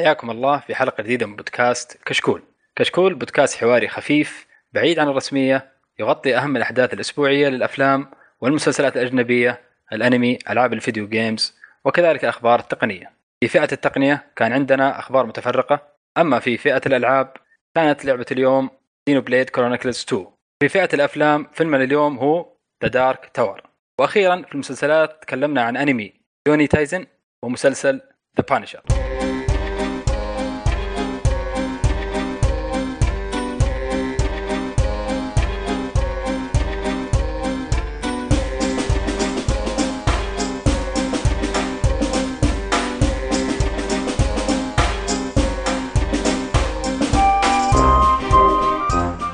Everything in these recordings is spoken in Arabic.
حياكم الله في حلقة جديدة من بودكاست كشكول. كشكول بودكاست حواري خفيف بعيد عن الرسمية يغطي أهم الأحداث الأسبوعية للأفلام والمسلسلات الأجنبية، الأنمي، ألعاب الفيديو games، وكذلك الأخبار التقنية. في فئة التقنية كان عندنا أخبار متفرقة، أما في فئة الألعاب كانت لعبة اليوم Xenoblade Chronicles 2. في فئة الأفلام فيلمنا اليوم هو The Dark Tower. وأخيرا في المسلسلات تكلمنا عن أنمي Juni Taisen ومسلسل The Punisher.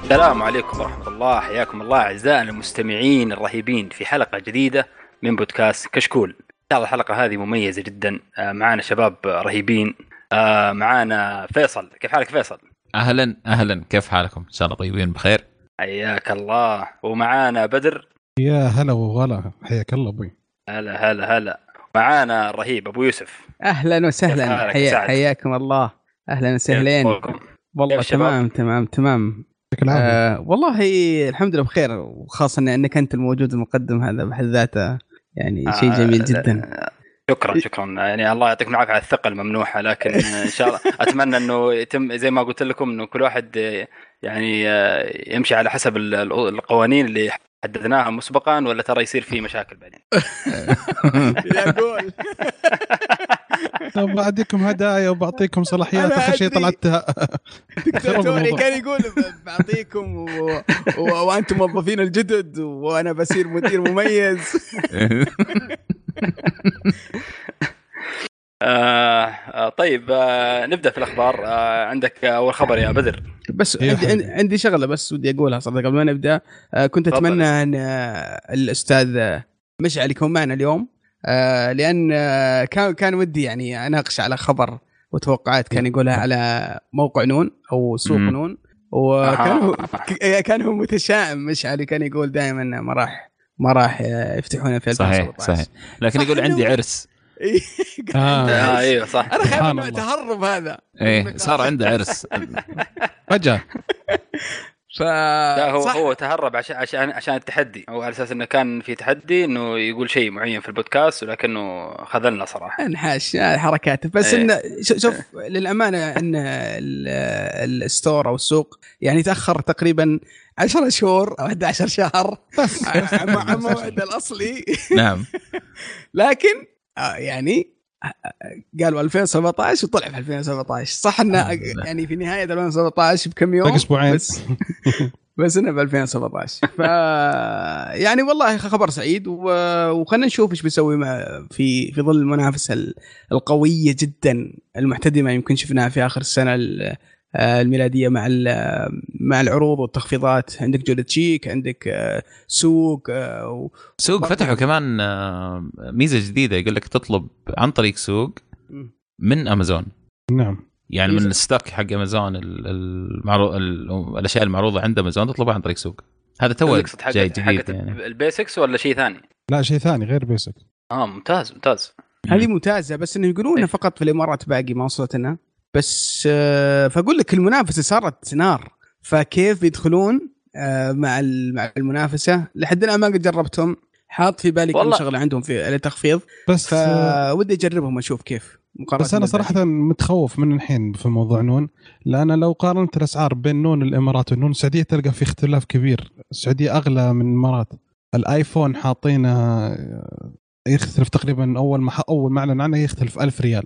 السلام عليكم ورحمة الله. حياكم الله أعزائنا المستمعين الرهيبين في حلقة جديدة من بودكاست كشكول. إن شاء الله الحلقة هذه مميزة جدا. آه، معانا شباب رهيبين. آه، معانا فيصل. كيف حالك فيصل؟ أهلا أهلا. كيف حالكم؟ إن شاء الله طيبين بخير. حياك الله. ومعانا بدر. يا هلا وغلا. حياك الله أبوي. هلا هلا هلا. معانا الرهيب أبو يوسف. كيف وسهلا حيا؟ حياكم الله. وسهلين كيفكم؟ والله؟ تمام تمام تمام. يعطيك العافية. آه والله الحمد لله بخير وخاصة إن- إنك أنت الموجود المقدم هذا بحد ذاته يعني شيء آه، جميل جدا. شكرا شكرا. يعني الله يعطيكم العافية على الثقة الممنوحة لكن إن شاء الله أتمنى إنه يتم زي ما قلت لكم إنه كل واحد آه، يعني آه، يمشي على حسب ال- ال- القوانين اللي حددناها مسبقا ولا ترى يصير في مشاكل بعدين. يا قول. طب بعطيكم هدايا وبعطيكم صلاحيات آخر شيء. طلعتها الموضوع. كان يقول بعطيكم و... و... وأنتم موظفين الجدد وأنا بصير مدير مميز آه آه طيب آه نبدأ في الأخبار آه عندك أول خبر يا بدر بس عندي. عندي- شغلة بس ودي أقولها صراحة قبل ما نبدأ آه كنت. أتمنى أن آه الأستاذ آه، مشعل يكون معنا اليوم آه لأن آه كان كان ودي يعني أناقش على خبر وتوقعات كان يقولها على موقع نون أو سوق مم. نون. وكان هو آه. كان هو متشائم مشعل كان يقول دائما ما راح ما راح يفتحونها في صحيح 2017 صحيح. لكن يقول عندي عرس. إيه، آه. أيوه صح. أنا خايف انه. تهرب هذا. إيه صار عنده عرس. فجأة. ف لا هو صح. هو تهرب عشان عشان عشان التحدي. هو على أساس إنه كان في تحدي إنه يقول شيء معين في البودكاست ولكنه خذلنا صراحة. انحاش حركاته بس إيه. إنه شوف للأمانة إن ال- الستور أو السوق يعني تأخر تقريبا 10 شهور أو 11 شهر. بس. مع الموعد الأصلي. نعم. لكن آه، يعني قالوا 2017 وطلع في 2017 صح إنه لله. يعني في نهاية 2017 بكم يوم باقي أسبوعين بس بس إنه ب 2017 ف يعني والله خبر سعيد و- وخلنا نشوف إيش بيسوي في في ظل المنافسة ال- القوية جدا المحتدمه يمكن شفناها في آخر السنة ال- آه، الميلادية مع ال- مع العروض والتخفيضات. عندك جودة تشيك عندك آه، سوق آه، و- سوق فتحوا كمان آه، ميزة جديدة يقول لك تطلب عن طريق سوق من أمازون. نعم. يعني من ميزة. الستوك حق أمازون ال- المعروض ال- الأشياء المعروضة عند أمازون تطلبها عن طريق سوق. هذا تو جاي جديد يعني. ال basics ولا شيء ثاني؟ لا شيء ثاني غير basic آه ممتاز ممتاز. هذه ممتازة بس انه يقولون إيه. فقط في الإمارات باقي ما وصلت لنا. بس آه، فأقول لك المنافسة صارت نار فكيف بيدخلون آه، مع ال- مع المنافسة لحد الآن ما قد جربتهم حاط في بالي كم. شغلة عندهم في التخفيض بس فودي أجربهم أشوف كيف مقارنة بس أنا. صراحة متخوف من الحين في موضوع نون لأن لو قارنت الأسعار بين نون الإمارات ونون السعودية تلقى في اختلاف كبير السعودية أغلى من الإمارات الآيفون حاطينه يختلف تقريبا أول ما أول ما اعلن عنه يختلف 1000 ريال.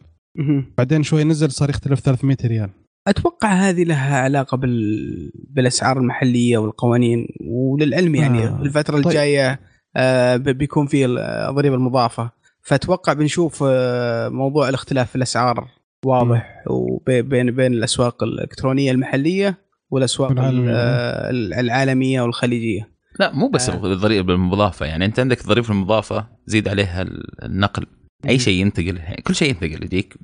بعدين شوي نزل صار يختلف 300 ريال أتوقع هذه لها علاقة بال... بالأسعار المحلية والقوانين وللعلم يعني آه. الفترة طيب. الجاية آه، بيكون في الضريبه المضافة فأتوقع بنشوف آه، موضوع الاختلاف في الأسعار واضح وبين بين الأسواق الإلكترونية المحلية والأسواق والعالمية. آه، العالمية والخليجية لا مو بس آه. الضريبة المضافة يعني أنت عندك الضريبه المضافة زيد عليها ال- النقل أي شيء ينتقل كل شيء ينتقل يجيك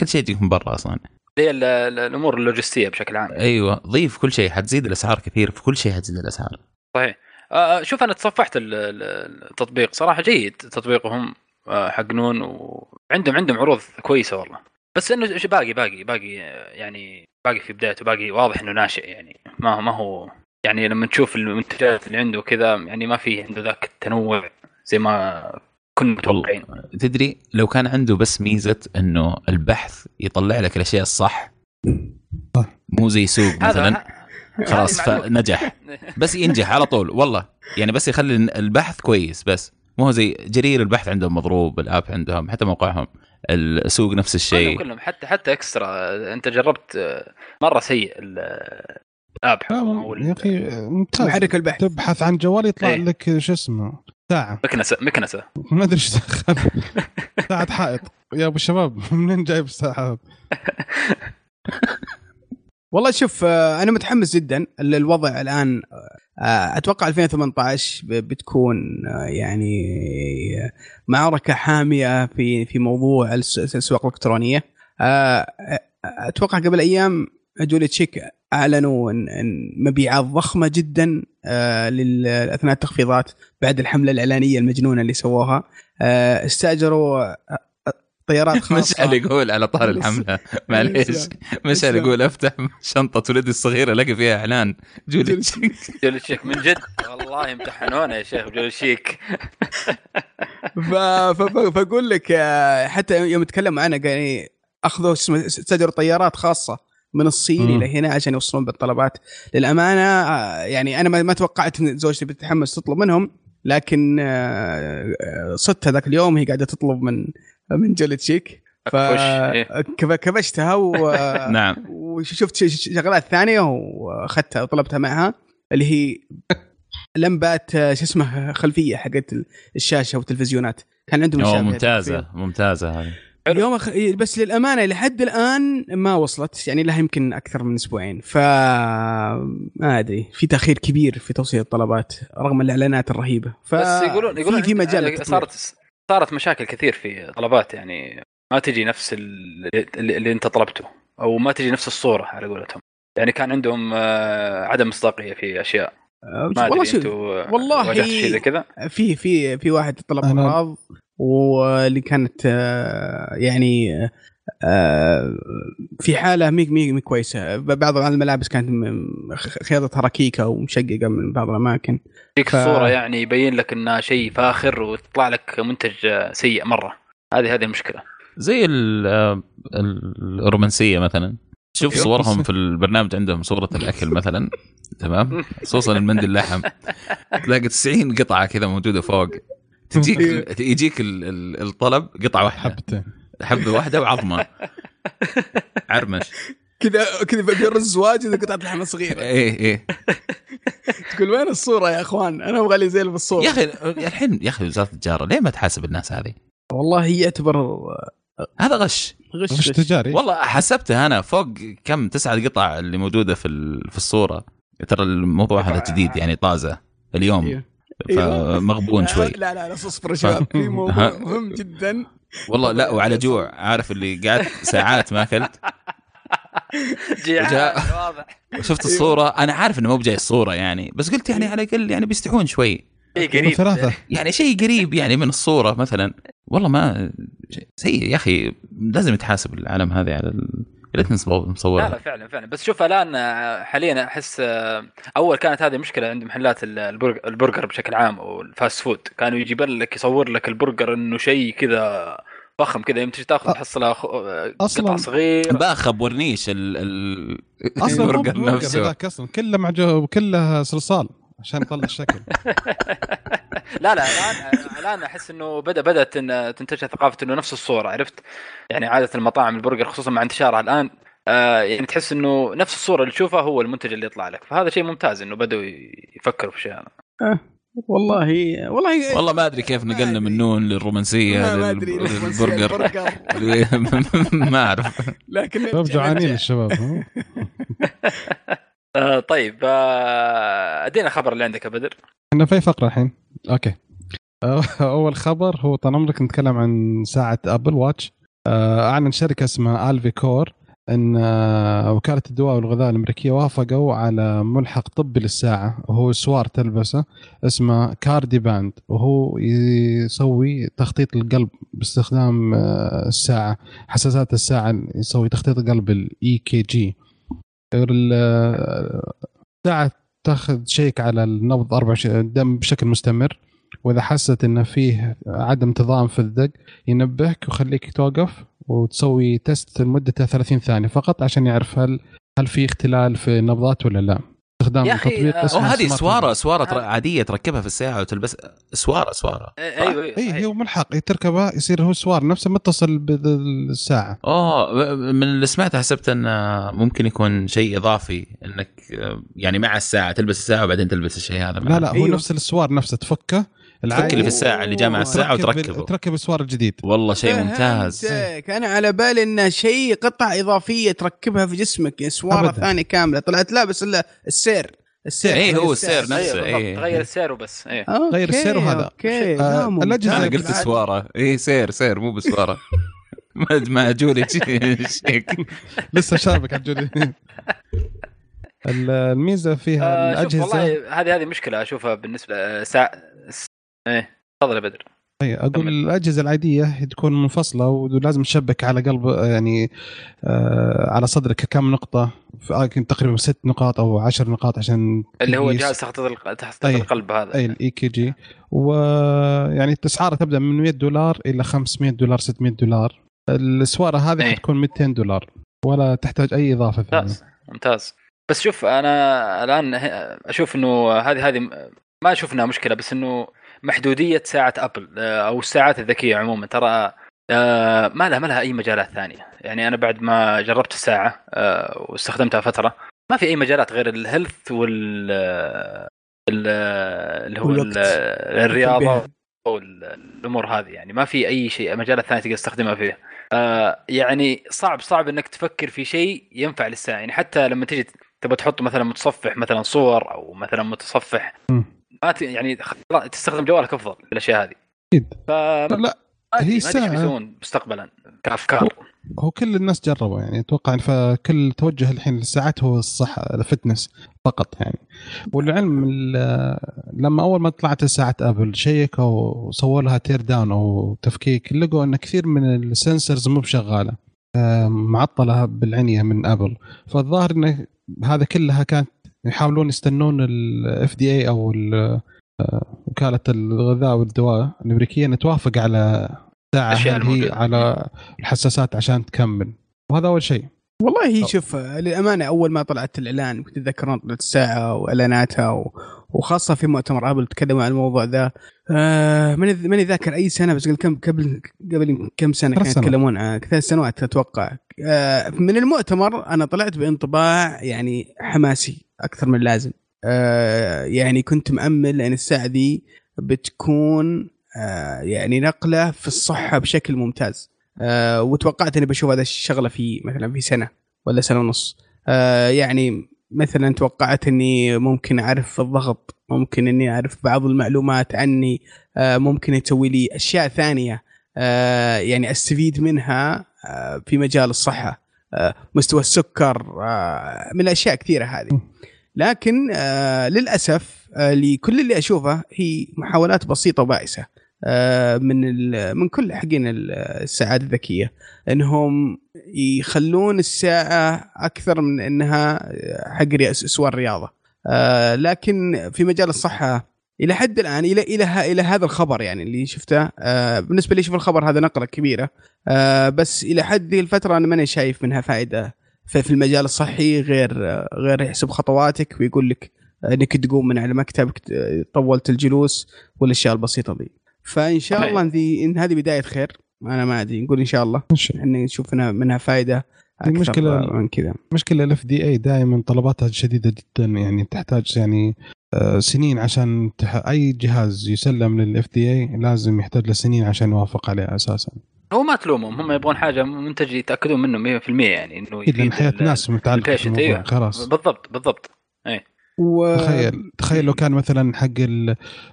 كل شيء يجيك من برا أصلا. هي ال- ال- الأمور اللوجستية بشكل عام. أيوه ضيف كل شيء حتزيد الأسعار كثير في كل شيء حتزيد الأسعار. صحيح. آه، شوف أنا تصفحت ال- ال- التطبيق. صراحة جيد تطبيقهم. آه، حق نون وعندهم عندهم عروض كويسة والله. بس إنه باقي باقي باقي آه، يعني باقي في بدايته باقي واضح إنه ناشئ يعني. ما ما هو يعني لما تشوف المنتجات اللي عنده كذا يعني ما في عنده ذاك التنوع زي ما كنا متوقعين. تدري لو كان عنده بس ميزة إنه البحث يطلع لك الأشياء الصح صح. مو زي سوق مثلا خلاص. فنجح. بس ينجح على طول والله. يعني بس يخلي البحث كويس بس. مو هو زي جرير البحث عندهم مضروب الآب عندهم حتى موقعهم السوق نفس الشيء. كلهم حتى حتى إكسترا. أنت جربت مرة سيء ال- الآب. يا أخي ممتاز. محرك البحث. تبحث عن جوال يطلع إيه. لك شو اسمه. ساعة. مكنسة مكنسة. ما أدري إيش دخل. ساعة حائط. يا أبو الشباب منين جايب الساعة والله شوف آه، أنا متحمس جدا ال- الوضع الآن. آه، أتوقع 2018 ب- بتكون آه، يعني معركة حامية في في موضوع الس- الاسواق الإلكترونية. أتوقع قبل أيام جولي تشيك أعلنوا إن إن مبيعات ضخمة جدا. اثناء التخفيضات بعد الحملة الإعلانية المجنونة اللي سووها. آه، استأجروا آه، آه، طيارات خاصة. مشعل يقول على طار الحملة. معليش. مشعل. يقول أفتح شنطة ولدي الصغيرة الاقي فيها إعلان. Jolly JollyChic. JollyChic من جد. والله امتحنونا يا شيخ جول الشيك ف... ف... ف- فأقول لك آه، حتى يوم تكلم عنها قال أخذوا استأجروا طيارات خاصة. من الصين. إلى هنا عشان يوصلون بالطلبات للأمانة آه، يعني أنا ما ما توقعت إن زوجتي بتتحمس تطلب منهم لكن آه، آه، صدت هذاك اليوم هي قاعدة تطلب من من جولة شيك ف أكبش، إيه. و... نعم وشفت شغلات ثانية وأخذتها وطلبتها معها اللي هي لمبات شو اسمه خلفية حقت الشاشة والتلفزيونات كان عندهم ممتازة ممتازة هذه. اليوم أخ... بس للأمانة لحد الآن ما وصلت. يعني لها يمكن أكثر من أسبوعين. ف ما أدري. في تأخير كبير في توصيل الطلبات رغم الإعلانات الرهيبة. ف بس يقولون يقولون في, في مجال. صارت صارت مشاكل كثير في طلبات. يعني ما تجي نفس اللي, اللي أنت طلبته أو ما تجي نفس الصورة على قولتهم. يعني كان عندهم آه، عدم مصداقية في أشياء. آه، ما والله ادري شوف أنتوا والله واجهتوا شيء زي كذا؟ في في في واحد طلب اغراض واللي كانت آه، يعني آه، في حالة مي مي مي كويسة. بعض الملابس كانت خياطتها ركيكة ومشققة من بعض الأماكن. فيك ف- الصورة يعني يبين لك انها شيء فاخر وتطلع لك منتج آه، سيء مرة. هذه هذه المشكلة. زي ال- الرومانسية مثلا. شوف أيوه. صورهم في البرنامج عندهم صورة الأكل مثلا. تمام؟ خصوصا المندي اللحم. تلاقي 90 قطعة كذا موجودة فوق. تجيك يجيك ال- ال- الطلب قطعة واحدة. حبتين. حبة واحدة وعظمة. عرمش. كذا كذا بيرز واجد قطعه لحمة صغيرة. إيه إيه. تقول وين الصورة يا أخوان؟ أنا أبغى لي زي اللي بالصورة. يا أخي الحين يا أخي وزارة التجارة ليه ما تحاسب الناس هذه؟ والله يعتبر هذا غش. غش, غش تجاري. والله حسبتها أنا فوق كم تسعة قطع اللي موجودة في ال- في الصورة. ترى الموضوع هذا جديد يعني طازة اليوم. أيوه. فمغبون شوي. لا لا لا اصبر يا شباب. في موضوع. مهم جدا. والله لا وعلى جوع. عارف اللي قعدت ساعات ما أكلت؟ جيعان واضح. وشفت الصورة. أنا عارف إنه مو بجاي الصورة يعني بس قلت يعني على الأقل يعني بيستحون شوي. شيء قريب. ثلاثة يعني شيء قريب يعني من الصورة مثلا. والله ما سيء يا أخي. لازم يتحاسب العالم هذا على ال- يا ريتني مصور- لا لا فعلا فعلا. بس شوف الآن آه، حاليا أحس آه، أول كانت هذه مشكلة عند محلات ال- البرجر, البرجر بشكل عام أو ال fast food. كانوا يجيب لك يصور لك البرجر إنه شيء كذا فخم كذا. يوم تجي تاخذ خ- آه، أصلاً- قطع صغير. باخ ورنيش ال ال أصلا مو البرجر برجر نفسه. هذاك أصلا كله معجو كله صلصال عشان يطلع الشكل. لا لا الآن الآن أحس إنه بدا بدأت إن تنتشر ثقافة إنه نفس الصورة عرفت؟ يعني عادة المطاعم البرجر خصوصا مع انتشارها الآن آه يعني تحس إنه نفس الصورة اللي تشوفها هو المنتج اللي يطلع لك. فهذا شيء ممتاز إنه بدأوا يفكروا في شيء. والله والله والله ما أدري كيف نقلنا من نون للرومانسية ما أدري للبرجر. البرجر. ما أعرف. لكن شباب جوعانين الشباب ها؟ آه طيب آه أدينا الخبر اللي عندك يا بدر. إحنا في فقرة الحين. أوكي. أول خبر هو طال عمرك نتكلم عن ساعة Apple Watch آه، أعلن شركة اسمها AliveCor إن آه، وكالة الدواء والغذاء الأمريكية وافقوا على ملحق طبي للساعة وهو سوار تلبسة اسمه KardiaBand وهو يسوي تخطيط القلب باستخدام آه، الساعة حساسات الساعة يسوي تخطيط القلب ال EKG الساعة تاخذ check على النبض 24 الدم بشكل مستمر. وإذا حست انه فيه عدم انتظام في الدق ينبهك ويخليك توقف وتسوي test لمدته 30 ثانية فقط عشان يعرف هل هل في اختلال في النبضات ولا لا. استخدام يا تطبيق آه، أو اسمه هذه سوارة. سوارة تر- عادية تركبها في الساعة وتلبس سوارة سوارة. أيوه اي هو ملحق تركبه يصير هو سوار نفسه متصل بالساعة اوه من اللي سمعته حسبت انه ممكن يكون شيء إضافي إنك آه، يعني مع الساعة تلبس الساعة وبعدين تلبس الشيء هذا لا لا هو أيوه. نفس السوار نفسه تفكه تفك اللي في الساعة اللي جاء مع الساعة تركب- وتركبه. تركب السوار الجديد. والله شيء ممتاز. أنا على بالي انه شيء قطعه إضافية تركبها في جسمك يعني سوارة. ثانية كاملة. طلعت لا بس إلا السير. السير. إيه، تغير هو السير. نفسه. أيوه بالضبط. إيه. تغير السعر وبس. إيه. أوكي، غير السير وهذا. أوكي. آه، ممتاز. أنا قلت سواره اي سير سير مو بسواره ما ما جولي شيك لسه شابك على الجولي الميزة فيها آه الأجهزة. والله هذه هذه مشكلة أشوفها بالنسبة ساعه إيه تفضل يا بدر أي أقول كمل. الأجهزة العادية تكون منفصلة ولازم تشبك على قلب يعني آه على صدرك كم نقطة في آه، تقريبا ست نقاط أو عشر نقاط عشان اللي هو. جهاز الق- تخطيط أي. القلب هذا اي ال EKG ويعني اسعارها تبدأ من 100 دولار إلى 500 دولار 600 دولار السوارة هذه أي. حتكون 200 دولار ولا تحتاج أي إضافة ثانية ممتاز ممتاز بس شوف أنا الآن أشوف إنه هذه هذه ما أشوف انها مشكلة بس إنه محدودية ساعة Apple آه، أو الساعات الذكية عموما ترى آه، ما لها ما لها أي مجالات ثانية يعني أنا بعد ما جربت الساعة آه، واستخدمتها فترة ما في أي مجالات غير ال health وال ال- اللي هو. ال- الرياضة. والامور هذه يعني ما في أي شيء مجالات ثانية تقدر تستخدمها فيه آه يعني صعب صعب إنك تفكر في شيء ينفع للساعة يعني حتى لما تجي تبغى تحط مثلا متصفح مثلا صور أو مثلا متصفح. ما ت... يعني تستخدم جوالك أفضل في الأشياء هذه. أكيد. فما لا هي ساعة. بيسوون مستقبلا كأفكار. هو كل الناس جربوا يعني أتوقع فكل توجه الحين للساعات هو الصحه الفتنس فقط يعني. والعلم ال- لما أول ما طلعت ساعة Apple شيكوا وسووا لها tear down أو تفكيك لقوا إن كثير من ال sensors مو بشغالة. آه، معطلة بالعنية من Apple فالظاهر إن هذا كلها كانت يحاولون يستنون ال FDA أو آه، وكالة الغذاء والدواء الأمريكية ان توافق على ساعة هي. على الحساسات عشان تكمل. وهذا أول شيء. والله هي شوف للأمانة أول ما طلعت الإعلان كنت أتذكر طلعت الساعة وإعلاناتها و... وخاصة في مؤتمر ابل تكلموا عن الموضوع ذا. آه ماني ماني ذاكر أي سنة بس قبل كم قبل قبل كم سنة كانوا. يتكلمون عن ثلاث سنوات أتوقع. آه من المؤتمر أنا طلعت بانطباع يعني حماسي أكثر من اللازم آه يعني كنت مأمل أن الساعة دي بتكون آه يعني نقلة في الصحة بشكل ممتاز. آه وتوقعت أني بشوف هذا الشغلة في مثلا في سنة ولا سنة ونص. آه يعني مثلا توقعت إني ممكن أعرف الضغط ممكن إني أعرف بعض المعلومات عني آه ممكن يسوي لي أشياء ثانية آه يعني أستفيد منها آه في مجال الصحة مستوى السكر من الأشياء كثيرة هذه. لكن للأسف لكل اللي أشوفه هي محاولات بسيطة وبائسة. من ال- من كل حقين ال- الساعات الذكية. إنهم يخلون الساعة أكثر من إنها حق سوى الرياضه آه لكن في مجال الصحة إلى حد الآن إلى إلى إلى هذا الخبر يعني اللي شفته. آه بالنسبة لي شوف الخبر هذا نقلة كبيرة. آه بس إلى حد ذي الفترة أنا ماني شايف منها فائدة في المجال الصحي غير آه، غير يحسب خطواتك ويقول لك إنك تقوم من على مكتبك طولت الجلوس والأشياء البسيطة ذي. فإن شاء. الله إن ذي إن هذه بداية خير. أنا ما أدري نقول إن شاء الله إن نشوف منها, منها فائده مشكلة- من كذا. مشكلة الاف دي اي دائما طلباتها شديدة جدا يعني تحتاج يعني آه، سنين عشان تح... أي جهاز يسلم للاف دي اي لازم يحتاج له سنين عشان يوافق عليه أساسا. هو ما تلومهم هم يبغون حاجة منتج يتأكدون منه 100% يعني إنه حياة ال- ناس بالموضوع أيوه. خلاص. بالضبط بالضبط. و... تخيل تخيل لو كان مثلا حق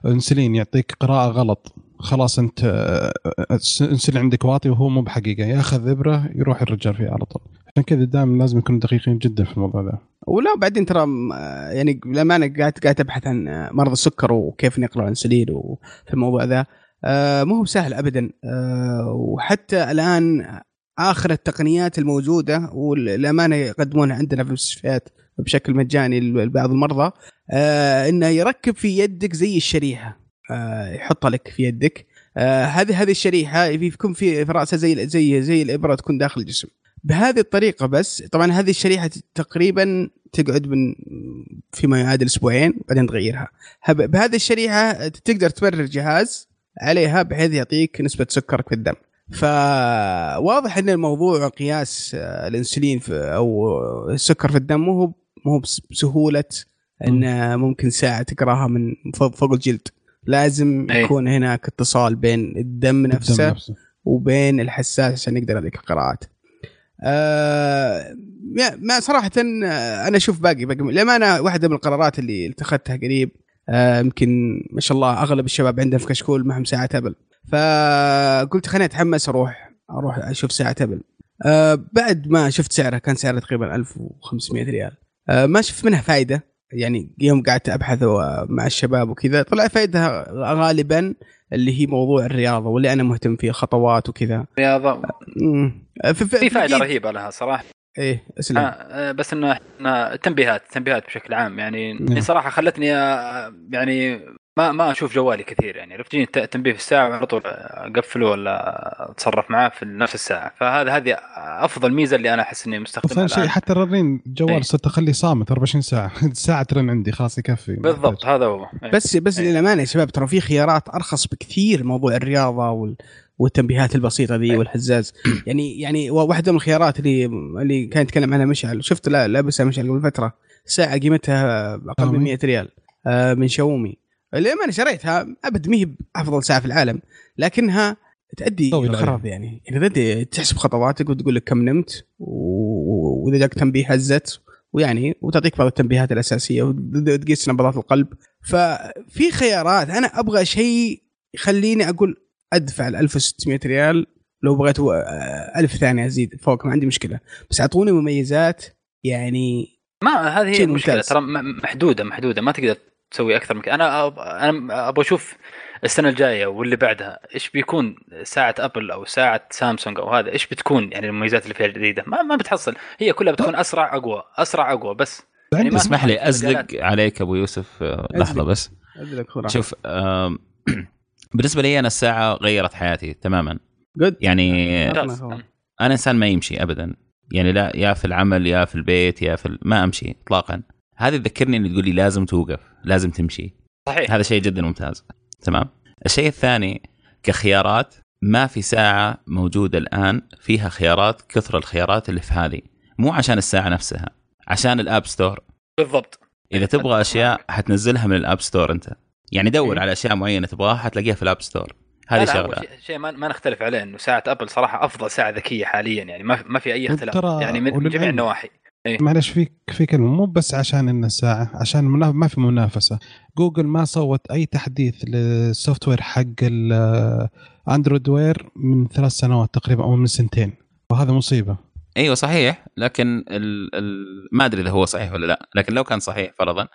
الانسولين يعطيك قراءة غلط. خلاص انت الانسولين عندك واطي وهو مو بحقيقة ياخذ ابره يروح الرجال فيه على طول. عشان كذا دائما لازم نكون دقيقين جدا في الموضوع ذا ولا بعدين ترى يعني لما أنا قاعد قاعد أبحث عن مرض السكر وكيف نقرا الإنسولين وفي الموضوع ذا آه، مو هو سهل ابدا. آه، وحتى الآن آخر التقنيات الموجودة والامانه يقدمونها عندنا في المستشفيات بشكل مجاني لبعض المرضى آه، إنه يركب في يدك زي الشريحة. يحطها لك في يدك. آه، هذه هذه الشريحة يكون في في رأسها زي زي زي الإبرة تكون داخل الجسم. بهذه الطريقة بس طبعا هذه الشريحة تقريبا تقعد من فيما يعادل أسبوعين بعدين تغيرها. بهذه الشريحة تقدر تبرر جهاز عليها بحيث يعطيك نسبة سكرك في الدم. فواضح إن الموضوع قياس آه، الإنسولين أو السكر في الدم مو هو مو بس- بسهولة إن ممكن ساعة تقراها من فوق الجلد. لازم أي. يكون هناك اتصال بين الدم نفسه الدم نفسه وبين الحساس عشان يقدر يعطيك القراءات. آه ما صراحة آه، أنا أشوف باقي باقي للأمانة واحدة من القرارات اللي اتخذتها قريب. آه، يمكن ما شاء الله أغلب الشباب عندنا في كشكول معهم ساعة أبل. فقلت خليني أتحمس أروح أروح أشوف ساعة أبل. آه بعد ما شفت سعرها كان سعرها تقريبا 1500 ريال. آه ما شفت منها فايدة. يعني يوم قعدت أبحث و- مع الشباب وكذا طلع فائدها غالبا اللي هي موضوع الرياضة واللي أنا مهتم فيه خطوات وكذا. رياضة. مم. في, في فائده رهيبة لها صراحة. إيه اسلم. آه، آه، بس إنه تنبيهات تنبيهات بشكل عام. يعني نعم. صراحة خلتني آه، يعني ما ما أشوف جوالي كثير يعني عرفت تجيني تنبيه في الساعة وعلى طول أقفله ولا أتصرف معاه في نفس الساعة فهذا هذه أفضل ميزة اللي أنا أحس إني مستخدمها شيء. حتى الرنين إيه. جوال صرت أخليه صامت 24 ساعة ساعة ترن عندي خلاص يكفي بالضبط هذا هو إيه. بس بس إيه. للأمانة يا شباب ترى في خيارات أرخص بكثير موضوع الرياضة وال والتنبيهات البسيطة ذي إيه. والهزاز يعني يعني واحدة من الخيارات اللي اللي كان يتكلم عنها مشعل شفت لا لابسها مشعل قبل فترة ساعة قيمتها أقل من شاومي؟ 100 ريال آه، من شاومي للأمانة شريتها أبد ما هي افضل ساعة في العالم لكنها تؤدي طويلة الغرض يعني. يعني تؤدي تحسب خطواتك وتقول لك كم نمت وإذا جاك تنبيه هزت ويعني وتعطيك بعض التنبيهات الأساسية وتقيس نبضات القلب. ففي خيارات أنا أبغى شيء يخليني أقول أدفع ال 1600 ريال لو بغيت آه، ألف ثانية أزيد فوق ما عندي مشكلة. بس أعطوني مميزات يعني ما هذه هي ممتاز. ترى م- محدودة محدودة. ما تقدر تسوي أكثر من كذا. أنا أب- أنا أبغى أشوف السنة الجاية واللي بعدها إيش بيكون ساعة أبل أو ساعة سامسونج أو هذا إيش بتكون يعني المميزات اللي فيها الجديدة؟ ما ما بتحصل. هي كلها بتكون أسرع أقوى أسرع أقوى بس. يعني ما- اسمح لي أزلق عليك أبو يوسف آه، لحظة أزلق. بس خرافة. شوف بالنسبة لي أنا الساعة غيرت حياتي تماما. good يعني أنا إنسان ما يمشي ابدا. يعني لا يا في العمل يا في البيت يا في ال- ما أمشي اطلاقا. هذه تذكرني اني تقول لي لازم توقف لازم تمشي. صحيح. هذا شيء جدا ممتاز. تمام؟ الشيء الثاني كخيارات ما في ساعة موجودة الآن فيها خيارات كثر الخيارات اللي في هذه. مو عشان الساعة نفسها عشان ال App Store. بالضبط. إذا تبغى أشياء حتنزلها من ال App Store أنت. يعني دور. على أشياء معينة تبغاها حتلاقيها في ال App Store. هذه شغلة. شيء- شيء ما, ما نختلف عليه إنه ساعة Apple صراحة أفضل ساعة ذكية حاليا يعني ما في ما في أي اختلاف. يعني من جميع وللعلم- النواحي معلش في في كلمة مو بس عشان ان الساعة عشان ما في منافسة. جوجل ما سوت أي تحديث لل software حق ال Android Wear من ثلاث سنوات تقريبا أو من سنتين وهذا مصيبة. أيوه صحيح. لكن ال ال ما أدري إذا هو صحيح ولا لا لكن لو كان صحيح فرضا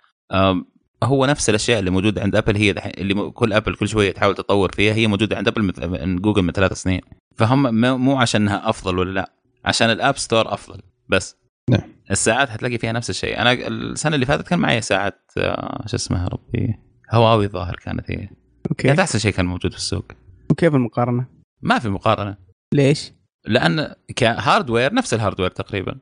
هو نفس الأشياء اللي موجودة عند Apple هي اللي كل Apple كل شوية تحاول تطور فيها هي موجودة عند Apple عند جوجل من ثلاث سنين. فهم مو عشان انها أفضل ولا لا عشان ال App Store أفضل بس. نعم. الساعات حتلاقي فيها نفس الشيء. أنا السنة اللي فاتت كان معي ساعه آه، شو اسمها ربي؟ هواوي الظاهر كانت هي. أوكي. كانت أحسن شيء كان موجود في السوق. وكيف المقارنة؟ ما في مقارنة. ليش؟ لأن ك hardware نفس ال hardware تقريبا.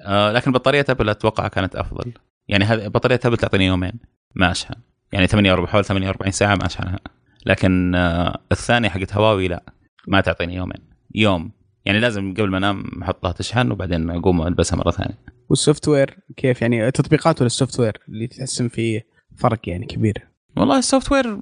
آه لكن بطارية Apple أتوقع كانت أفضل. يعني هذه بطارية Apple تعطيني يومين ما أشحن. يعني 48 حوالي 48 ساعة ما أشحنها. لكن آه الثانية حقت هواوي لا ما تعطيني يومين. يوم يعني لازم قبل ما انام احطها تشحن وبعدين اقوم البسها مرة ثانية. وال software كيف؟ يعني تطبيقات ولا ال software اللي تحس إن فيه فرق يعني كبير؟ والله ال software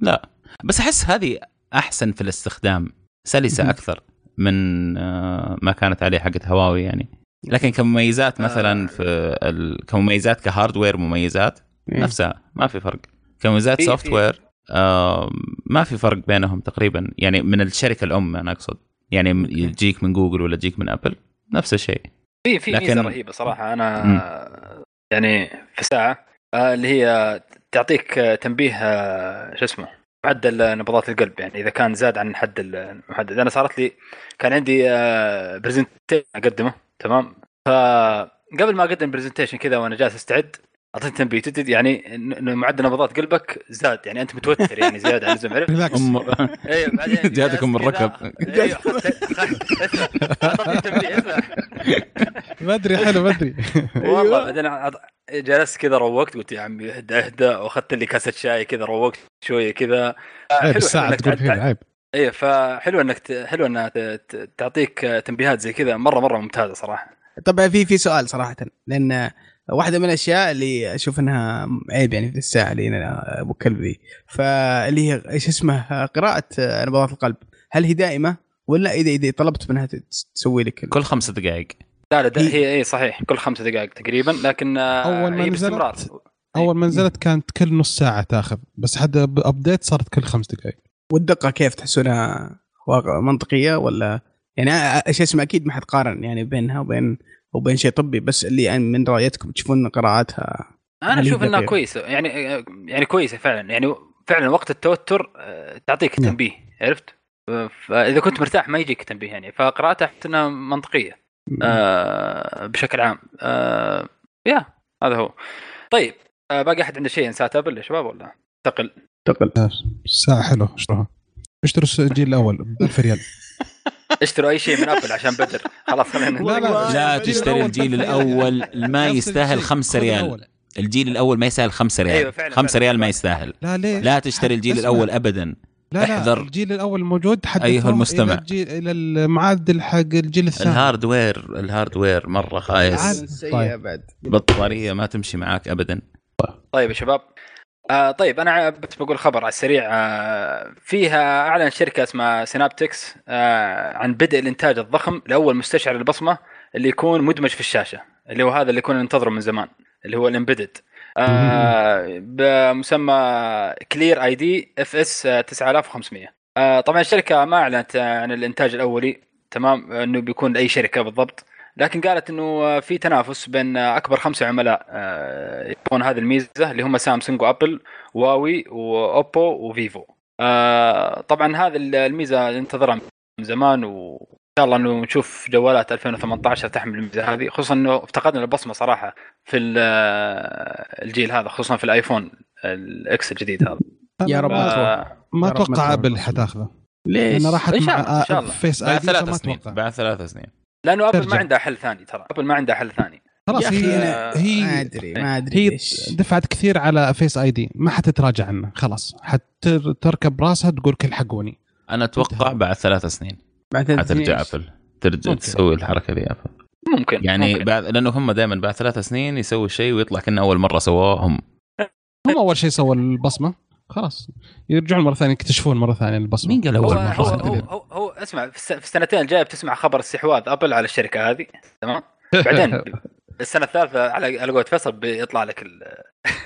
لا. بس أحس هذه أحسن في الاستخدام سلسة. أكثر من آه، ما كانت عليه حقت هواوي يعني. لكن كمميزات مثلا آه. في ال... كمميزات ك hardware مميزات إيه. نفسها ما في فرق. كمميزات في- soft في- ware آه ما في فرق بينهم تقريبا. يعني من الشركة الأم أنا أقصد. يعني م-. تجيك من جوجل ولا تجيك من Apple نفس الشيء. في في لكن- ميزه رهيبة صراحة. أنا مم. يعني في ساعة آه، اللي هي تعطيك آه، تنبيه آه، شو اسمه معدل نبضات القلب. يعني إذا كان زاد عن الحد المحدد أنا صارت لي كان عندي presentation أقدمه تمام؟ فقبل ما أقدم presentation كذا وأنا جالس أستعد اعطيني تنبيه. تدري يعني إن معدل نبضات قلبك زاد. يعني أنت متوتر يعني زيادة عن اللزوم عرفت؟ relax ام أيوه بعدين جلست كذا. الركب. أيوه اسمع. بدري حلو بدري والله بعدين عط- جلست كذا روقت قلت يا عمي اهدى اهدى وأخذت لي كاسة شاي كذا روقت شوية كذا. عيب الساعة إنك تقول فيها عيب إيه فحلو إنك ت... حلو إنها ت... ت- تعطيك تنبيهات زي كذا. مرة مرة ممتازة صراحة. طبعا في في سؤال صراحة لأن واحدة من الأشياء اللي أشوف إنها عيب يعني في الساعة اللي أنا أبو كلبي. فاللي هي إيش اسمه؟ قراءة نبضات القلب. هل هي دائمة ولا اذا إذا طلبت منها تس- تسوي لك كل خمس دقائق. لا لا ده هي- هي اي صحيح. كل خمسة دقائق تقريبا لكن آه، أول ما نزلت- باستمرار أول ما نزلت كانت كل نص ساعة تأخذ بس حد ابديت صارت كل خمس دقائق. والدقة كيف تحسونها منطقية ولا يعني إيش اسمه؟ أكيد ما حد قارن يعني بينها وبين وبين شيء طبي بس اللي يعني من رأيتكم تشوفون قراءاتها أنا أشوف إنها؟ كويسه يعني يعني كويسة فعلا. يعني فعلا وقت التوتر آه، تعطيك نعم. تنبيه عرفت؟ فإذا كنت مرتاح ما يجيك تنبيه يعني. فقراءتها أحس إنها منطقية آه بشكل عام. آه يا هذا هو. طيب آه باقي أحد عنده شيء عن ساعة ابل يا شباب ولا؟ انتقل. تقل الساعة حلوة اشتروها اشتروا الجيل الأول ب 1000 ريال. اشتروا أي شيء من أبل عشان بدر خلاص خلينا لا، لا. لا الجيل تشتري الأول الجيل. الأول ما يستاهل الشيء. 5 خذ ريال. الجيل الأول ما يستاهل 5 ريال أيوة، فعلا، 5 فعلا. ريال ما يستاهل لا ليش؟ لا تشتري الجيل. الأول ابدا لا لا احذر. الجيل الأول موجود احذروه أيها المستمع. إلى الجيل إلى المعدل حق الجيل الثاني ال hardware ال hardware مرة خايس. سيئة طيب. بعد بطارية ما تمشي معاك ابدا طيب يا شباب آه طيب أنا بس بقول خبر على السريع. آه فيها اعلن شركة اسمها Synaptics آه عن بدء الإنتاج الضخم لأول مستشعر البصمه اللي يكون مدمج في الشاشة اللي هو هذا اللي كنا ننتظره من زمان اللي هو ال embedded. آه بمسمى Clear ID FS 9500 آه طبعا الشركة ما أعلنت عن الإنتاج الأولي تمام إنه بيكون لأي شركة بالضبط. لكن قالت إنه في تنافس بين أكبر خمسة عملاء آه، يبغون هذه الميزة اللي هم سامسونج وأبل هواوي وأوبو وفيفو. آه، طبعا هذه الميزة ننتظرها من زمان وإن شاء الله إنه نشوف جوالات 2018 تحمل الميزة هذه. خصوصا إنه افتقدنا البصمة صراحة في آه، الجيل هذا خصوصا في الآيفون ال X الجديد هذا. يا رب ما أتوقع أبل. حتاخذه. ليش؟ لأن راحت إن شاء مع الله، إن شاء الله. Face ID بعد ثلاث سنين. بعد ثلاث سنين. لأنه ابل ترجع. ما عندها حل ثاني ترى. ابل ما عندها حل ثاني. خلاص هي أنا ما هي أدري ما أدري هي دفعت كثير على Face ID ما حتتراجع عنه خلاص. حتركب راسها تقول كل حقوني. أنا أتوقع بعد ثلاث سنين بعد ثلاث حترجع سنين. ابل ترجع ممكن. تسوي الحركة دي ابل ممكن يعني ممكن. بعد لأنه هم دائما بعد ثلاث سنين يسوي شيء ويطلع كأنه أول مرة سووه هم. هم أول شيء سووا البصمة. خلاص يرجعون مرة ثانية يكتشفون مرة ثانية البصمة مين قال هو أول هو, مرة هو, هو, هو اسمع في الس- في السنتين الجاية بتسمع خبر استحواذ أبل على الشركة هذه تمام بعدين السنة الثالثة على على قولة فيصل بيطلع لك ال-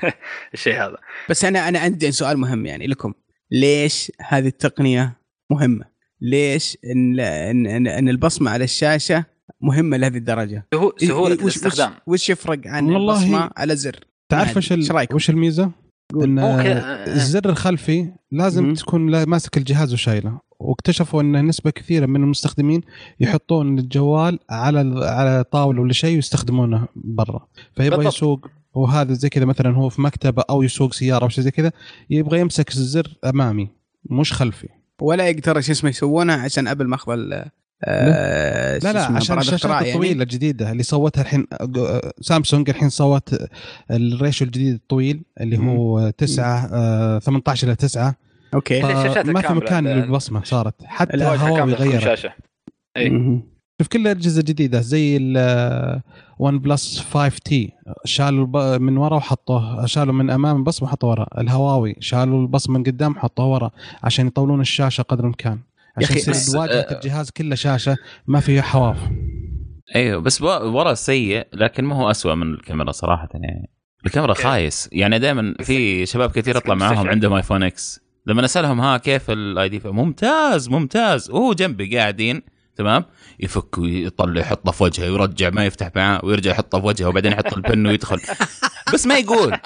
الشيء هذا بس أنا أنا عندي سؤال مهم يعني لكم ليش هذه التقنية مهمة؟ ليش ان ان, إن, إن البصمة على الشاشة مهمة لهذه الدرجة؟ سهو- سهولة إيه، وش- وش- الاستخدام وش يفرق عن البصمة على زر؟ تعرف وش. إيش ال- رأيكم؟ وش الميزة؟ إن ممكن الزر الخلفي لازم مم. تكون لا- ماسك الجهاز وشايله. واكتشفوا إن نسبة كثيرة من المستخدمين يحطون الجوال على ال- على طاولة ولا شيء ويستخدمونه برا. فيبغى. يسوق وهذا زي كذا مثلا هو في مكتبة أو يسوق سيارة أو شيء زي كذا يبغى يمسك الزر أمامي مش خلفي. ولا يقدر شو اسمه يسوونها عشان ابل ماخذ ال آه، لا لا اسمه، عشان الشاشات الطويله الجديدة اللي سوتها الحين آه، سامسونج الحين سوت ال ratio الجديد الطويل اللي هو 9 آه، 18 إلى 9 أوكي. الشاشات ما في مكان للبصمة صارت. حتى هواوي غيرت. مهم. شوف كل الأجهزة الجديدة زي ال OnePlus 5T شالوا من ورا وحطوه شالوا من أمام البصمة وحطوه ورا. الهواوي شالوا البصمة من قدام وحطوه ورا عشان يطولون الشاشة قدر الإمكان. عشان يصير واجهه آه، الجهاز كله شاشة ما فيه حواف. أيوه بس ورا سيء لكن ما هو أسوأ من الكاميرا صراحة يعني. الكاميرا خايس. يعني دائما في شباب كثير اطلع معاهم. عندهم ايفون X لما أسألهم ها كيف الاي دي ممتاز ممتاز. وهو جنبي قاعدين. تمام؟ يفك ويطلع يحطه في وجهه ويرجع ما يفتح معاه ويرجع يحطه في وجهه وبعدين يحط البن ويدخل. بس ما يقول.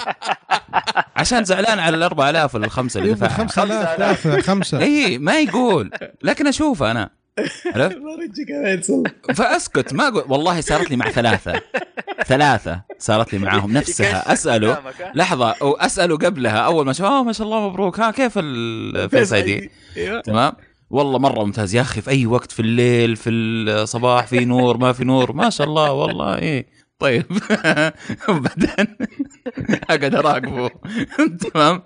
عشان زعلان على ال 4000 ولا الخمسة اللي دفعها. 5000 ثلاثة خمسة. اي ما يقول. لكن اشوفه أنا. عرفت؟ فأسكت ما أقول. والله صارت لي مع ثلاثة. ثلاثة صارت لي معاهم نفسها. أسأله. لحظة. واساله قبلها. أول ما شاف "آه، ما شاء الله مبروك. ها كيف ال Face ID تمام. والله مرة ممتاز. يا أخي في أي وقت في الليل في الصباح في نور ما في نور. ما شاء الله والله إيه. طيب. وبعدين أقعد أراقبه. تمام؟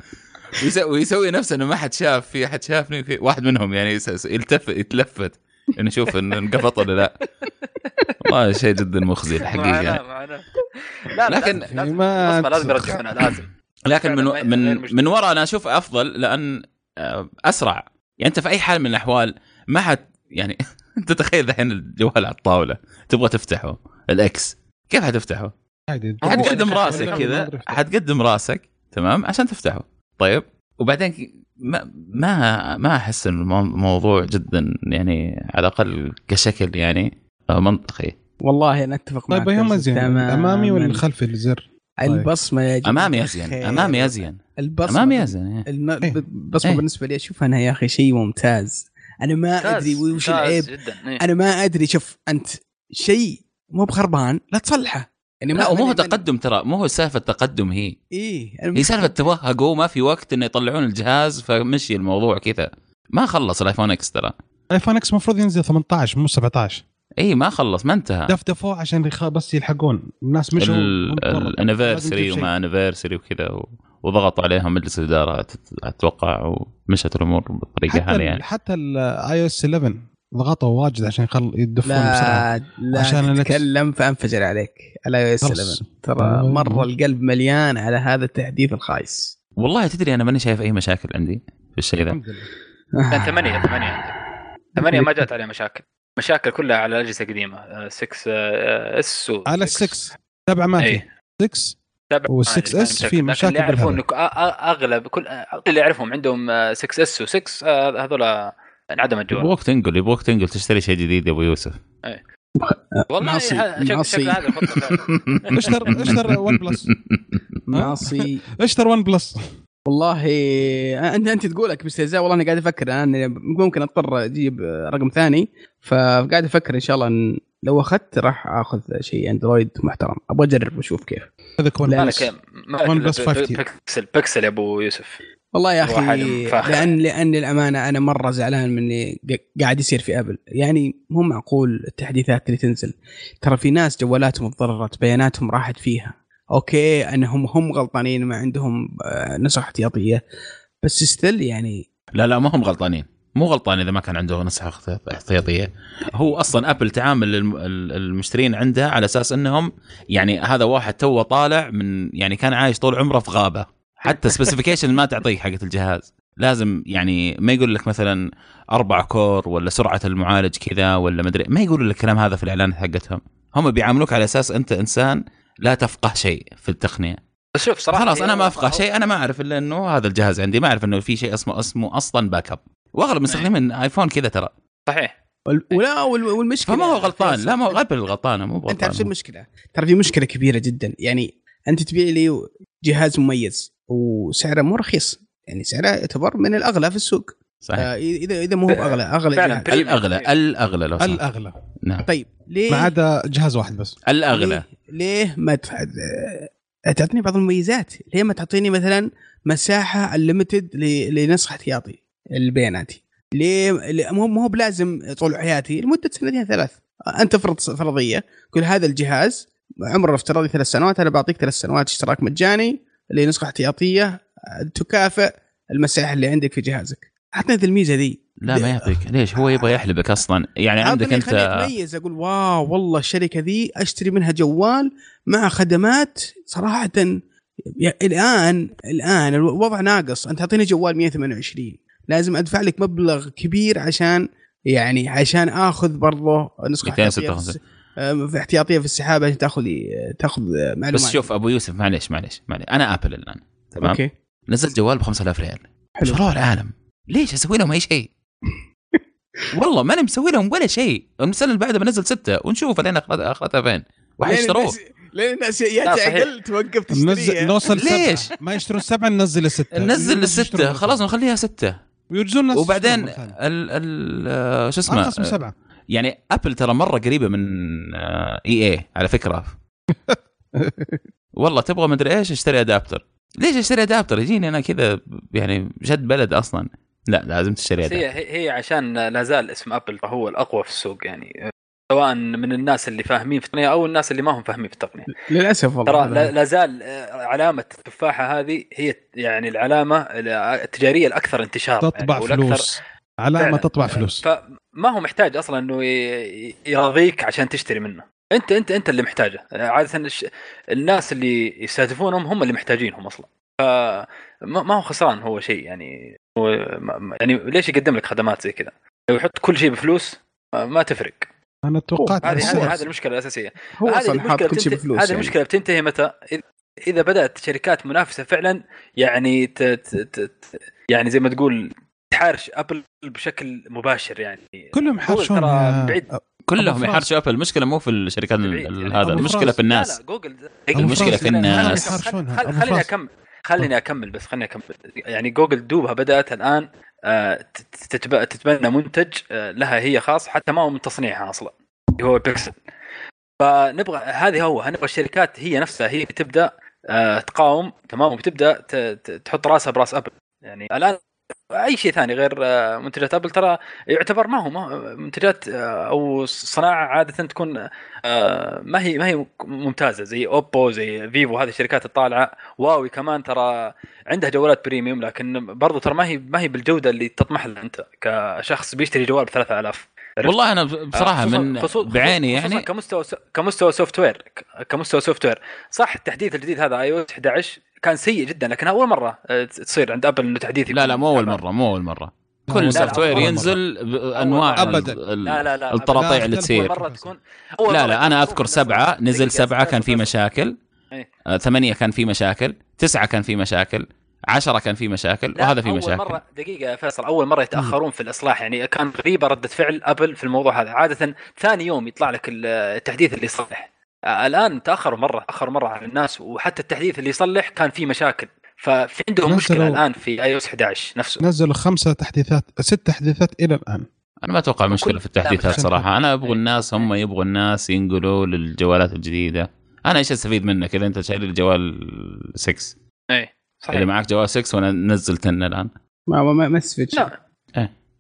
ويسوي نفسه إنه ما حد شاف في احد شافني في واحد منهم يعني يس- يلتف يتلفت. إنه يشوف إنه انقفط ولا لا. والله شيء جدا مخزي الحقيقة. معنا معنا. لا لكن لكن لازم لازم. يرجعونها لازم لكن من من. من وراء أنا أشوف أفضل لأن آه، أسرع. يعني أنت في أي حال من الأحوال ما حد يعني أنت تخيل الحين الجوال على الطاولة. تبغى تفتحه. الإكس. كيف حتفتحه؟ عادي حتقدم راسك كذا حتقدم راسك تمام عشان تفتحه طيب وبعدين ما ما ما أحس إن المو- الموضوع جدا يعني على الأقل كشكل يعني آه، منطقي والله أنا أتفق معك طيب ايهما يوسف زين تماماً. الأمامي ولا الخلفي الزر؟ طيب. البصمة يا جماعة أمامي ازين. أمامي ازين البصمة أمامي ازين إيه. الم... إيه. البصمه إيه. بالنسبة لي أشوف انها يا أخي شيء ممتاز أنا ما أدري وش العيب إيه. أنا ما أدري شوف أنت شيء مو بخربان لا تصلحه. يعني لا ومو هو تقدم ترى مو هو سالفة تقدم هي. إيه هي سالفة توهقوا ما في وقت إنه يطلعون الجهاز فمشي الموضوع كذا. ما خلص الآيفون X ترى. آيفون X المفروض ينزل 18 مو 17 إي ما خلص ما انتهى. دفدفوه عشان يخ- بس يلحقون. الناس مشوا. ال anniversary وما anniversary وكذا و- وضغطوا عليهم مجلس الإدارة أتوقع ومشت الأمور بالطريقة حتى هذه يعني حتى ال iOS 11 ضغطوا واجد عشان يخل يدفون بسرعة. لا لا عشان. تتكلم فأنفجر عليك. على. 11 ترى آه. مرة القلب مليان على هذا التحديث الخايس. والله تدري أنا ماني شايف أي مشاكل عندي في الشيء ذا. الحمد لله. كان ثمانية ثمانية. عندي ثمانية ما جات عليها مشاكل. مشاكل كلها على الأجهزة القديمة. آه، 6 آه، S و على 6 سبعة ما في. اي 6 سبعة و 6 ما S في مشاكل اللي يعرفون. انه أغلب كل اللي يعرفهم عندهم آه، 6 S و6 هذول انعدم الجوال يبغوك تنقل يبغوك تنقل تشتري شيء جديد يا أبو يوسف. والله معصي- ه- شك- معصي. شكل هذا الخطة فعلاً. اشتر اشتر OnePlus معصي اشتر OnePlus والله انت أنت تقولك باستهزاء والله أنا قاعد أفكر أنا ممكن أضطر أجيب رقم ثاني فقاعد أفكر إن شاء الله إن لو أخذت راح آخذ شيء Android محترم. أبغى أجرب وأشوف كيف. هذا One لا، Plus مالك مالك One إلا plus ب- 5T. Pixel Pixel يا أبو يوسف. والله يا أخي. لأن لأن الامانه أنا مرة زعلان من اللي ق- قاعد يصير في أبل. يعني مو معقول التحديثات اللي تنزل. ترى في ناس جوالاتهم تضررت بياناتهم راحت فيها. أوكي أنهم هم غلطانين ما عندهم آه، نسخ احتياطية. بس still يعني لا لا ما هم غلطانين. مو غلطان إذا ما كان عنده نسخه احتياط- احتياطية. هو أصلا أبل تعامل الم- ال- المشترين عندها على أساس إنهم يعني هذا واحد توه طالع من يعني كان عايش طول عمره في غابة. حتى specification ما تعطيك حقت الجهاز. لازم يعني ما يقول لك مثلا أربع كور ولا سرعة المعالج كذا ولا مدري ما يقولوا لك الكلام هذا في الاعلانات حقتهم. هم بيعاملوك على أساس أنت إنسان لا تفقه شيء في التقنية. بس شوف صراحة خلاص أنا هي- ما أفقه شيء أنا ما أعرف إلا إنه هذا الجهاز عندي ما أعرف إنه في شيء اسمه اسمه أصلا backup واغلب مستخدمين iPhone كذا ترى. صحيح. ولا وال- والمشكلة فما هو غلطان. لا ما هو Apple غلطانه مو أنت عارف شو غلطان المشكلة؟ ترى في مشكلة كبيرة جدا. يعني أنت تبيع لي جهاز مميز. وسعره مو رخيص. يعني سعره يعتبر من الأغلى في السوق. صحيح. آه اذا اذا مو هو أغلى أغلى فعلاً. جهاز. الأغلى الأغلى لو. الأغلى. نعم. طيب ليه؟ ما عدا جهاز واحد بس. الأغلى. ليه, ليه ما. آه، تعطيني بعض المميزات. ليه ما تعطيني مثلا مساحة الليمتد لنسخ احتياطي البياناتي؟ ليه؟ ليه- مو مو بلازم طول حياتي لمدة سنتين ثلاث. أنت افرض فرضية كل هذا الجهاز عمره الافتراضي ثلاث سنوات أنا بعطيك ثلاث سنوات اشتراك مجاني لنسخة احتياطية آه، تكافئ المساحة اللي عندك في جهازك. اعطني ذي الميزة ذي. لا ما يعطيك. ليش؟ هو يبغى يحلبك أصلا. يعني عندك أنت اتميز أقول واو والله الشركة ذي أشتري منها جوال مع خدمات صراحة يا- الآن الآن الوضع ناقص. أنت تعطيني جوال 128 لازم أدفع لك مبلغ كبير عشان يعني عشان آخذ برضه نسخة احتياطية. في 256. في احتياطية في السحابة عشان تاخذ تاخذ معلومات. بس شوف أبو يوسف معليش معليش معليش. أنا آبل الآن تمام؟ أوكي. نزل جوال ب 5000 ريال. حلو. شروع العالم. ليش أسوي لهم أي شيء؟ والله ماني مسوي لهم ولا شيء. السنة اللي بعدها بنزل ستة. ونشوف لين أخذتها فين. وحيشتروه لين الناس يا. تعقل توقف تشتريها نوصل ليش؟ ما يشترون سبعة ننزل السته ننزل السته خلاص نخليها ستة. ويرجون الناس وبعدين. ال ال شو اسمه؟ ارخص من سبعة. يعني Apple ترى مرة قريبة من EA على فكرة. والله تبغى مدري إيش اشتري adapter ليش اشتري adapter يجيني أنا كذا يعني جد بلد أصلا. لا لازم تشتري بس هي adapter هي عشان لا زال اسم Apple هو الأقوى في السوق يعني. سواء من الناس اللي فاهمين في التقنية أو الناس اللي ما هم فاهمين في التقنية. للأسف والله ترى. لا لا زال آه، علامة التفاحة هذه هي يعني العلامة التجارية الأكثر انتشار تطبع يعني فلوس. علامة. تطبع فلوس. فما هو محتاج أصلا إنه ي- يرضيك عشان تشتري منه أنت أنت أنت اللي محتاجه عادة الش- الناس اللي يستهدفونهم هم اللي محتاجينهم أصلا فما ما هو خسران هو شيء يعني هو ما- ما- يعني ليش يقدم لك خدمات زي كذا لو يحط كل شيء بفلوس ما- ما تفرق أنا توقعت هذه. هذه المشكلة الأساسية هو هذه أصلا حاط المشكلة كل شيء بفلوس هذه يعني. المشكلة بتنتهي متى إذا بدأت شركات منافسة فعلا يعني. ت... ت... ت- يعني زي ما تقول تحارش Apple بشكل مباشر يعني. كلهم يا- بعيد. كلهم. يحرشوا Apple. المشكلة مو في الشركات يعني. هذا المشكلة. في الناس. لا لا جوجل. المشكلة في الناس. خليني. أكمل. خليني أكمل بس خليني أكمل. يعني جوجل دوبها بدأت الآن آه، تت- تتب... تتبنى منتج آه، لها هي خاص حتى ما هو من تصنيعها أصلا اللي هو بيكسل. فنبغى هذه هو نبغى الشركات هي نفسها هي تبدا آه، تقاوم تمام. ت... تحط راسها براس Apple. يعني الآن أي شيء ثاني غير آه، منتجات Apple ترى يعتبر ما هو هو منتجات آه، أو صناعة عادة تكون آه، ما هي ما هي ممتازة زي Oppo زي Vivo هذه الشركات الطالعة واوي كمان ترى عندها جوالات premium لكن برضو ترى ما هي ما هي بالجودة اللي تطمح لها أنت كشخص بيشتري جوال ب 3000 عرفت؟ والله أنا بصراحة خصوصاً- من بعيني خصوصاً يعني كمستوى كمستوى software كمستوى software صح التحديث الجديد هذا اي أو 11 كان سيء جدا لكن أول مرة آه، تصير عند Apple إنه تحديث لا لا مو أول. مرة مو أول مرة. لا، كل لا، software. ينزل بأنواع أبداً. ال- لا لا لا الطراطيع لا، اللي تصير. أول مرة تكون أول لا لا أنا أذكر سبعة نزل سبعة كان في مشاكل. إيه. آه، ثمانية كان في مشاكل. تسعة كان في مشاكل. عشرة كان في مشاكل وهذا في مشاكل. مرة دقيقة يا فيصل أول مرة يتأخرون في الإصلاح يعني كان غريبة ردة فعل Apple في الموضوع هذا. عادة ثاني يوم يطلع لك التحديث اللي يصلح. آه، الآن تأخروا مرة تأخروا مرة على الناس وحتى التحديث اللي يصلح كان فيه مشاكل. ففي عندهم مشكلة الآن في iOS 11 نفسه. نزلوا خمسة تحديثات ست تحديثات إلى الآن. أنا ما أتوقع مشكلة كل- في التحديثات صراحة. أنا أبغى إيه. الناس هم يبغوا الناس ينقلوا للجوالات الجديدة. أنا إيش أستفيد منك؟ اذا أنت شايل الجوال 6 اي اذا صحيح معك جوال 6 وأنا نزل 10 الآن. ما ما ما شيء. لا.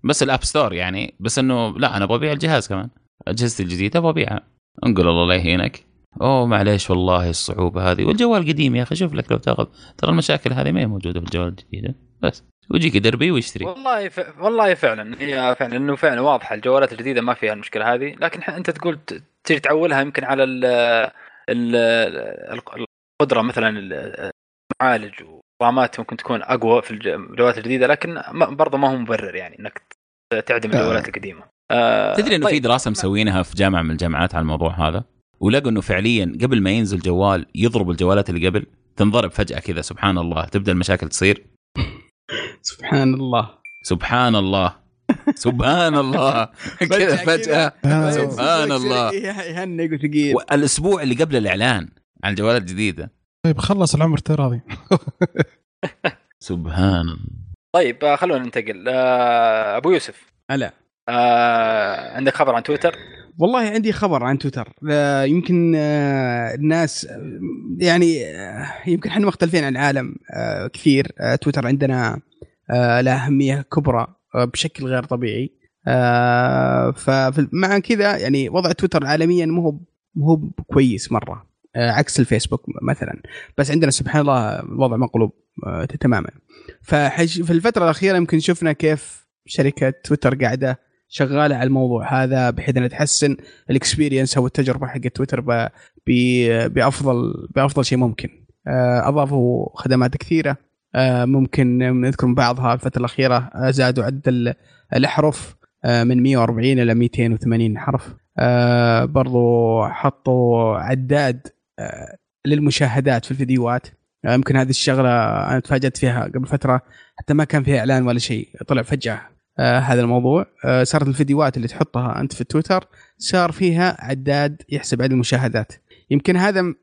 بس ال App Store يعني بس إنه لا أنا أبغى أبيع الجهاز كمان. أجهزتي الجديدة أبغى أبيعها. أنقل الله لا يهينك. أوه معليش والله الصعوبة هذه. والجوال قديم يا أخي شوف لك لو تأخذ. ترى المشاكل هذه ما هي موجودة في الجوال الجديد. بس. ويجيك دربي ويشتري. والله ف... والله فعلا. هي فعلا إنه فعلا واضحة. الجوالات الجديدة ما فيها المشكلة هذه. لكن ح- أنت تقول ت- تجي تعولها يمكن على ال ال ال- القدرة مثلا ال- المعالج ورامات ممكن تكون أقوى في الج- الجوالات الجديدة لكن برضه ما هو مبرر يعني إنك تعدم آه. الجوالات القديمة. آه، تدري إنه في طيب. دراسة مسوينها في جامعة من الجامعات على الموضوع هذا؟ ولقوا إنه فعليا قبل ما ينزل جوال يضرب الجوالات اللي قبل تنضرب فجأة كذا سبحان الله. تبدأ المشاكل تصير؟ سبحان الله. سبحان الله. سبحان الله. كذا فجأة. آه. سبحان الله. يهنق وثقيل. الأسبوع اللي قبل الإعلان عن الجوالات الجديدة طيب خلص العمر افتراضي سبحان. طيب آه، خلونا ننتقل. آه، أبو يوسف. هلا. آه، عندك خبر عن تويتر؟ والله عندي خبر عن تويتر. آه، يمكن آه، الناس يعني آه، يمكن إحنا مختلفين عن العالم آه، كثير. آه، تويتر عندنا آه، له أهمية كبرى آه، بشكل غير طبيعي. آه، فمع كذا يعني وضع تويتر عالميا مو هو مو هو كويس مرة. عكس الفيسبوك مثلا. بس عندنا سبحان الله الوضع مقلوب آه، تماما. فحج في الفترة الأخيرة يمكن شفنا كيف شركة تويتر قاعدة شغالة على الموضوع هذا بحيث إنها تحسن الإكسبيرينس أو التجربة حق تويتر بافضل بأفضل شيء ممكن. آه، أضافوا خدمات كثيرة. آه، ممكن نذكر بعضها الفترة الأخيرة آه، زادوا عدد ال- الأحرف آه، من 140 إلى 280 حرف. آه، برضو حطوا عداد آه، للمشاهدات في الفيديوهات. آه، يمكن هذه الشغلة أنا تفاجأت فيها قبل فترة حتى ما كان فيها إعلان ولا شيء. طلع فجأة آه هذا الموضوع. آه صارت الفيديوهات اللي تحطها أنت في تويتر صار فيها عداد يحسب عدد المشاهدات. يمكن هذا م-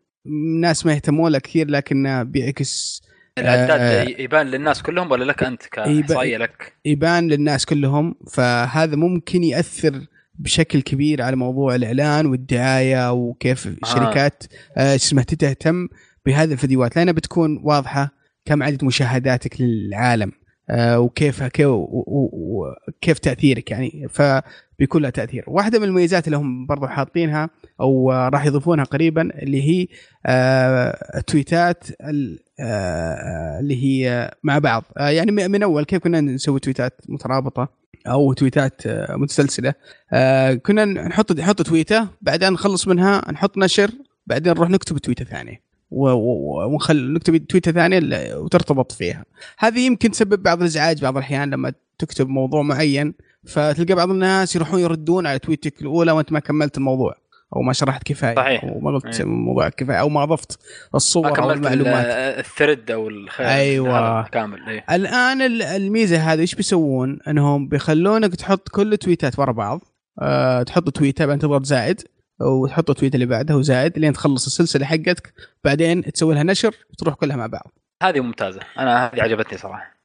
ناس ما يهتمون له كثير لكنه بيعكس العداد آه، يبان للناس كلهم ولا لك أنت كإحصائية لك؟ يبان للناس كلهم. فهذا ممكن يأثر بشكل كبير على موضوع الإعلان والدعاية وكيف الشركات آه، شو اسمه تهتم بهذه الفيديوهات. لأنها بتكون واضحة كم عدد مشاهداتك للعالم آه، وكيف كيف وكيف تأثيرك يعني. فبيكون لها تأثير. واحدة من المميزات اللي هم برضو حاطينها أو آه، راح يضيفونها قريبا اللي هي آه، تويتات ال- آه، اللي هي مع بعض. آه، يعني من أول كيف كنا نسوي تويتات مترابطة. أو تويتات آه، متسلسلة. آه، كنا نحط نحط تويتة بعدين نخلص منها نحط نشر بعدين نروح نكتب تويتة ثانية. ونخل نكتب تويتة ثانية وترتبط فيها. هذه يمكن تسبب بعض الإزعاج بعض الأحيان لما تكتب موضوع معين فتلقى بعض الناس يروحون يردون على تويتك الأولى وأنت ما كملت الموضوع. أو ما شرحت كفاية صحيح. أو ما قلت أي. الموضوع كفاية أو ما اضفت الصور أو المعلومات ال- الثريد أو الخير أيوة. هذا كامل إيه. الآن ال- الميزة هذه إيش بيسوون؟ إنهم بيخلونك تحط كل التويتات ورا بعض أه تحط تويتة بعدين تضغط زائد وتحط التويتة اللي بعدها وزائد لين تخلص السلسلة حقتك بعدين تسوي لها نشر وتروح كلها مع بعض. هذه ممتازة أنا هذه عجبتني صراحة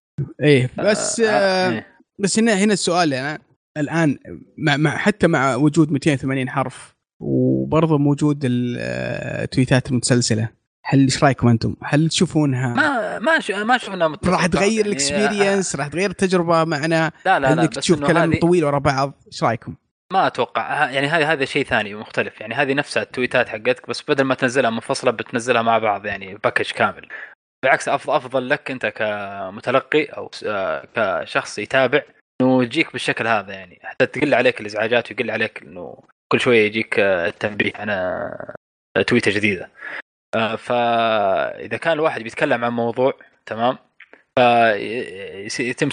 إيه بس آه، آه إيه. بس هنا هنا السؤال أنا الآن مع, مع حتى مع وجود 280 حرف وبرضه موجود ال- آه، التويتات المتسلسلة. هل إيش رأيكم أنتم؟ هل تشوفونها؟ ما ما ش... ما شفنا راح تغير يعني- ال experience راح تغير التجربة معنا؟ لا لا لا تشوف كلام هذه- طويل ورا بعض؟ إيش رأيكم؟ ما أتوقع. يعني هذه هذا شيء ثاني مختلف. يعني هذه نفسها التويتات حقتك بس بدل ما تنزلها منفصلة بتنزلها مع بعض يعني package كامل. بالعكس افضل أفضل لك أنت كمتلقي أو آه، كشخص يتابع إنه يجيك بالشكل هذا يعني. حتى تقل عليك الإزعاجات ويقل عليك إنه كل شوية يجيك آه، التنبيه على تويته جديدة آه، فاذا كان الواحد بيتكلم عن موضوع تمام فيتم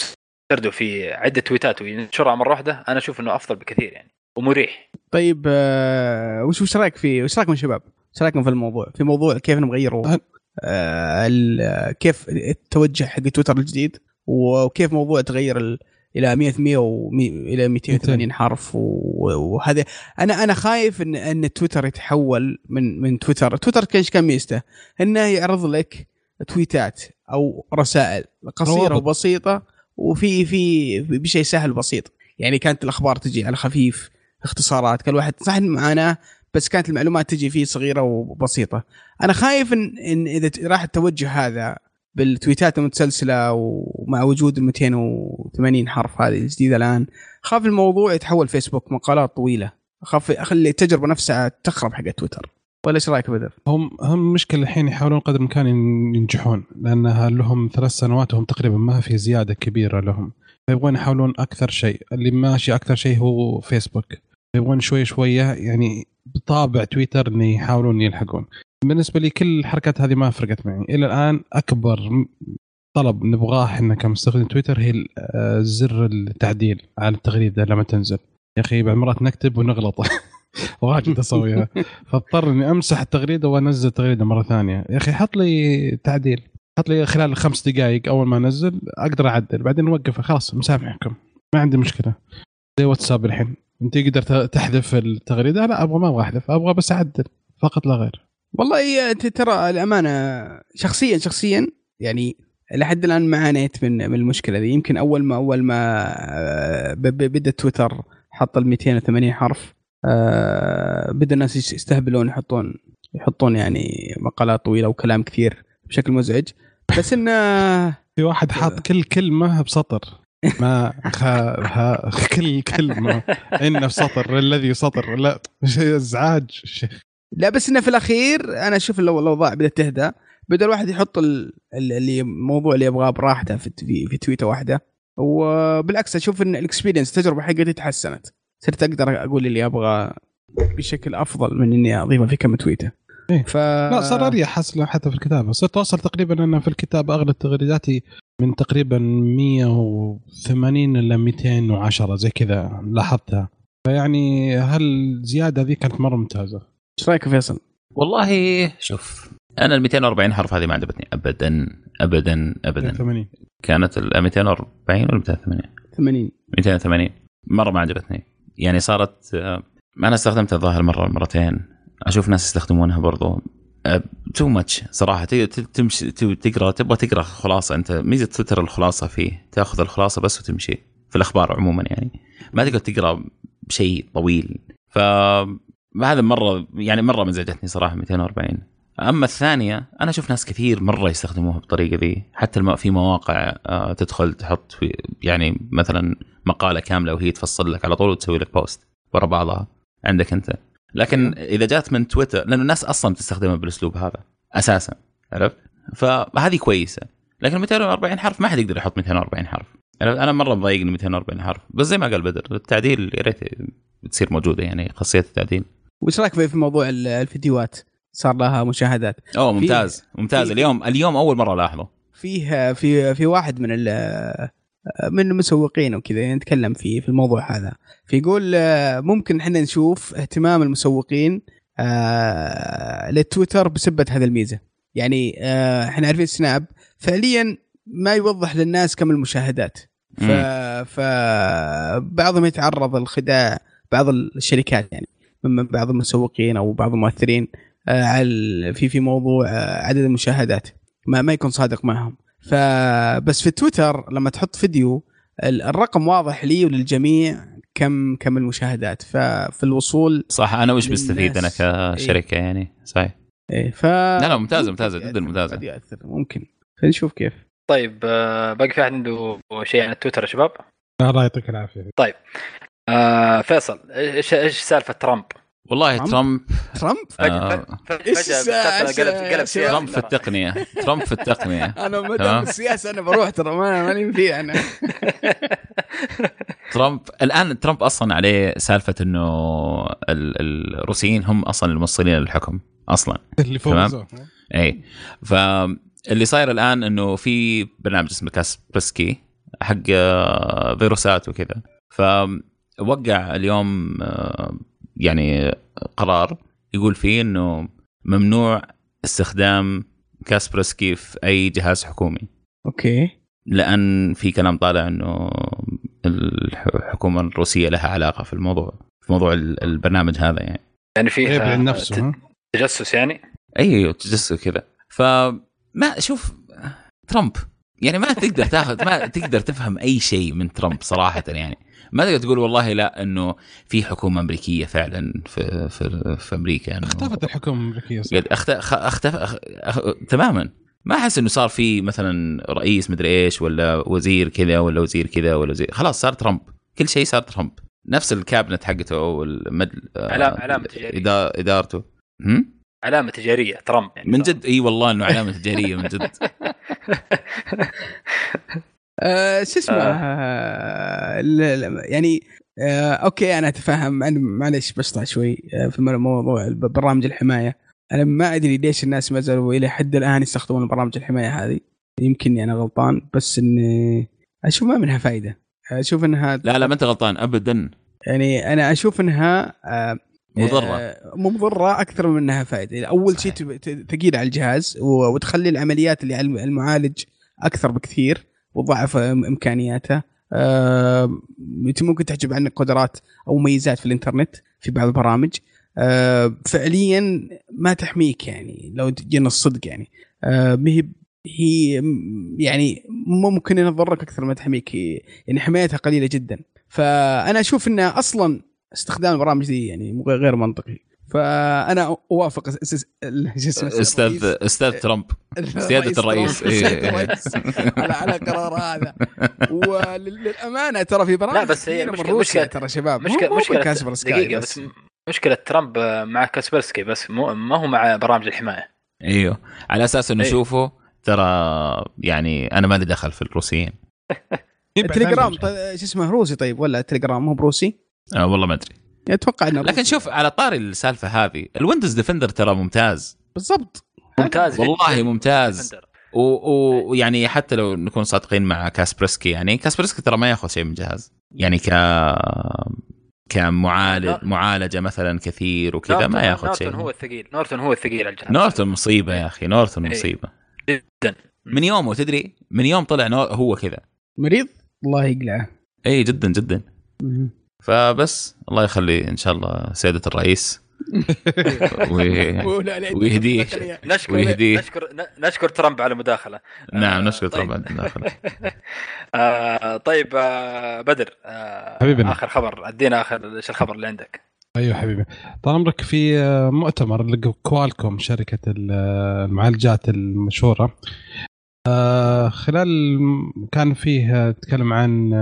سرده في عدة تويتات وينشرها مرة واحدة أنا أشوف إنه أفضل بكثير يعني ومريح طيب آه وش وش رأيك في وش رأيكم شباب؟ وش رأيكم في الموضوع؟ في موضوع كيف نغيره أه. آه كيف التوجه حق تويتر الجديد وكيف موضوع تغير ال إلى 100 100 و إلى 280 حرف وهذا أنا أنا خايف إن إن تويتر يتحول من من تويتر. تويتر كان إيش كان ميزته؟ إنه يعرض لك تويتات أو رسائل قصيرة روابط. وبسيطة وفي في بشيء سهل وبسيط. يعني كانت الأخبار تجي على خفيف اختصارات كل واحد صح إن معاناه بس كانت المعلومات تجي فيه صغيرة وبسيطة. أنا خايف إن إن إذا راح التوجه هذا بالتويتات المتسلسلة ومع وجود ال 280 حرف هذه الجديدة الآن خاف الموضوع يتحول فيسبوك مقالات طويلة. اخاف أخلي التجربة نفسها تخرب حق تويتر. ولا إيش رأيك بدر؟ هم هم مشكلة الحين يحاولون قدر الإمكان ين- ينجحون لأنها لهم ثلاث سنوات وهم تقريبا ما في زيادة كبيرة لهم. فيبغون يحاولون أكثر شيء. اللي ماشي أكثر شيء هو فيسبوك. يبغون شوي شوية يعني بطابع تويتر إن يحاولون يلحقون. بالنسبة لي كل الحركات هذه ما فرقت معي. إلى الآن أكبر طلب نبغاه إحنا كمستخدم تويتر هي آه، زر التعديل على التغريدة لما تنزل. يا أخي بعض المرات نكتب ونغلط. واجد أسويها. فاضطر إني أمسح التغريدة وأنزل التغريدة مرة ثانية. يا أخي حط لي تعديل. حط لي خلال خمس دقائق أول ما أنزل أقدر أعدل. بعدين نوقفها خلاص مسامحكم ما عندي مشكلة. زي واتساب الحين. أنت تقدر تحذف التغريدة. لا أبغى ما أبغى أحذف. أبغى بس أعدل. فقط لا غير. والله ت- ترى الأمانة شخصيا شخصيا يعني لحد الآن ما عانيت من من المشكلة دي يمكن أول ما أول ما آه، بدأ تويتر حط ال 280 حرف آه، بدأ الناس يس- يستهبلون يحطون يحطون يعني مقالات طويلة وكلام كثير بشكل مزعج. بس انه في واحد حاط كل كلمة بسطر. ما خ... ها... كل كلمة. ان في سطر الذي سطر لا ازعاج شيخ لا بس إنه في الأخير أنا أشوف لو الاوضاع بدات تهدى. بدأ الواحد يحط ال- ال- اللي الموضوع اللي يبغاه براحته في في, في تويته واحدة. وبالعكس أشوف إن الاكسبيرينس التجربة حقتي تحسنت. صرت أقدر أقول اللي أبغى بشكل أفضل من إني أضيفه في كم تويتة. إيه. ف لا صار أريح حتى في الكتابة. صرت أوصل تقريبا أنا في الكتابة اغلب تغريداتي من تقريبا 180 إلى 210 زي كذا لاحظتها. فيعني هالزياده ذي كانت مرة ممتازة؟ إيش رأيك يا فيصل؟ والله شوف أنا ال 240 حرف هذه ما عجبتني ابدا ابدا ابدا. 80 كانت ال 240 ولا 280 80 280 مرة ما عجبتني. يعني صارت آه، أنا استخدمتها الظاهر مرة مرتين. أشوف ناس يستخدمونها برضو. تو ماتش صراحة. تمشي ت- تقرأ تبغى تقرأ خلاصة. أنت ميزة تويتر الخلاصة فيه. تأخذ الخلاصة بس وتمشي في الأخبار عموما يعني. ما تقدر تقرأ شيء طويل. ف هذا مرة يعني مرة مزعجتني صراحة 240 أما الثانية أنا أشوف ناس كثير مرة يستخدموها بالطريقة ذي. حتى الم- في مواقع آه، تدخل تحط في يعني مثلا مقالة كاملة وهي تفصل لك على طول وتسوي لك بوست ورا بعضها عندك أنت. لكن إذا جات من تويتر لأنه الناس أصلا تستخدمها بالأسلوب هذا أساسا عرفت؟ فهذه كويسة. لكن 240 حرف ما حد يقدر يحط 240 حرف؟ أنا مرة مضايقني 240 حرف بس زي ما قال بدر التعديل يا ريت تصير موجودة يعني خاصية التعديل. وش رأيك في موضوع ال- الفيديوهات؟ صار لها مشاهدات. أوه ممتاز ممتاز. اليوم اليوم أول مرة الاحظه فيه في في واحد من من المسوقين وكذا نتكلم في في الموضوع هذا. فيقول ممكن إحنا نشوف اهتمام المسوقين آه، للتويتر بسبة هذه الميزة. يعني آه، إحنا عارفين سناب فعليا ما يوضح للناس كم المشاهدات. ف. فبعضهم يتعرض للخداع بعض الشركات يعني. من بعض المسوقين أو بعض المؤثرين آه، على في في موضوع آه، عدد المشاهدات. ما ما يكون صادق معهم. فبس في تويتر لما تحط فيديو ال- الرقم واضح لي وللجميع كم كم المشاهدات. ففي الوصول صح أنا وش بستفيد أنا للناس. كشركة يعني؟ صحيح. إيه ف لا لا ممتازه ممتازه جدا ممتازه قد يأثر ممكن. خلينا نشوف كيف. طيب آه، باقي في احد عنده شيء عن التويتر يا شباب؟ الله يعطيك العافية. آه فيصل إيش إيش سالفة ترامب؟ والله ترامب؟ ترامب. ترامب؟ آه، فجأة. ترامب في التقنية. ترامب في التقنية. أنا ما. دام السياسة أنا بروح ترى ما ماني فيه أنا. ترامب الآن ترامب أصلا عليه سالفة إنه ال- الروسيين هم أصلا الموصلين للحكم أصلا. اللي فوزوه اي فاللي صاير الآن إنه في برنامج اسمه كاسبرسكي حق آه، فيروسات وكذا. فوقع اليوم آه، يعني قرار يقول فيه إنه ممنوع استخدام كاسبرسكي في أي جهاز حكومي. أوكي. لأن في كلام طالع إنه الحكومة الروسية لها علاقة في الموضوع في موضوع ال- البرنامج هذا يعني. يعني فيه يبعد آه، نفسه؟ تجسس يعني؟ أيوه تجسس كذا. فما شوف ترامب. يعني ما تقدر تاخذ ما تقدر تفهم أي شيء من ترامب صراحة يعني. ما تقدر تقول والله لا إنه في حكومة أمريكية فعلا في في, في أمريكا إنه اختفت الحكومة الأمريكية صح؟ قد اخت... خ- اختفى أخ... أخ... تماما. ما أحس إنه صار في مثلا رئيس مدري إيش ولا وزير كذا ولا وزير كذا ولا وزير خلاص صار ترامب. كل شيء صار ترامب. نفس ال cabinet حقته والمد... علامة- علامة تجارية. إدار... إدارته. هم؟ علامة تجارية ترامب يعني من جد؟ إي والله إنه علامة تجارية من جد. آه، شو اسمه؟ آه، ل- يعني آه، أوكي أنا أتفهم. أنا معلش بشطح شوي آه، في موضوع برامج الحماية. أنا ما أدري ليش الناس ما زالوا إلى حد الآن يستخدمون برامج الحماية هذه. يمكن أنا غلطان بس إني أشوف ما منها فائده أشوف إنها لا لا ما أنت غلطان ابدا. يعني أنا أشوف إنها آه، مضرة. آه، مضرة أكثر من إنها فائده أول شيء صحيح. تب- ت- ثقيل على الجهاز وتخلي العمليات اللي على الم- المعالج أكثر بكثير. وضعف إمكانياته. آه، ممكن تحجب عنك قدرات أو ميزات في الإنترنت في بعض البرامج. آه، فعليا ما تحميك يعني لو جينا الصدق يعني. آه، هي يعني ممكن انها تضرك أكثر ما تحميك يعني حمايتها قليلة جدا. فأنا أشوف انه أصلا استخدام البرامج دي يعني غير منطقي. فأنا أوافق أستاذ أستاذ ترامب. سيادة الرئيس. ترامب، سيادة إيه. الرئيس. على على قرار هذا. وللأمانة ترى في برامج لا، بس هي مشكلة- ترى شباب. مشكله مشكله دقيقة بس. مشكلة ترامب مع Kaspersky بس مو ما هو مع برامج الحماية. أيوه. على أساس إنه أيوه. شوفوا ترى يعني أنا ما لي دخل في الروسيين. التليجرام شو اسمه روسي طيب ولا التليجرام مو بروسي؟ آه والله ما أدري. أتوقع إنه لكن. شوف على طاري السالفة هذه ال Windows Defender ترى ممتاز. بالضبط. ممتاز. والله. ممتاز. ويعني حتى لو نكون صادقين مع Kaspersky يعني Kaspersky ترى ما ياخذ شيء من جهاز. يعني ك كمعالج. معالجة مثلا كثير وكذا ما Norton- ياخذ Norton شيء هو الثقيل. Norton هو الثقيل على الجهاز. Norton مصيبة يا أخي Norton إيه. مصيبة. جدا. من يومه تدري؟ من يوم طلع Norton هو كذا. مريض؟ الله يقلعه. اي جدا جدا. مم. فبس الله يخلي إن شاء الله سيادة الرئيس ويهديه. نشكر ويهديه. نشكر نشكر ترامب على المداخلة نعم آه، نشكر طيب. طبعا داخل آه طيب آه بدر حبيبنا. آخر خبر أدينا آخر إيش الخبر اللي عندك أيوه حبيبي طال عمرك في مؤتمر ل Qualcomm شركة ال- المعالجات المشهورة خلال كان فيه تكلم عن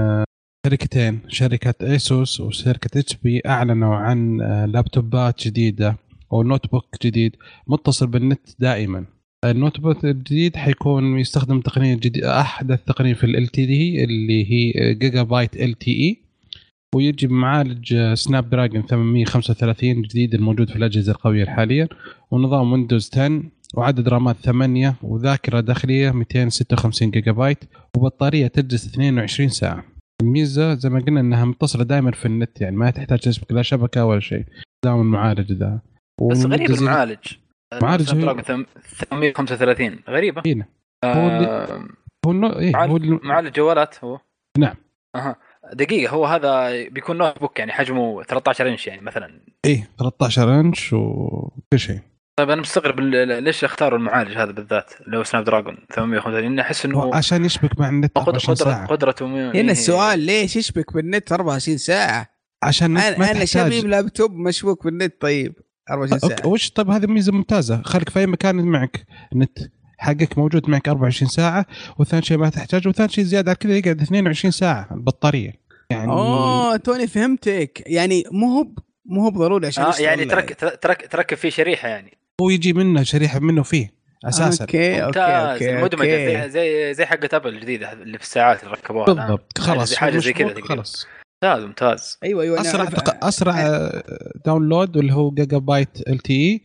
شركتين شركة Asus وشركة HP أعلنوا عن آه، لابتوبات جديدة أو notebook جديد متصل بالنت دائما. ال notebook الجديد حيكون يستخدم تقنية جديدة أحدث تقنية في ال دي اللي هي gigabyte LTE ويجي بمعالج Snapdragon 835 جديد الموجود في الأجهزة القوية حاليا ونظام Windows 10 وعدد رامات 8 وذاكرة داخلية 256 جيجا بايت وبطارية تجلس 22 ساعة. الميزه زي ما قلنا إنها متصلة دائما في النت يعني ما تحتاج تشبك لا شبكة ولا شيء. دام المعالج ذا. بس غريب المعالج. معالج Snap هي- dragon ثم- 835 غريبة. هنا. هو اللي- آه هو النو... إيه هو معالج ال- معالج جوالات هو. نعم. أها. دقيقة هو هذا بيكون notebook يعني حجمه 13 إنش يعني مثلا. إيه 13 إنش وكل شيء. طيب أنا مستغرب ليش اختاروا المعالج هذا بالذات اللي هو Snapdragon 835 أحس إنه عشان يشبك مع النت قدرة 24 قدرة ساعة. قدرته هنا هي- السؤال ليش يشبك بالنت 24 ساعة؟ عشان أنا أنا شبيب لابتوب مشبوك بالنت طيب. 24 okay، ساعة. وش طيب هذه ميزة ممتازة. خليك في أي مكان معك نت. حقك موجود معك 24 ساعة وثاني شيء ما تحتاج وثاني شيء زيادة على كذا يقعد 22 ساعة البطاريه يعني أوه توني فهمتك. يعني مو هو مو هو ضروري عشان آه يعني ترك ترك تركب فيه شريحة يعني. هو يجي منه شريحة منه فيه أساسا. okay okay ممتاز okay. مدمجه زي زي زي حقت Apple الجديدة اللي في الساعات اللي ركبوها. بالضبط. خلاص زي حاجة زي كذا. خلاص. ممتاز ممتاز. أيوه أيوه أسرع تق... أسرع download اللي هو gigabyte LTE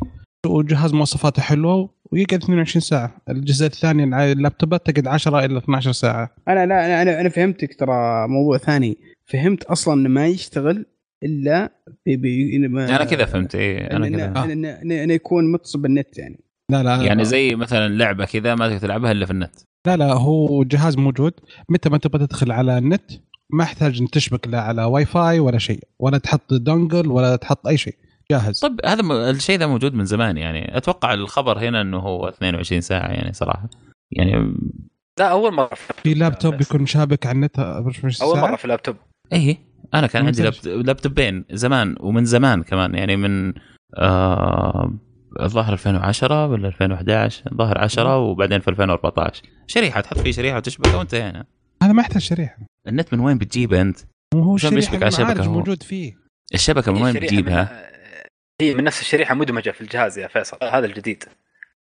وجهاز مواصفاته حلوة ويقعد 22 ساعة. الجزء الثاني الع- اللابتوبات تقعد 10 إلى 12 ساعة. أنا لا أنا أنا, أنا فهمتك ترى موضوع ثاني. فهمت أصلا إنه ما يشتغل إلا ب- ب- ما- أنا كذا فهمت. إيه أنا كذا. إن- انه يكون متصل بالنت يعني. لا لا يعني زي مثلا لعبة كذا ما تقدر تلعبها إلا في النت. لا لا هو جهاز موجود. متى ما تبغى تدخل على النت ما يحتاج إن تشبك لا على واي فاي ولا شيء ولا تحط dongle ولا تحط أي شيء. جاهز. طيب هذا الشيء ذا موجود من زمان يعني. أتوقع الخبر هنا إنه هو 22 ساعة يعني صراحة. يعني لا أول مرة. في لابتوب يكون شابك على النت 24 ساعه أول مرة في اللابتوب إيه. أنا كان عندي لابتوبين زمان ومن زمان كمان يعني من آه الظاهر 2010 ولا 2011 الظاهر 10 وبعدين في 2014 شريحة تحط فيه شريحة وتشبكها وانتهينا. هذا ما يحتاج شريحة. النت من وين بتجيبه أنت؟ هو عشان شريحة بيشبك على الشبكة هو. موجود فيه. الشبكة من وين بتجيبها؟ من- هي من نفس الشريحة مدمجة في الجهاز يا فيصل. هذا الجديد.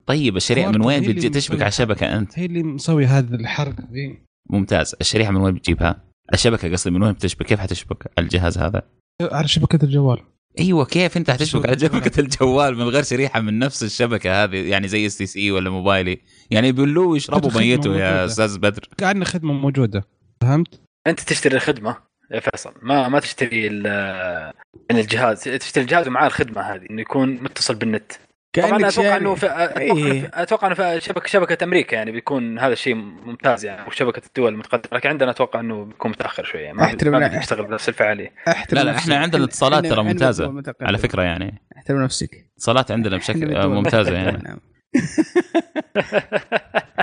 طيب الشريحة من هو وين بتجي تشبك على الشبكه أنت؟ هي اللي مسوي هذا الحرق ذي ممتاز. الشريحة من وين بتجيبها؟ الشبكة قصدي من وين بتشبك؟ كيف حتشبك الجهاز هذا؟ على شبكة الجوال أيوه كيف أنت حتشبك على شبكة شبكة الجوال من غير شريحة من نفس الشبكة هذه يعني زي STC ولا موبايلي يعني بيقولوا له يشربوا ميته يا. أستاذ بدر كأن خدمة موجودة فهمت؟ أنت تشتري الخدمة يا فيصل ما ما تشتري ال- يعني الجهاز تشتري الجهاز ومعاه الخدمة هذه إنه يكون متصل بالنت كأنك أتوقع شاري- إنه في إيه. أتوقع إنه في شبكه شبكة أمريكا يعني بيكون هذا الشيء ممتاز يعني وشبكه الدول المتقدمة لكن عندنا أتوقع إنه بيكون متأخر شوية ما أحترم ما لا. بيقدر يشتغل بنفس الفعالية أحترم لا لا. إحنا عندنا اتصالات ترى ممتازة. على فكرة يعني أحترم نفسك اتصالات عندنا بشكل ممتازه يعني.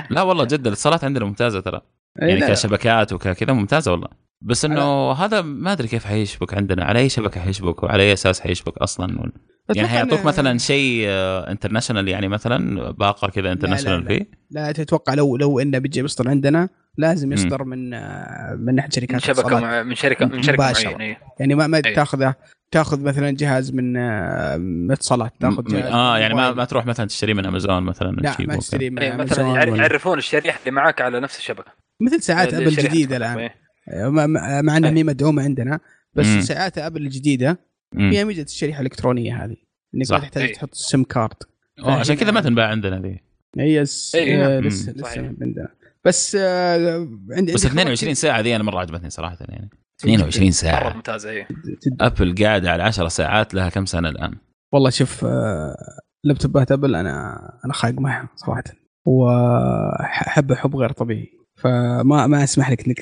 لا والله جد الاتصالات عندنا ممتازة ترى إيه، يعني كشبكات وكذا ممتازة والله بس إنه هذا ما أدري كيف حيشبك عندنا على أي شبكة حيشبك وعلى أي أساس حيشبك أصلا يعني أتوقع حيعطوك إنه- مثلا شيء international يعني مثلا باقة كذا international. فيه لا تتوقع لو لو إنه بيجي يصدر عندنا لازم يصدر من آه، من ناحية شركات من شبكة. مع من شركه من شركة. معينة إيه. يعني ما ما أي. تاخذه تاخذ مثلا جهاز من آه، اتصالات تاخذ جهاز آه يعني ما. ما تروح مثلا تشتري من امازون مثلا لا ما تشتري من إيه، مثلا يعرفون الشريحة اللي معاك على نفس الشبكة مثل ساعات Apple الجديده تكون- الآن إيه. مع- مع مع انها أي. مي مدعومة عندنا بس مم. ساعات Apple الجديدة. فيها ميزة الشريحة الإلكترونية هذه إنك صح. ما تحتاج أي. تحط SIM card عشان كذا ما تنباع عندنا ذي هي س... أي، آه،. لسه. لسه. عندنا بس آه، عندي بس عندي 22 ساعة ذي أنا مرة عجبتني صراحة يعني 22 مره ساعة ممتازة إيه جدا Apple قاعدة على 10 ساعات لها كم سنة الآن والله شوف آه، لابتوبات Apple أنا أنا خاقق معها صراحة واحب حب غير طبيعي فما ما أسمح لك إنك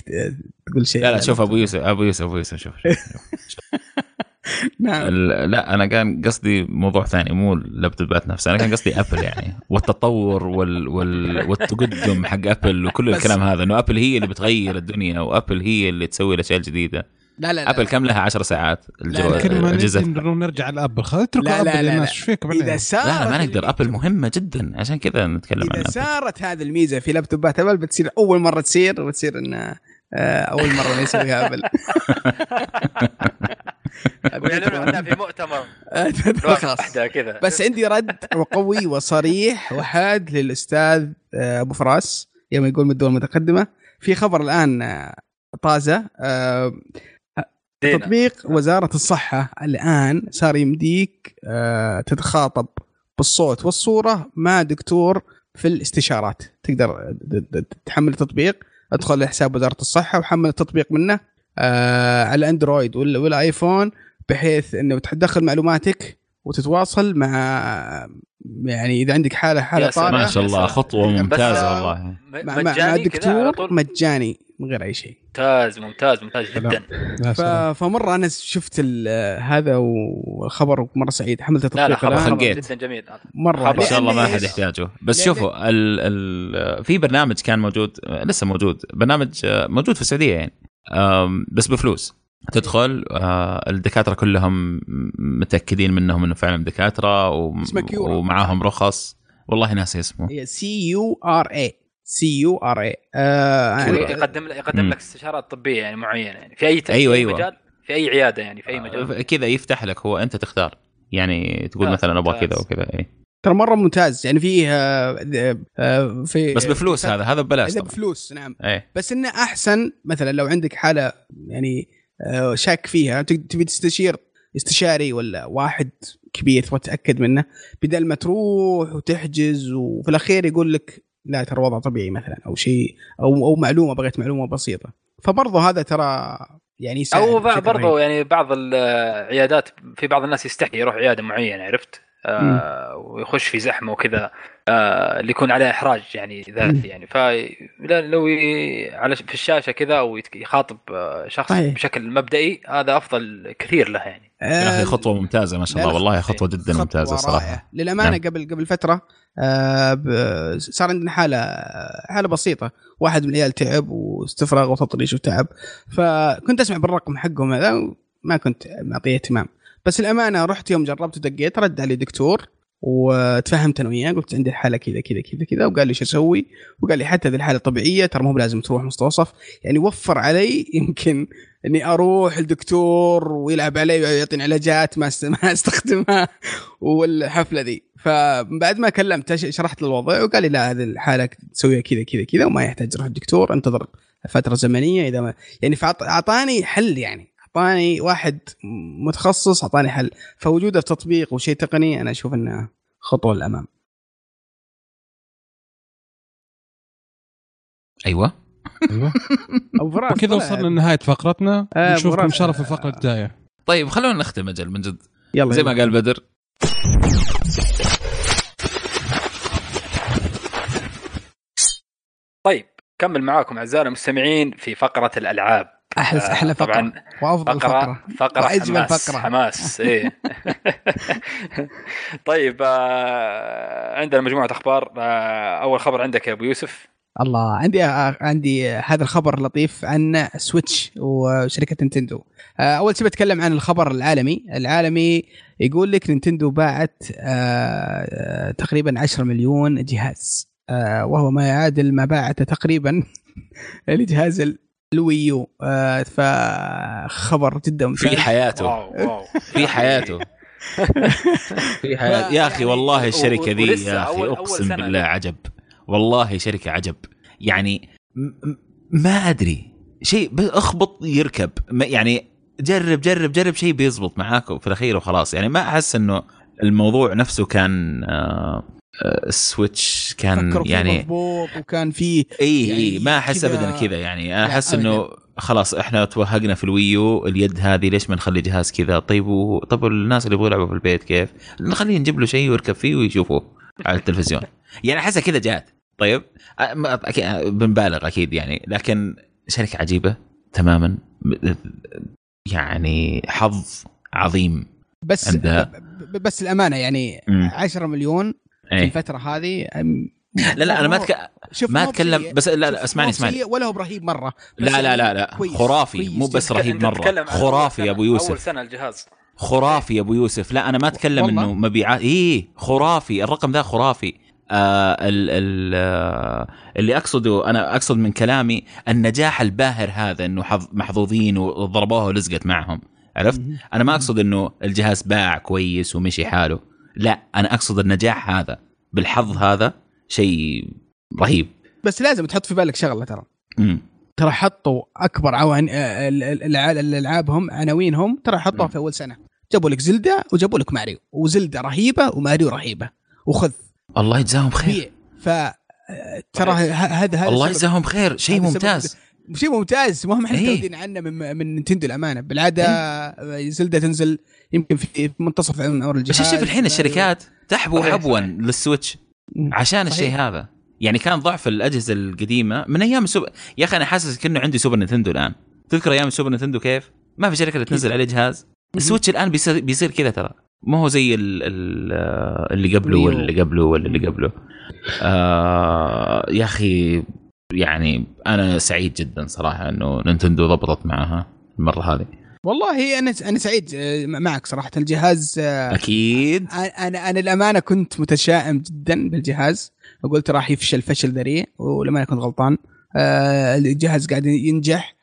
تقول شيء لا لا عن شوف أبو. يوسف أبو يوسف أبو يوسف شوف, شوف, شوف. نعم لا أنا كان قصدي موضوع ثاني مو اللابتوبات نفسها أنا كان قصدي Apple يعني والتطور وال وال والتقدم حق Apple وكل الكلام هذا إنه Apple هي اللي بتغير الدنيا و Apple هي اللي تسوي الأشياء الجديدة لا لا, لا. Apple كم لها 10 ساعات اجهزه نرجع ل Apple. خلاص اتركوا لا، لا، Apple لا، الناس لا. إيش فيك؟ إذا صارت لا لا ما نقدر. Apple مهمة جدا. عشان كذا نتكلم عن اذا صارت هذه الميزة في لابتوبات Apple بتصير أول مرة تصير وتصير انها آه، أول مرة ما يسويها Apple. عنها في مؤتمر. خلاص كذا. بس عندي رد قوي وصريح وحاد للأستاذ آه، أبو فراس يوم يقول من الدول المتقدمة. في خبر الآن آه، طازة. تطبيق وزارة الصحة الآن صار يمديك آه، تتخاطب بالصوت والصورة مع دكتور في الاستشارات. تقدر تحمل التطبيق ادخل لحساب وزارة الصحة وحمل التطبيق منه آه، على الاندرويد وال- والايفون بحيث إنه تدخل معلوماتك وتتواصل مع يعني إذا عندك حالة حالة. طارئة. ما شاء الله. خطوة ممتازة والله. م- مع, مع, مع مجاني من غير أي شيء. ممتاز ممتاز ممتاز جدا. ف... فمرة أنا شفت ال- هذا والخبر مره سعيد. حملت لا لا التطبيق خبر خلقيت. جدا جميل. مرة. خبر. إن شاء الله ما أحد؟ يحتاجه. بس شوفوا ال ال في برنامج كان موجود لسه موجود. برنامج آه، موجود في السعودية يعني. بس بفلوس. تدخل آه، الدكاترة كلهم متأكدين منهم إنه فعلا دكاترة. ومعاهم رخص. والله ناسي اسمه. هي سي يو ار اي سي يو ار اي يقدم لك يقدم. لك استشارات طبية يعني معينة يعني في أي أيوة، في أي أيوة. مجال؟ في أي عيادة يعني في أي مجال؟ آه، كذا يفتح لك هو أنت تختار. يعني تقول ممتاز، مثلا أبغى كذا. وكذا اي ترى مرة ممتاز. يعني فيه آه، آه، في بس بفلوس هذا هذا ببلاش طبعا. بفلوس نعم. إيه. بس إنه أحسن مثلا لو عندك حالة يعني آه، شاك فيها. تبي تستشير؟ استشاري ولا واحد كبير تبغى تتأكد منه؟ بدل ما تروح وتحجز وفي الأخير يقول لك لا ترى وضع طبيعي مثلا أو شيء أو أو معلومة بغيت معلومة بسيطة. فبرضه هذا ترى يعني أو رهيب. يعني بعض العيادات في بعض الناس يستحي يروح عيادة معينة عرفت؟ آه ويخش في زحمة وكذا. آه اللي يكون عليه إحراج يعني. ذاتي يعني. فلو على في الشاشة كذا أو يخاطب آه، شخص صحيح. بشكل مبدئي هذا أفضل كثير له يعني. يا أخي آه، خطوة ممتازة ما شاء الله. والله خطوة جدا خطوة ممتازة صراحة. للأمانة نعم. قبل قبل فترة آه ب- صار عندنا حالة حالة بسيطة. واحد من العيال تعب واستفرغ وتطريش وتعب. فكنت أسمع بالرقم حقهم هذا ما كنت معطيه اهتمام. بس الامانه رحت يوم جربت ودقيت رد علي دكتور. وتفهمت أنا وياه قلت عندي الحالة كذا كذا كذا كذا وقال لي شو أسوي وقال لي حتى هذه الحالة طبيعية ترى مو بلازم تروح مستوصف. يعني وفر علي يمكن إني أروح الدكتور ويلعب علي ويعطيني علاجات ما أست- ما أستخدمها والحفلة ذي. فبعد ما كلمته شرحت له الوضع وقال لي لا هذه الحالة تسويها كذا كذا كذا وما يحتاج تروح الدكتور أنتظر فترة زمنية. إذا ما يعني فأعط- أعطاني حل يعني. أعطاني واحد متخصص أعطاني حل. فوجوده في تطبيق وشيء تقني أنا أشوف إنه خطوة للأمام. أيوه. أيوه. وكذا. وصلنا لنهاية فقرتنا. آه، نشوفكم براس. شرف الفقره الجايه طيب خلونا نختم أجل من جد. يلا زي ما قال بدر. طيب كمل معاكم اعزائنا المستمعين في فقرة الألعاب. أحلى آه، أحلى فقرة. طبعا وأفضل فقره فقرة فقره وأجمل حماس فقرة. حماس إيه. طيب آه، عندنا مجموعة أخبار. آه، أول خبر عندك يا أبو يوسف. الله عندي عندي هذا الخبر لطيف عن سويتش وشركة نينتندو. آه، أول شيء بتكلم عن الخبر العالمي. العالمي يقول لك نينتندو باعت آه، آه، تقريبا 10 مليون جهاز. آه، وهو ما يعادل ما باعته تقريبا لجهاز الـ Wii U آه، فخبر جدا ممتاز في حياته. واو واو. في حياته. في حياته. يا أخي والله الشركة ذي يا أخي أقسم. بالله عجب. والله شركة عجب. يعني ما أدري. شيء أخبط يركب. يعني جرب جرب جرب شيء بيزبط معاك في الأخير وخلاص. يعني ما أحس إنه الموضوع نفسه كان آه، السويتش كان يعني مضبوط وكان فيه اي يعني اي ما أحس ابدا كذا يعني. أنا أحس. إنه خلاص إحنا توهقنا في الـ Wii U اليد هذه ليش ما نخلي جهاز كذا؟ طيب و... طب الناس اللي يبغوا يلعبوا في البيت كيف؟ نخليه نجيب له شيء ويركب فيه ويشوفه على التلفزيون. يعني أحسها كذا جات. طيب بنبالغ أكيد يعني. لكن شركة عجيبة تماما. يعني حظ عظيم. بس عندها- بس الأمانة يعني مم. 10 مليون في إيه. الفترة هذه لا لا أنا ما أتك... ما هو أتكلم. بس لا لا اسمعني اسمعني. ولا هو برهيب مرة لا لا لا لا كويس خرافي كويس. مو بس. رهيب مرة. خرافي يا أبو سنة- يوسف. أول سنة الجهاز. خرافي يا أبو يوسف. لا أنا ما أتكلم؟ إنه مبيعات. إيه خرافي. الرقم ذا خرافي. آه ال ال آه اللي أقصده أنا أقصد من كلامي النجاح الباهر هذا إنه حظ محظوظين وضربوها ولزقت معهم. عرفت. أنا ما أقصد إنه الجهاز باع كويس ومشي حاله. لا أنا أقصد النجاح هذا. بالحظ هذا شيء رهيب. بس لازم تحط في بالك شغلة ترى. امم ترى حطوا أكبر عوان آه، ال- ال- الع- الألعابهم عناوينهم ترى حطوها. في أول سنة. جابوا لك زلدا وجابوا لك ماريو. وزلدا رهيبة وماريو رهيبة. وخذ. الله يجزاهم خير. ف آه، ترى هذا هذا الله. يجزاهم خير. شيء ممتاز. شيء ممتاز ما هم إحنا إيه. متعودين عنه من من نينتندو الأمانة بالعادة زلدا تنزل يمكن في منتصف عمر الجهاز بس شوف الحين الشركات تحبو حبوا. للسويتش. عشان. الشيء هذا يعني كان ضعف الأجهزة القديمة من أيام السوبر يا أخي أنا حاسس كأنه عندي سوبر نتندو الآن تذكر أيام السوبر نتندو كيف؟ ما في شركة تنزل عليه جهاز السويتش الآن بيصير, بيصير كذا ترى ما هو زي ال ال اللي قبله. واللي قبله واللي قبله آه يا أخي يعني أنا سعيد جدا صراحة إنه نينتندو ضبطت معها المرة هذه. والله أنا أنا سعيد آه، معك صراحة. الجهاز آه، أكيد. أنا أنا الامانه كنت متشائم جدا بالجهاز. وقلت راح يفشل فشل ذريع ولما كنت غلطان. آه، الجهاز قاعد ينجح.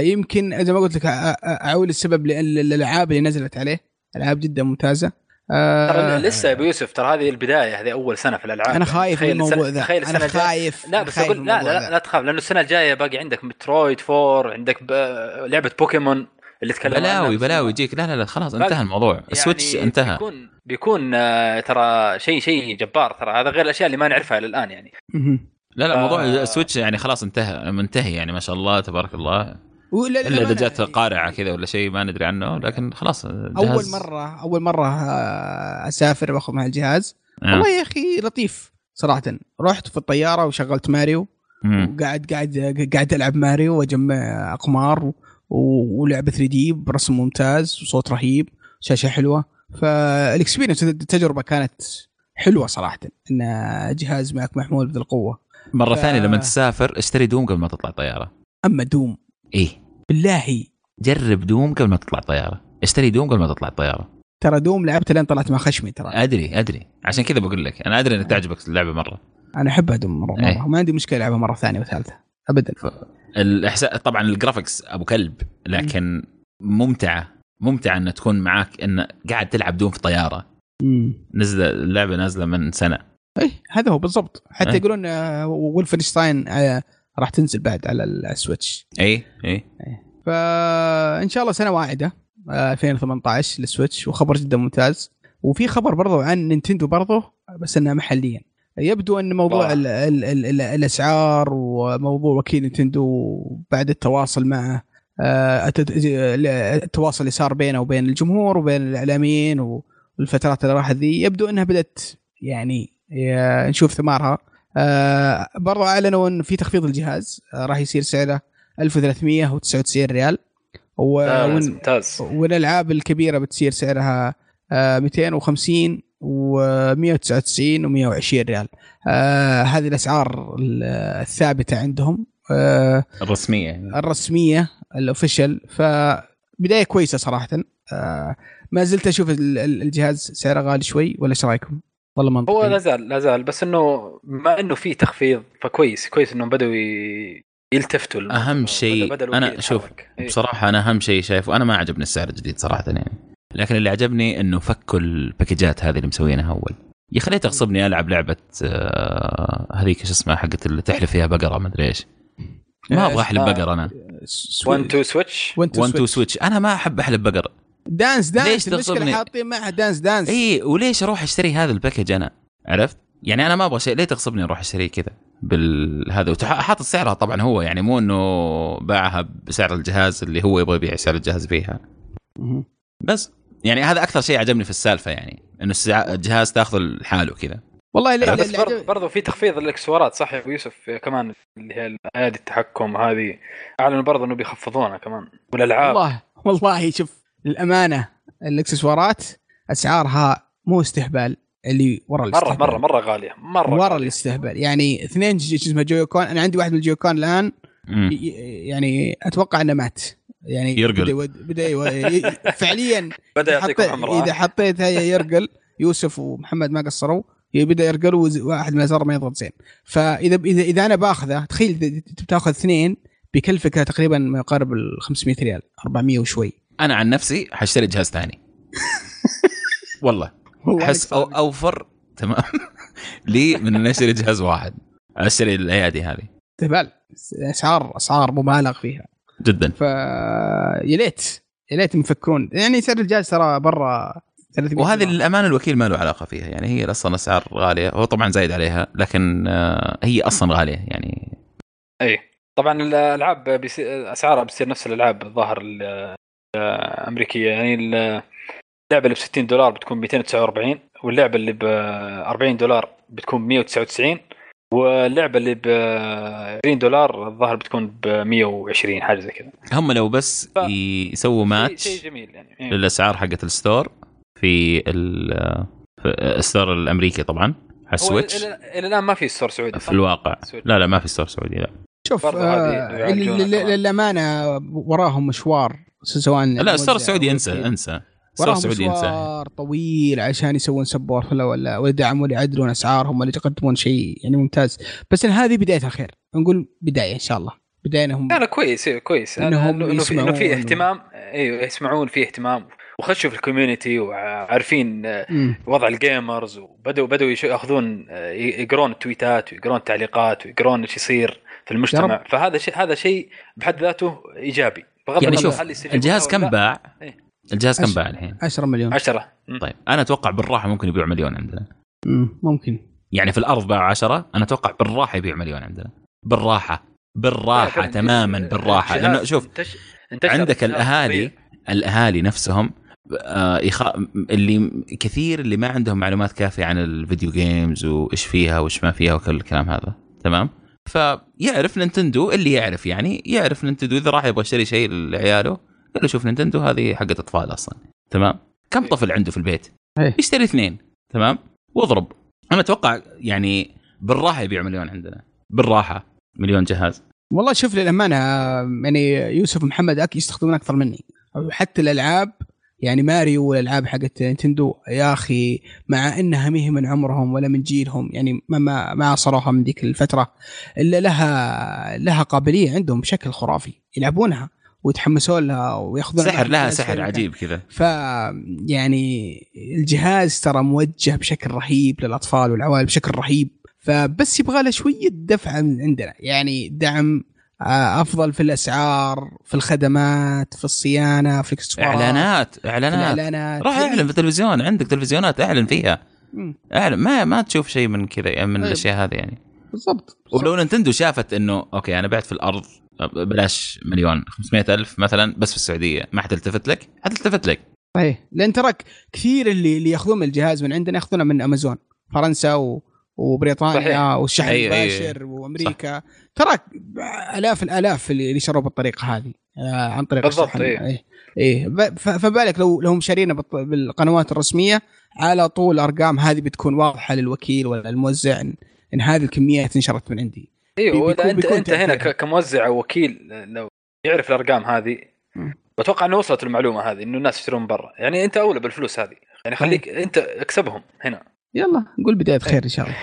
يمكن زي ما قلت لك أعول السبب لأن الألعاب اللي نزلت عليه ألعاب جدا ممتازة. آه، ترى لسه يا أبو يوسف ترى هذه البداية هذه أول سنة في الألعاب أنا خايف من الموضوع ذا تخيل أنا السنة الجاية خايف لا بس خايف أقول لا لا, ذا. لا تخاف لأنه السنة الجاية باقي عندك Metroid 4 عندك. لعبة بوكيمون اللي تكلم بلاوي بلاوي يجيك لا لا لا خلاص انتهى الموضوع السويتش يعني انتهى بيكون بيكون آه، ترى شيء شيء جبار ترى هذا غير الأشياء اللي ما نعرفها إلى الآن يعني. لا لا موضوع آه. السويتش يعني خلاص انتهى منتهي يعني ما شاء الله تبارك الله إلا إذا جات قارعة كذا ولا شيء ما ندري عنه لكن خلاص أول مرة أول مرة آه، أسافر وأخذ مع الجهاز. آه. والله يا أخي لطيف صراحة. رحت في الطيارة وشغلت ماريو مم. وقاعد قاعد قاعد ألعب ماريو وأجمع أقمار ولعبة 3D برسم ممتاز وصوت رهيب شاشة حلوة. فال experience التجربه كانت حلوة صراحة إن جهاز معك محمول بذي القوة. مرة ف- ثانية لما تسافر اشتري دوم قبل ما تطلع الطيارة. أما دوم. إيه. بالله. جرب دوم قبل ما تطلع الطياره اشتري دوم قبل ما تطلع الطياره ترى دوم لعبت لين طلعت مع خشمي ترى. أدري أدري. عشان كذا بقول لك أنا أدري انك تعجبك اللعبة مرة. أنا أحبها دوم مرة, مرة. إيه. ما عندي مشكلة ألعبها مرة ثانية وثالثة. ابدا. الاحساس طبعا ال graphics أبو كلب لكن ممتعة. ممتعة ان تكون معاك إن قاعد تلعب دوم في طيارة. نزل اللعبة نازلة من سنة. إيه هذا هو بالضبط. حتى إيه. يقولون آه، وولفنشتاين آه، راح تنزل بعد على السويتش. إي إي. فإن شاء الله سنة واعدة آه، 2018 للسويتش وخبر جدا ممتاز. وفي خبر برضو عن نينتندو برضو بس انها محليا. يبدو أن موضوع الله. ال ال ال ال الأسعار وموضوع وكيل نينتندو بعد التواصل معه آه، الت- التواصل اللي صار بينه وبين الجمهور وبين الإعلاميين والفترات اللي راحت ذي يبدو أنها بدأت يعني آه، نشوف ثمارها. آه، برضو أعلنوا إن في تخفيض الجهاز آه، راح يصير سعره 1399 ريال. و- ممتاز والألعاب الكبيرة بتصير سعرها آه، 250 و199 و120 ريال. آه، هذه الأسعار ال- الثابتة عندهم آه، الرسمية. يعني. الرسمية ال official فبداية كويسة صراحة. آه، ما زلت أشوف ال- ال- الجهاز سعره غالي شوي ولا إيش رأيكم؟ والله هو لا منطقي زال لا زال بس إنه ما إنه في تخفيض فكويس كويس إنهم بدوا يلتفتوا. أهم شيء بدأ الوكيل أنا شوف. إيه. بصراحة أنا أهم شيء شايفه أنا ما عجبني السعر الجديد صراحة يعني لكن اللي عجبني إنه فكوا الباكجات هذه اللي مسوينها أول يا أخي ليه تغصبني ألعب لعبة آه، هذيك شو اسمها حقت اللي تحلف فيها بقرة ما أدري إيش ما أبغى احلب آه. بقر أنا 1 2 Switch 1 1 2 Switch أنا ما أحب احلب بقر دانس دانس ليش المشكلة؟ حاطين معها dance dance. إي وليش أروح أشتري هذا ال package أنا؟ عرفت؟ يعني أنا ما أبغى شيء. ليه تغصبني أروح اشتريه كذا بالهذا وحاطط سعرها طبعا هو يعني مو إنه باعها بسعر الجهاز اللي هو يبغى يبيع سعر الجهاز فيها. بس. يعني هذا أكثر شيء عجبني في السالفة يعني إنه السع- الجهاز تاخذه لحاله كذا. والله لا بس لا برضو, برضو في تخفيض للإكسسوارات صح يا أبو يوسف؟ كمان اللي هي ايادي التحكم هذه. أعلنوا برضو إنه بيخفضونها كمان. والألعاب. والله والله شوف للأمانة الإكسسوارات أسعارها مو استهبال اللي ورا مرة الاستهبال مرة مرة غالية مرة ورا غالية. الاستهبال يعني اثنين اسمه جويكون أنا عندي واحد من الجويكون الآن مم. يعني أتوقع إنه مات يعني يرقل. بدأ بدأ فعليا بدأ إذا يعطيكم حطيت- حمراء إذا حطيت هي يرقل يوسف ومحمد ما قصروا بدأ يرقل وز- واحد من الأزرار ما يضغط زين فإذا اذا إذا أنا باخذه تخيل بتاخذ اثنين بيكلفك تقريبا ما يقارب ال 500 ريال 400 وشوي أنا عن نفسي حاشتري جهاز ثاني. والله. أحس أو. أوفر تمام. لي من إني أشتري جهاز واحد. أشتري الأيادي هذه. استهبال أسعار أسعار مبالغ فيها. جدا. ف يا ليت يا ليت يفكرون يعني سعر الجهاز ترى برا 300 وهذه. للامانه الوكيل ما له علاقة فيها. يعني هي أصلا أسعار غالية. هو طبعا زايد عليها لكن آه، هي أصلا غالية. يعني اي طبعا الألعاب بيصير أسعارها بتصير نفس الألعاب الظاهر ال- الامريكيه يعني ال- اللعبة اللي ب 60 دولار بتكون 249 واللعبة اللي ب 40 دولار بتكون 199 واللعبة اللي ب 20 دولار الظاهر بتكون ب 120 حاجة زي كذا هم لو بس ف- يسووا ماتش شيء جميل يعني إيه. للأسعار حقت ال store في ال- في ال store الأمريكي طبعا على السويتش إلى الآن ما في store سعودي في؟ الواقع سويتش. لا لا ما في store سعودي لا شوف آه. للأمانة وراهم مشوار سواء لا الموزع السعودي أنسى. أنسى. وراهم السعودي أنسى. طويل عشان يسوون support ولا ولا ولا يدعمون ولا يعدلون أسعارهم ولا يقدمون شيء يعني ممتاز. بس إن هذه بداية الخير. نقول بداية إن شاء الله. بداية إنهم لا لا كويس إيه، كويس. إنهم انه إنه في, إنه في. اهتمام. إيوه يسمعون في اهتمام. وخشوا في ال community وعارفين آه، مم. وضع ال gamers وبدأوا بدأوا يش- يأخذون آه، يقرون التويتات ويقرون التعليقات ويقرون إيش يصير في المجتمع. فهذا شيء هذا شيء بحد ذاته إيجابي. يعني النظر شوف الجهاز كم. باع؟ إيه. الجهاز كم. باع الحين؟ 10 مليون 10 مم. طيب أنا أتوقع بالراحة ممكن يبيع مليون عندنا مم. ممكن يعني في الأرض باع 10 أنا أتوقع بالراحة يبيع مليون عندنا بالراحة بالراحة تماما بالراحة لأنه شوف انتش... انتشر عندك الأهالي. الأهالي نفسهم آه يخ... اللي كثير اللي ما عندهم معلومات كافية عن الفيديو جيمز وإيش فيها وإيش ما فيها وكل الكلام هذا تمام فيعرف نينتندو اللي يعرف يعني يعرف نينتندو إذا راح يبغى يشتري شيء لعياله قال له شوف نينتندو هذه حقت أطفال أصلا تمام؟ كم طفل عنده في البيت؟ إيه. يشتري اثنين تمام؟ واضرب. أنا أتوقع يعني بالراحة يبيع مليون عندنا بالراحة مليون جهاز. والله شوف للأمانة يعني يوسف ومحمد أك يستخدمون أكثر مني حتى الألعاب يعني ماريو والألعاب حقت نينتندو يا أخي مع إنها ما هي من عمرهم ولا من جيلهم يعني ما ما, ما عصروها من ذيك الفترة إلا لها لها قابلية عندهم بشكل خرافي يلعبونها ويتحمسون لها وياخذون سحر لها سحر عجيب كذا. ف يعني الجهاز ترى موجه بشكل رهيب للأطفال والعوائل بشكل رهيب فبس يبغى له شوية دفعه من عندنا يعني دعم أفضل في الأسعار في الخدمات في الصيانة في الاكسسوارات إعلانات إعلانات. الإعلانات. راح أعلن في التلفزيون عندك تلفزيونات أعلن فيها. أعلن ما ما تشوف شيء من كذا يعني من طيب. الأشياء هذه يعني. بالضبط. ولو نينتندو شافت إنه okay أنا بعت في الأرض بلاش مليون 500 ألف مثلا بس في السعودية ما حتلتفت لك؟ حتلتفت لك. صحيح لأن تراك كثير اللي اللي يأخذون الجهاز من عندنا يأخذونه من أمازون فرنسا و... وبريطانيا صحيح. والشحن أي- أي- المباشر وأمريكا. تراك آلاف الآلاف اللي شروا بالطريقة هذه آه، عن طريق بالضبط، الشحن. إيه. إيه, إيه. فبالك لو لو شارينا بالقنوات الرسمية على طول ارقام هذه بتكون واضحة للوكيل ولا الموزع ان, إن هذه الكميات انشرت من عندي. أيوه بيكون- انت بيكون أنت هنا كموزع أو وكيل لو يعرف الأرقام هذه. بتوقع إنه وصلت المعلومة هذه إنه الناس يشترون برا. يعني أنت أولى بالفلوس هذه. يعني خليك أنت اكسبهم هنا. يلا نقول بداية خير إن شاء الله.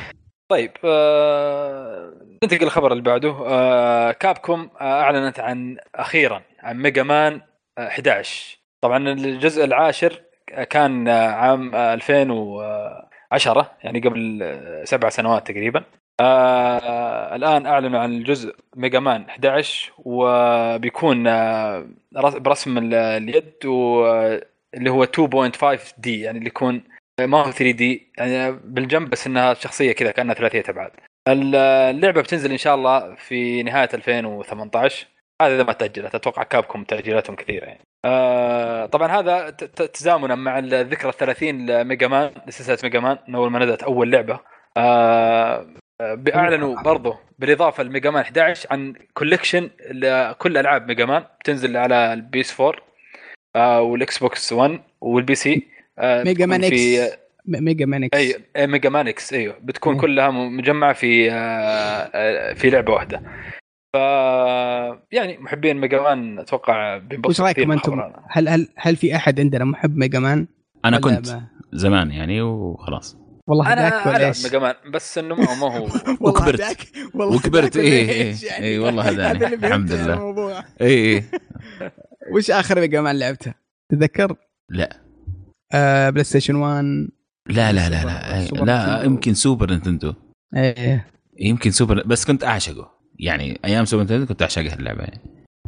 طيب آه... ننتقل للخبر اللي بعده. آه... Capcom آه... أعلنت عن أخيرا عن Mega Man آه... 11 طبعا الجزء العاشر كان آه، عام آه، 2010 يعني قبل آه، سبع سنوات تقريبا. آه الآن أعلنوا عن الجزء Mega Man 11 وبيكون آه رس- برسم ال- اليد و- اللي هو 2.5D يعني اللي يكون ما هو 3D يعني بالجنب بس إنها شخصية كذا كأنها ثلاثية ابعاد اللعبة بتنزل إن شاء الله في نهاية 2018 هذا إذا ما تاجلت أتوقع Capcom تأجيلاتهم كثيرة يعني. آه طبعا هذا تزامنا مع الذكرى ال 30 ل Mega Man لسلسلة Mega Man من أول ما نزلت أول لعبة. آه اعلنوا برضه بالإضافة ل Mega Man 11 عن collection لكل ألعاب Mega Man بتنزل على ال PS4 آه وال Xbox One وال PC Mega Man X Mega Man X أي Mega Man X أيوه بتكون مم. كلها مجمعة في آه، آه، في لعبة واحدة ف يعني محبين Mega Man أتوقع بينبسطوا وش رأيكم أنتم؟ هل هل هل في أحد عندنا محب Mega Man؟ أنا كنت ما- زمان يعني وخلاص والله أنا العب؟ ميجا مان بس إنه ما هو ما هو والله وكبرت. وكبرت، ولا إيه، إيه، يعني؟ إيه، والله هذا اللي الحمد لله. اي اي وش آخر Mega Man لعبته؟ تتذكر؟ لا آه بلاي ستيشن 1 لا لا لا. لا سوبر لا. يمكن سوبر نينتندو إيه. يمكن سوبر بس كنت أعشقه. يعني أيام سوبر نينتندو كنت اعشق اللعبة. يعني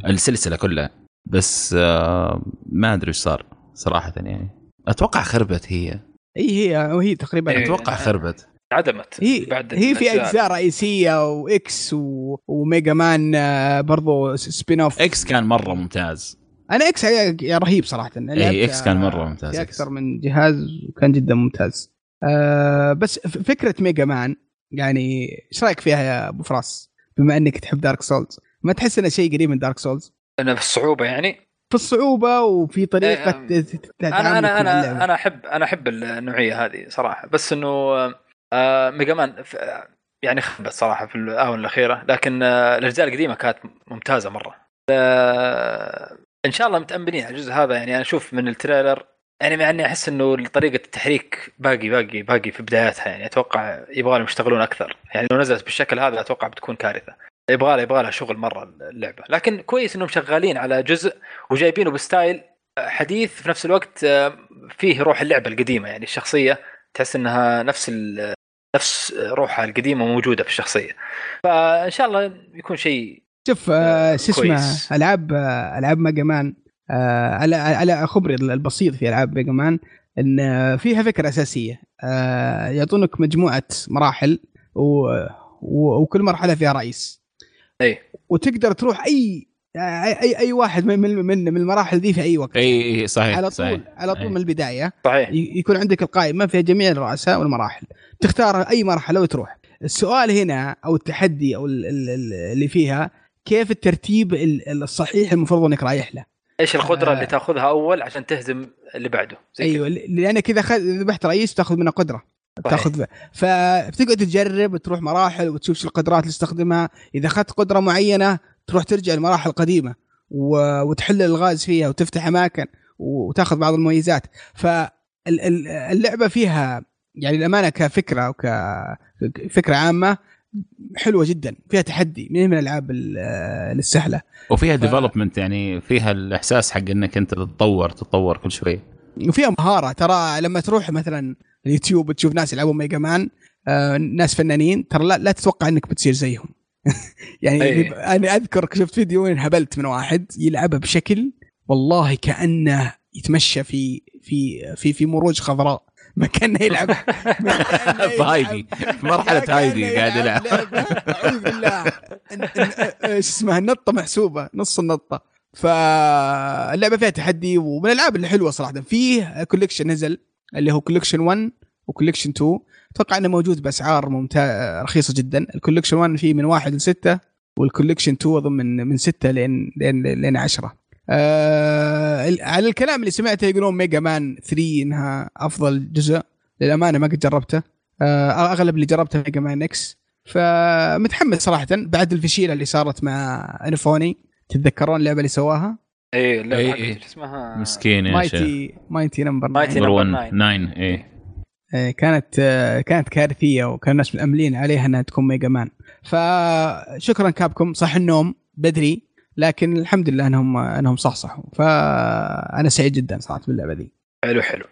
السلسلة كلها. بس آه ما أدري إيش صار صراحة يعني. أتوقع خربت هي. اي هي وهي تقريبا. إيه. أتوقع خربت. عدمت. هي بعد هي في. أجزاء رئيسية و X و... و Mega Man آه، برضو spin off X كان مرة ممتاز. أنا X يا- رهيب صراحة. اي X كان آه، مرة ممتاز. أكثر من جهاز وكان جدا ممتاز. آه بس فكرة Mega Man يعني إيش رأيك فيها يا أبو فراس؟ بما إنك تحب Dark Souls ما تحس إنه شيء قريب من Dark Souls أنا في الصعوبة يعني؟ في الصعوبة وفي طريقة إيه، ت- أنا أنا أنا. أنا احب أنا أحب النوعية هذه صراحة. بس إنه آه، Mega Man ف- يعني خبت صراحة في الآونة الأخيرة لكن آه، الأجزاء القديمة كانت ممتازة مرة. آه، إن شاء الله متأملين على الجزء هذا. يعني أنا أشوف من ال trailer يعني مع إني أحس إنه طريقة التحريك باقي باقي باقي في بداياتها. يعني أتوقع يبغى لهم يشتغلون أكثر. يعني لو نزلت بالشكل هذا أتوقع بتكون كارثة. يبغى لها يبغى لها شغل مرة اللعبة. لكن كويس إنهم شغالين على جزء وجايبينه ب style حديث في نفس الوقت آه، فيه روح اللعبة القديمة. يعني الشخصية تحس إنها نفس نفس روحها القديمة موجوده في الشخصية. فإن شاء الله يكون شيء شوف آه، شو اسمه. ألعاب آه، ألعاب Mega Man آه، على على خبري البسيط في ألعاب Mega Man إن آه، فيها فكرة أساسية. آه، يعطونك مجموعة مراحل و... وكل مرحلة فيها رئيس. أي. وتقدر تروح أي أي أي, واحد من من من المراحل دي في أي وقت. أي صحيح على صحيح طول على طول أي. من البداية. صحيح. يكون عندك القائمة فيها جميع الرؤساء والمراحل. تختار أي مرحلة وتروح. السؤال هنا أو التحدي أو ال- ال- ال- اللي فيها كيف الترتيب ال- الصحيح المفروض إنك رايح له. إيش القدرة آه. اللي تأخذها أول عشان تهزم اللي بعده؟ زي أيوه ل- لانك إذا خد- ذبحت رئيس تأخذ منه قدرة. تأخذ فبتقعد تجرب وتروح مراحل وتشوف شو القدرات اللي تستخدمها. إذا أخذت قدرة معينة تروح ترجع لمراحل قديمة وتحل الغاز فيها وتفتح أماكن وتأخذ بعض المميزات. فاللعبه فيها يعني الامانه كفكرة وكفكره عامة حلوة جدا. فيها تحدي. من من الألعاب ال- السهلة؟ وفيها ف- development يعني فيها الإحساس حق إنك أنت تتطور تتطور كل شوي وفيها مهارة. ترى لما تروح مثلا اليوتيوب وتشوف ناس يلعبون Mega Man آه ناس فنانين ترى لا, لا تتوقع إنك بتصير زيهم. يعني أي. أنا أذكر شفت فيديو انهبلت من واحد يلعبها بشكل والله كأنه يتمشى في في في في مروج خضراء. ما كان يلعب. هايدي. مرحلة هايدي قاعد يلعب أعوذ بالله. إيش اسمها؟ النطه محسوبة نص النطة. فاللعبة فيها تحدي ومن الألعاب اللي حلوة صراحة. فيه collection نزل اللي هو collection 1 و collection 2 أتوقع إنه موجود بأسعار ممتازه رخيصة جدا. ال collection 1 فيه من واحد لستة وال collection 2 أظن من من 6 لين لين لين 10 آه على الكلام اللي سمعته يقولون Mega Man 3 إنها أفضل جزء. للأمانة ما قد جربته. آه أغلب اللي جربته Mega Man X فمتحمس صراحة. بعد الفشيلة اللي صارت مع Inafune تتذكرون اللعبة اللي سواها؟ اي اللعبة إي، حقت إي. شو اسمها؟ مسكين يا شيخ. Mighty Mighty Number Mighty Number Number 1 9. 9 اي إيه، كانت آه، كانت كارثية وكان الناس مأملين عليها إنها تكون Mega Man فشكرا Capcom. صح النوم بدري. لكن الحمد لله انهم انهم صحصحوا فأنا سعيد جدا صراحة باللعبة دي حلو حلو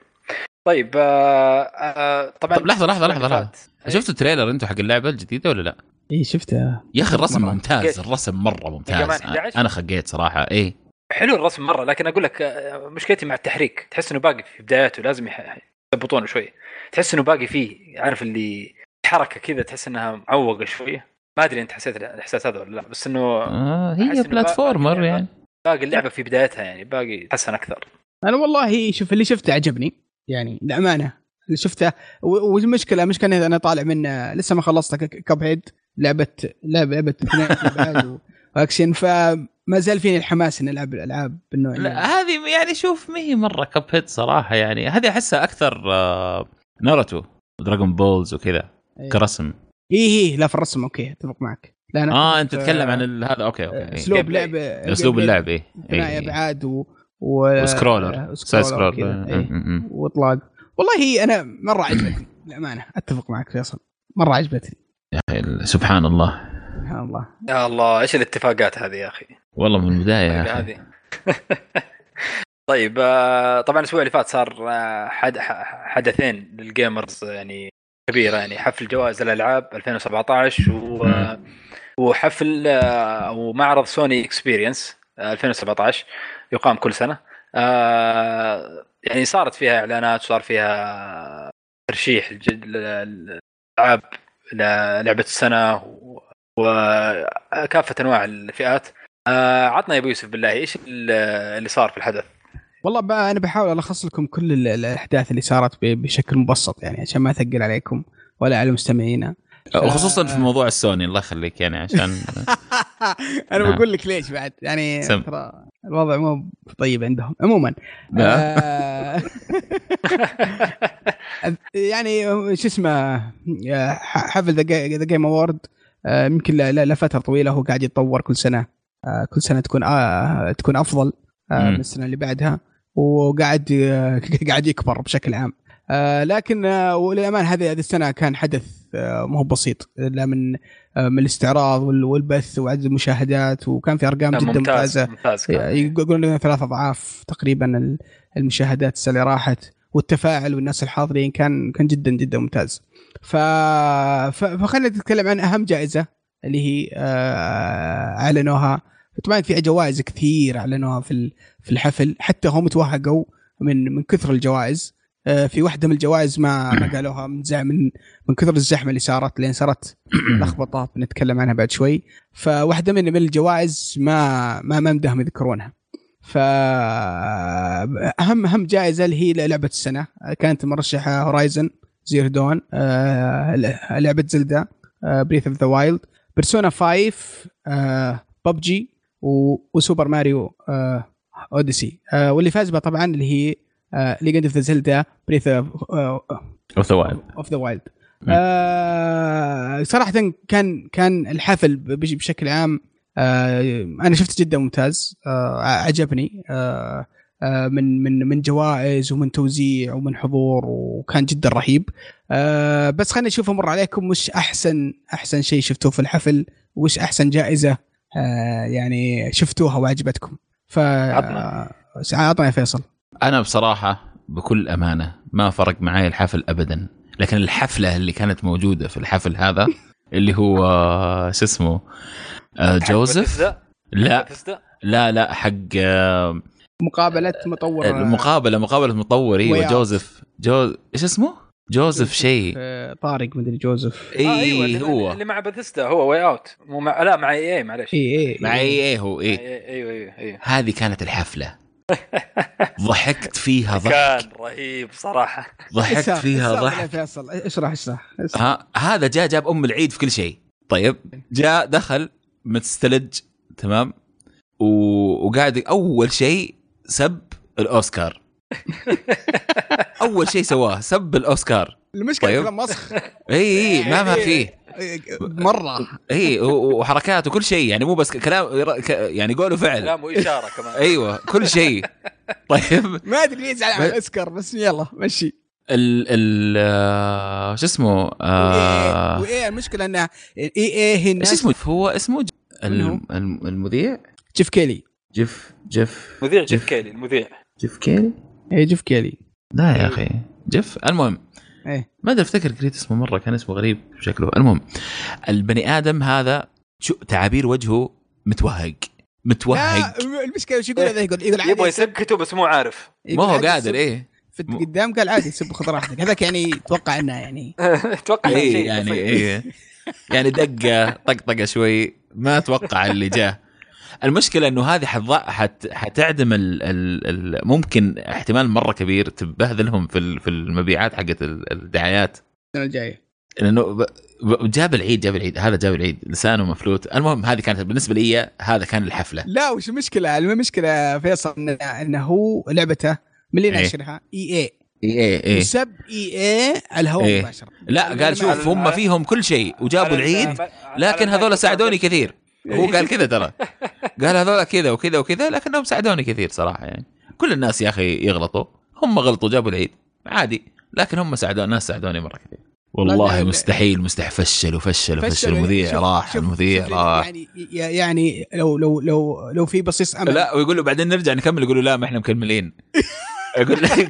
طيب آه آه طبعا طب لحظة، لحظة، لحظة، لحظة. فات. شفتوا ال trailer أنتم حق اللعبة الجديدة ولا لا؟ اي شفتها يا أخي الرسم مرة. ممتاز. الرسم مرة ممتاز كمان 11. أنا خقيت صراحة إيه حلو الرسم مرة لكن أقول لك آه، مشكلتي مع التحريك تحس إنه باقي في بداياته لازم يح- يضبطونه شوي تحس إنه باقي فيه عارف اللي حركة كذا تحس إنها معوقة شوية ما أدري أنت حسيت الاحساس هذا ولا لا بس إنه آه هي بلاتفورمر باقي- يعني باقي اللعبة في بدايتها يعني باقي تحسن أكثر. أنا والله شوف اللي شفته عجبني يعني للامانه اللي شفته و- والمشكلة مش كان أنا طالع من لسه ما خلصت كاب هيد لعبه لعبه لعبة وأكشن فما زال فيني الحماس إني ألعب الالعاب بالنوع لا هذه يعني شوف ما هي مرة Cuphead صراحة يعني هذه أحسها أكثر Naruto و Dragon Balls وكذا إيه. كرسم. اي اي لا في الرسم okay أتفق معك. لا أنا آه أنت تتكلم عن ال- هذا okay okay. إيه. أسلوب Gameplay. لعب أسلوب اللعب ثنائي إيه. أبعاد و و و scroller. side scroller إيه. إيه. وإطلاق. والله هي أنا مرة عجبتني للأمانة. أتفق معك فيصل. مرة عجبتني. يا أخي سبحان الله. سبحان الله. يا الله إيش الاتفاقات هذه يا أخي؟ والله من البداية يا أخي. هذه. طيب آه، طبعا الأسبوع اللي فات صار آه، حد حدثين لل gamers يعني كبيرة يعني حفل جوائز الألعاب 2017 و. وحفل آه، أو معرض Sony Experience 2017 يقام كل سنة آه، يعني صارت فيها إعلانات صار فيها ترشيح الالعاب لعبة السنة وكافة أنواع الفئات آه عطنا يا أبو يوسف بالله إيش ال- اللي صار في الحدث؟ والله بقى أنا بحاول ألخص لكم كل ال- الأحداث اللي صارت بشكل مبسط يعني عشان ما أثقل عليكم ولا على مستمعينا وخصوصا في موضوع السوني الله يخليك يعني عشان أنا نعم. بقول لك ليش بعد يعني. ترى الوضع مو طيب عندهم عموما. آه، يعني شو اسمه حفل The Game Award يمكن لفتره طويلة هو قاعد يتطور كل سنة آه، كل سنة تكون آه، تكون أفضل آه،. من السنة اللي بعدها وقاعد قاعد يكبر بشكل عام. آه، لكن آه، وللامانه هذه هذه السنة كان حدث آه، مو بسيط. لا من من الاستعراض وال- والبث وعدد المشاهدات وكان في أرقام جدا ممتاز ممتازة. ممتاز. يقولون لنا ثلاث أضعاف تقريبا ال- المشاهدات السنة اللي راحت والتفاعل والناس الحاضرين كان كان جدا جدا ممتاز. ف... فخلينا نتكلم عن أهم جائزة اللي هي آه، أعلنوها طبعا في جوائز كثير أعلنوها في في الحفل. حتى هم توهقوا من من كثر الجوائز. آه، في واحدة من الجوائز ما ما قالوها من من من كثر الزحمة اللي صارت لين صارت لخبطة بنتكلم عنها بعد شوي. فواحدة من من الجوائز ما ما ما مدهم يذكرونها. ف اهم أهم جائزة اللي هي لعبة السنة. كانت مرشحة Horizon Zero Dawn لعبة Zelda Breath of the Wild Persona 5 PUBG و Super Mario Odyssey واللي فاز بها طبعا اللي هي Legend of the Zelda Breath of the Wild of the Wild. صراحة كان كان الحفل بش- بشكل عام آه أنا شفته جدا ممتاز آه عجبني آه آه من من من جوائز ومن توزيع ومن حضور وكان جدا رهيب. آه بس خلينا نشوف أمر عليكم وش أحسن أحسن شيء شفتوه في الحفل؟ وش أحسن جائزة؟ يعني شفتوها وعجبتكم ف عطنا. عطنا يا فيصل أنا بصراحة بكل أمانة ما فرق معي الحفل ابدا لكن الحفلة اللي كانت موجودة في الحفل هذا اللي هو آه، شو اسمه آه، جوزيف؟ لا؟ لا لا حق آه، مقابلة مطور المقابله مقابلة مطور Way أيوه. جوزيف جو إيش اسمه؟ جوزيف شيء. آه، طارق مدري جوزيف. إي آه اللي, هو. اللي مع بثزدا هو واي اوت. مو مع لا مع إي إي معلش إي إي مع إي. إي هو إي. أيوه أيوه أيوه هذه كانت الحفلة. ضحكت فيها ضحك. كان رهيب صراحة. ضحكت فيها ضحك. فيصل اشرح اشرح اشرح. ها هذا جاء جاب أم العيد في كل شيء. طيب جاء دخل متسطل تمام؟ و... وقاعد أول شيء سب الأوسكار. اول شيء سواه سب الأوسكار. المشكلة طيب. كلام مسخ. إي إي ما ما فيه مرة. إي وحركات وكل شيء يعني مو بس كلام يعني قول وفعل كلام وإشارة كمان. أيوه كل شيء. طيب. ما أدري ليه يزعل على الأوسكار بس يلا مشي. ال ال آه، شو اسمه؟ آه، وإيه المشكلة انها إي إي هي إيش الناس اسمه؟ هو اسمه المذيع؟ جيف كيلي. جيف جيف. مذيع جيف جيف. كيلي المذيع. جيف كيلي؟ اي جيف كيلي. لا يا أخي. جيف المهم. إيه. ما أدري أفتكر قريت اسمه مرة كان اسمه غريب شكله المهم البني آدم هذا شو تعابير وجهه متوهق. متوهق. لا المشكلة وش يقول هذا؟ يقول يقول يبغى يسكته بس مو عارف. ما هو قادر إيه. في قدام قال عادي سب خذ راحتك. هذاك يعني توقع إنه يعني أتوقع اي شيء يعني بسيط. اي يعني دقة طقطقة شوي. ما أتوقع اللي جاه. المشكلة إنه هذه حتض- حت... حتعدم ال... ال... ال... ممكن احتمال مرة كبير تبهذلهم في ال- في المبيعات حقت ال- الدعايات. السنة الجاية. لأنه ب... ب... جاب العيد جاب العيد هذا جاب العيد لسانه مفلوت. المهم هذه كانت بالنسبة لي هذا كان الحفلة. لا وش المشكلة؟ المشكلة فيصل انه إنه هو لعبته من اللي إيه. ناشرها EA إي إي إي. وسب إي إي على الهواء إيه. مباشرة. لا قال شوف هم فيهم كل شيء وجابوا العيد لكن هذول ساعدوني كثير. هو قال كذا ترى. قال هذول كذا وكذا وكذا لكنهم ساعدوني كثير صراحة يعني. كل الناس يا أخي يغلطوا. هم غلطوا جابوا العيد. عادي. لكن هم ساعدوا الناس ساعدوني مرة كثير. والله لا. مستحيل مستحيل. فشل وفشل وفشل فشل. المذيع راح المذيع راح. يعني يعني لو لو لو لو في بصيص أمل. لا ويقول له بعدين نرجع نكمل يقول له لا ما إحنا مكملين. يقول له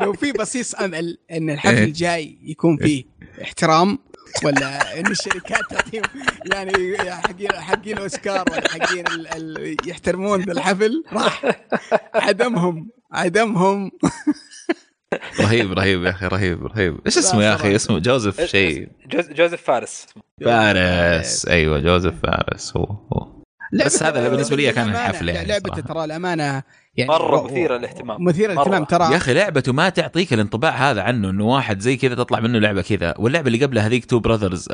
لو في بصيص أمل إن الحفل إيه. الجاي يكون فيه احترام ولا ان الشركات تعطيهم يعني حقين حقين أوسكار ولا حقين ال ال يحترمون ذا الحفل؟ راح. عدمهم. عدمهم. رهيب رهيب يا أخي رهيب رهيب. إيش اسمه يا أخي؟ اسمه جوزيف شيء جوز- جوزيف فارس. فارس. أيوه جوزيف فارس. هو هو بس هذا بالنسبة لي كان الأمانة- الحفل يعني لعبته. ترى الأمانة يعني مرة و- مثيرة للاهتمام. مثيرة للاهتمام. ترى يا أخي لعبته ما تعطيك الانطباع هذا عنه إنه واحد زي كذا تطلع منه لعبة كذا. واللعبة اللي قبلها هذيك Two Brothers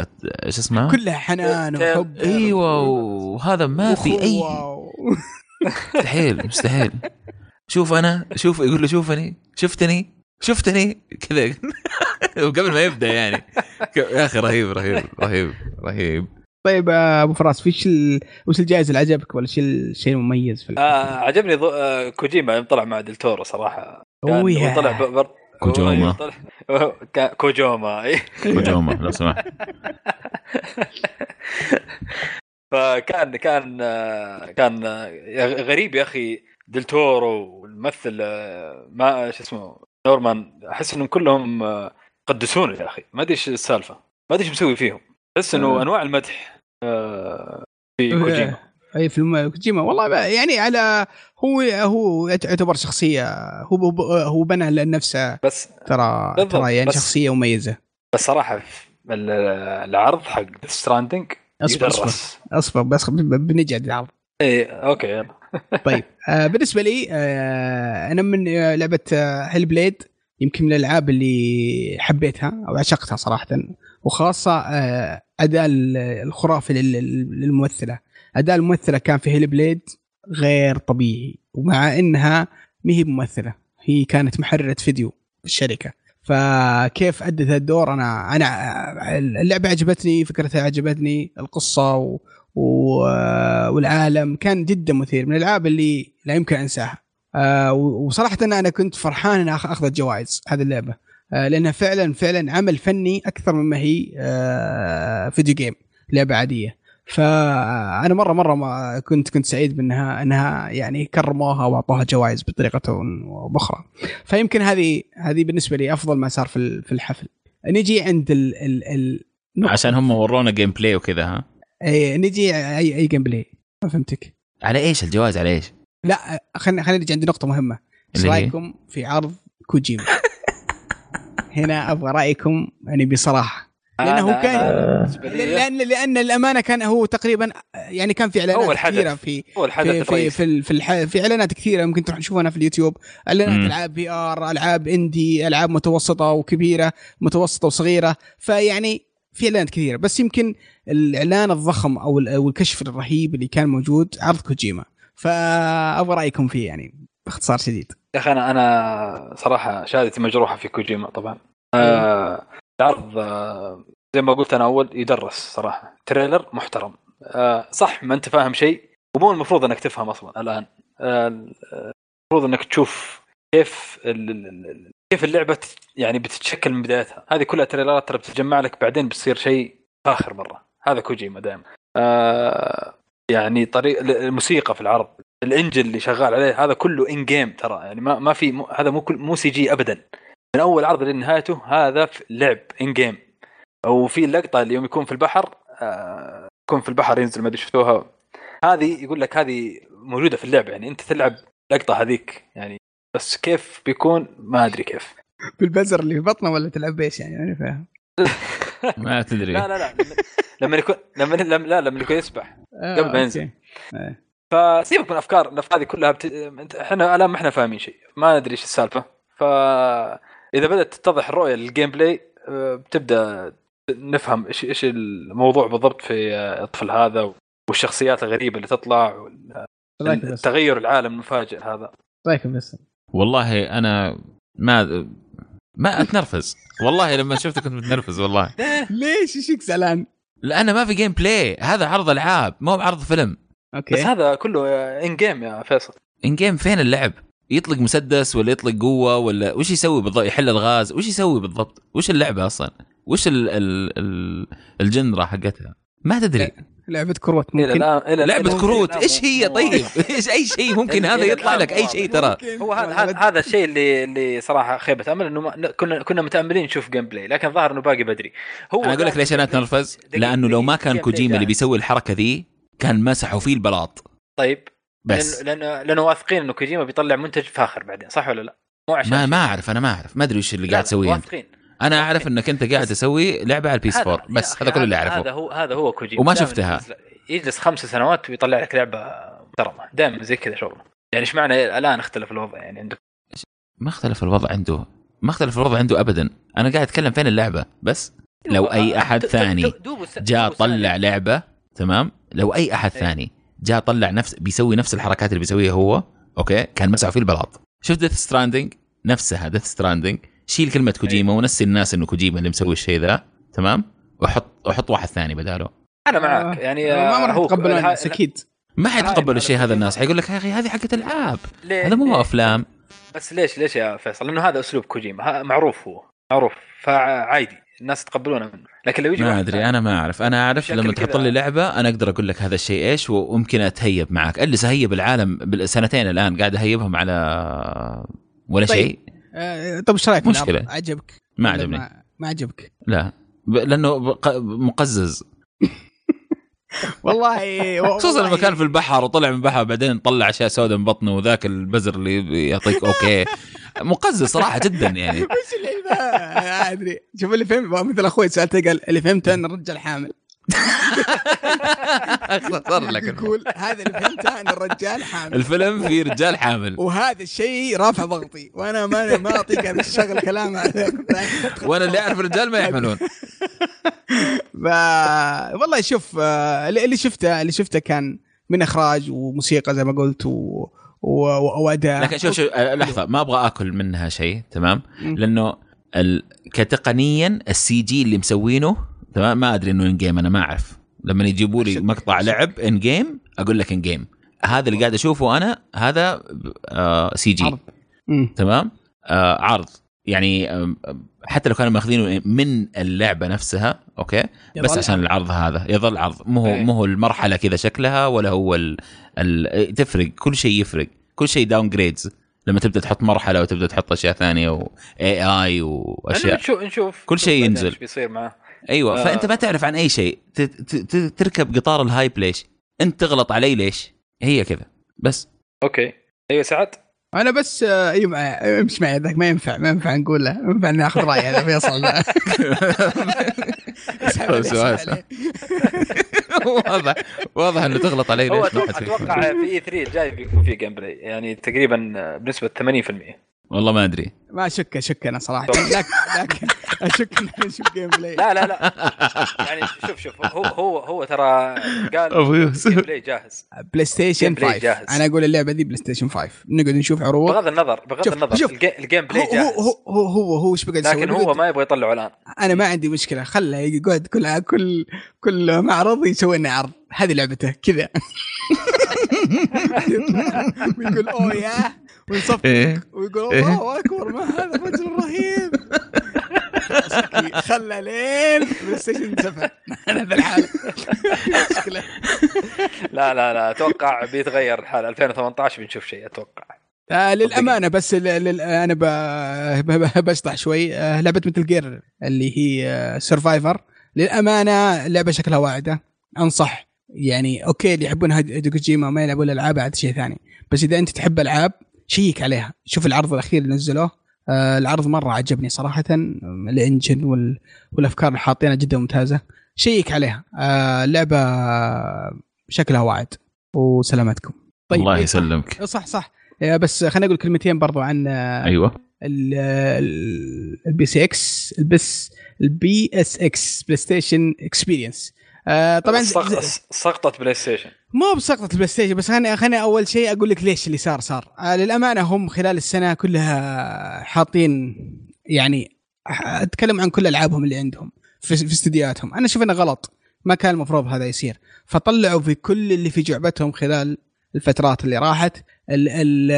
إيش اسمها؟ كلها حنان وحب. أيوه وهذا ما في اي. مستحيل مستحيل. شوف أنا شوف يقول له شوفني شفتني شفتني كذا. وقبل ما يبدأ يعني. يا أخي رهيب رهيب رهيب رهيب. طيب أبو فراس فيش ال... وش الجائزة اللي عجبك ولا شيء الشيء المميز في؟ آه عجبني ضو... آه كوجيما يوم طلع مع دلتورو صراحة. هو طلع ب... بر... كوجوما. كوجوما. كوجوما لو سمحت فكان كان آه، كان غريب يا أخي دلتورو والممثل آه، ما شو اسمه نورمان أحس إنهم كلهم آه، قدسونه يا أخي ما أدري إيش السالفة ما أدري إيش مسوي فيهم أحس إنه. أنواع المدح في آه. كوجيما. أي فيلم كوجيما. والله يعني على هو هو يعتبر شخصية هو هو- هو بنى لنفسه بس ترى ترى يعني شخصية مميزة. بس صراحة العرض حق Stranding أصبر أصبر. أصبر بس بنجي عند العرض. إيه okay يلا. طيب آه بالنسبة لي آه أنا من آه لعبة آه Hellblade يمكن من الألعاب اللي حبيتها أو عشقتها صراحة وخاصة آه أداء ال- الخرافي لل- للممثلة. أداء الممثلة كان في Hellblade غير طبيعي ومع إنها ما هي ممثلة هي كانت محررة فيديو في الشركة. فكيف أدت الدور أنا أنا اللعبة عجبتني فكرتها عجبتني القصة و... و... والعالم كان جدا مثير من الألعاب اللي لا يمكن أنساها. آه وصراحة أنا كنت فرحان انها أخذت جوائز هذه اللعبة. لانها فعلا فعلا عمل فني أكثر مما هي آه video game لعبة عادية فأنا مرة مرة ما كنت كنت سعيد بأنها أنها يعني كرموها وأعطوها جوائز بطريقة أو باخرى فيمكن هذه هذه بالنسبة لي أفضل ما صار في في الحفل نجي عند ال ال ال نقطة. عشان هم ورونا gameplay وكذا ها أي نجي أي أي gameplay ما فهمتك على إيش الجوائز على إيش؟ لا خلينا خلينا نجي عند نقطة مهمة إيش؟ رأيكم في عرض كوجيما؟ هنا أبغى رأيكم يعني بصراحة. لأنه هو أنا- كان لأن لأن الأمانة كان هو تقريبا يعني كان في إعلانات أول حدث. كثيرة في هو الحدث في في في, ال- في, الح... في إعلانات كثيرة ممكن تروح تشوفونها في اليوتيوب. إعلانات. ألعاب في ار ألعاب إندي ألعاب متوسطة وكبيرة متوسطة وصغيرة. فيعني في إعلانات كثيرة. بس يمكن الإعلان الضخم أو ال- أو الكشف الرهيب اللي كان موجود عرض كوجيما. فأبغى رأيكم فيه يعني باختصار شديد. يا أخي أنا أنا صراحة شهادتي مجروحة في كوجيما طبعا. آه العرض آه زي ما قلت أنا أول يدرس صراحة. تريلر محترم. آه صح ما أنت فاهم شيء ومو المفروض إنك تفهم أصلا الآن. آه المفروض إنك تشوف كيف كيف اللعبة يعني بتتشكل من بدايتها. هذه كلها تريلرات ترى بتتجمع لك بعدين بتصير شيء فاخر مرة. هذا كوجيما دائما. آه يعني طريق الموسيقى في العرض. ال engine اللي شغال عليه هذا كله in-game ترى. يعني ما ما في مو هذا مو كل- مو CG ابدا. من أول عرض لنهايته هذا في لعب in-game وفي اللقطه اللي يوم يكون في البحر آه يكون في البحر ينزل ما أدري شفتوها. هذه يقول لك هذه موجودة في اللعبه يعني أنت تلعب لقطة هذيك يعني بس كيف بيكون؟ ما أدري كيف. بالبزر اللي في بطنه ولا تلعب بيش يعني؟ ماني فاهم. ما تدري. لا لا لا. لما- يكون لما لما- لا لما يكون يسبح. آه، قبل ما ينزل. فسيبك من الافكار الأفكار هذه كلها بت... انت- إحنا الآن ما إحنا فاهمين شيء ما ندري إيش السالفة. فاذا بدأت تتضح الرؤية لل gameplay آه، بتبدأ نفهم إيش إيش الموضوع بالضبط في آه، الطفل هذا والشخصيات الغريبة اللي تطلع بس. تغير العالم المفاجئ هذا. رايك بس. والله أنا ما ما أتنرفز. والله لما شفته كنت متنرفز والله. ليش؟ إيش زعلان؟ لأنه ما في gameplay هذا عرض ألعاب ما هو عرض فيلم. بس okay هذا كله in-game يا فيصل. in-game فين اللعب؟ يطلق مسدس ولا يطلق قوة ولا وش يسوي بالضبط يحل الغاز؟ وش يسوي بالضبط؟ وش اللعبة أصلا؟ وش ال ال ال ال genre حقتها؟ ما تدري. لعبة كروت ممكن. الان إلى لعبة الآن- كروت إيش هي طيب؟ إيش أي شيء ممكن هذا يطلع لك أي شيء. ترى. هو هذا هذا هذا الشيء اللي اللي صراحة خيبة أمل إنه ما كنا كنا متأملين نشوف gameplay لكن ظهر إنه باقي بدري. هو أنا أقول لك ليش أنا أتنرفز؟ لأنه لو ما كان اسم كوجيما اللي. بيسوي الحركة ذي كان مسحوا فيه البلاط. طيب بس. لأنه لأنه واثقين إنه كوجيما بيطلع منتج فاخر بعدين صح ولا لا؟ مو عشان ما. ما أعرف أنا ما أعرف. ما أدري وش اللي قاعد تسويه واثقين. أنا أعرف إنك أنت قاعد تسوي لعبة على البيس 4 يا بس أخي هذا كل اللي هذا أعرفه. هو هذا هو كوجيما. وما شفتها. يجلس- خمس سنوات ويطلع لك لعبة محترمة. دائما زي كذا شغله. يعني إيش معنى الآن اختلف الوضع؟ يعني عندك ما اختلف الوضع عنده. ما اختلف الوضع عنده ابدا. أنا قاعد أتكلم فين اللعبة؟ بس. لو أي أحد ثاني جاء. طلع لعبة تمام؟ لو أي أحد إيه. ثاني جاء طلع نفس بيسوي نفس الحركات اللي بيسويها هو okay كان مسحوا فيه البلاط. شفت Death Stranding نفسها Death Stranding شيل كلمة كوجيما ونسي الناس إنه كوجيما اللي مسوي الشيء ذا تمام؟ وحط وحط واحد ثاني بداله. أنا معك يعني آه، ما آه، راح الناس أكيد. ما حيتقبلوا الشيء هذا. الناس. حيقول لك يا أخي هذه حقت العاب هذا مو أفلام. بس ليش ليش يا فيصل؟ لأنه هذا أسلوب كوجيما معروف هو معروف فعادي الناس يتقبلونه منه. لكن لو يجي ما أدري أنا ما أعرف. أنا أعرف لما تحط لي لعبة أنا أقدر أقول لك هذا الشيء إيش وممكن أتهيب معك. أجلس أهيب العالم بالسنتين الآن قاعد أهيبهم على ولا طيب. شيء. آه، طيب إيش رأيك. العرض؟ عجبك ما عجبني. ما, عجبك لا. لأنه مقزز. والله خصوصا لما كان في البحر وطلع من البحر بعدين طلع أشياء سوداء من بطنه وذاك البزر اللي يعطيك أوكي. مقزز صراحة جدا يعني. وش اللي ما أدري. شوف اللي فهم مثل أخوي سألته قال اللي فهمته إن الرجال حامل. صار لك يقول هذا اللي فهمته ان الرجال حامل. الفيلم فيه رجال حامل. وهذا الشيء رافع ضغطي. وأنا ما ما أعطيك هذا الشغل كلام. وأنا اللي أعرف الرجال ما يحملون. ف... والله شوف آه، اللي شفته اللي شفته كان من إخراج وموسيقى زي ما قلت و... و... وأداء. لكن شوف شوف آه، لحظة ما أبغى آكل منها شيء تمام. لأنه ال... كتقنيا ال CG اللي مسوينه تمام؟ ما أدري إنه in-game أنا ما أعرف. لما يجيبوا لي مقطع. لعب in-game أقول لك in-game هذا اللي قاعد أشوفه أنا هذا آه CG عرض. مم. تمام؟ آه عرض. يعني حتى لو كانوا ماخذينه من اللعبة نفسها okay؟ بس عشان العرض هذا. يظل عرض. مو هو إيه. مو هو المرحلة كذا شكلها ولا هو ال... ال... تفرق. كل شيء يفرق. كل شيء downgrades لما تبدأ تحط مرحلة وتبدأ تحط أشياء ثانية و AI وأشياء. نشوف نشوف كل شيء ينزل. بيصير معاه أيوه آه. فأنت ما تعرف عن أي شيء. ت... ت... ت... تركب قطار ال hype ليش؟ أنت تغلط علي ليش؟ هي كذا. بس. Okay. أيوه سعد؟ أنا بس آه، اي معي امشي معي ذاك ما ينفع ما ينفع نقول له ما ينفع ناخذ رأي هذا فيصل. واضح واضح إنه تغلط علي هو ليش ما أتوقع في E3 الجاي بيكون في gameplay يعني تقريبا بنسبة 80% والله ما أدري. ما أشك أشك أنا صراحة. لكن لكن أشك ان أشوف gameplay لا لا لا. يعني شوف شوف. هو هو هو ترى قال. gameplay جاهز. PlayStation gameplay 5 جاهز. أنا أقول اللعبة دي PlayStation 5 نقعد نشوف عروض. بغض النظر بغض شوف- النظر. شوف. ال ga- ال gameplay هو جاهز. هو هو هو, هو إيش بقعد يسوي؟ لكن هو ما يبغى يطلعه الآن. أنا ما عندي مشكلة. خله يقعد كل كل كل معرض يسوي لنا عرض. هذه لعبته. كذا. ويقول أوه يا ويصفق إيه. ويقول إيه. الله أكبر ما هذا الرجل الرهيب. خلى لين بلاي ستيشن 7 أنا ذا الحال مشكلة. لا لا لا أتوقع بيتغير الحال 2018 بنشوف شيء أتوقع. آه للأمانة بس. لل... أنا ب... ب... بشطح شوي. آه لعبة مثل جير اللي هي آه سرفايفر للأمانة لعبة شكلها واعدة. أنصح. يعني okay اللي يحبون هيدو كوجيما ما يلعبون الألعاب عاد شيء ثاني. بس إذا أنت تحب ألعاب check عليها. شوف العرض الأخير اللي نزلوه آه العرض مرة عجبني صراحة. ال engine وال... والأفكار اللي حاطينها جدا ممتازة. check عليها. آه اللعبة شكلها واعد. وسلامتكم. طيب الله يسلمك. صح صح. آه، بس خليني أقول كلمتين برضو عن أيوه. ال PSX البس ال PSX PlayStation Experience طبعا سقطت PlayStation مو بسقطة ال PlayStation بس خليني خليني أول شيء أقول لك ليش اللي صار صار. آه للأمانة هم خلال السنة كلها حاطين يعني أتكلم عن كل ألعابهم اللي عندهم في, في استديوهاتهم. أنا أشوف إنه غلط. ما كان المفروض هذا يصير. فطلعوا في كل اللي في جعبتهم خلال الفترات اللي راحت. ال ال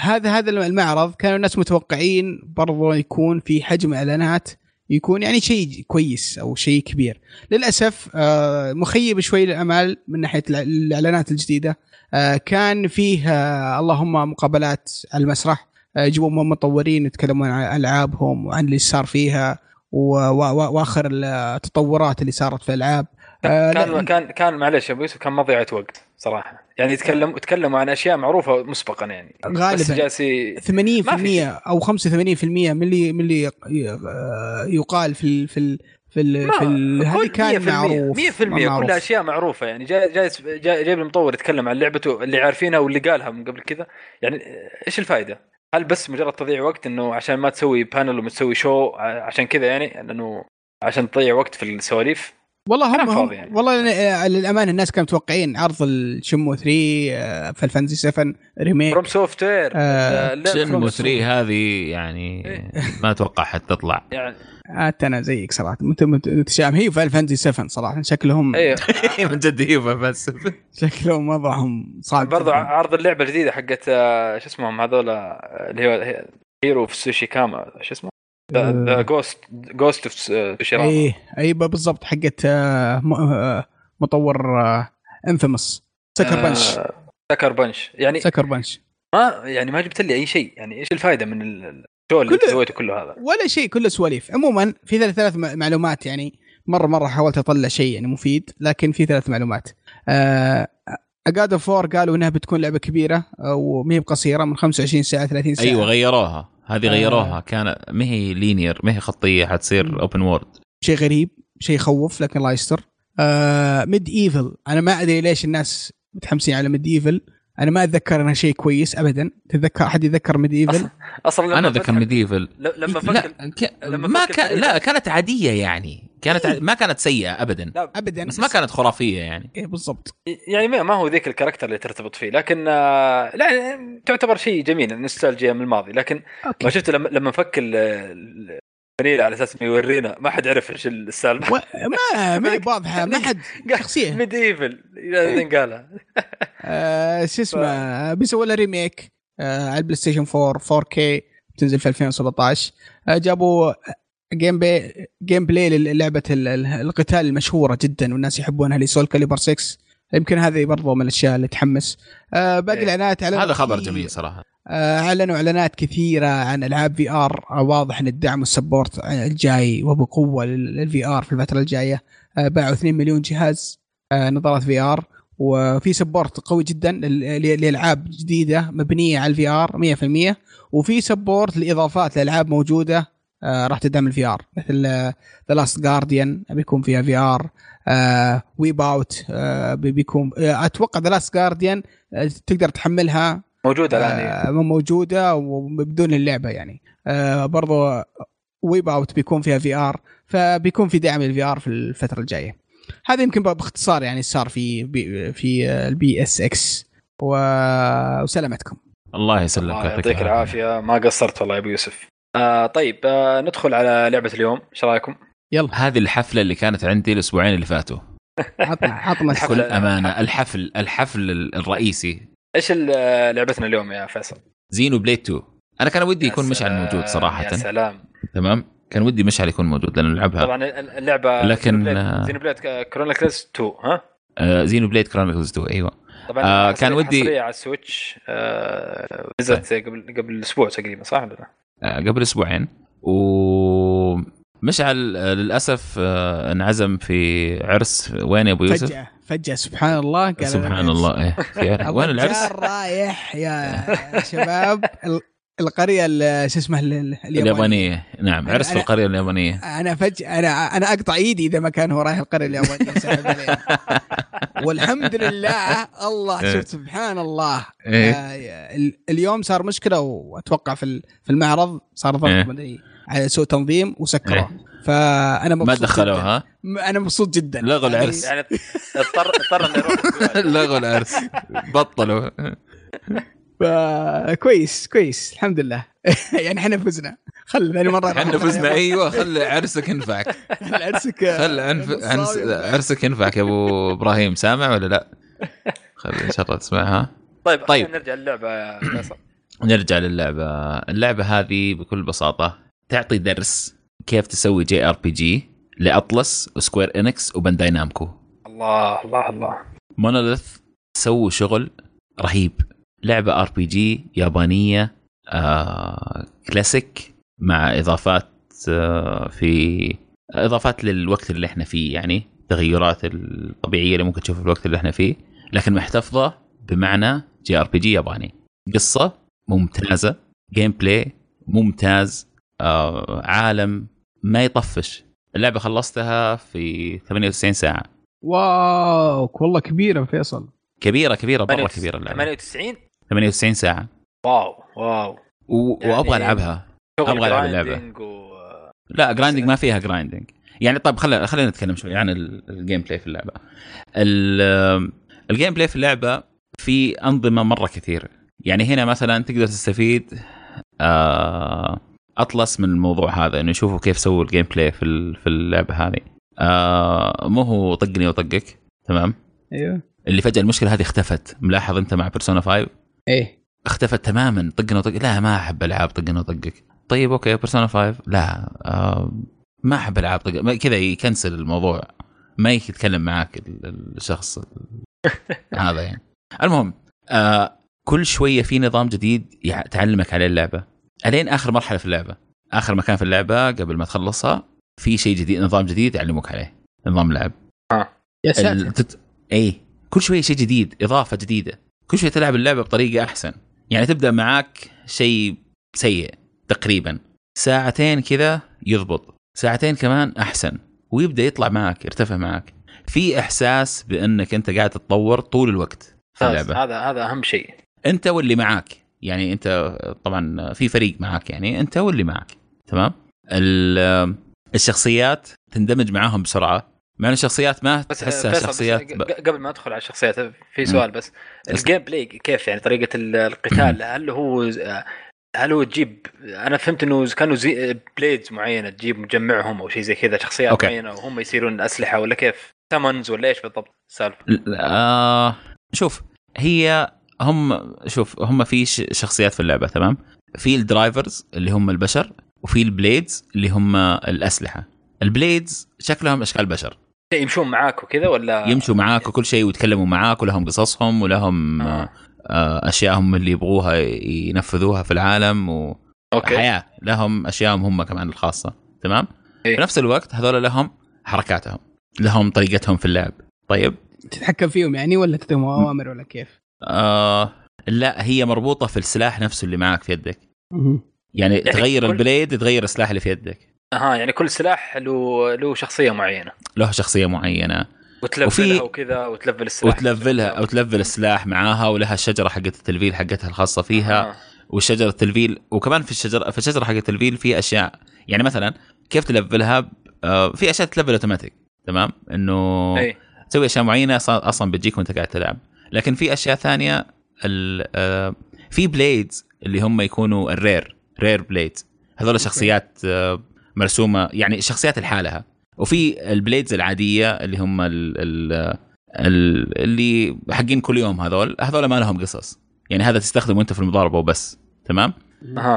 هذا هذا المعرض كانوا الناس متوقعين برضو يكون في حجم إعلانات يكون يعني شيء كويس أو شيء كبير. للأسف آه، مخيب شوي الامال من ناحية الإعلانات الجديدة. آه، كان فيه آه، اللهم مقابلات على المسرح يجيبون مطورين يتكلمون عن ألعابهم وعن اللي صار فيها وآخر التطورات اللي صارت في الألعاب. كان كان كان معلش أبو يوسف كان مضيعه وقت صراحة. يعني يتكلم تكلموا عن أشياء معروفة مسبقا يعني. غالبا. جالسي 80% أو 85% من اللي من اللي يقال في في في ال في ال هذه كان معروف 100% كلها أشياء معروفة يعني. جاي جاي جايب المطور يتكلم عن لعبته اللي عارفينها واللي قالها من قبل كذا. يعني إيش الفائده؟ هل بس مجرد تضييع وقت إنه عشان ما تسوي بانل ومتسوي شو عشان كذا يعني؟ انه عشان تضيع وقت في السواليف؟ والله هم, هم يعني. والله للأمانة الناس كانوا متوقعين عرض الشمو 3 في الفانزي 7 ريميك فروم سوفت وير شمو 3 هذه يعني إيه. ما أتوقع حتطلع يعني حتى أنا زيك صراحة. متشائم هي في فانتسي 7 صراحة. شكلهم أيوه من جد هي في فانتسي 7 شكلهم وضعهم صعب برضو عرض اللعبة الجديدة حقت آه، شو اسمهم هذول اللي هو هيرو في سوشي كاما شو اسمه؟ جوست جوست اوف اي اي بالضبط حقت آه، آه، مطور Infamous Sucker Punch Sucker Punch يعني Sucker Punch ما يعني ما جبت لي أي شيء. يعني إيش الفائده من ال show اللي سويته كله هذا؟ ولا شيء كله سواليف. عموما في ثلاث ثلاث معلومات يعني مرة مرة حاولت أطلع شيء يعني مفيد لكن في ثلاث معلومات. God of War قالوا إنها بتكون لعبة كبيرة وما هي بقصيرة من 25 ساعة 30 ساعة. أيوه غيروها. هذه آه. غيروها كان ما هي linear ما هي خطية حتصير open world شيء غريب شيء يخوف لكن الله يستر. آه MediEvil أنا ما أدري ليش الناس متحمسين على MediEvil أنا ما أتذكر انها شيء كويس ابدا. تتذكر أحد يذكر MediEvil أصلا أنا أتذكر MediEvil لما فكر لا ك... لما ما كان لا كانت عادية يعني. كانت إيه؟ ما كانت سيئة ابدا. لا ابدا. بس ما كانت خرافية يعني. إيه بالضبط. يعني ما هو ذيك ال character اللي ترتبط فيه لكن آه، لا تعتبر شيء جميل نوستالجيا من الماضي. لكن okay. ما شفت لما لما فك على أساس إنه يورينا ما حد عرف إيش السالفة. ما ما واضحة ما حد شخصيه Medi Evil قالها؟ آه، شو اسمه بيسوي له remake آه، على ال PlayStation 4 4K تنزل في 2017 آه، جابوا gamep gameplay للعبة القتال المشهورة جدا والناس يحبونها اللي Soulcalibur 6 يمكن هذه برضو من الأشياء اللي تحمس. باقي إيه. الإعلانات على هذا خبر جميل صراحة. أعلنوا إعلانات كثيرة عن ألعاب VR واضح إن الدعم وال support الجاي وبقوة لل VR في الفترة الجاية. باعوا 2 مليون جهاز نظارات VR وفي support قوي جدا لألعاب جديدة مبنية على ال VR 100% وفي support لإضافات لألعاب موجودة. آه راح تدعم ال VR مثل The Last Guardian بيكون فيها VR Wipeout بيكون آه أتوقع The Last Guardian تقدر تحملها. موجودة الآن آه موجودة وبدون اللعبة يعني. آه برضو Wipeout بيكون فيها VR فبيكون في دعم لل VR في الفترة الجاية. هذا يمكن باختصار يعني صار في بي في ال PSX وسلامتكم. الله يسلمك. الله يعطيك العافية. ما قصرت والله يا أبو يوسف. آه طيب آه ندخل على لعبة اليوم. إيش رأيكم؟ يلا. هذه الحفلة اللي كانت عندي الأسبوعين اللي فاتوا. عطنا بكل أمانة الحفل الحفل الرئيسي. إيش لعبتنا اليوم يا فيصل؟ Xenoblade 2 أنا كان ودي يكون مشعل موجود صراحة. يا سلام. تمام؟ كان ودي مشعل يكون موجود لأنه نلعبها. طبعا اللعبة لكن Xenoblade Chronicles 2 ها؟ آه Xenoblade Chronicles 2 أيوه. طبعا آه كان ودي على ال Switch آه نزلت قبل قبل أسبوع تقريبا صح ولا لا؟ آه قبل أسبوعين و مشعل آه، للأسف آه، انعزم في عرس وين يا أبو يوسف؟ فجأة فجأة سبحان الله قال سبحان. الله إيه. وين العرس؟ رايح يا شباب القرية ال- شو اسمه ال- ال- اليابانية اليابانية نعم عرس في القرية اليابانية أنا فجاه أنا أنا أقطع إيدي إذا ما كان هو رايح القرية اليابانية. والحمد لله الله إيه. شوف سبحان الله إيه. آه، ال- اليوم صار مشكلة وأتوقع في ال- في المعرض صار ضغط إيه. على سوء تنظيم وسكروه إيه. فأنا ما مبسوط دخلوها جداً. أنا مبسوط جدا لغوا يعني العرس. يعني اضطر اضطر إنه يروح لغوا العرس بطلوا فكويس كويس الحمد لله. يعني إحنا فزنا. خل ثاني مرة إحنا فزنا. أيوه خلي عرسك ينفعك. عرسك خل عنف... عنس... عرسك ينفعك يا أبو إبراهيم. سامع ولا لا؟ خلي إن شاء الله تسمعها. طيب طيب. طيب. نرجع للعبة يا فيصل. نرجع للعبة. اللعبة هذه بكل بساطة تعطي درس كيف تسوي JRPG ل Atlus و Square Enix و Bandai Namco الله الله الله. Monolith سووا شغل رهيب. لعبة RPG يابانية آه كلاسيك مع إضافات آه في إضافات للوقت اللي إحنا فيه يعني تغيرات الطبيعية اللي ممكن تشوفها في الوقت اللي إحنا فيه لكن محتفظة بمعنى JRPG ياباني. قصة ممتازة gameplay ممتاز آه عالم ما يطفش. اللعبة خلصتها في 98 ساعة. wow والله كبيرة فيصل. كبيرة كبيرة مرة كبيرة اللعبة. 98 98 ساعة. wow wow. و... يعني- وابغى العبها ألعب اللعبة. grinding و... لا grinding ما فيها grinding يعني طيب خلينا خلينا نتكلم شوي عن ال- ال gameplay في اللعبة. ال- ال gameplay في اللعبة في أنظمة مرة كثير. يعني هنا مثلا تقدر تستفيد آه، Atlus من الموضوع هذا إنه يشوفوا كيف سووا ال gameplay في ال- في اللعبة هذه. آه، مو هو طقني وطقك تمام؟ أيوه. اللي فجأة المشكلة هذه اختفت. ملاحظ أنت مع Persona 5 إيه. اختفت تماما طقنا وطق لا ما أحب ألعاب طقنا وطقك طيب okay Persona 5 لا آه ما أحب ألعاب طق كذا يكنسل الموضوع. ما يتكلم معاك ال- الشخص ال- هذا يعني. المهم آه كل شوية في نظام جديد تعلمك عليه اللعبة. ألين آخر مرحلة في اللعبة. آخر مكان في اللعبة قبل ما تخلصها في شيء جديد نظام جديد يعلموك عليه. نظام لعب. يا ساتر. ال- تت... اي كل شوية شيء جديد إضافة جديدة. كل شوية تلعب اللعبة بطريقة أحسن. يعني تبدأ معاك شيء سيء تقريبا. ساعتين كذا يضبط. ساعتين كمان أحسن. ويبدأ يطلع معك يرتفع معك في إحساس بأنك أنت قاعد تتطور طول الوقت في. اللعبة. هذا هذا أهم شيء. أنت واللي يعني أنت طبعا في فريق معك يعني أنت واللي معك تمام؟ ال- الشخصيات تندمج معاهم بسرعة. مع ان الشخصيات ما تحسها شخصيات بس قبل ما ادخل على الشخصيات في سؤال بس. ال gameplay كيف يعني؟ طريقة ال- القتال هل هو هل هو تجيب أنا فهمت إنه كانوا زي blades معينة تجيب مجمعهم أو شيء زي كذا شخصيات okay. معينة وهم يصيرون أسلحة ولا كيف؟ summons ولا إيش بالضبط؟ السالفه؟ آه شوف هي هم شوف هم في شخصيات في اللعبة تمام؟ في ال drivers اللي هم البشر وفي ال blades اللي هم الأسلحة. ال blades شكلهم أشكال بشر. يمشون معاك وكذا ولا؟ يمشوا معاك وكل شيء ويتكلموا معاك ولهم قصصهم ولهم آه. آه، اشيائهم اللي يبغوها ينفذوها في العالم okay. وحياه لهم اشيائهم هم كمان الخاصة. تمام؟ إيه. في نفس الوقت هذول لهم حركاتهم. لهم طريقتهم في اللعب. طيب؟ تتحكم فيهم يعني ولا تعطيهم أوامر ولا كيف؟ آه لا هي مربوطة في السلاح نفسه اللي معك في يدك. يعني, يعني تغير كل- ال blade تغير السلاح اللي في يدك. أها يعني كل سلاح له له شخصية معينة. له شخصية معينة. وت level ها وفي- وكذا وت level السلاح. وت level ها أو ت level السلاح معاها ولها الشجرة حقت التلفيل حقتها الخاصة فيها. آه. والشجرة التلفيل وكمان في الشجرة في الشجرة حق التلفيل في أشياء. يعني مثلا كيف ت level ها؟ آه، في أشياء ت level أوتوماتيك تمام؟ إنه تسوي أشياء معينة أصلا بتجيك وأنت قاعد تلعب. لكن في أشياء ثانية ال- آه، في blades اللي هم يكونوا ال rare rare blades هذول شخصيات آه، مرسومة يعني شخصيات لحالها وفي ال blades العادية اللي هم ال ال ال اللي حقين كل يوم هذول هذول ما لهم قصص. يعني هذا تستخدمه أنت في المضاربة وبس تمام؟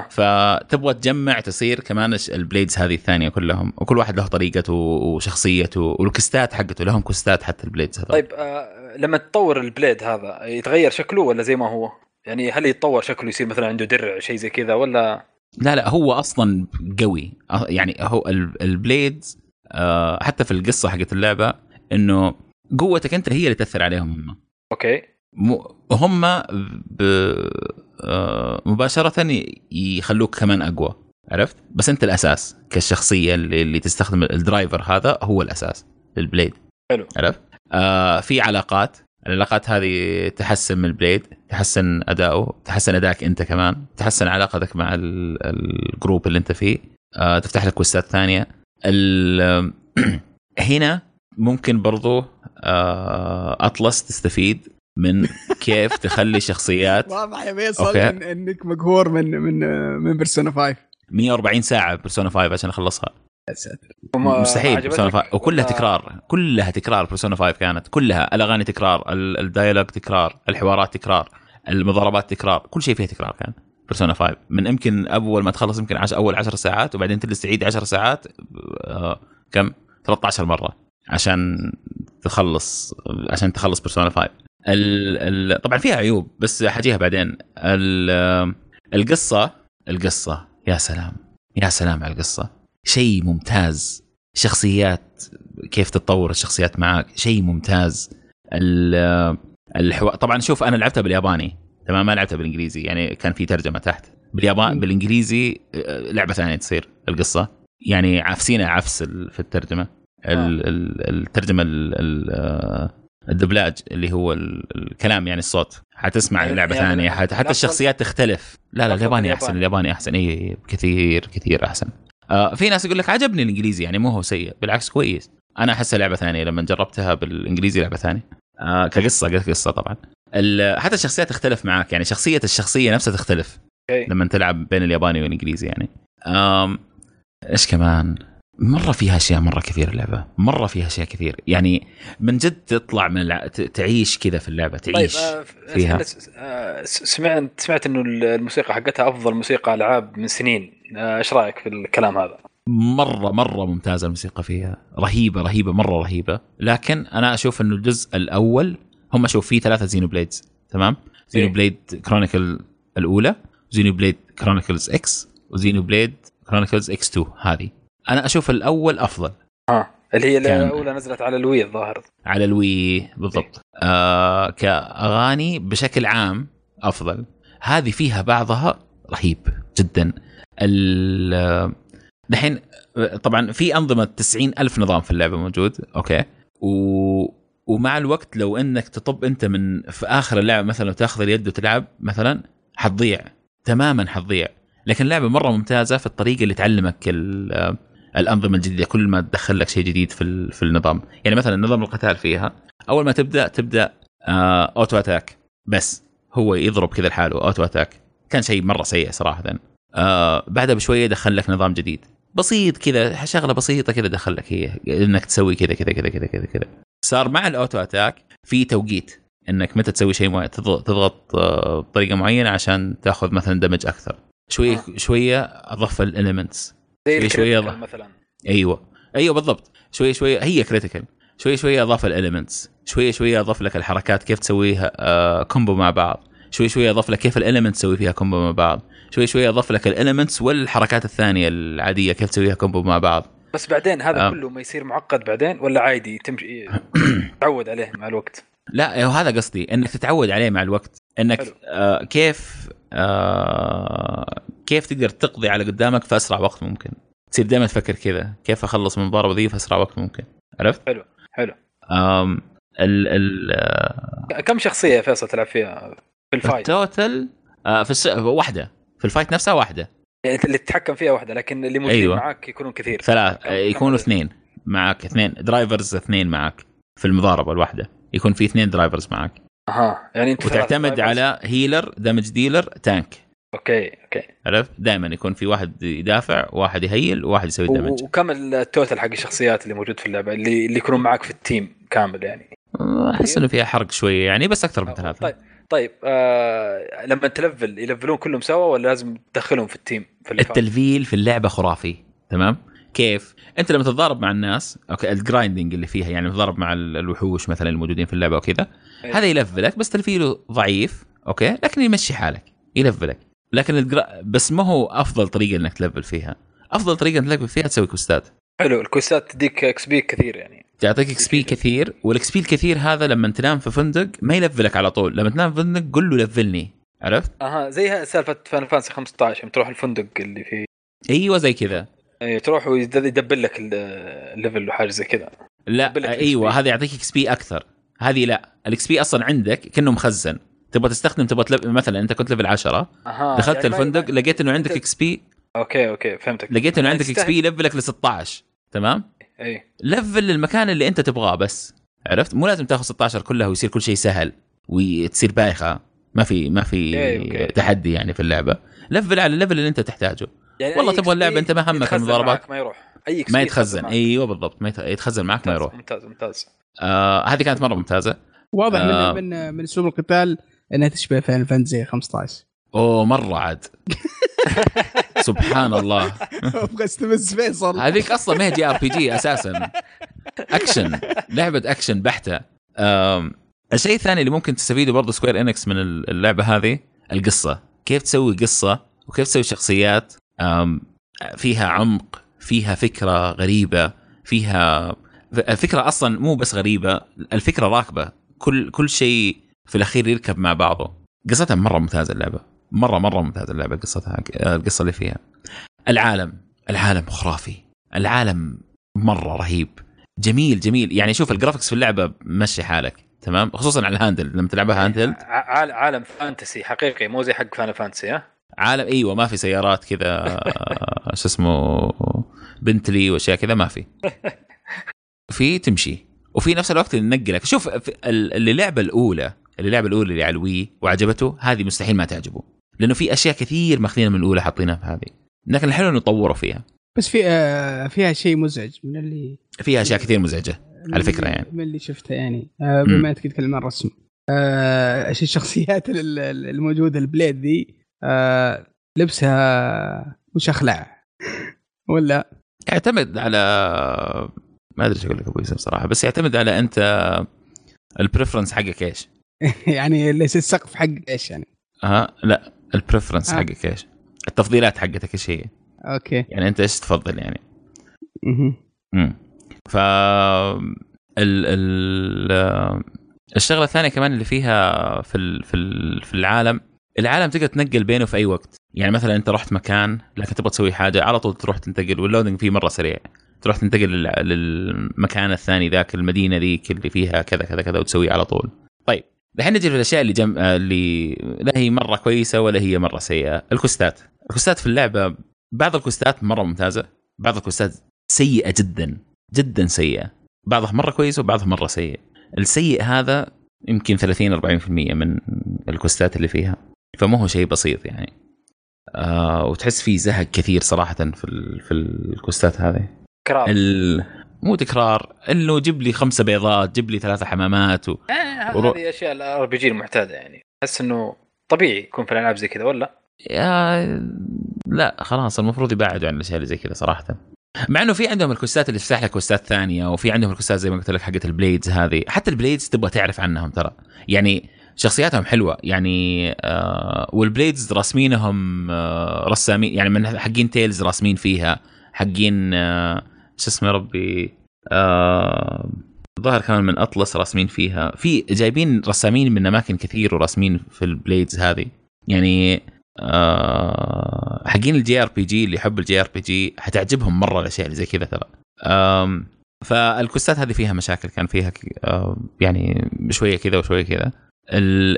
فتبغى تجمع تصير كمان ال blades هذه الثانية كلهم وكل واحد له طريقته وشخصيته وال quest ات حقته لهم quest ات حتى ال blades هذول. طيب آه لما تطور ال blade هذا يتغير شكله ولا زي ما هو؟ يعني هل يتطور شكله يصير مثلا عنده درع شيء زي كذا ولا لا لا هو أصلا قوي. يعني هو ال- ال blades آه، حتى في القصة حقت اللعبة إنه قوتك أنت هي اللي تأثر عليهم هم. okay. هم ب... آه، مباشرة يخلوك كمان أقوى عرفت؟ بس أنت الأساس كالشخصية اللي, اللي تستخدم ال driver هذا هو الأساس لل blade حلو. عرفت؟ آه في علاقات العلاقات هذه تحسن من ال blade تحسن أداؤه تحسن أدائك أنت كمان تحسن علاقتك مع ال- ال group اللي أنت فيه. آه تفتح لك quest ات ثانية. هنا ممكن برضو آه Atlus تستفيد من كيف تخلي شخصيات. واضح يا فيصل إنك مقهور من من من Persona 5 140 ساعة Persona 5 عشان أخلصها. مستحيل؟ بيرسونا 5 وكلها ولا- تكرار كلها تكرار بيرسونا 5 كانت. كلها الأغاني تكرار ال- الدايلوج تكرار الحوارات تكرار المضاربات تكرار كل شيء فيها تكرار كان. بيرسونا 5 من يمكن أول ما تخلص يمكن عش أول 10 ساعات وبعدين تجلس تعيد 10 ساعات آه كم؟ 13 مرة عشان تخلص عشان تخلص بيرسونا 5 ال ال طبعا فيها عيوب بس حجيها بعدين. ال- القصة القصة يا سلام يا سلام على القصة. شيء ممتاز. شخصيات كيف تتطور الشخصيات معك شيء ممتاز. ال- الحوار طبعا شوف أنا لعبتها بالياباني. تمام ما لعبتها بالإنجليزي يعني كان في ترجمة تحت. باليابان. بالإنجليزي آه، لعبة ثانية تصير القصة. يعني عافسينها عفس في الترجمة. ال- ال- الترجمة ال- ال- آه، الدبلاج اللي هو ال- الكلام يعني الصوت. حتسمع لعبة يعني ثانية حتى الشخصيات تختلف. لا لا الياباني أحسن. الياباني أحسن. اي كثير كثير أحسن. آه في ناس يقول لك عجبني الإنجليزي يعني مو هو سيء بالعكس كويس. أنا احسها لعبه ثانية لما جربتها بالإنجليزي لعبة ثانية. آه كقصة قصة طبعا. حتى الشخصيات تختلف معك يعني شخصية الشخصية نفسها تختلف أوكي. لما تلعب بين الياباني والإنجليزي يعني. إيش كمان؟ مرة فيها أشياء مرة كثير اللعبة. مرة فيها أشياء كثير. يعني من جد تطلع من الع... تعيش كذا في اللعبة طيب تعيش آه، فيها. آه، سمعت سمعت إنه الموسيقى حقتها أفضل موسيقى ألعاب من سنين. إيش رأيك في الكلام هذا؟ مرة مرة ممتازة الموسيقى فيها. رهيبة رهيبة مرة رهيبة. لكن أنا أشوف إنه الجزء الأول هم شوف فيه ثلاثة Xenoblades تمام؟ Xeno إيه. blade Chronicle الأولى Xenoblade Chronicles X و Xenoblade Chronicles X 2 هذه. أنا أشوف الأول أفضل. ها اللي هي الأولى نزلت على ال Wii الظاهر. على ال Wii بالضبط. آه كأغاني بشكل عام أفضل. هذه فيها بعضها رهيب جدا. آه، دحين آه، طبعا في أنظمة 90 ألف نظام في اللعبة موجود أوكي. و ومع الوقت لو إنك تطب أنت من في آخر اللعبة مثلا تاخذ اليد وتلعب مثلا حتضيع تماما حتضيع. لكن اللعبة مرة ممتازة في الطريقة اللي تعلمك ال- آه، الأنظمة الجديدة كل ما تدخل لك شيء جديد في في النظام. يعني مثلا نظام القتال فيها أول ما تبدأ تبدأ آه auto attack بس هو يضرب كذا لحاله auto attack كان شيء مرة سيء صراحة. آه بعدها بشوية دخل لك نظام جديد. بسيط كذا شغلة بسيطة كذا دخل لك هي إنك تسوي كذا كذا كذا كذا كذا كذا. صار مع ال auto attack في توقيت إنك متى تسوي شيء معين تضغط, آه، بطريقة معينة عشان تأخذ مثلا damage أكثر. شوية آه. شوية اضاف ال elements زي شوي شوي ال critical يض- مثلا. أيوه. أيوه بالضبط. شوي شوي هي critical شوي شوي أضاف ال elements شوي شوي أضاف لك الحركات كيف تسويها آه combo مع بعض. شوي شوي أضاف لك كيف ال elements تسوي فيها combo مع بعض. شوي شوي أضاف لك ال elements والحركات الثانية العادية كيف تسويها combo مع بعض. بس بعدين هذا آه. كله ما يصير معقد بعدين ولا عادي تمشي تعود عليه مع الوقت؟ لا هو هذا قصدي إنك تتعود عليه مع الوقت. إنك حلو. آه كيف آه كيف تقدر تقضي على قدامك في أسرع وقت ممكن؟ تصير دائما تفكر كذا كيف أخلص من المضاربة ذي في أسرع وقت ممكن؟ عرفت؟ حلو آم ال ال آه، كم شخصية فيصل تلعب فيها في ال fight؟ ال total آه في الس... واحدة. في ال fight نفسها واحدة. يعني اللي تتحكم فيها واحدة لكن اللي موجودين أيوة. معاك يكونون كثير. ثلاث كم يكونوا؟ اثنين معك اثنين drivers اثنين معك في المضاربة الواحدة. يكون في اثنين drivers معك أها يعني أنت وتعتمد. على healer damage dealer tank okay okay. عرفت؟ دائما يكون في واحد يدافع واحد ي heal وواحد يسوي damage وكم ال total حق الشخصيات اللي موجود في اللعبة اللي اللي يكونون معاك في ال team كامل يعني؟ أحس إنه فيها حرق شوية يعني بس أكثر من ثلاثة. طيب. طيب آه لما ت level ي level ون كلهم سوا ولا لازم تدخلهم في ال team في ال fight؟ التلفيل في اللعبة خرافي تمام؟ كيف؟ انت لما تتضارب مع الناس okay ال grinding اللي فيها يعني تتضارب مع ال- الوحوش مثلا الموجودين في اللعبة وكذا أيوة. هذا يلفلك بس تلفيله ضعيف okay؟ لكن يمشي حالك يلفلك. لكن الجرا... بس ما هو أفضل طريقة إنك تلفل فيها. أفضل طريقة إنك تلفل فيها تسوي كوستات. حلو الكوستات تديك XP كثير يعني. تعطيك XP كثير وال XP الكثير هذا لما تنام في فندق ما يلفلك على طول. لما تنام في فندق قل له لفلني. عرفت؟ أها زي سالفة Final Fantasy 15 يوم تروح الفندق اللي فيه. أيوه زي كذا. إيه تروح ويدبل لك ال- ال level وحاجة زي كذا. لا أيوه. هذا يعطيك XP أكثر. هذه لا ال XP أصلا عندك كأنه مخزن. تبغى تستخدم تبغى تلف... مثلا أنت كنت level 10 أها دخلت يعني الفندق ما- لقيت إنه عندك XP okay okay فهمتك. لقيت إنه عندك XP يلفلك ل 16 تمام؟ اي لفل للمكان اللي أنت تبغاه بس عرفت؟ مو لازم تاخذ 16 كلها ويصير كل شيء سهل وتصير بايخة. ما في ما في okay. تحدي يعني في اللعبة. لفل على ال level اللي أنت تحتاجه. يعني والله تبغى اللعبة XP أنت ما همك يتخزن المضاربات. ما يروح. أي ما يتخزن. إيوه بالضبط. ما يت- يتخزن معك ما يروح. ممتاز ممتاز. آه هذه كانت مرة ممتازة. واضح آه. من من من أسلوب القتال إنها تشبه Final Fantasy 15 أوه مرة عاد. سبحان الله. أبغى استفز فيصل. هذيك أصلا ما هي JRPG أساسا. اكشن لعبة اكشن بحتة. الشيء الثاني اللي ممكن تستفيده برضه Square Enix من اللعبة هذه القصة. كيف تسوي قصة وكيف تسوي شخصيات؟ فيها عمق فيها فكرة غريبة فيها الفكرة أصلا مو بس غريبة الفكرة راكبة. كل كل شيء في الأخير يركب مع بعضه. قصتها مرة ممتازة اللعبة. مره مرة ممتازة اللعبة قصتها القصة اللي فيها. العالم العالم خرافي. العالم مرة رهيب. جميل جميل. يعني شوف ال graphics في اللعبة مشي حالك تمام؟ خصوصا على ال handheld لما تلعبها handheld عال- عالم fantasy حقيقي مو زي حق Final Fantasy ها؟ عالم إيوه ما في سيارات كذا شو اسمه بنتلي وأشياء كذا ما في. في تمشي. وفي نفس الوقت ننقلك شوف اللي اللعبه الاولى اللي اللعبه الأولى اللي على ال Wii وعجبته هذه مستحيل ما تعجبه. لأنه في أشياء كثير ماخذينها من الأولى حاطينها في هذه. لكن الحلو إنه طوروا فيها. بس في آه، فيها شيء مزعج من اللي فيها أشياء كثير مزعجة على فكرة يعني. من اللي شفته يعني. آه،. بما إنك تتكلم عن الرسم. آه، الشخصيات ال- ال- الموجودة البليد دي آه، لبسها وش أخلع. ولا؟ يعتمد على ما أدري إيش أقول لك أبو يوسف صراحة بس يعتمد على أنت ال preference حقك إيش؟ يعني اللي السقف حق إيش يعني؟ ها لا. ال preference آه. حقك إيش؟ التفضيلات حقتك إيش هي؟ okay يعني أنت إيش تفضل يعني؟ امم ف ال ال الشغلة الثانية كمان اللي فيها في ال في ال في العالم العالم تقدر تنقل بينه في أي وقت يعني مثلا أنت رحت مكان لكن تبغى تسوي حاجة على طول تروح تنتقل وال loading فيه مرة سريع تروح تنتقل لل- للمكان الثاني ذاك المدينة ذيك اللي فيها كذا كذا كذا وتسويه على طول طيب الحين نجي للأشياء اللي جم... اللي لا هي مرة كويسة ولا هي مرة سيئة. الكوستات. الكوستات في اللعبة بعض الكوستات مرة ممتازة بعض الكوستات سيئة جدا جدا سيئة. بعضها مرة كويس وبعضها مرة سيء السيء هذا يمكن 30 40% من الكوستات اللي فيها. فمو هو شيء بسيط يعني. آه وتحس في زهق كثير صراحة في ال... في الكوستات هذه. تكرار ال... مو تكرار إنه جيب لي خمسة بيضات جيب لي ثلاثة حمامات و... آه، ورو- هذه أشياء ال RPG المعتاده يعني. أحس إنه طبيعي يكون في الألعاب زي كذا ولا؟ يا لا خلاص المفروض يبعدوا عن الأشياء اللي زي كذا صراحة. مع إنه في عندهم الكوستات اللي تفتح لك كوستات ثانية وفي عندهم الكوستات زي ما قلت لك حقت ال Blades هذه. حتى ال Blades تبغى تعرف عنهم ترى. يعني شخصياتهم حلوة. يعني آه وال Blades راسمينهم آه رسامين يعني من حقين Tales راسمين فيها حقين آه شو اسمه يا ربي آه ظهر كمان من Atlus راسمين فيها. في جايبين رسامين من أماكن كثير وراسمين في ال Blades هذه. يعني آه حقين الجي ار بي جي اللي يحب الجي ار بي جي حتعجبهم مرة الأشياء اللي زي كذا ترى. آم، فالكوستات هذه فيها مشاكل كان فيها آه، يعني شوية كذا وشوية كذا.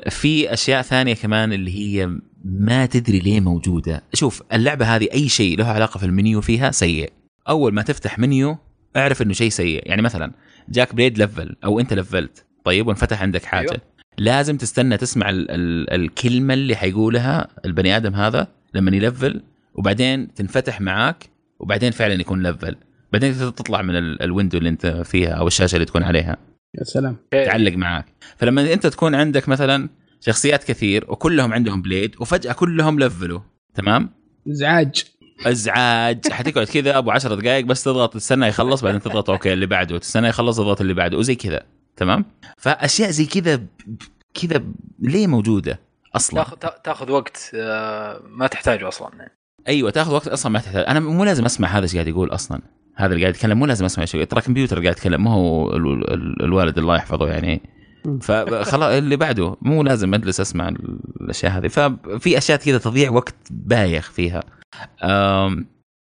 في أشياء ثانية كمان اللي هي ما تدري ليه موجودة. شوف اللعبة هذه أي شيء له علاقة في المنيو فيها سيء. أول ما تفتح منيو اعرف إنه شيء سيء. يعني مثلا جاك بليد لفل أو أنت لفلت طيب وانفتح عندك حاجة. أيوة. لازم تستنى تسمع ال ال الكلمة اللي حيقولها البني آدم هذا لما يلفل وبعدين تنفتح معاك وبعدين فعلا يكون level بعدين تطلع من ال- ال window اللي أنت فيها أو الشاشة اللي تكون عليها. يا سلام. تعلق معاك. فلما أنت تكون عندك مثلا شخصيات كثير وكلهم عندهم Blade وفجأة كلهم لفلوا تمام؟ إزعاج. أزعاج. حتقعد كذا أبو 10 دقائق بس تضغط تستنى يخلص بعدين تضغط okay اللي بعده تستنى يخلص تضغط اللي بعده وزي كذا. تمام؟ فأشياء زي كذا كذا ليه موجودة أصلا؟ تاخذ تاخذ وقت آه، ما تحتاجه أصلا. يعني. أيوه تاخذ وقت أصلا ما تحتاج أنا مو لازم أسمع هذا إيش قاعد يقول أصلا. هذا اللي قاعد يتكلم مو لازم أسمع شيء. ترى كمبيوتر قاعد يتكلم ما هو ال- ال- الوالد الله يحفظه يعني. فخلاص اللي بعده مو لازم أجلس أسمع الأشياء هذه. ففي أشياء كذا تضيع وقت بايخ فيها.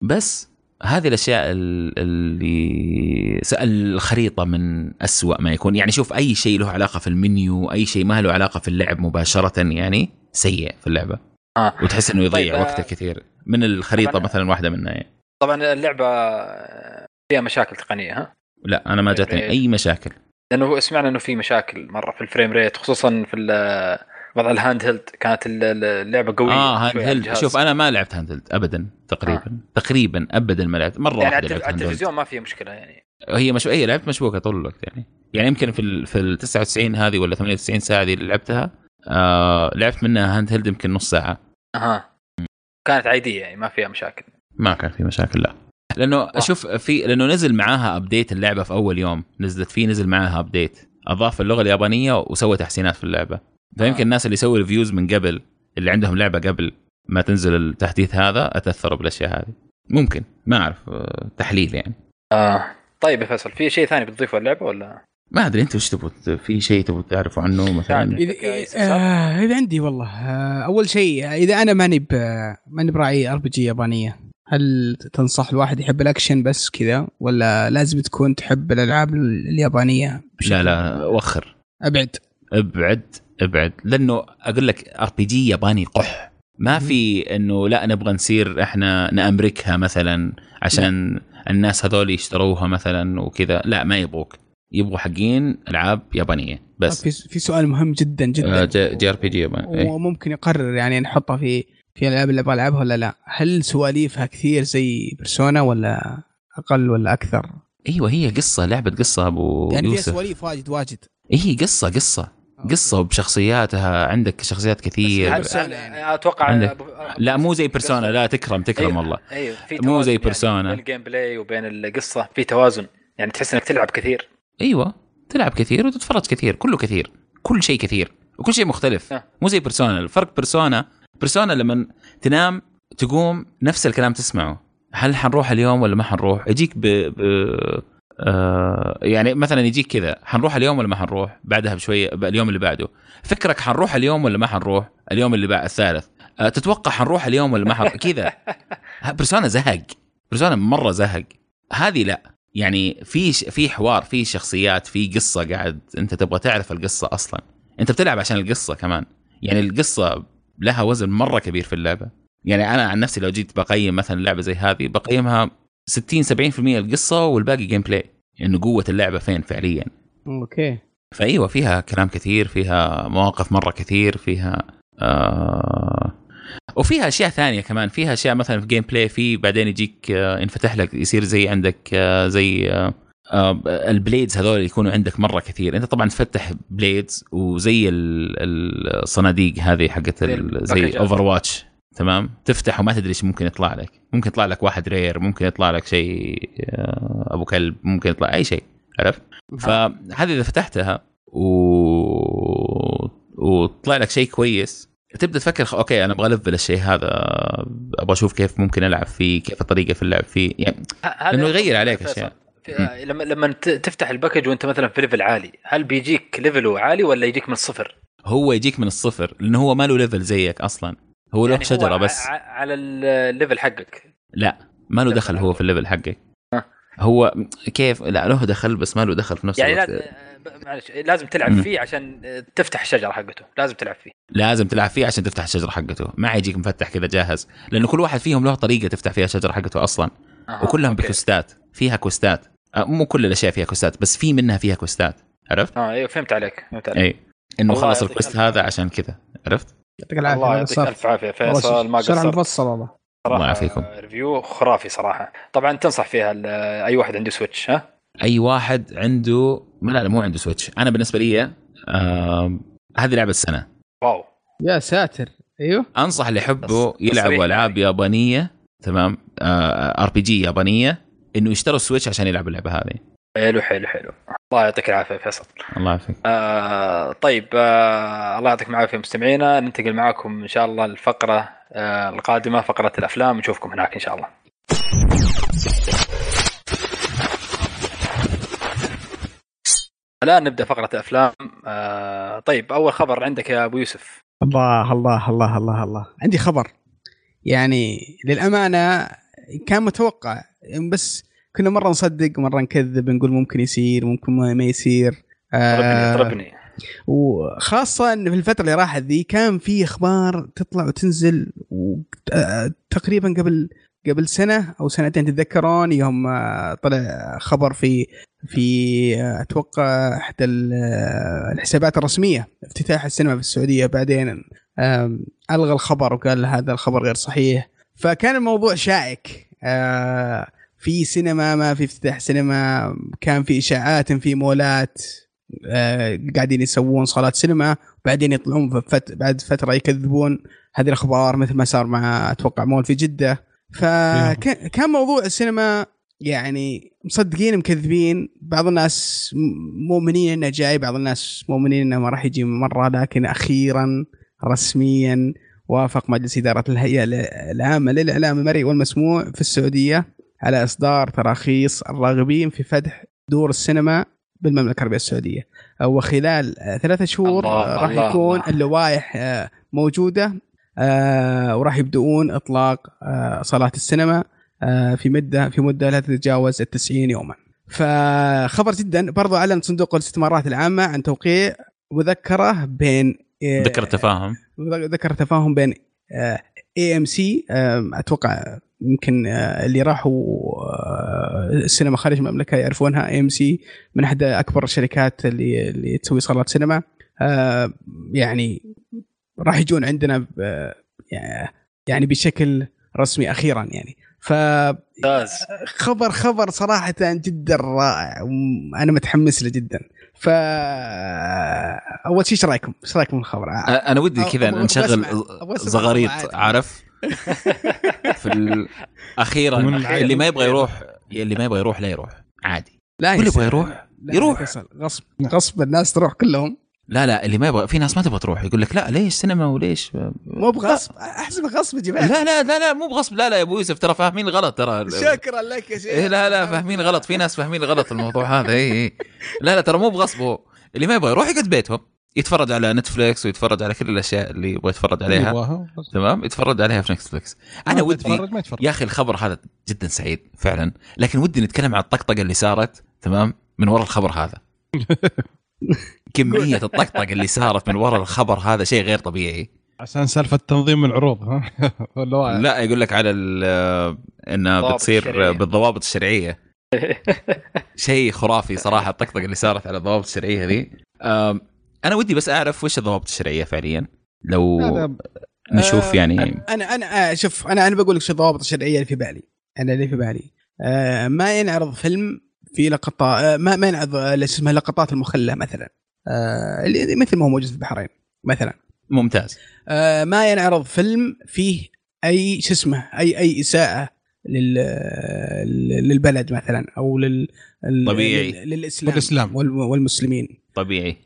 بس هذه الأشياء ال- اللي س- الخريطة من أسوأ ما يكون. يعني شوف أي شيء له علاقة في المنيو أي شيء ما له علاقة في اللعب مباشرة يعني سيء في اللعبة. آه. وتحس إنه يضيع طيب، آه، وقته كثير. من الخريطة مثلا واحدة منها يعني. طبعا اللعبة آه، فيها مشاكل تقنية ها؟ لا أنا ما جاتني أي مشاكل. لأنه سمعنا إنه في مشاكل مرة في ال frame rate خصوصا في وضع ال handheld كانت ال- ال- اللعبة قوية آه handheld. شوف أنا ما لعبت handheld ابدا تقريبا. آه. تقريبا ابدا ما لعبت. مرة يعني واحدة على التلفزيون ما فيها مشكلة يعني. هي مش هي لعبت مشبوكة طول الوقت يعني. يعني يمكن في ال في ال 99 هذه ولا 98 ساعة دي اللي لعبتها آه لعبت منها handheld يمكن نص ساعة. أها. كانت عادية يعني ما فيها مشاكل. ما كان في مشاكل لا. لأنه شوف في لأنه نزل معاها update اللعبة في أول يوم. نزلت فيه نزل معاها update أضاف اللغة اليابانية وسوى تحسينات في اللعبة. فيمكن آه. الناس اللي يسووا reviews من قبل اللي عندهم لعبة قبل ما تنزل التحديث هذا أتأثروا بالأشياء هذه ممكن ما أعرف آه، تحليل يعني آه. طيب يا فيصل في شيء ثاني بتضيفه اللعبة ولا ما أدري انت وش تبغى في شيء تبغى تعرفوا عنه مثلا يعني. اذا؟ آه إذا عندي والله آه أول شيء إذا أنا ماني ب ماني براعي RPG يابانية هل تنصح الواحد يحب الأكشن بس كذا ولا لازم تكون تحب الألعاب اليابانية بشكل لا لا وخر أبعد أبعد أبعد. لأنه أقول لك RPG ياباني قح. ما في إنه لا نبغى نصير إحنا نأمركها مثلا عشان الناس هذول يشتروها مثلا وكذا. لا ما يبغوك. يبغوا حقين ألعاب يابانية. بس. في سؤال مهم جدا جدا. آه، JRPG ياباني. إيه. وممكن يقرر يعني نحطها في في الألعاب اللي أبغى ألعبها ولا لا. هل سواليفها كثير زي بيرسونا ولا أقل ولا أكثر؟ أيوه هي قصة لعبة قصة أبو يعني فيها يوسف. سواليف واجد واجد. هي قصة قصة. قصة وبشخصياتها عندك شخصيات كثير يعني. أتوقع عندك- لا مو زي بيرسونا لا تكرم تكرم أيوة. والله أيوه في مو زي بيرسونا. يعني بين ال gameplay وبين القصة في توازن يعني تحس إنك تلعب كثير أيوه تلعب كثير وتتفرج كثير كله كثير كل شيء كثير وكل شيء مختلف آه. مو زي بيرسونا الفرق بيرسونا بيرسونا لما تنام تقوم نفس الكلام تسمعه هل حنروح اليوم ولا ما حنروح يجيك ب, ب... آه يعني مثلا يجيك كذا حنروح اليوم ولا ما حنروح؟ بعدها بشويه اليوم اللي بعده. فكرك حنروح اليوم ولا ما حنروح؟ اليوم اللي بعد الثالث. آه تتوقع حنروح اليوم ولا ما حنروح؟ كذا. بيرسونا زهق. بيرسونا مرة زهق. هذه لا. يعني في ش- في حوار في شخصيات في قصة قاعد أنت تبغى تعرف القصة أصلا. أنت بتلعب عشان القصة كمان. يعني القصة لها وزن مرة كبير في اللعبة. يعني أنا عن نفسي لو جيت بقيم مثلا لعبة زي هذه بقيمها 60 70% القصة والباقي gameplay انه قوة اللعبة فين فعليا. okay. فإيوه فيها كلام كثير فيها مواقف مرة كثير فيها آه وفيها أشياء ثانية كمان. فيها أشياء مثلا في gameplay في بعدين يجيك آه ينفتح لك يصير زي عندك آه زي آه ال blades هذول يكونوا عندك مرة كثير. أنت طبعا تفتح blades وزي ال- الصناديق هذه حقت ال- زي. Overwatch تمام؟ تفتح وما تدري إيش ممكن يطلع لك. ممكن يطلع لك واحد rare ممكن يطلع لك شيء آه، أبو كلب ممكن يطلع أي شيء عرفت؟ فهذه إذا فتحتها و... وطلع لك شيء كويس تبدأ تفكر okay أنا أبغى أ level الشيء هذا أبغى أشوف كيف ممكن ألعب فيه كيف الطريقة في اللعب فيه يعني لأنه يغير عليك. في- آه، لما لما تفتح ال package وأنت مثلا في level عالي هل بيجيك level ه عالي ولا يجيك من الصفر؟ هو يجيك من الصفر لأنه هو ما له level زيك أصلا. هو له يعني شجرة ع- بس. على ال level حقك. لا ما له دخل هو في ال level حقك. هو كيف؟ لا له دخل بس ما له دخل في نفس يعني الوقت. لازم معلش لازم تلعب. فيه عشان تفتح الشجره حقته. لازم تلعب فيه. لازم تلعب فيه عشان تفتح الشجره حقته. ما يجيك مفتح كذا جاهز. لأنه كل واحد فيهم له طريقة تفتح فيها الشجره حقته أصلا. أها، وكلهم okay. ب quest ات. فيها quest ات. أه، مو كل الأشياء فيها quest ات بس في منها فيها quest ات. عرفت؟ آه أيوه فهمت عليك فهمت عليك. اي إنه خلص ال quest هذا عشان كذا عرفت؟ يعطيك العافية الله يعطيك ألف عافية. فيصل ما شرح قصرت. مفصل والله. صراحة الله يعافيكم. review خرافي صراحة. طبعا تنصح فيها ال- أي واحد عنده Switch ها؟ أي واحد عنده لا لا مو عنده Switch أنا بالنسبة لي آه... هذه لعبة السنة. wow. يا ساتر. أيوه. أنصح اللي يحبوا يلعبوا العاب يعني. يابانية تمام؟ RPG يابانية إنه يشتروا ال Switch عشان يلعبوا اللعبة هذه. حلو حلو حلو. الله يعطيك العافية فيصل. الله يعافيك. آه طيب آه الله يعطيكم العافية مستمعينا. ننتقل معاكم إن شاء الله الفقره آه القادمة فقرة الأفلام نشوفكم هناك إن شاء الله. الآن نبدأ فقرة الأفلام. آه طيب أول خبر عندك يا أبو يوسف. الله الله الله الله الله. عندي خبر. يعني للأمانة كان متوقع بس كنا مرة نصدق مره نكذب نقول ممكن يصير ممكن ما يصير. طربني آه وخاصة إن في الفترة اللي راحت ذي كان في أخبار تطلع وتنزل و- تقريبا قبل قبل سنة أو سنتين تتذكرون يوم آه، طلع خبر في في آه، أتوقع إحدى ال- آه، الحسابات الرسمية افتتاح السينما في السعودية. بعدين ألغى الخبر وقال هذا الخبر غير صحيح. فكان الموضوع شائك. آه، في سينما ما في افتتاح سينما كان في إشاعات في مولات آه، قاعدين يسوون صالات سينما بعدين يطلعون فت... بعد فترة يكذبون. هذه الأخبار مثل ما صار مع أتوقع مول في جدة. فكان موضوع السينما يعني مصدقين مكذبين. بعض الناس مؤمنين إنه جاي بعض الناس مؤمنين إنه ما راح يجي مرة لكن أخيرا رسميا وافق مجلس إدارة الهيئة العامة للإعلام المرئي والمسموع في السعودية. على إصدار تراخيص الراغبين في فتح دور السينما بالمملكة العربية السعودية وخلال آه، ثلاثة شهور آه، راح يكون. اللوائح آه، موجودة آه، وراح يبدؤون إطلاق آه، صالات السينما آه، في مدة في مدة لا تتجاوز ال 90 يوما. فخبر جدا برضو أعلن صندوق الاستثمارات العامة عن توقيع مذكرة بين آه، ذكر التفاهم ذكر تفاهم بين AMC أتوقع يمكن آه، اللي راحوا آه، السينما خارج المملكة يعرفونها. AMC من احدى أكبر الشركات اللي اللي تسوي صالات سينما. آه، يعني راح يجون عندنا ب- يعني بشكل رسمي أخيرا يعني. ف ممتاز. خبر خبر صراحة جدا رائع. وأنا متحمس له جدا. ف أول شيء إيش رأيكم؟ إيش رأيكم بالخبر؟ أنا ودي كذا نشغل زغاريط. عارف؟ في ال- أخيرا. اللي ما يبغى يروح اللي ما يبغى يروح لا يروح عادي. لا واللي يا يبغى. يروح لا يروح. غصب غصب الناس تروح كلهم. لا لا اللي ما يبغى في ناس ما تبغى تروح يقول لك لا ليش سينما وليش؟ مو بغصب أحسب غصب يا جماعة. لا لا لا لا مو بغصب. لا لا يا أبو يوسف ترى فاهمين غلط ترى شكرا لك يا شيخ. إيه لا لا فاهمين غلط. في ناس فاهمين غلط الموضوع هذا اي اي لا لا ترى مو بغصب هو. اللي ما يبغى يروح يقعد بيتهم. يتفرج على Netflix ويتفرج على كل الأشياء اللي يبغى يتفرج عليها. تمام؟ يتفرج عليها في Netflix. أنا ودي يا أخي الخبر هذا جدا سعيد فعلا. لكن ودي نتكلم عن الطقطقة اللي صارت تمام؟ من وراء الخبر هذا. كمية الطقطقة اللي صارت من وراء الخبر هذا شيء غير طبيعي. عشان سالفة تنظيم العروض ها؟ ولا. لا يقول لك على ال- إنها بتصير الشرعية. بالضوابط الشرعية. شيء خرافي صراحة الطقطقة اللي صارت على الضوابط الشرعية ذي أنا ودي بس أعرف وش الضوابط الشرعية فعليا؟ لو نشوف آه، يعني. أنا أنا آه، شوف أنا أنا بقول لك شو الضوابط الشرعية اللي في بالي. أنا اللي في بالي. آه، ما ينعرض فيلم في لقطات آه، ما ما ينعرض آه، اسمها لقطات المخلة مثلا. آه، اللي مثل ما هو موجود في البحرين مثلا. ممتاز. آه، ما ينعرض فيلم فيه أي شو اسمه أي أي إساءة لل للبلد مثلا أو لل طبيعي. لل- للإسلام والإسلام. وال- والمسلمين. طبيعي.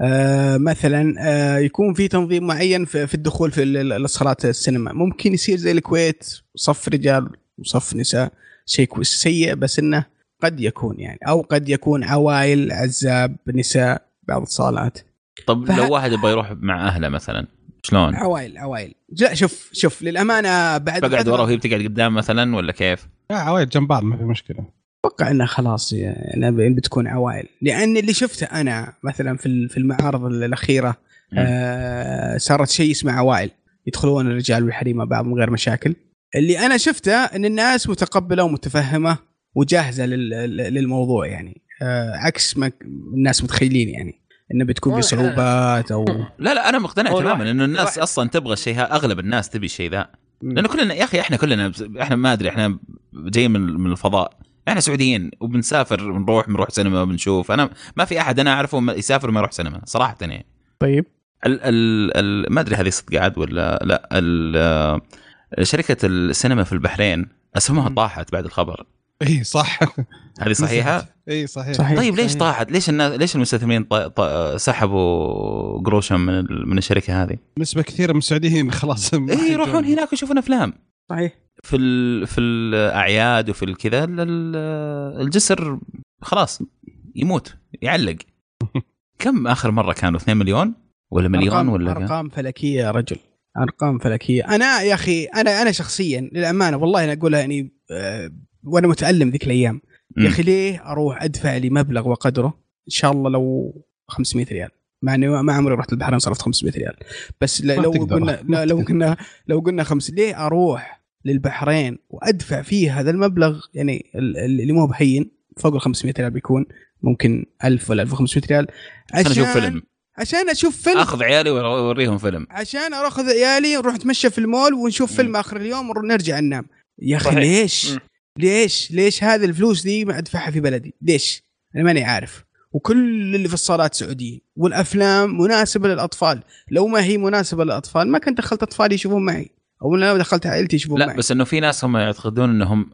آه مثلا آه يكون في تنظيم معين في, في الدخول في ال- ال- الصالات السينما ممكن يصير زي الكويت صف رجال وصف نساء شيء سيء بس إنه قد يكون يعني أو قد يكون عوائل عزاب نساء بعض الصالات طب فه- لو واحد يبغى يروح مع أهله مثلا شلون؟ عوائل عوائل لا شوف شوف للأمانة بعد بقعد ورا وهي بتقعد قدام مثلا ولا كيف؟ لا عوايد جنب بعض ما في مشكلة أتوقع انها خلاص يعني بتكون عوائل. لأن اللي شفته أنا مثلا في ال- في المعارض الأخيرة. آه صارت شيء اسمه عوائل. يدخلون الرجال والحريم مع بعض من غير مشاكل. اللي أنا شفته إن الناس متقبلة ومتفهمة وجاهزة لل- للموضوع يعني. آه عكس ما الناس متخيلين يعني. إنه بتكون في هو- صعوبات أو لا لا أنا مقتنع تماما إنه الناس الواحد- أصلا تبغى الشيء هذا أغلب الناس تبي الشيء ذا. لأنه كلنا يا أخي إحنا كلنا إحنا ما أدري إحنا جايين من من الفضاء. إحنا سعوديين وبنسافر بنروح بنروح سينما بنشوف أنا ما في أحد أنا أعرفه ما- يسافر وما يروح سينما صراحة يعني طيب ال ال ال ما أدري هذه صدق عاد ولا لا ال- شركة السينما في البحرين أسهمها. طاحت بعد الخبر إي صح هذه صحيحة إي صحيح صحيح. طيب ليش صحيح. طاحت؟ ليش الناس ليش المستثمرين ط... ط... سحبوا قروشهم من ال... من الشركة هذه؟ نسبة كثيرة من السعوديين خلاص ما إي. يروحون هناك ويشوفون أفلام صحيح في ال... في الأعياد وفي الكذا ال- ال- الجسر خلاص يموت يعلق كم آخر مرة كانوا 2 مليون ولا مليون أرقام ولا؟ أرقام فلكية يا رجل أرقام فلكية أنا يا أخي أنا أنا شخصيا للأمانة والله أنا أقولها يعني آه، وأنا متألم ذيك الأيام يا. أخي ليه أروح أدفع لي مبلغ وقدره إن شاء الله لو 500 ريال مع إني ما عمري رحت البحرين صرفت 500 ريال بس لو. قلنا لو. قلنا لو قلنا خمس ليه أروح للبحرين وأدفع فيه هذا المبلغ يعني ال- ال- اللي مو بهين فوق ال 500 ريال بيكون ممكن 1000 ولا 1500 ريال. عشان أشوف فيلم. عشان أشوف فيلم. أخذ عيالي واوريهم فيلم. عشان أروح اخذ عيالي ونروح نتمشى في المول ونشوف. فيلم آخر اليوم ونرجع ننام. يا أخي. ليش؟ مم. ليش؟ ليش هذه الفلوس دي ما أدفعها في بلدي؟ ليش؟ أنا ماني عارف. وكل اللي في الصالات سعوديين والأفلام مناسبة للأطفال. لو ما هي مناسبة للأطفال ما كنت دخلت اطفالي يشوفون معي. أو لو دخلت عائلتي يشوفون لا معي بس إنه في ناس هم يعتقدون إنهم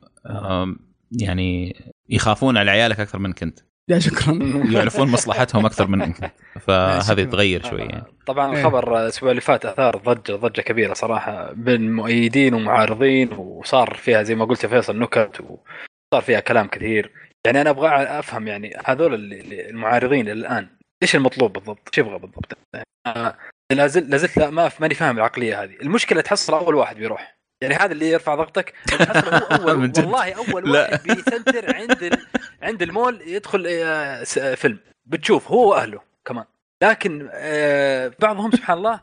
يعني يخافون على عيالك أكثر منك انت لا شكرا يعرفون مصلحتهم أكثر منك انت فهذه. تغير شوي يعني طبعا إيه. الخبر الأسبوع اللي فات أثار ضجة ضجة كبيرة صراحة بين مؤيدين ومعارضين وصار فيها زي ما قلت يا فيصل نكت وصار فيها كلام كثير يعني أنا أبغى أفهم يعني هذول المعارضين إلى الان إيش المطلوب بالضبط؟ إيش يبغى بالضبط؟ آه، لا زلت لا ما ماني فاهم العقلية هذه، المشكلة تحصل أول واحد بيروح. يعني هذا اللي يرفع ضغطك. هو اول. والله أول. واحد بيسنتر عند ال... عند المول يدخل آه، آه، فيلم. بتشوف هو وأهله كمان. لكن آه، بعضهم سبحان الله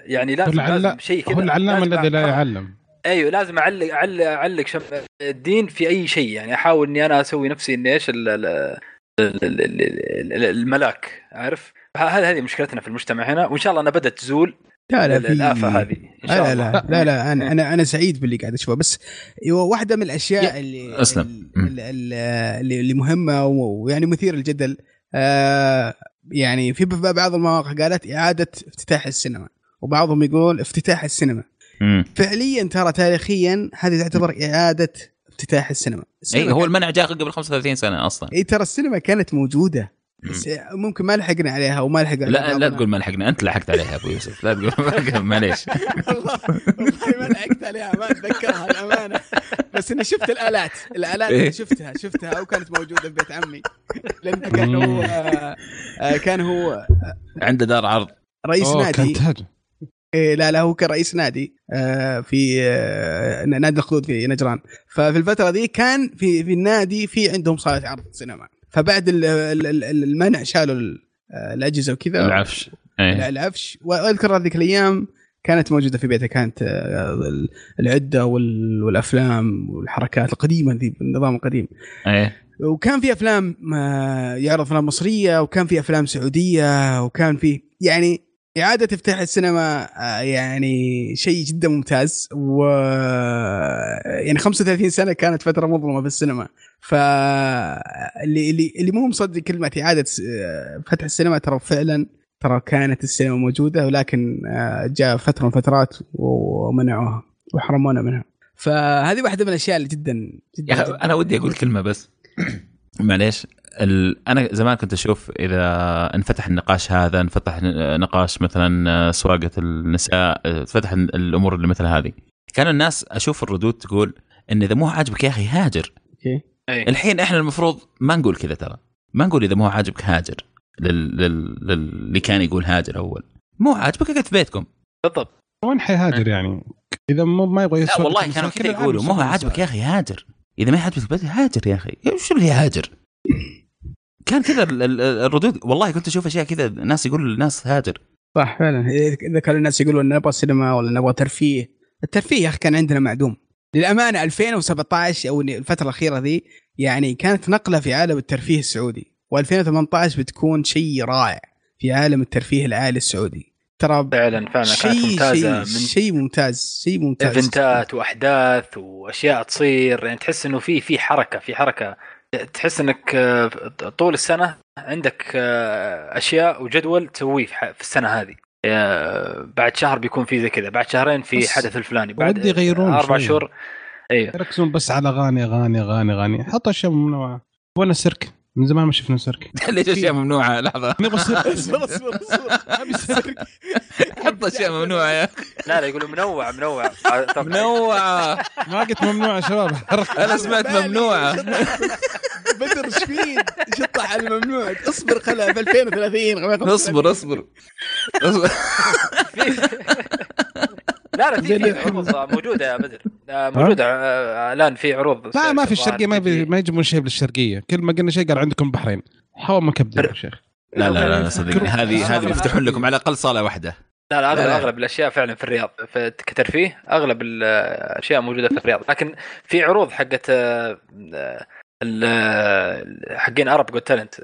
يعني لازم, لازم شيء كذا. هو العلام لازم الذي لا يعلم. أيوه لازم اعلق اعلق أعلق شم الدين في أي شيء. يعني أحاول إني أنا أسوي نفسي إني إيش ال- ال- ال- ال- ال- ال- الملاك عارف؟ هذه هذه مشكلتنا في المجتمع هنا وإن شاء الله أنها بدأت تزول لا لا في الآفة هذه. إن شاء لا الله. لا لا لا أنا أنا أنا سعيد باللي قاعد أشوفه. بس هو واحدة من الأشياء اللي أسلم. اللي, اللي, اللي مهمة ويعني مثير للجدل. آه يعني في بعض المواقع قالت إعادة افتتاح السينما وبعضهم يقول افتتاح السينما. مم. فعليا ترى تاريخيا هذه تعتبر إعادة افتتاح السينما. اي السينما هو كان- المنع جاء قبل 35 سنة أصلا. اي ترى السينما كانت موجودة. بس ممكن ما لحقنا عليها وما لحق لا لا تقول ما لحقنا. أنت لحقت عليها يا أبو يوسف. لا تقول معليش. والله والله ما لحقت عليها ما أتذكرها الامانه بس إني شفت الآلات. الآلات إيه. شفتها شفتها وكانت موجودة في بيت عمي. لأنه كان هو آه، آه، كان هو عنده دار عرض. رئيس كان نادي. تاج. إيه لا لا هو كان رئيس نادي آه، في آه، نادي الخلود في نجران. ففي الفترة دي كان في في النادي في عندهم صالة عرض سينما. فبعد ال- ال- ال- المنع شالوا ال- الأجهزة وكذا. العفش. إيه. العفش. وأذكر هذيك الأيام كانت موجودة في بيته كانت آه، العدة وال- والأفلام والحركات القديمة ذي بالنظام القديم. إيه. وكان في أفلام آه، يعرض أفلام مصرية وكان في أفلام سعودية وكان في يعني إعادة افتتاح السينما آه، يعني شيء جدا ممتاز. و يعني 35 سنة كانت فترة مظلمة في السينما. ف اللي اللي مو مصدق كلمة إعادة س- آه، فتح السينما ترى فعلا ترى كانت السينما موجودة ولكن آه، جاء فترة من فترات ومنعوها وحرمونا منها. فهذه واحدة من الأشياء اللي جدا جدا, أخي جداً. أنا ودي أقول كلمة بس. معليش. أنا زمان كنت أشوف إذا انفتح النقاش هذا انفتح ن- نقاش مثلا سواقة النساء انفتح الأمور اللي مثل هذه. كان الناس أشوف الردود تقول إن إذا مو عاجبك يا أخي هاجر. أوكي أي. الحين إحنا المفروض ما نقول كذا ترى. ما نقول إذا مو عاجبك هاجر. لل... لل... لل... اللي كان يقول هاجر أول. مو عاجبك اقعد في بيتكم. بالضبط. وين حيهاجر يعني؟ إذا مو ما يبغى لا يسوق والله كانوا كذا يقولوا مو عاجبك يا. أخي هاجر. إذا ما يعجبك البيت هاجر يا أخي. شو اللي هاجر؟ كان كذا ال- ال- الردود. والله كنت أشوف أشياء كذا ناس يقولوا للناس هاجر صح فعلا. إذا كان الناس يقولون نبغى سينما ولا نبغى ترفيه الترفيه يا أخي كان عندنا معدوم. للأمانة 2017 أو الفترة الأخيرة ذي يعني كانت نقلة في عالم الترفيه السعودي. و2018 بتكون شيء رائع في عالم الترفيه العالي السعودي. ترى فعلا فعلا. كانت شيء ممتازة شيء من شيء ممتاز شيء ممتاز. إيفنتات وأحداث وأشياء تصير. يعني تحس إنه في في حركة في حركة تحس إنك آه، طول السنة عندك آه، أشياء وجدول تسويه في السنة هذه. بعد شهر بيكون في زي كذا بعد شهرين في حدث الفلاني بعد ودي يغيرون أربع. شهور. أيوه يركزون بس على اغاني اغاني اغاني اغاني حط أشياء منوعه وين السيرك؟ من زمان ما شفنا سيرك ليش أشياء ممنوعة؟ لحظة. نبغى سيرك اصبر اصبر اصبر حط أشياء ممنوعة يا أخي. لا لا يقولوا منوع منوع. منوعه ما قلت ممنوع يا شباب. أنا سمعت ممنوعه بدر إيش فيك؟ شطح على الممنوع. اصبر خلها في 2030 اصبر اصبر اصبر. لا لا في. عروض موجودة يا بدر. آه، موجودة آه، الآن في عروض لا ما في الشرقية ما, بي... ما يجيبون شيء بالشرقية. كل ما قلنا شيء قال عندكم بحرين. حاول ما كبدوا يا شيخ. لا لا لا صدقني هذه هذه بيفتحون لكم على الأقل صالة واحدة. لا لا اغلب لا. أغلب الأشياء فعلا في الرياض. في كترفيه أغلب الأشياء موجودة في الرياض. لكن في عروض حقت آه، آه، ال- آه، حقين ارب جوت تالنت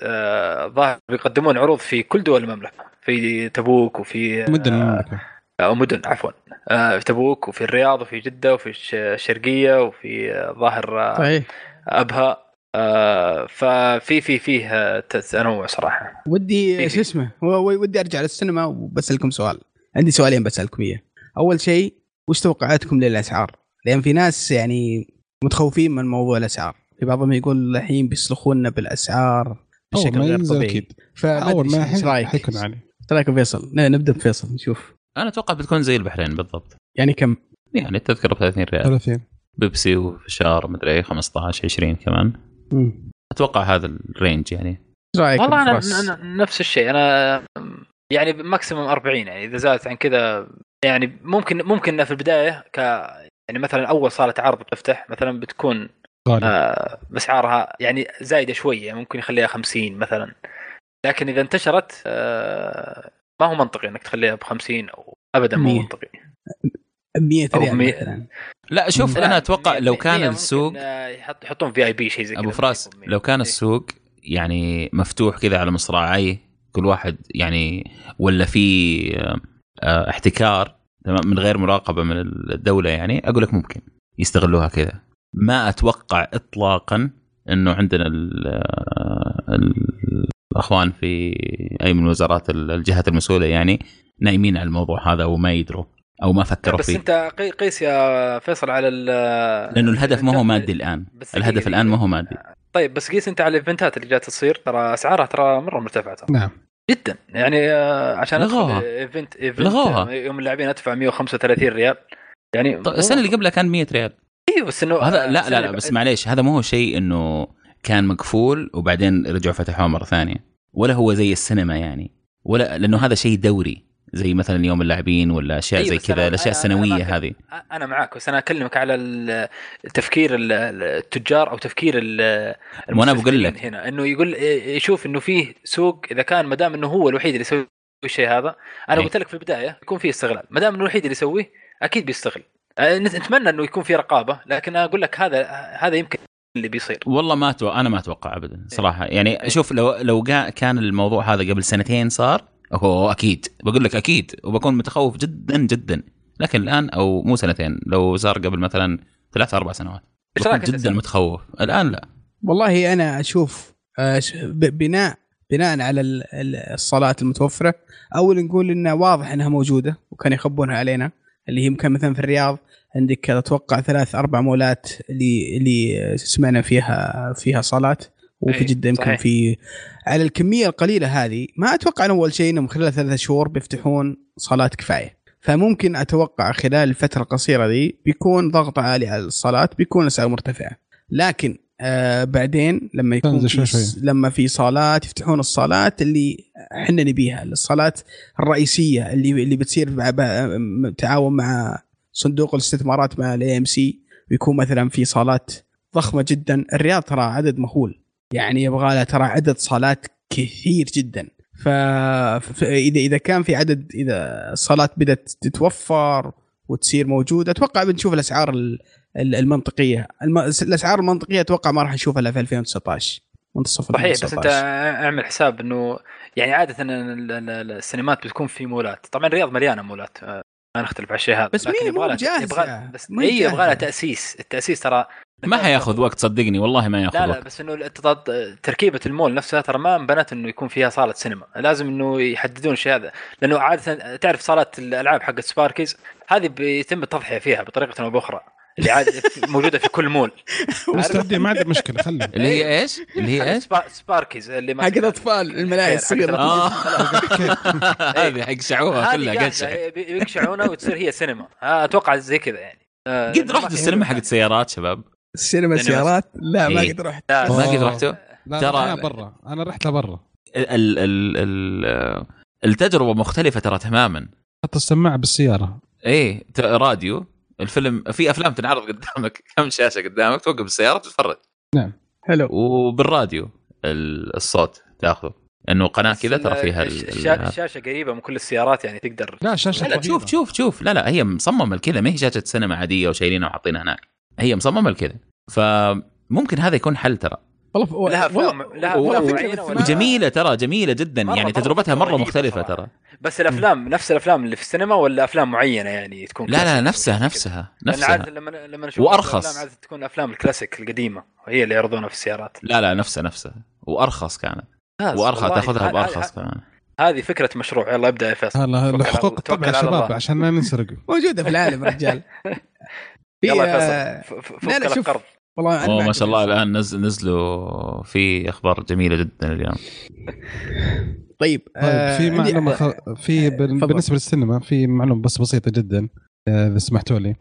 ظاهر بيقدمون عروض في كل دول المملكة. في تبوك وفي آه، مدن المملكة. أو مدن عفوا. آه، في تبوك وفي الرياض وفي جدة وفي الش- الشرقية وفي آه، ظاهر آه، صحيح. أبها. آه، ففي في فيه آه، تنوع صراحة. ودي شو اسمه ودي أرجع للسينما وبسألكم سؤال. عندي سؤالين بسألكم إياه. أول شيء وش توقعاتكم للأسعار؟ لأن في ناس يعني متخوفين من موضوع الأسعار. في بعضهم يقول الحين بيسلخونا بالأسعار بشكل غير طبيعي. أكيد. فما أول أدري ما إيش رأيك؟ حيكون عالي إيش رأيك فيصل؟ ن- نبدأ بفيصل نشوف. أنا أتوقع بتكون زي البحرين بالضبط. يعني كم؟ يعني التذكره ب 30 ريال. 30 بيبسي وفشار مدري إيه 15 20 كمان. مم. أتوقع هذا الرينج يعني. إيش رأيك؟ والله أنا؟ أنا نفس الشيء. أنا يعني maximum 40 يعني. إذا زادت عن كذا يعني ممكن ممكن في البداية ك يعني مثلا أول صالة عرض بتفتح مثلا بتكون غالي. آه بأسعارها يعني زايدة شوية ممكن يخليها 50 مثلا. لكن إذا انتشرت آه ما هو منطقي إنك تخليها ب 50 أو ابدا مية. منطقي 100 أو ريال مية. مثلا لا شوف لا، أنا أتوقع مية- لو كان السوق يحط يحطون في اي بي شيء زي كذا أبو فراس لو كان. السوق يعني مفتوح كذا على مصراعي كل واحد يعني ولا في آه، آه، احتكار تمام من غير مراقبة من الدولة يعني أقول لك ممكن يستغلوها كذا ما أتوقع اطلاقا إنه عندنا ال- آه، ال- الاخوان في أي من وزارات ال- الجهات المسؤولة يعني نايمين على الموضوع هذا وما يدروا أو ما فكروا بس فيه. أنت قي- قيس يا فيصل على ال لأنه الهدف ما هو مادي الآن. بس الهدف الآن ما هو مادي. طيب بس قيس أنت على ال event ات اللي جالسه تصير ترى أسعارها ترى مرة مرتفعة. ترى نعم. جدا. يعني آه، عشان لغوها. event event لغوها. آه، يوم اللاعبين أدفع 135 ريال. يعني طيب السنة اللي قبلها كان 100 ريال. أيوه بس إنه هذا آه، لا لا لا بس معليش هذا مو هو شيء إنه كان مقفول وبعدين رجعوا فتحوه مرة ثانية. ولا هو زي السينما يعني. ولا لأنه هذا شيء دوري. زي مثلا يوم اللاعبين ولا أشياء أيوة، زي كذا الأشياء السنوية هذه. أنا معك بس أنا أكلمك على تفكير ال- التجار أو تفكير وأنا بقول لك. هنا. إنه يقول يشوف إنه فيه سوق إذا كان ما دام إنه هو الوحيد اللي يسوي الشيء هذا. أنا أي. قلت لك في البداية يكون فيه استغلال. ما دام إنه الوحيد اللي يسويه أكيد بيستغل. نت- نتمنى إنه يكون في رقابة لكن أنا أقول لك هذا هذا يمكن اللي بيصير. والله ما أتوقع أنا ما أتوقع ابدا صراحة. يعني شوف لو لو كان الموضوع هذا قبل سنتين صار هو أكيد. بقول لك أكيد وبكون متخوف جدا جدا. لكن الآن أو مو سنتين لو صار قبل مثلا ثلاث أربع سنوات بكون جدا سامي؟ متخوف. الآن لا. والله أنا أشوف آه، بناء بناء على ال- ال- الصالات المتوفرة اول نقول إنه واضح إنها موجودة وكانوا يخبونها علينا اللي هي يمكن مثلا في الرياض عندك أتوقع ثلاث أربع مولات اللي اللي سمعنا فيها فيها صالات وفي أي، جدة يمكن صحيح. في على الكمية القليلة هذه ما أتوقع ان أول شيء إنهم خلال ثلاثة شهور بيفتحون صالات كفاية فممكن أتوقع خلال الفترة القصيره ذي بيكون ضغط عالي على الصالات بيكون الأسعار مرتفعة لكن آه بعدين لما يكون شوي شوي. لما في صالات يفتحون الصالات اللي إحنا نبيها الصالات الرئيسية اللي اللي بتصير تعاون مع صندوق الاستثمارات مع ال AMC ويكون مثلا في صالات ضخمة جدا. الرياض ترى عدد مهول. يعني يبغى لها ترى عدد صالات كثير جدا. ف... فاذا اذا كان في عدد إذا الصالات بدأت تتوفر وتصير موجودة أتوقع بنشوف الأسعار ال- ال- المنطقية. الم... الأسعار المنطقية أتوقع ما راح نشوفها إلا في 2019 منتصف صحيح بس أنت 2019. أعمل حساب إنه يعني عادة ال- ال- ال- السينمات بتكون في مولات. طبعا الرياض مليانة مولات. ما نختلف على الشيء هذا بس مين؟ يبغى؟ يبغى بس مو اي يبغى لها. تأسيس. التأسيس ترى ما حياخذ وقت صدقني والله ما ياخذ لا لا وقت. بس إنه التضاد- تركيبة المول نفسها ترى ما انبنت إنه يكون فيها صالة سينما. لازم إنه يحددون الشيء هذا. لأنه عادة تعرف صالات الألعاب حقت سباركيز هذه بيتم التضحية فيها بطريقة أو بأخرى. اللي عاد موجودة في كل مول. مستعدين ما عندي مشكلة خلي اللي هي إيش؟ اللي هي إيش؟ سبا- سباركيز اللي ما حق الأطفال الملاهي الصغيره آه. هذه حق شعوها كلها قشع بيقشعونها وتصير هي سينما. آه، أتوقع زي كذا يعني. آه، قد رحت السينما حقت سيارات شباب؟ السينما السيارات لا ما إيه. قد رحت. ما قد. رحتوا؟ ترى- أنا برا. أنا رحت لبرا. ال ال ال التجربة مختلفة ترى تماما. حط السماعة بالسيارة. إيه راديو. الفيلم في أفلام تنعرض قدامك كم شاشة قدامك توقف السيارة تتفرج. حلو. وبالراديو ال- الصوت تاخذه انه قناة كذا ترى فيها ال- ال- الشا- الشاشه قريبة من كل السيارات يعني تقدر لا شاشة لا لا. شوف شوف شوف. لا لا هي مصممة لكذا ما هي شاشة سينما عادية وشايلينها وحاطينها هناك. هي مصممة لكذا. فممكن هذا يكون حل ترى. والله لها افلام لها جميلة ترى جميلة جدا مرة- يعني مرة تجربتها مرة مختلفة صراحة. ترى. بس الافلام نفس الأفلام اللي في السينما ولا أفلام معينة يعني تكون لا لا نفسها؟ نفسها لأن نفسها. عاده لما لما نشوف. الافلام عادة تكون أفلام الكلاسيك القديمة وهي اللي يعرضونها في السيارات. لا لا نفسها نفسها. وأرخص كانت. وأرخص. تاخذها بأرخص كمان. هذه فكرة مشروع. يلا ابدأ يا فيصل. هلا توكل على- حقوق توكل الطبع يا شباب. عشان ما ننسرق موجودة في العالم رجال. يلا يا آه، فيصل لا، فك لا، لك شوف. قرض والله أنا ما شاء الله الآن نزل نزلوا في أخبار جميلة جدا اليوم. طيب طيب آه، في عندي- معلومة خ... في آه، بال-. بالنسبة للسينما في معلومة بس بسيطة جدا آه، إذا سمحتوا لي.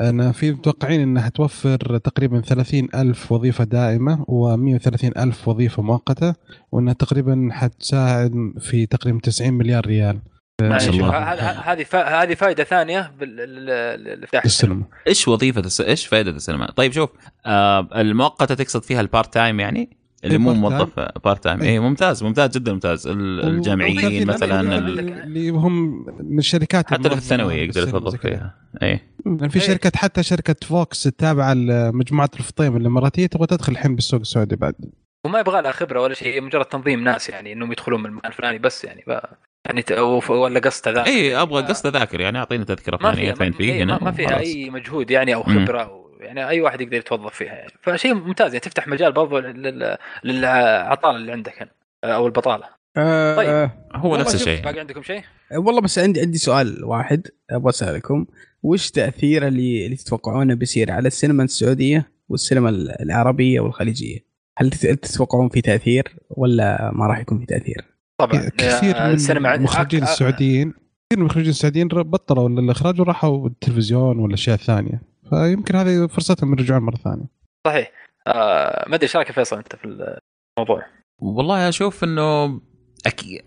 أنا في متوقعين إنها توفر تقريبا 30 ألف وظيفة دائمة و130 ألف وظيفة مؤقتة وإنها تقريبا حتساعد في تقريبا 90 مليار ريال. ما شاء يعني الله. ه- ه- هذه فا- هذه فائدة ثانية بالافتتاح للسينما إيش وظيفة. إيش فائدة السينما؟ طيب شوف آه المؤقتة تقصد فيها ال part time يعني؟ اللي إيه، مو. موظف part time إيه. اي ممتاز ممتاز جدا ممتاز ال- الجامعيين و30 مثلا اللي- ال... اللي هم من الشركات حتى في الثانوي يقدر يتوظف. فيها اي لأن في إيه. شركات حتى شركة فوكس التابعة لمجموعة الفطيم الإماراتية تبغى تدخل الحين بالسوق السعودي بعد وما يبغى لها خبرة ولا شيء هي مجرد تنظيم ناس يعني إنهم يدخلون من المكان الفلاني بس يعني ب... يعني ت... أو- ولا قصد ذا اي أبغى قصد ذاكر يعني أعطيني تذكرة فلانيه فيها فين ما, فيه هنا ما, فيها. أي مجهود يعني أو. خبرة أو يعني أي واحد يقدر يتوظف فيها يعني فشيء ممتاز يعني تفتح مجال برضو لل... للعطاله اللي عندك هنا أو البطالة آه، طيب. آه، هو نفس الشيء باقي عندكم شيء؟ والله بس عندي عندي سؤال واحد أبغى أسألكم وش تأثير اللي اللي تتوقعونه بيصير على السينما السعودية والسينما العربية والخليجية؟ هل تت- تتوقعون في تأثير ولا ما راح يكون في تأثير؟ طبعا. كثير آه، من المخرجين أك- أ- السعوديين كثير من المخرجين السعوديين بطلوا الإخراج وراحوا التلفزيون والاشياء الثانية فيمكن هذه فرصتهم يرجعون مرة ثانية. صحيح. آه ما أدري إيش رأيك فيصل أنت في الموضوع؟ والله أشوف إنه أكيد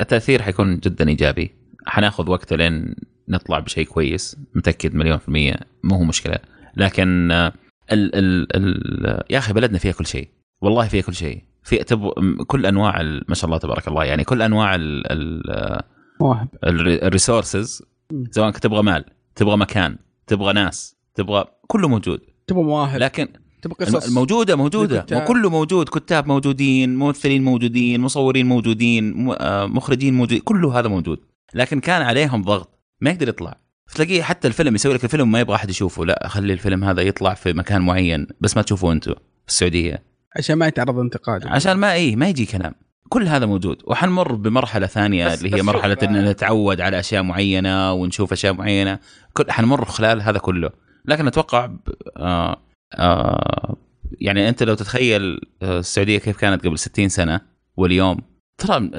التأثير حيكون جدا إيجابي. حناخذ وقت لين نطلع بشيء كويس. متأكد مليون في المية مو هو مشكلة. لكن آه، ال ال ال يا أخي بلدنا فيها كل شيء. والله فيها كل شيء. في تب... كل أنواع ال- ما شاء الله تبارك الله يعني كل أنواع ال ال الريسورسز سواء كنت تبغى مال تبغى مكان تبغى ناس تبغى كله موجود. تبغى مواهب. لكن تبغى قصص. الموجودة موجودة. وكله موجود كتاب موجودين ممثلين موجودين مصورين موجودين آه، مخرجين موجودين كله هذا موجود. لكن كان عليهم ضغط ما يقدر يطلع. تلاقيه حتى الفيلم يسوي لك الفيلم ما يبغى أحد يشوفه لا خلي الفيلم هذا يطلع في مكان معين بس ما تشوفوه أنتم في السعودية. عشان ما يتعرض انتقاد عشان ما إيه ما يجي كلام. كل هذا موجود. وحنمر بمرحلة ثانية بس- اللي بس هي مرحلة شوف، إن آه، نتعود على أشياء معينة ونشوف أشياء معينة. كل حنمر خلال هذا كله. لكن أتوقع ب- آه آه يعني أنت لو تتخيل آه، السعودية كيف كانت قبل 60 سنة واليوم. ترى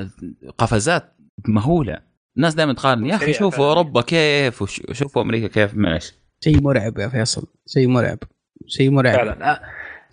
قفزات مهولة. الناس دائما تقارن يا أخي شوفوا. أوروبا كيف وش- وشوفوا أمريكا كيف معلش. شيء مرعب يا فيصل. شيء مرعب. شيء مرعب. فعلا. آه.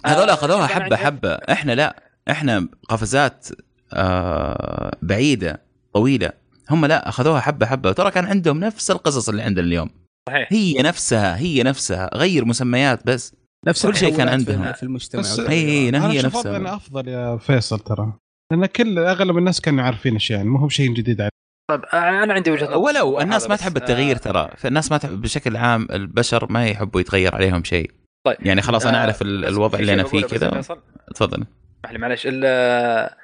هذول آه، أخذوها حبة حبة. إحنا لا إحنا قفزات آه بعيدة طويلة. هم لا أخذوها حبة حبة. ترى كان عندهم نفس القصص اللي عندنا اليوم. صحيح. هي نفسها هي نفسها. غير مسميات بس. نفس كل شيء كان عندهم. في المجتمع. بس- هي هي أنا هي أشوف انه نفسها. أفضل يا فيصل ترى. لأن كل أغلب الناس كانوا عارفين اشياء يعني. مو هو شيء جديد عليهم. طيب أنا عندي وجهة نظر. ولو الناس ما. تحب التغيير ترى. فالناس ما تحب بشكل عام البشر ما يحبوا يتغير عليهم شيء. طيب يعني خلاص أنا آه، اعرف ال- بس الوضع اللي أنا فيه كذا. تفضل. معلش ال- آه،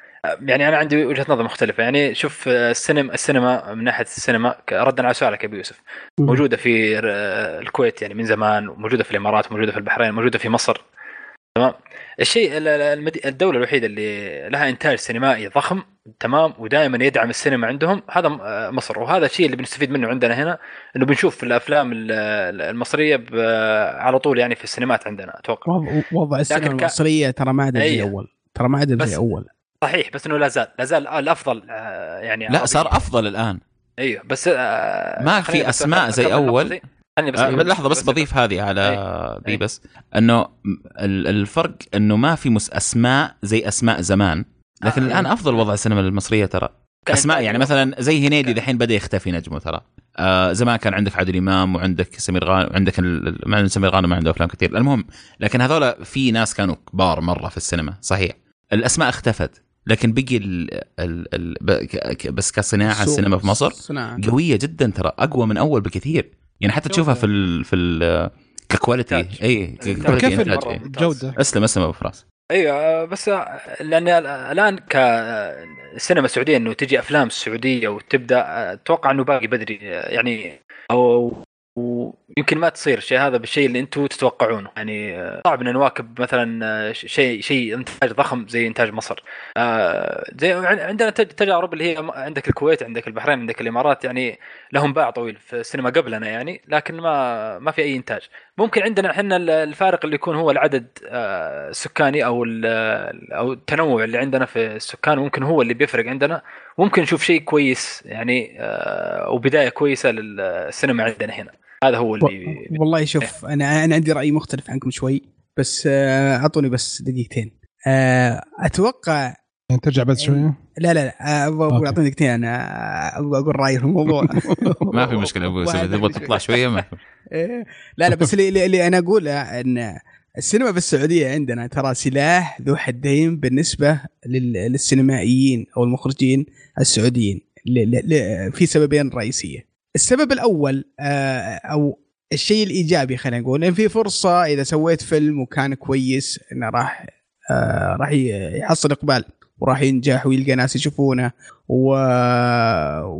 يعني أنا عندي وجهة نظر مختلفة. يعني شوف آه، السينما السينما من ناحية السينما ردا على سؤالك يا ابو يوسف موجودة في آه، الكويت يعني من زمان وموجودة في الإمارات موجوده في البحرين موجوده في مصر. الشيء ال- ال- المدي... الدولة الوحيدة اللي لها إنتاج سينمائي ضخم تمام؟ ودائما يدعم السينما عندهم هذا آه، مصر. وهذا الشيء اللي بنستفيد منه عندنا هنا إنه بنشوف في الأفلام ال- ال- المصرية. على طول يعني في السينمات عندنا أتوقع. وضع, السينما المصرية ترى ما عدل زي أي. أول. ترى ما بس- زي أول. صحيح بس إنه لا زال لا زال الأفضل آه، يعني لا. صار أفضل الآن. أيوه بس آه، ما في أسماء زي أكمل أول. نقطتي. خليني بس آه، لحظة بس بضيف هذه على أي. دي بس إنه ال- الفرق إنه ما في مس أسماء زي أسماء زمان لكن آه. الآن أفضل وضع السينما المصرية ترى أسماء يعني مثلا زي هنيدي دحين بدأ يختفي نجمه ترى آه زمان كان عندك عادل إمام وعندك سمير غانم وعندك ال- مع سمير غانم ما عنده أفلام كثير المهم لكن هذول في ناس كانوا كبار مرة في السينما صحيح الأسماء اختفت لكن بقي ال ال ال ب- ك- ك- بس كصناعة السينما في مصر صناعة. قوية جدا ترى أقوى من أول بكثير يعني حتى تشوفها في ال في ال ك quality. أي. ك quality كيف. ممتاز. جودة أسلم أسلم أبو فراس أيوه بس لأن الآن كالسينما السعودية إنه تجي أفلام سعودية وتبدأ أتوقع إنه باقي بدري يعني أو ويمكن ما تصير الشيء هذا بالشيء اللي أنتم تتوقعونه. يعني صعب إن نواكب مثلا شيء شيء إنتاج ضخم زي إنتاج مصر. آه، زي عندنا تج- تجارب اللي هي عندك الكويت عندك البحرين عندك الإمارات يعني لهم باع طويل في السينما قبلنا يعني لكن ما ما في أي إنتاج. ممكن عندنا إحنا الفارق اللي يكون هو العدد آه، السكاني أو أو التنوع اللي عندنا في السكان ممكن هو اللي بيفرق عندنا. ممكن نشوف شيء كويس يعني آه، وبداية كويسة للسينما عندنا هنا. هذا هو اللي والله شوف أنا أنا عندي رأي مختلف عنكم شوي بس آه، أعطوني بس دقيقتين آه، أتوقع يعني ترجع بعد شوية لا لا لا آه، أبغى. أعطوني دقيقتين أنا أبغى أقول رأيي في الموضوع ما في مشكلة أبو تبغى. تطلع شوية ما في إيه. لا لا بس اللي, اللي- اللي أنا اقوله إن السينما في السعودية عندنا ترى سلاح ذو حدين بالنسبة لل- للسينمائيين أو المخرجين السعوديين ل- ل- ل- في سببين رئيسيه. السبب الأول آه، أو الشيء الإيجابي خلينا نقول إن في فرصة إذا سويت فيلم وكان كويس إنه راح آه، راح يحصل إقبال وراح ينجح ويلقى ناس يشوفونه و...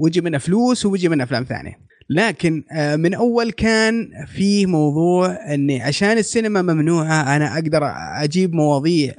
ويجي منه فلوس ويجي منه أفلام ثانية. لكن آه، من أول كان في موضوع إني عشان السينما ممنوعة أنا أقدر أجيب مواضيع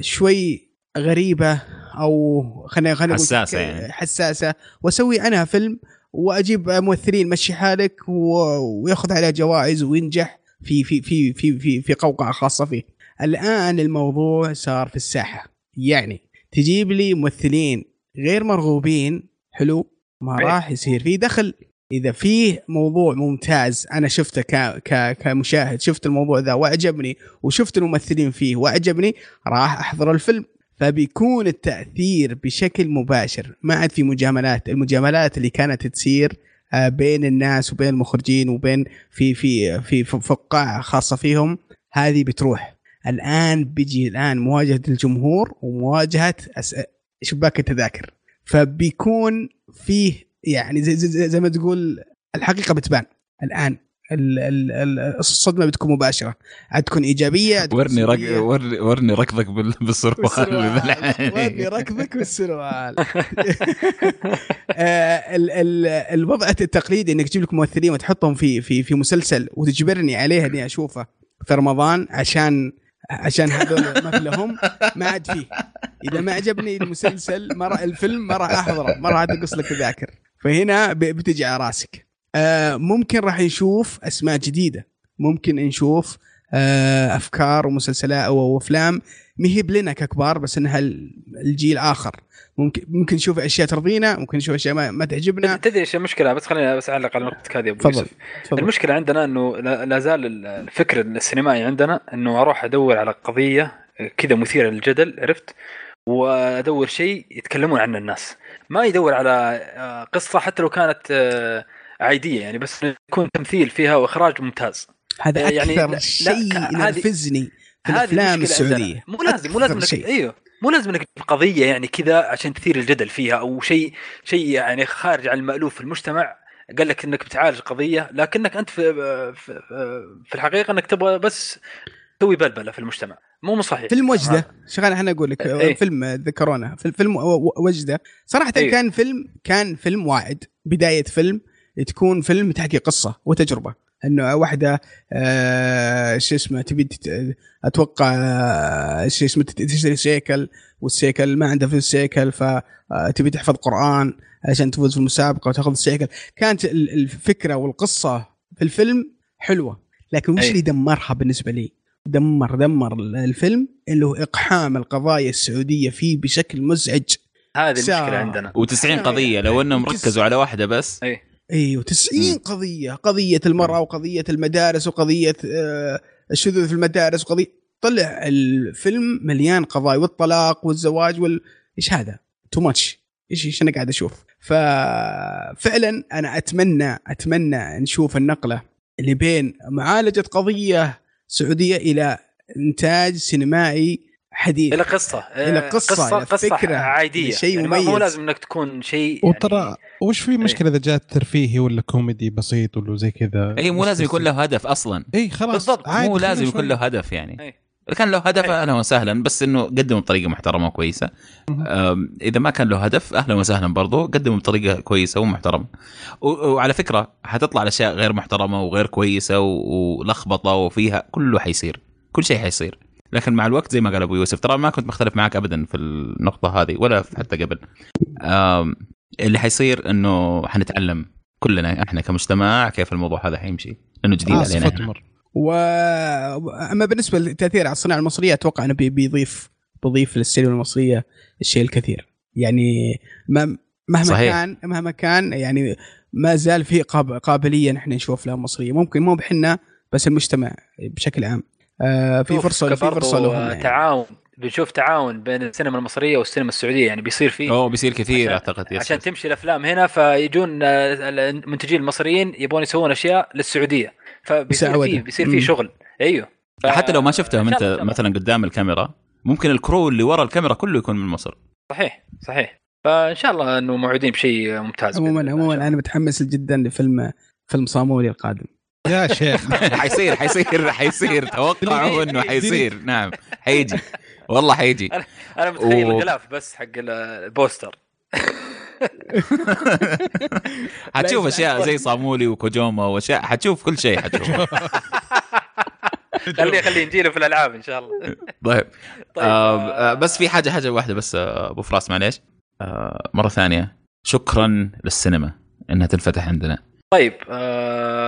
شوي غريبة أو خلينا خلينا ك- يعني. حساسة وأسوي عنها فيلم وأجيب ممثلين مشي حالك وياخذ عليها جوائز وينجح في في في في في, في قوقعة خاصة فيه. الآن الموضوع صار في الساحة يعني تجيب لي ممثلين غير مرغوبين حلو ما. راح يصير في دخل إذا فيه موضوع ممتاز أنا شفته ك... ك... كمشاهد شفت الموضوع ذا وأعجبني وشفت الممثلين فيه وأعجبني راح أحضر الفيلم فبيكون التأثير بشكل مباشر. ما عاد في مجاملات المجاملات اللي كانت تصير آه، بين الناس وبين المخرجين وبين في في في فقاعه خاصة فيهم هذه بتروح. الآن بيجي الآن مواجهة الجمهور ومواجهة. شباك التذاكر. فبيكون فيه يعني زي, زي, زي ما تقول الحقيقة بتبان. الآن ال- ال- ال- الصدمه بتكون مباشرة. عاد تكون إيجابية عاد ورني رك... ورني ورني ركضك بال... بالسروال. ورني ركضك بالسروال. آه، ال- ال- الوضع التقليدي إنك تجيب لك ممثلين وتحطهم في في في مسلسل وتجبرني عليه إني أشوفه في رمضان عشان عشان هذول ما لهم ما عاد فيه. إذا ما عجبني المسلسل ما الفيلم ما راح أحضره. ما راح تقص لك تذاكر. فهنا بتجي على راسك. ممكن راح نشوف أسماء جديدة. ممكن نشوف آه، أفكار ومسلسلات أو أفلام. مهب لنا ككبار بس إنها ال- الجيل آخر. ممكن ممكن نشوف أشياء ترضينا ممكن نشوف أشياء ما, ما تعجبنا. تدري إيش المشكلة؟ بس خليني بس أعلق على نقطتك هذه أبو تفضل. يوسف. تفضل. المشكلة عندنا إنه لا زال الفكر السينمائي عندنا إنه أروح أدور على قضية كذا مثيرة للجدل عرفت؟ وأدور شيء يتكلمون عنه الناس. ما يدور على آه، قصة حتى لو كانت آه، عادية يعني بس يكون تمثيل فيها وإخراج ممتاز. هذا يعني أكثر لا، شيء ينرفزني في الأفلام. السعودية. مو لازم مو لازم إنك. أيوه مو لازم إنك قضية يعني كذا عشان تثير الجدل فيها أو شيء شيء يعني خارج عن المألوف في المجتمع. قال لك إنك بتعالج قضية لكنك أنت في في, في الحقيقة إنك تبغى بس تسوي بلبلة في المجتمع. مو مو صحيح. فيلم وجدة. شغال إحنا أقول لك إيه. فيلم ذكرونا في فيلم وجدة. صراحة أيوه. كان فيلم كان فيلم واعد. بداية فيلم. تكون فيلم تحكي قصة وتجربة إنه واحدة آه شو اسمه تبي أتوقع آه، شو اسمه تشتري سيكل والسيكل ما عنده في السيكل فتبي تحفظ قرآن عشان تفوز في المسابقة وتاخذ السيكل كانت ال- الفكرة والقصة في الفيلم حلوة لكن وش أي. اللي دمرها بالنسبة لي؟ دمر دمر الفيلم اللي هو إقحام القضايا السعودية فيه بشكل مزعج هذه. المشكلة عندنا و90 قضية لو إنهم ركزوا على واحدة بس أي إيوه 90 قضية قضية المرأة وقضية المدارس وقضية آه، الشذوذ في المدارس وقضية طلع الفيلم مليان قضايا والطلاق والزواج وال إيش هذا؟ too much إيش إيش أنا قاعد أشوف؟ ففعلا أنا أتمنى أتمنى نشوف النقلة اللي بين معالجة قضية سعودية إلى إنتاج سينمائي حديث. إلى قصة. إلى قصة، قصة, إلى قصة فكرة، عادية. شيء يعني ما- مو مميز. لازم إنك تكون شيء يعني وترى وش في مشكلة إذا جاء ترفيهي ولا كوميدي بسيط ولا زي كذا؟ اي مو لازم يكون له هدف أصلا. اي خلاص بالضبط، عادي مو لازم يكون. له هدف يعني. أي. إذا كان له هدف أي. أهلا وسهلا. بس إنه قدمه بطريقة محترمة وكويسة. إذا ما كان له هدف أهلا وسهلا برضو. قدمه بطريقة كويسة ومحترمة. وعلى فكرة حتطلع الأشياء غير محترمة وغير كويسة ولخبطة وفيها كله حيصير. كل شيء حيصير. لكن مع الوقت زي ما قال أبو يوسف ترى ما كنت مختلف معك ابدا في النقطة هذه ولا حتى قبل. اللي حيصير إنه حنتعلم كلنا إحنا كمجتمع كيف الموضوع هذا حيمشي. لأنه جديد آسف علينا و أما بالنسبة للتأثير على الصناعة المصرية أتوقع إنه بي- بيضيف بيضيف للسينما المصرية الشيء الكثير. يعني ما مهما صحيح. كان مهما كان يعني ما زال في قاب- قابلية نحن نشوف افلام مصرية. ممكن مو بحنا بس المجتمع بشكل عام. آه في فرصة في فرصة لهم يعني. تعاون بنشوف تعاون بين السينما المصرية والسينما السعودية يعني بيصير في أوه بيصير كثير عشان- أعتقد yes عشان تمشي الأفلام هنا فيجون آه، المنتجين المصريين يبون يسوون أشياء للسعودية فبيصير مساعدة. في بيصير في مم. شغل أيوه ف- حتى لو ما شفتهم أنت. مثلا قدام الكاميرا ممكن ال crew اللي ورا الكاميرا كله يكون من مصر صحيح صحيح فإن شاء الله إنه موعودين بشيء ممتاز عموما عموما. أنا متحمس جدا لفيلم فيلم صامولي القادم يا شيخ. حيصير حيصير حيصير. توقعوا إنه حيصير. نعم. حيجي. والله حيجي. أنا متخيل و- الغلاف بس حق ال- البوستر. حتشوف أشياء زي صامولي وكوجوما واشياء حتشوف كل شيء حتشوف. خليه خليه نجيله في الألعاب إن شاء الله. طيب. طيب آه آه، آه، بس في حاجة حاجة واحدة بس آه، أبو فراس معليش. آه مرة ثانية. شكرا للسينما إنها تنفتح عندنا. طيب آه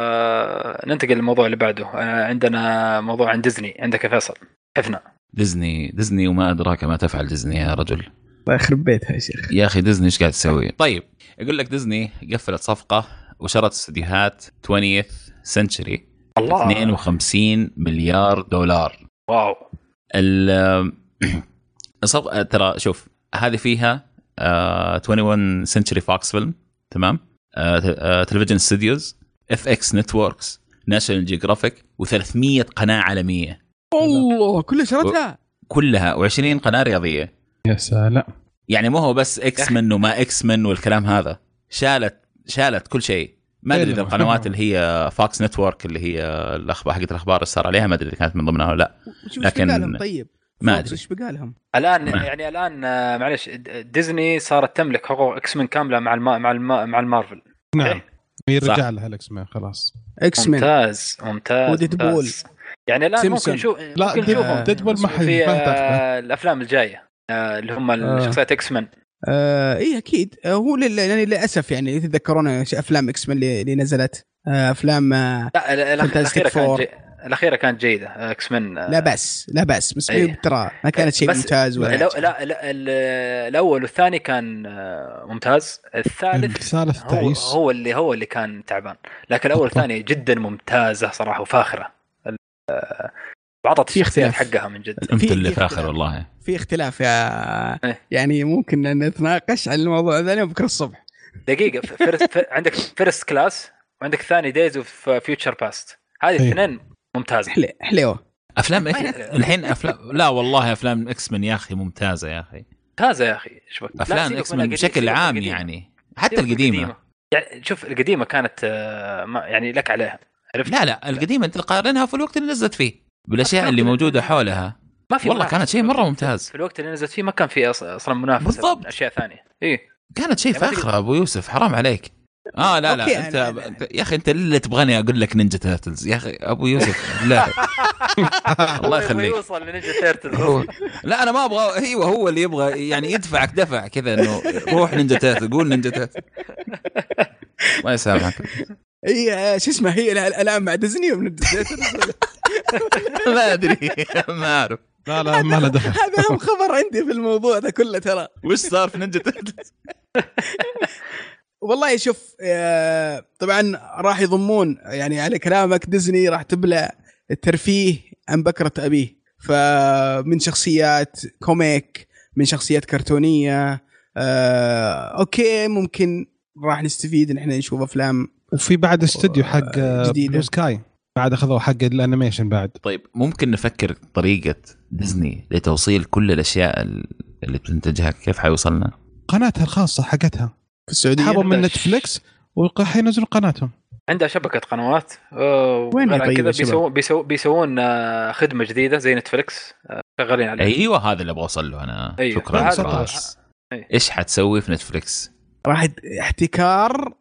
ننتقل للموضوع اللي بعده. آه عندنا موضوع عن ديزني. عندك يا فيصل. حفنا ديزني ديزني وما أدراك ما تفعل ديزني يا رجل. الله يخرب بيتها يا شيخ. يا أخي ديزني إيش قاعد تسوي؟ طيب يقول لك ديزني قفلت صفقة وشرت استديوهات 20th Century الله. 52 مليار دولار. واو. ال الصفقه ترى شوف هذه فيها آه 21 Century Fox Film تمام؟ تلفزيون Studios FX Networks National Geographic و300 قناة عالمية. الله كلها شرتها؟ كلها و20 قناة رياضية. يا سلام. يعني مو هو بس إكس من وما إكس من والكلام هذا. شالت شالت كل شيء. ما أدري إذا القنوات. اللي هي Fox Network اللي هي الأخبار حقت الأخبار اللي صار عليها ما أدري إذا كانت من ضمنها ولا لا. لكن- طيب. ما أدري. وش بقالهم؟ الآن ما- يعني الآن آه، معلش د- ديزني صارت تملك حقوق X-Men كاملة مع الما مع الما مع المارفل. نعم. صح. يرجع لها ال X-Men خلاص. X-Men. ممتاز ممتاز و Deadpool. ممتاز. يعني الآن سيمسون. ممكن نشوف لا ممكن ديد- نشوفهم. Deadpool ما في آه، الأفلام الجاية آه، اللي هم الشخصيات إكس مان. آه إي أكيد. آه هو لل... يعني للأسف يعني تتذكرون أفلام X-Men اللي, اللي نزلت. آه أفلام آه لا الأخيرة كانت. الأخيرة كانت جيدة X-Men لا بأس لا بأس بس أي. ترى ما كانت شيء بس- ممتاز ولا لا. لا, لا ال- الأول والثاني كان آه، ممتاز الثالث الثالث هو تعيس هو اللي هو اللي كان تعبان لكن الأول والثاني جدا ممتازة صراحة وفاخرة ال- آه، اختلاف. حقها من جد انت في- اللي فاخر اختلاف. والله في اختلاف يا إيه. يعني ممكن نتناقش عن الموضوع ذا بكرة الصبح دقيقة First عندك First Class وعندك الثاني Days of Future Past هذه إيه. الاثنين ممتازة. حلي حليوه أفلام الحين افلام لا والله أفلام X-Men يا أخي ممتازة يا أخي. ممتازة يا أخي؟ لا، أفلام X-Men بشكل عام. يعني حتى القديمة. يعني شوف القديمة كانت آه، ما يعني لك عليها. عرفت؟ لا لا القديمة أنت قارنها في الوقت اللي نزلت فيه بالأشياء اللي موجودة حولها. ما في والله منافسة. كانت شيء مرة ممتاز. في الوقت اللي نزلت فيه ما كان في أصلا منافسة بالضبط. أشياء ثانية. إيه. كانت شيء يعني فاخره أبو يوسف حرام عليك. آه لا okay، لا أنت أنا- أنا- أنت- يا أخي أنت اللي تبغاني أقول لك Ninja Turtles. يا أخي أبو يوسف لا. الله يخليك. يوصل ل Ninja Turtles. هو لا أنا ما أبغى أيوه هو اللي يبغى يعني يدفعك دفع كذا إنه روح Ninja Turtle قول Ninja Turtle ما يسامحك. هي شو اسمه هي الالام مع ديزني ومن ما أدري ما أعرف. لا لا ما له دخل. هذا أهم خبر عندي في الموضوع ده كله ترى. وش صار في Ninja Turtles؟ والله شوف آه، طبعا راح يضمون يعني على كلامك ديزني راح تبلع الترفيه عن بكرة أبيه فمن شخصيات comic من شخصيات كرتونية آه، okay ممكن راح نستفيد إن إحنا نشوف أفلام وفي بعد استوديو حق جديدة. Blue Sky بعد أخذوا حق ال animation بعد طيب ممكن نفكر طريقة ديزني لتوصيل كل الأشياء اللي بتنتجها كيف حيوصلنا؟ قناتها الخاصة حقتها في السعودية سحبوا من عندها Netflix؟ وحينزلوا قناتهم. عندها شبكة قنوات. آه، وين كذا؟ بيسوون بيسو بيسوون آه، خدمة جديدة زي Netflix آه، شغالين عليها. أيوه هذا اللي أبغى أوصل له أنا. أيوة. شكرا فراس أيوة. إيش حتسوي في Netflix؟ راح احتكار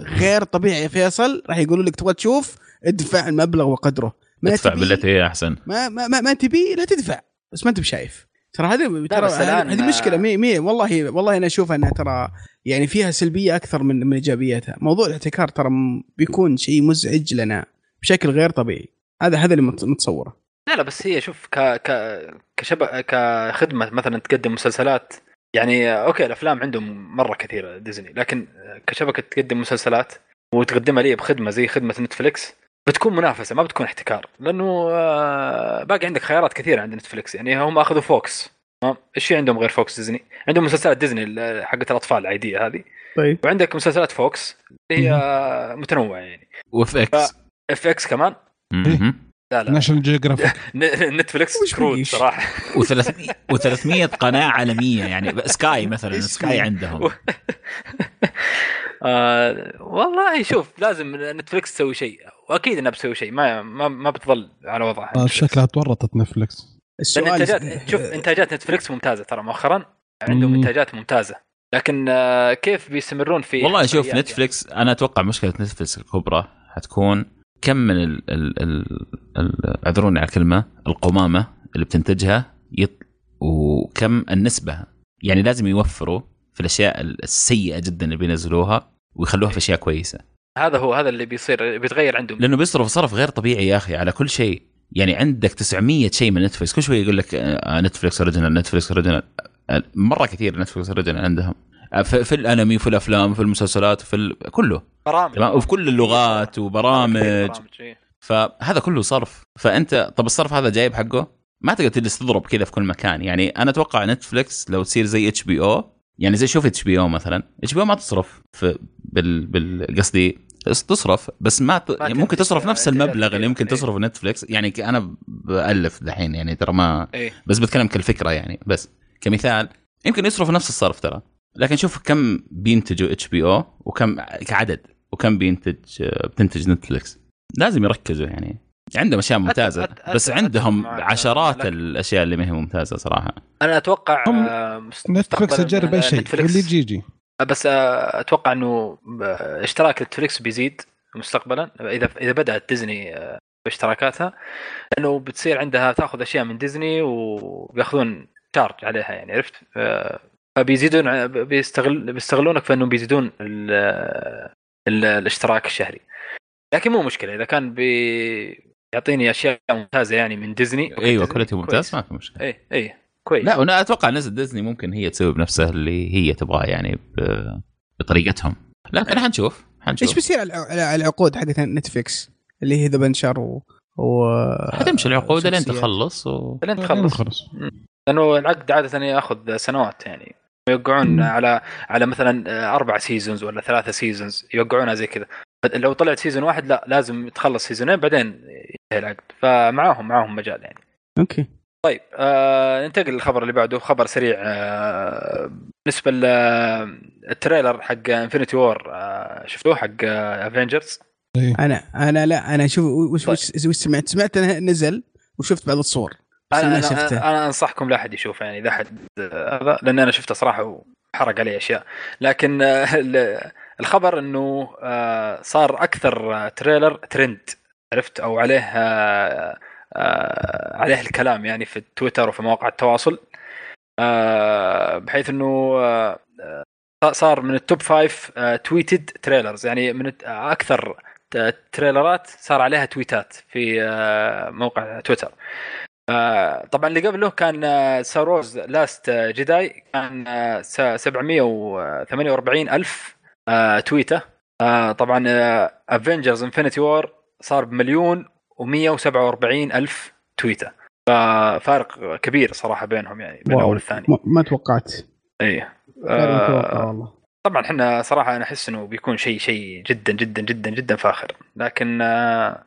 غير طبيعي يا فيصل. راح يقولوا لك تبغى تشوف ادفع المبلغ وقدره. ما ادفع بالتي هي أحسن. ما ما ما, ما تبي لا تدفع. بس ما أنت بشايف. ترى هذه ترى هذه مشكلة مي مي والله والله أنا أشوف إنها ترى يعني فيها سلبية أكثر من من إيجابيتها. موضوع الاحتكار ترى بيكون شيء مزعج لنا بشكل غير طبيعي. هذا هذا اللي مت- متصوره. لا لا بس هي شوف ك ك كشبكه كخدمة مثلا تقدم مسلسلات يعني okay الأفلام عندهم مرة كثيرة ديزني لكن كشبكة تقدم مسلسلات وتقدمها لي بخدمة زي خدمة نتفلكس بتكون منافسة ما بتكون احتكار. لأنه آه، باقي عندك خيارات كثيرة عند نتفلكس يعني هم أخذوا فوكس. تمام؟ إيش في عندهم غير فوكس ديزني؟ عندهم مسلسلات ديزني حقت الأطفال العادية هذه. طيب. وعندك مسلسلات فوكس اللي هي متنوعة يعني. و FX. FX كمان؟ مهم. لا لا. ناشونال جيوغرافيك ن- نتفلكس بيش؟ صراحة. و300 و300 قناة عالمية يعني. سكاي مثلا سكاي؟ عندهم. آه والله شوف لازم نتفلكس تسوي شيء. واكيد انها بتسوي شيء. ما ما, ما بتظل على وضعها. آه،. شكلها تورطت نتفلكس لأن السؤال انتاجات شوف إنتاجات نتفلكس ممتازة ترى مؤخرا. عندهم. إنتاجات ممتازة. لكن آه كيف بيستمرون في والله شوف حصريات نتفلكس أنا أتوقع مشكلة نتفلكس الكبرى حتكون كم من ال ال ال ال- اعذروني على الكلمة القمامة اللي بتنتجها يط... وكم النسبة. يعني لازم يوفروا في الأشياء السيئة جدا اللي بينزلوها ويخلوها في أشياء كويسة. يعني هذا هو هذا اللي بيصير بيتغير عندهم. لأنه بيصرف صرف غير طبيعي يا أخي على كل شيء. يعني عندك 900 شيء من نتفلكس كل شوي يقول لك نتفلكس Original نتفلكس Original مرة كثير نتفلكس Original عندهم. آه، في, في الأنمي وفي الأفلام وفي المسلسلات وفي ال... كله. برامج. تمام؟ وفي كل اللغات وبرامج. برامج، إيه. فهذا كله صرف. فأنت طب الصرف هذا جايب حقه؟ ما تقدر تجلس تضرب كذا في كل مكان. يعني أنا أتوقع نتفلكس لو تصير زي HBO يعني زي شوف HBO مثلا. HBO ما تصرف في بال, بال قصدي تصرف. بس ما ت... يعني ممكن تصرف نفس المبلغ اللي. ممكن إيه. تصرفه نتفلكس يعني ك- أنا بألف دحين يعني ترى ما إيه. بس بتكلم كالفكرة يعني. بس كمثال يمكن يصرفوا نفس الصرف ترى. لكن شوف كم بينتجوا HBO وكم كعدد وكم بينتج بتنتج نتفلكس لازم يركزوا يعني. عندهم أشياء ممتازة أت- أت- بس أت- عندهم. عشرات الأشياء اللي ما هي ممتازة صراحة. أنا أتوقع هم آه، نتفلكس تجرب آه، اي شيء واللي يجي يجي. بس آه، أتوقع إنه آه، اشتراك نتفلكس بيزيد مستقبلا إذا إذا بدأت ديزني آه، باشتراكاتها لأنه بتصير عندها تأخذ أشياء من ديزني وبيأخذون charge عليها يعني عرفت؟ فبيزيدون بيستغل بيستغلونك في إنهم بيزيدون ال ال الاشتراك الشهري. لكن مو مشكلة إذا كان بيعطيني أشياء ممتازة يعني من ديزني أيوه quality ممتاز. ما في مشكلة. اي اي كويس. لا وأنا أتوقع نزل ديزني ممكن هي تسوي بنفسها اللي هي تبغاه يعني بطريقتهم. لكن حنشوف إيش حنشوف بيصير على العقود حقت نتفلكس اللي هي ذا بنشر و, و... حتمشي العقود لين. تخلص و... لين تخلص. خلص لأنه العقد عادة يأخذ سنوات يعني. يوقعون مم. على على مثلا أربع seasons ولا ثلاثة seasons يوقعونها زي كذا. لو طلعت season واحد لا لازم تخلص سيزونين بعدين ينتهي العقد. فمعاهم معاهم مجال يعني. okay. طيب آه ننتقل للخبر اللي بعده. خبر سريع آه بالنسبة لل trailer حق Infinity War آه شفتوه حق Avengers إيه. أنا أنا لا أنا شوف وش طيب. وش, وش سمعت؟ سمعت إنه نزل وشفت بعض الصور أنا أنا, شفته. أنا أنصحكم لا أحد يشوفه يعني إذا أحد آه، هذا لأن أنا شفته صراحة وحرق علي أشياء. لكن آه، ال- الخبر إنه آه، صار أكثر آه، trailer trend عرفت؟ أو عليه آه، آه، عليه الكلام يعني في تويتر وفي مواقع التواصل. آه، بحيث إنه آه، آه، صار من ال top five tweeted trailers يعني من أكثر تريلرات صار عليها تويتات في آه، موقع تويتر. آه، طبعا اللي قبله كان Star Wars Last Jedi كان آه، س- 748 ألف آه، تويته آه، طبعا Avengers Infinity War صار بمليون و147 ألف تويته ففارق كبير صراحة بينهم يعني بين. الأول والثاني. ما, توقعت. متوقع آه والله. طبعا إحنا صراحة أنا أحس إنه بيكون شيء شيء جدا جدا جدا جدا فاخر. لكن آه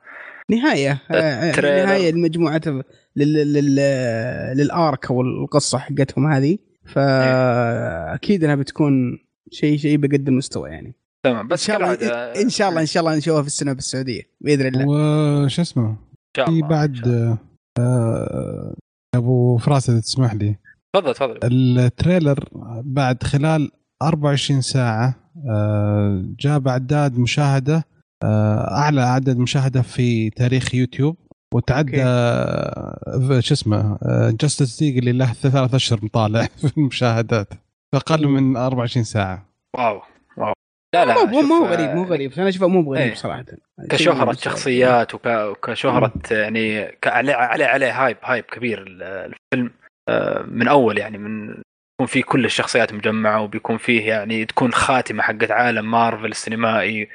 نهاية. آه، التريلر. نهاية لمجموعة لل... لل... للآرك أو القصة حقتهم هذه. فاكيد إنها بتكون شيء شيء بقد المستوى يعني. تمام إن بس شاء الله ان شاء الله إن شاء الله نشوفها في السينما بالسعوديه بإذن الله. وش اسمه؟ إن في بعد. آه، أبو فراس اذا تسمح لي. تفضل تفضل. ال trailer بعد خلال 24 ساعة آه، جاب أعداد مشاهدة آه، أعلى عدد مشاهدة في تاريخ يوتيوب وتعدى آه، شو اسمه Justice League اللي له ثلاث أشهر مطالع في المشاهدات في أقل من 24 ساعة. wow wow. لا لا مو مو غريب مو آه، غريب أنا أشوفه مو غريب إيه. صراحة. كشهرة شيء- شخصيات وك... وكشهرة يعني عليه عليه عليه hype hype كبير ال- الفيلم. آه، من أول يعني من يكون فيه كل الشخصيات مجمعة وبيكون فيه يعني تكون خاتمة حقت عالم مارفل السينمائي.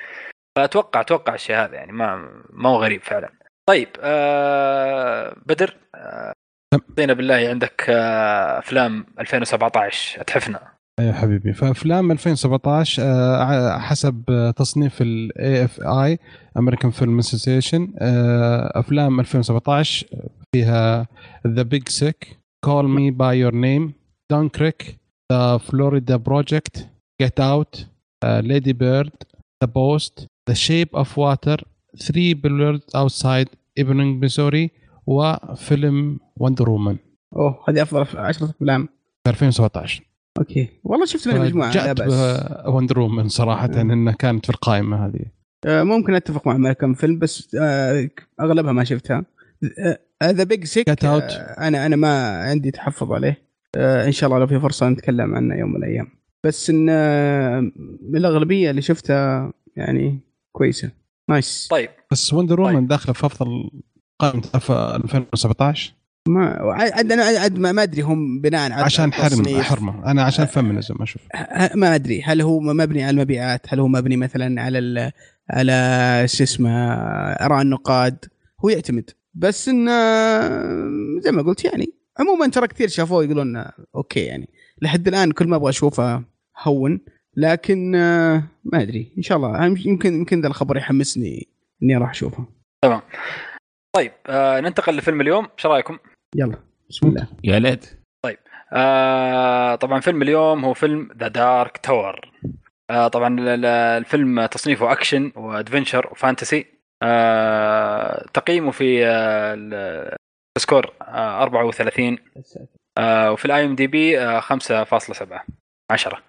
فاتوقع أتوقع الشيء هذا يعني ما ما هو غريب فعلا. طيب آه بدر آه، اعطينا بالله عندك آه أفلام 2017 أتحفنا. يا حبيبي. فأفلام 2017 آه، حسب تصنيف ال AFI American Film Association أفلام 2017 فيها The Big Sick Call Me by Your Name Dunkirk The Florida Project Get Out Lady Bird The Post The Shape of Water 3 Billboards Outside Ebbing Missouri وفيلم Wonder Woman أوه هذه أفضل 10 أفلام. 2017 okay. والله شفت منها مجموعة لا جاءت بأس. Wonder Woman صراحة مم. إنها كانت في القائمة هذه. آه، ممكن أتفق مع كم فيلم بس آه، أغلبها ما شفتها. The Big Sick Get Out. أنا أنا ما عندي تحفظ عليه. آه، إن شاء الله لو في فرصة نتكلم عنه يوم من الأيام. بس إن آه، من الأغلبية اللي شفتها يعني كويسة. nice طيب. بس Wonder Woman طيب. داخلة في أفضل قائمة أف- 2017 ما عاد أنا عاد ما ما أدري هم بناء على عشان حرم. حرمة. أنا عشان feminism أشوف ما أدري. هل هو مبني على المبيعات؟ هل هو مبني مثلا على ال على شو اسمه اراء النقاد؟ هو يعتمد. بس إنه زي ما قلت يعني عموما ترى كثير شافوه يقولون okay يعني. لحد الآن كل ما أبغى أشوفه هون لكن آه، ما أدري. إن شاء الله. يمكن يمكن ذا الخبر يحمسني إني راح أشوفه. تمام. طيب آه ننتقل لفيلم اليوم. إيش رأيكم؟ يلا بسم الله. يا ليت. آه طبعا فيلم اليوم هو فيلم The Dark Tower آه طبعا ال- ال- الفيلم تصنيفه أكشن و adventure و fantasy. آه تقييمه في آه ال- score آه 34 آه وفي ال IMDb 5.7 10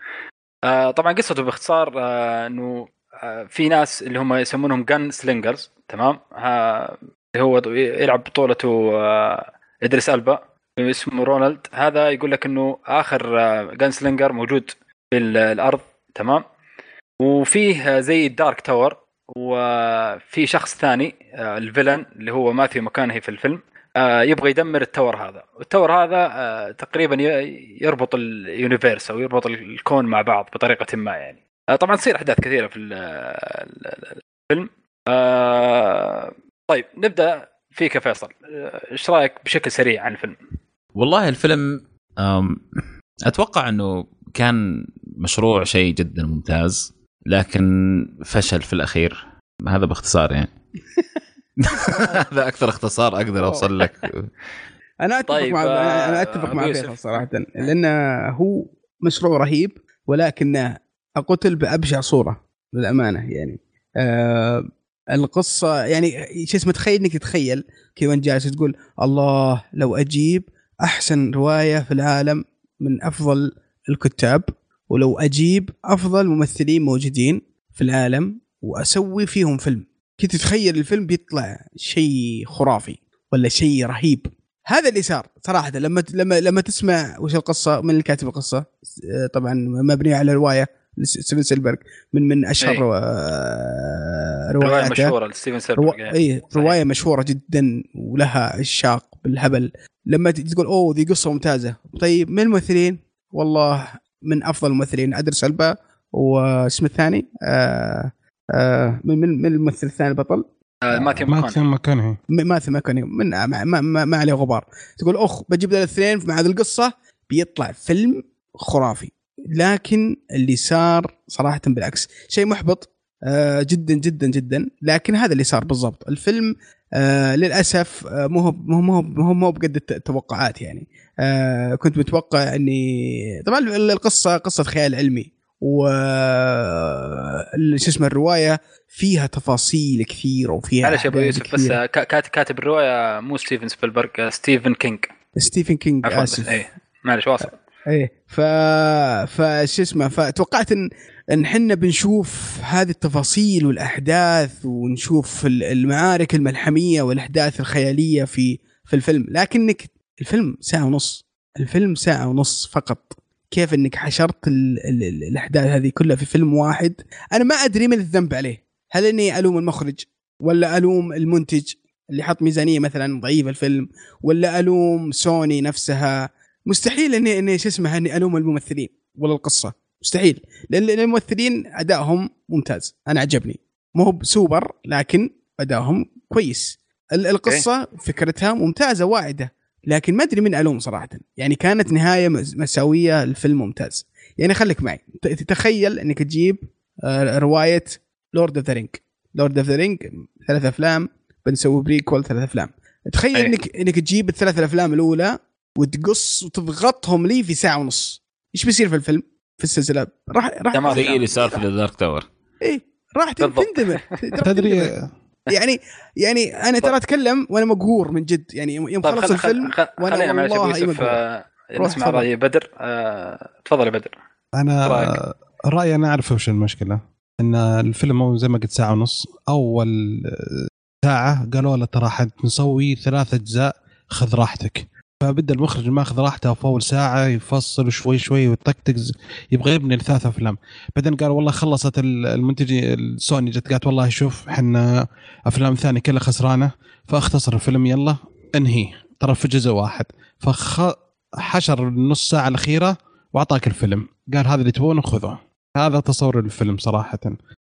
آه طبعا قصته باختصار آه إنه آه في ناس اللي هم يسمونهم gunslingers تمام؟ آه اللي هو يلعب بطولته آه إدريس إلبا اسمه رونالد. هذا يقول لك إنه آخر gunslinger موجود في ال- الأرض. تمام؟ وفيه زي ال Dark Tower وفي شخص ثاني آه، ال villain اللي هو ماثيو ماكونهي في الفيلم. آه، يبغى يدمر ال tower هذا. وال tower هذا آه، تقريبا يربط ال universe أو يربط الكون مع بعض بطريقة ما يعني. آه، طبعا تصير أحداث كثيرة في ال- ال- الفيلم. آه، طيب نبدأ فيك يا فيصل آه، إيش رأيك بشكل سريع عن الفيلم؟ والله الفيلم أتوقع إنه كان مشروع شيء جدا ممتاز لكن فشل في الأخير. هذا باختصار يعني. هذا أكثر اختصار أقدر أوصل لك. أنا أتفق طيب، مع آه، أنا أنا اتفق أبو مع. فيصل صراحة لأن هو مشروع رهيب ولكنه قتل بأبشع صورة للأمانة يعني. آه القصة يعني شو اسمه تخيل إنك تتخيل كذا وانت جالس تقول الله لو أجيب أحسن رواية في العالم من أفضل الكتاب ولو أجيب أفضل ممثلين موجودين في العالم وأسوي فيهم فيلم. كنت تتخيل الفيلم بيطلع شيء خرافي ولا شيء رهيب. هذا اللي صار صراحة. لما لما لما تسمع وش القصة من اللي كاتب القصة؟ آه، طبعا مبنيه على رواية. ستيفن سبيلبرغ من من أشهر أي. آه، رواية رواياته. مشهورة لستيفن. سبيلبرغ يعني. اي رواية مشهورة جدا ولها عشاق بالهبل. لما تقول أوه ذي قصة ممتازة. طيب من الممثلين؟ والله من أفضل الممثلين إدريس إلبا واسم الثاني آه آه من من من الممثل الثاني البطل؟ آه، ماتيو ما ماكوني كان مكانه م- ماثيو ماكوني من ما, ما, ما, ما عليه غبار. تقول أخ بجيب الاثنين مع هذه القصة بيطلع فيلم خرافي. لكن اللي صار صراحة بالعكس. شيء محبط آه جدا جدا جدا. لكن هذا اللي صار بالضبط. الفيلم آه للأسف آه مو هو مو هو مو هو بقد الت- التوقعات يعني. آه كنت متوقع إني طبعا القصة قصة خيال علمي. و شو اسمه الرواية فيها تفاصيل كثيرة وفيها معلش يا أبو يوسف بس كاتب الرواية مو ستيفن سبيلبرغ ستيفن كينج ستيفن كينج آسف. اي معلش واصل. إيه. ف فش اسمه فتوقعت ان إن إحنا بنشوف هذه التفاصيل والأحداث ونشوف ال- المعارك الملحمية والأحداث الخيالية في في الفيلم. لكنك الفيلم ساعة ونص. الفيلم ساعة ونص فقط. كيف إنك حشرت ال ال ال الأحداث هذه كلها في فيلم واحد؟ أنا ما أدري من الذنب عليه. هل إني ألوم المخرج ولا ألوم المنتج اللي حط ميزانية مثلا ضعيفة الفيلم ولا ألوم سوني نفسها مستحيل اني إني شو اسمه إني ألوم الممثلين. ولا القصة. مستحيل. لأن الممثلين أدائهم ممتاز. أنا عجبني. مو هو سوبر لكن أدائهم كويس. ال- القصة فكرتها ممتازة واعدة. لكن ما أدري من ألوم صراحة. يعني كانت نهاية مأساوية الفيلم ممتاز. يعني خليك معي. تتخيل إنك تجيب آه، رواية Lord of the Rings Lord of the Rings ثلاث أفلام. بنسوي prequel ثلاث أفلام. تخيل أي. انك إنك تجيب الثلاث الافلام الأولى وتقص وتضغطهم لي في ساعة ونص. إيش بيصير في الفيلم؟ في السلسلة. راح راح تمام. زي اللي صار في Dark Tower إيه راح تن- بالضبط. تندمر تدري يعني يعني أنا ترى أتكلم وأنا مقهور من جد. يعني يوم طيب خلص خل خل الفيلم خلينا معلش ابو والله يوسف. آه، نسمع. رأي بدر. آه، تفضل يا بدر. أنا رأيك؟ رأيي أنا أعرف وش المشكلة. إن الفيلم هو زي ما قلت ساعة ونص. أول ساعة قالوا له ترى حنسوي ثلاث أجزاء خذ راحتك. فبدأ المخرج ماخذ راحته في أول ساعة يفصل شوي شوي ويطقطق يبغى يبني الثلاث أفلام. بعدين قال والله خلصت ال- المنتج السوني جت قالت والله شوف إحنا أفلام ثانية كلها خسرانة فأختصر الفيلم يلا انهي ترى في جزء واحد. فحشر النص ساعة الأخيرة وأعطاك الفيلم. قال هذا اللي تبونه خذوه هذا تصور الفيلم صراحة.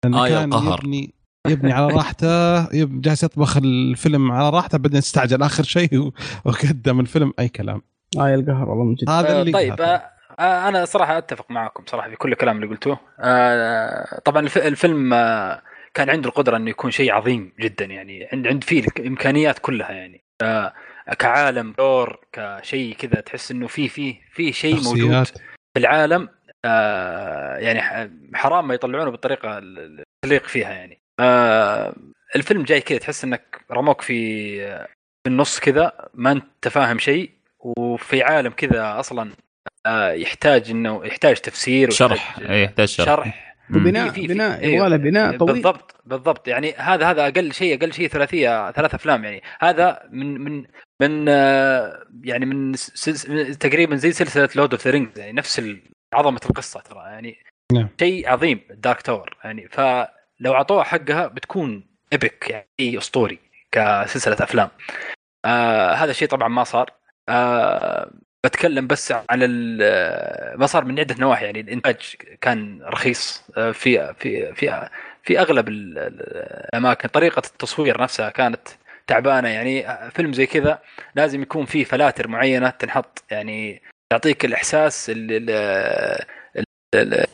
لأنه آية كان. يبني يبني على راحته يب- جالس يطبخ الفيلم على راحته بعدين استعجل آخر شيء وقدم الفيلم. أي كلام. آه القهر والله من جد. هذا آه، اللي طيب. آه، آه، أنا صراحة أتفق معكم صراحة في كل الكلام اللي قلتوه. آه، طبعا الف- الفيلم آه، كان عنده القدرة إنه يكون شيء عظيم جدا يعني عند عند فيه الامكانيات كلها يعني. آه، كعالم دور كشيء كذا تحس إنه في في في شيء موجود. في العالم. آه، يعني ح- حرام ما يطلعونه بالطريقة اللي تليق فيها يعني. آه، الفيلم جاي كذا تحس إنك رموك في في النص كذا ما أنت فاهم شيء وفي عالم كذا أصلا آه، يحتاج إنه يحتاج تفسير شرح اي يحتاج شرح, شرح. بناء في- بناء أيوه. يبغى له بناء طويل بالضبط بالضبط يعني هذا هذا أقل شيء أقل شيء ثلاثية ثلاث أفلام يعني هذا من من من آه، يعني من تقريبا زي سلسلة Lord of the Rings يعني نفس عظمة القصة ترى يعني نعم. شيء عظيم Dark Tower يعني فلو أعطوها حقها بتكون epic يعني اسطوري كسلسلة أفلام. آه هذا الشيء طبعا ما صار. آه بتكلم بس على ال- ما صار من عدة نواحي. يعني الإنتاج كان رخيص آه، في في في في أغلب ال- ال- الأماكن. طريقة التصوير نفسها كانت تعبانة. يعني فيلم زي كذا لازم يكون فيه فلاتر معينة تنحط. يعني تعطيك الإحساس ال- ال- ال-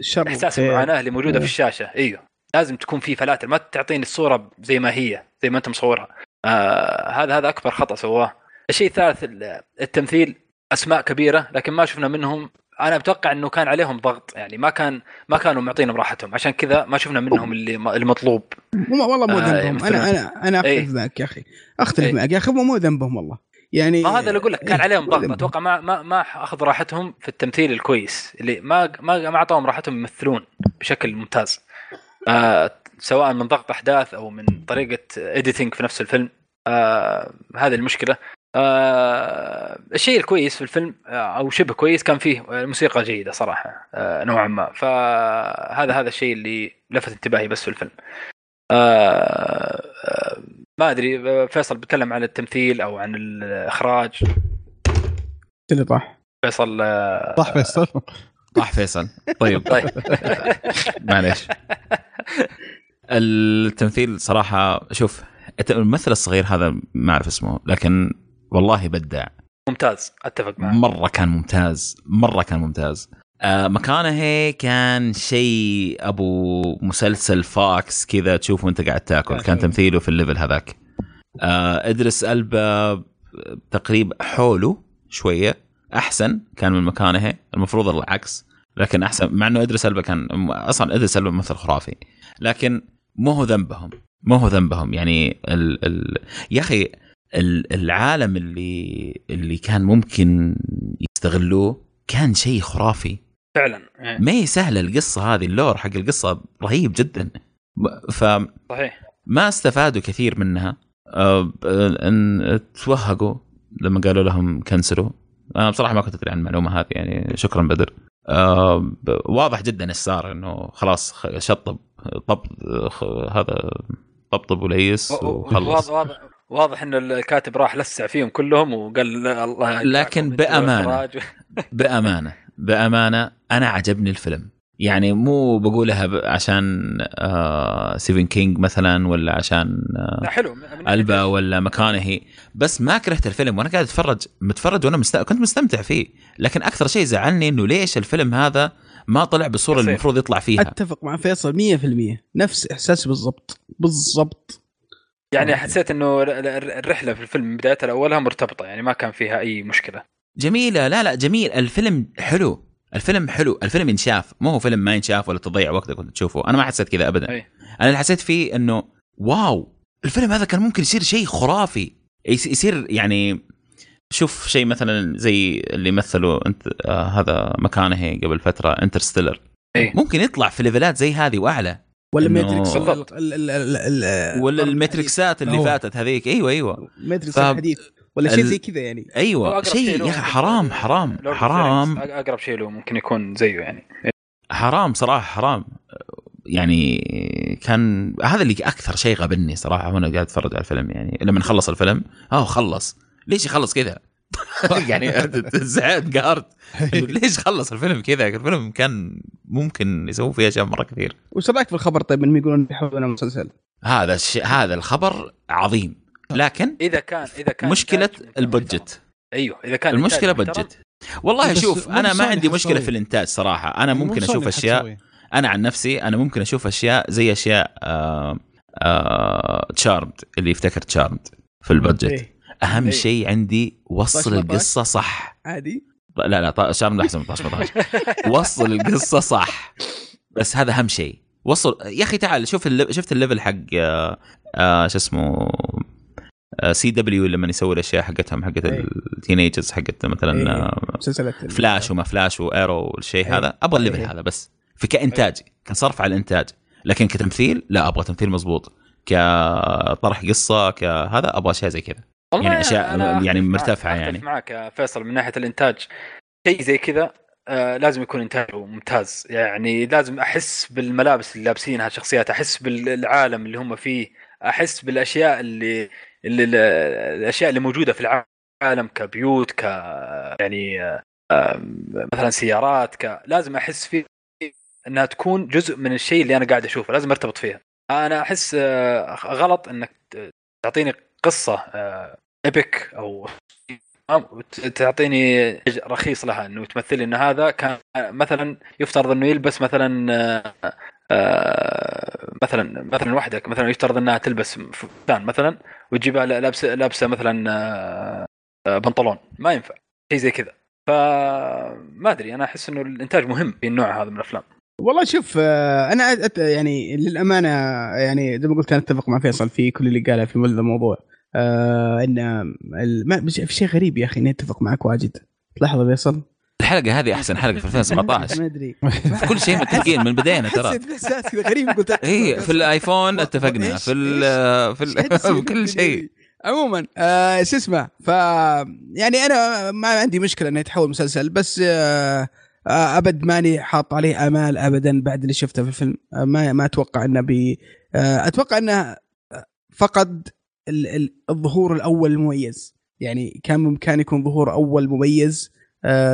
الشر إحساس إيه. المعاناه اللي موجودة إيه. في الشاشة أيوه لازم تكون في فلاتر ما تعطيني الصورة زي ما هي زي ما أنت مصورها آه هذا هذا أكبر خطأ سواه الشيء الثالث ال- التمثيل أسماء كبيرة لكن ما شفنا منهم أنا أتوقع إنه كان عليهم ضغط يعني ما كان ما كانوا معطينهم راحتهم عشان كذا ما شفنا منهم اللي المطلوب والله مو آه، ذنبهم يمثلون. أنا أنا أنا إيه. اختلف معك يا أخي أختلف إيه. معك يا أخي مو ذنبهم والله يعني ما هذا اللي أقول لك كان عليهم ضغط. أتوقع ما ما ما أخذ راحتهم في التمثيل الكويس اللي ما ما ما أعطاهم راحتهم يمثلون بشكل ممتاز. آه سواء من ضغط أحداث أو من طريقة اديتنج في نفس الفيلم. آه هذه المشكلة. آه الشيء الكويس في الفيلم آه أو شبه كويس كان فيه موسيقى جيدة صراحة آه نوعا ما. فهذا هذا الشيء اللي لفت انتباهي بس في الفيلم. آه آه ما أدري فيصل بيتكلم عن التمثيل أو عن الإخراج. اللي طاح. فيصل آه صح فيصل؟ طاح فيصل. طيب. طيب. معليش. التمثيل صراحة شوف الممثل الصغير هذا ما أعرف اسمه لكن والله بدع. ممتاز. أتفق معك. مرة كان ممتاز. مرة كان ممتاز. آه مكانه كان شيء أبو مسلسل فاكس كذا تشوفه وأنت قاعد تاكل. كان تمثيله في الليفل هذاك. آه ادرس ألبا تقريبا حوله شوية. أحسن كان من مكانه. المفروض العكس. لكن أحسن مع إنه ادرس ألبا كان أصلا ادرس ألبا ممثل خرافي. لكن مو هو ذنبهم. مو هو ذنبهم. يعني ال ال يا أخي ال- العالم اللي اللي كان ممكن يستغلوه كان شيء خرافي. فعلا. إيه، ما هي سهلة القصة هذه اللور حق القصة رهيب جدا. فما صحيح. استفادوا كثير منها. ب- إن توهقوا لما قالوا لهم كنسلوا. أنا بصراحة ما كنت أدري عن المعلومة هذه يعني شكرا بدر. ب- واضح جدا إيش صار إنه خلاص شطب طب هذا طبطب وليس وخلص. واضح واضح واضح إن الكاتب راح لسع فيهم كلهم وقال الله لكن بأمانة. بأمانة. بأمانة أنا عجبني الفيلم. يعني مو بقولها عشان آه ستيفن كينج مثلا ولا عشان آه لا حلو. إلبا؟ ولا ماكونهي بس ما كرهت الفيلم وأنا قاعد أتفرج متفرج وأنا مست... كنت مستمتع فيه. لكن أكثر شيء زعلني إنه ليش الفيلم هذا ما طلع بالصورة اللي. المفروض يطلع فيها. أتفق مع فيصل 100% نفس احساسي بالضبط. بالضبط. يعني حسيت إنه ال- ال- الرحلة في الفيلم من بدايتها لأولها مرتبطة يعني ما كان فيها أي مشكلة. جميلة. لا لا جميل. الفيلم حلو. الفيلم حلو. الفيلم ينشاف. مو هو فيلم ما ينشاف ولا تضيع وقتك وانت تشوفه. أنا ما حسيت كذا ابدا. أي. أنا اللي حسيت فيه إنه wow الفيلم هذا كان ممكن يصير شيء خرافي. يس- يصير يعني شوف شيء مثلا زي اللي مثلوا أنت آه هذا ماكونهي قبل فترة Interstellar. إيه. ممكن يطلع في level ات زي هذه وأعلى. ولا Matrix ولا ال Matrix ات اللي. فاتت هذيك. أيوه أيوه. Matrix ف- الحديث. ولا شيء زي كذا يعني؟ أيوه شيء يا حرام حرام حرام. أقرب شيء له ممكن يكون زيه يعني. حرام صراحة حرام. يعني كان هذا اللي أكثر شيء غبني صراحة وأنا قاعد أتفرج على الفيلم يعني. لما خلص الفيلم آه خلص. ليش يخلص كذا؟ يعني زعلت قهرت. ليش خلص الفيلم كذا؟ الفيلم كان ممكن يسووا فيه أشياء مرة كثير. وش رأيك في الخبر طيب؟ إنهم يقولون بيحولونه مسلسل؟ هذا الشيء هذا الخبر عظيم. لكن إذا كان إذا كان مشكلة. البجت أيوه إذا كان المشكلة بجت والله بس شوف أنا ما عندي مشكلة. في الإنتاج صراحة أنا ممكن أشوف أشياء. أنا عن نفسي أنا ممكن أشوف أشياء زي أشياء آه آه تشارمد اللي يفتكر تشارمد في البادجت إيه. أهم إيه. شيء عندي وصل 13. القصة صح عادي لا لا طا- تشارمد أحسن من 13 وصل القصة صح بس هذا أهم شيء وصل يا أخي تعال شوف ال leve... شفت ال level حق آه آه شو اسمه CW لما يسوي الأشياء حقتهم حقت إيه. ال teenagers حقت مثلا إيه. آه مسلسلات فلاش وما فلاش و Arrow والشيء إيه. هذا أبغى ال level. هذا بس في كإنتاج كصرف على الإنتاج لكن كتمثيل لا أبغى تمثيل مضبوط كطرح قصة كهذا أبغى أشياء زي كذا يعني أشياء أنا يعني أختلف يعني. معك يا فيصل من ناحية الإنتاج شيء زي كذا آه لازم يكون انتاجه ممتاز يعني لازم أحس بالملابس اللي لابسينها الشخصيات أحس بالعالم اللي هم فيه أحس بالأشياء اللي, الأشياء اللي موجودة في العالم كبيوت ك يعني آه مثلا سيارات ك لازم أحس فيه إنها تكون جزء من الشيء اللي أنا قاعد أشوفه لازم أرتبط فيها. أنا أحس آه، غلط إنك تعطيني قصة ايبك أو تعطيني رخيص لها إنه تمثل ان هذا كان مثلا يفترض إنه يلبس مثلا آه، آه، مثلا مثلا وحدك مثلا يفترض إنها تلبس فستان مثلا وتجيبها لابسه لابسة مثلا آه، آه، بنطلون. ما ينفع. شيء زي كذا. فما أدري أنا أحس إنه الإنتاج مهم في النوع هذا من الأفلام. والله شوف آه، أنا يعني للأمانة يعني زي ما قلت أنا أتفق مع فيصل في كل اللي قاله في الموضوع. آه إن في شيء غريب يا أخي إني أتفق معك واجد. تلاحظ فيصل؟ الحلقة هذه أحسن حلقة في 2017 ما أدري. في كل شيء متفقين من بدينا ترى. كذا غريب قلت. اي في الآيفون اتفقنا في ال في, كل شيء. عموما آه شو اسمه ف يعني أنا ما عندي مشكلة إنه يتحول مسلسل بس آه آه أبد ماني حاط عليه آمال ابدا بعد اللي شفته في الفيلم. آه ما ما أتوقع إنه بي آه أتوقع إنه فقد ال- ال- الظهور الأول المميز. يعني كان بامكان يكون ظهور أول مميز آه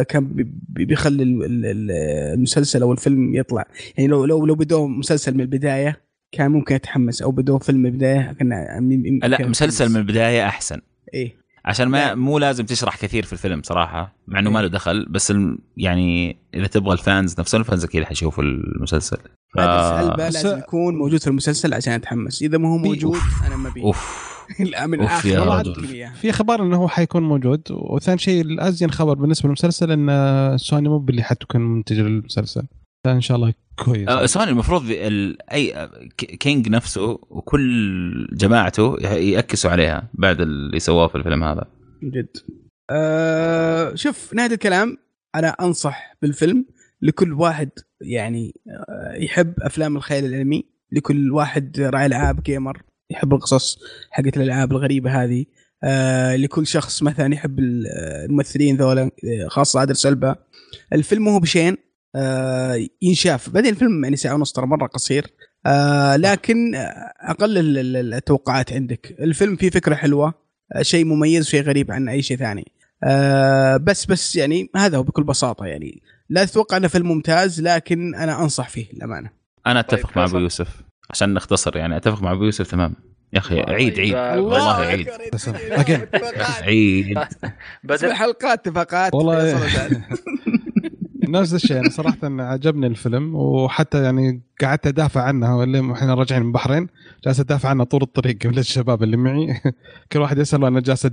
كان بي- بي- بيخلي ال- ال- ال- المسلسل أو الفيلم يطلع. يعني لو لو لو بدوه مسلسل من البداية كان ممكن اتحمس أو بدوه فيلم من البداية كنا يمكن لا مسلسل من البداية أحسن. إيه. عشان ما لا. مو لازم تشرح كثير في الفيلم صراحة مع إنه ما له دخل بس الم- يعني إذا تبغى ال fans نفسهم ال fans أكيد حيشوفوا المسلسل. ف... بس- لازم يكون موجود في المسلسل عشان اتحمس إذا ما هو موجود أنا ما بي أوف. لا من الآخر إياه. في أخبار إنه هو حيكون موجود وثاني شيء الأزين خبر بالنسبة للمسلسل إن سوني مو باللي حتكون منتج للمسلسل فإن شاء الله كويس. آه، سوني المفروض ال... أي ك- كينج نفسه وكل جماعته يأكسوا عليها بعد اللي سواه في الفيلم هذا. جد. أه شوف نهاية الكلام أنا أنصح بالفيلم لكل واحد يعني آه، يحب أفلام الخيال العلمي لكل واحد راعي العاب جيمر يحب القصص حقت الألعاب الغريبة هذه. آه لكل شخص مثلا يحب ال- الممثلين ذولا آه، خاصة عادل سلبة. الفيلم مو بشين آه ينشاف. بعدين الفيلم يعني ساعة ونص ترى مرة قصير. آه لكن أقل ال- ال- التوقعات عندك. الفيلم فيه فكرة حلوة آه، شيء مميز شيء غريب عن أي شيء ثاني. آه بس بس يعني هذا هو بكل بساطة يعني. لا تتوقع إنه فيلم ممتاز لكن أنا أنصح فيه للأمانة. أنا أتفق طيب، مع. أبو يوسف. عشان نختصر يعني أتفق مع أبو يوسف تمام. يا أخي عيد عيد. والله عيد. أكيد. عيد. بدل حلقات اتفاقات والله. نفس الشيء أنا صراحة عجبني الفيلم وحتى يعني قعدت أدافع عنه واللي إحنا راجعين من البحرين جالس أدافع عنه طول الطريق من الشباب اللي معي. كل واحد يسال وأنا جالس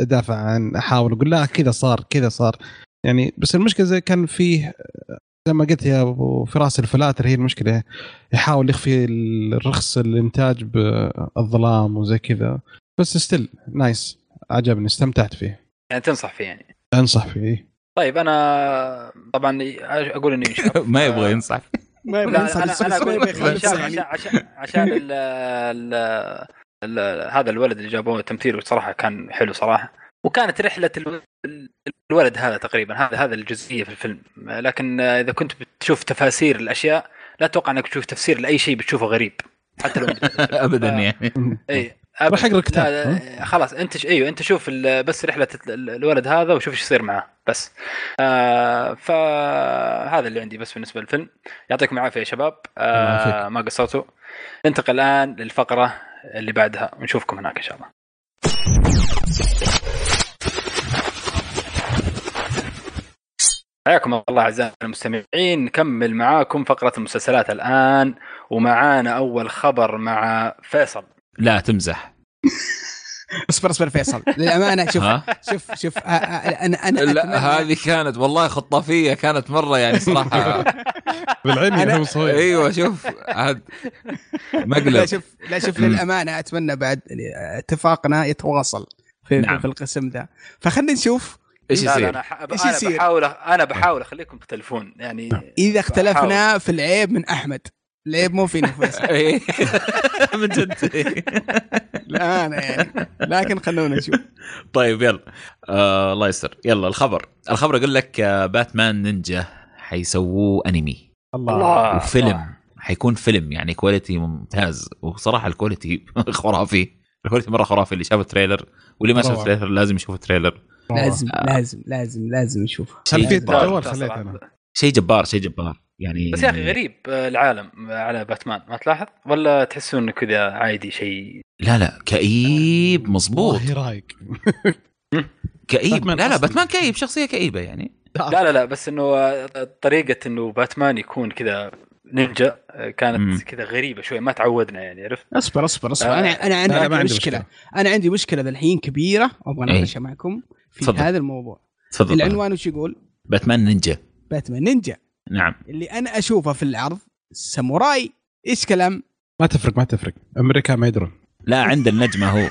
أدافع عن أحاول أقول لا كذا صار كذا صار. يعني بس المشكلة زي كان فيه زي ما قلت يا أبو فراس ال filters هي المشكلة. يحاول يخفي الرخص الإنتاج بالظلام وزي كذا. بس still nice عجبني استمتعت فيه. يعني تنصح فيه يعني. أنصح فيه طيب أنا طبعا أقول إني ما يبغى ينصح. ما يبغى ينصح أنا أقول عشان. عشان عشان, عشان ال ال ال هذا الولد اللي جابوه تمثيله صراحة كان حلو صراحة. وكانت رحلة الولد هذا تقريبا هذا هذا الجزئية في الفيلم. لكن إذا كنت بتشوف تفاسير الأشياء لا تتوقع إنك تشوف تفسير لأي شيء بتشوفه غريب. حتى لو ابدا يعني. اي راح يقرا كتاب، لا، لا، خلاص أنت ش... أيوه أنت شوف ال- بس رحلة ال- الولد هذا وشوف إيش يصير معاه بس. آه فهذا اللي عندي بس بالنسبة للفيلم. يعطيكم العافية يا شباب. آه. ما قصرتوا. ننتقل الآن للفقرة اللي بعدها. ونشوفكم هناك إن شاء الله. حياكم الله أعزائي المستمعين نكمل معاكم فقرة المسلسلات الآن ومعانا أول خبر مع فيصل. لا تمزح. اصبر اصبر فيصل. للأمانة شوف شوف شوف أنا أنا لا هذه كانت والله خطافية كانت مرة يعني صراحة. بالعلم أنا- يعني صغير. أيوه شوف عاد لا مقلب شوف لا شوف. للأمانة أتمنى بعد اتفاقنا يتواصل في, نعم. في القسم ذا. فخلينا نشوف إيش لا لا يصير؟ أنا أنا يصير؟ بحاول أنا بحاول أخليكم تختلفون يعني إذا اختلفنا في العيب من أحمد العيب مو فينا فيصل. إيه. من جد. الامانه يعني. لكن خلونا نشوف. طيب يلا. آه الله يستر. يلا الخبر. الخبر يقول لك آه باتمان نينجا حيسووه أنمي. الله. وفيلم. الله. حيكون فيلم يعني quality ممتاز. وصراحة ال quality خرافي. ال quality مرة خرافي اللي شاف ال trailer واللي ما شاف. ال trailer لازم يشوف ال trailer لازم. لازم لازم لازم نشوفه شيء خلفية جبار. الجوال لا، خليت صراحة. أنا شيء جبار شيء جبار يعني بس يا أخي غريب آه، العالم على باتمان ما تلاحظ ولا تحسون إنه كذا عادي شيء لا لا كئيب مظبوط والله رايق كئيب لا لا. باتمان كئيب شخصية كئيبة يعني لا لا لا بس إنه آه، طريقة إنه باتمان يكون كذا نينجا آه،. كانت كذا غريبة شوي ما تعودنا يعني عرفت أصبر أصبر أصبر آه. أنا أنا عندي, مشكلة مشكلة. أنا عندي مشكلة ذا الحين كبيرة أبغى إيه. اناقشها معكم في تفضل. هذا الموضوع. تفضل العنوان وش يقول؟ باتمان نينجا. باتمان نينجا. نعم. اللي أنا أشوفه في العرض ساموراي إيش كلام؟ ما تفرق ما تفرق. أمريكا ما يدرون. لا عند النجمة هو.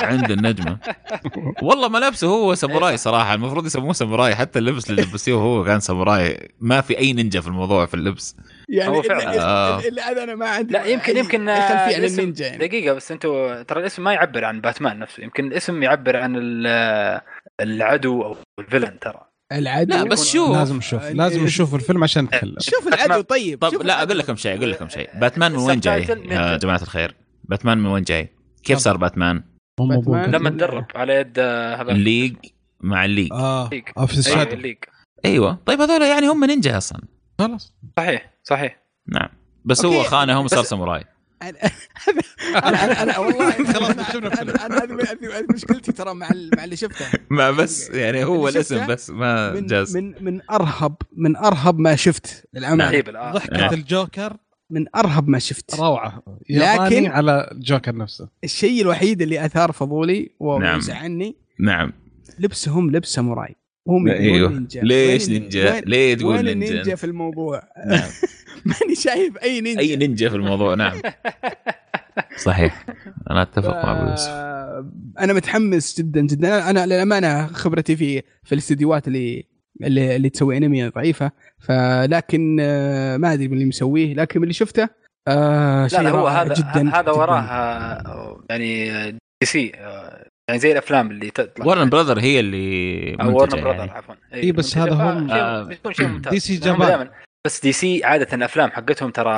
عند النجمة. والله ملابسه هو ساموراي صراحة. المفروض يسموه ساموراي. حتى اللبس اللي لبسيه هو كان ساموراي. ما في أي نينجا في الموضوع في اللبس. يعني هو فعلا. اللي, آه. هذا أنا ما عندي لا يمكن يمكن عن الاسم- النينجا يعني. دقيقة بس أنتوا ترى الاسم ما يعبر عن باتمان نفسه. يمكن الاسم يعبر عن ال- العدو أو ال villain ترى. العدو لا، بس شوف. لازم نشوف لازم نشوف الفيلم عشان نتكلم. شوف العدو طيب. طب شوف لا. أقول لكم شيء أقول لكم شيء. باتمان من وين جاي؟ يا نينجا. جماعة الخير. باتمان من وين جاي؟ كيف صار باتمان؟ باتمان. لما تدرب على يد آه، هذا. الليج مع الليج. آه الليج. آه، في الليج. أيوه. طيب هذول يعني هم نينجا أصلا. خلاص. صحيح صحيح. نعم. بس هو. خانهم وصار بس- ساموراي. أنا أنا أنا والله. أنا أنا مشكلتي ترى مع ال- مع اللي شفته ما بس يعني هو الاسم بس ما من جاز من من ارهب من أرهب ما شفت للامانه. ضحكة آه. الجوكر من أرهب ما شفت روعة ياباني لكن- على الجوكر نفسه الشيء الوحيد اللي أثار فضولي نعم. وزعلني نعم لبسهم لبس ساموراي هم يقولون أيوه نينجا ليش وين- نينجا؟ وين- ليه تقول وين نينجا؟ النينجا في الموضوع؟ نعم. ماني شايف أي نينجا. أي نينجا في الموضوع نعم. صحيح. أنا أتفق مع ابو يوسف آه، أنا متحمس جدا جدا. أنا- أنا للأمانة خبرتي في في الاستديوهات اللي اللي, اللي تسوي أنمي ضعيفة. فلكن آه، ما أدري من اللي مسويه لكن من اللي شفته آه لا شيء لا هو هذا جدا هذا. وراه آه، يعني دي سي يعني زي الأفلام اللي تطلع. وورنر براذرز هي اللي وورنر براذرز يعني. عفوا. إي بس هذا هم- آه، دي سي جابان. بس دي سي عادة الأفلام حقتهم ترى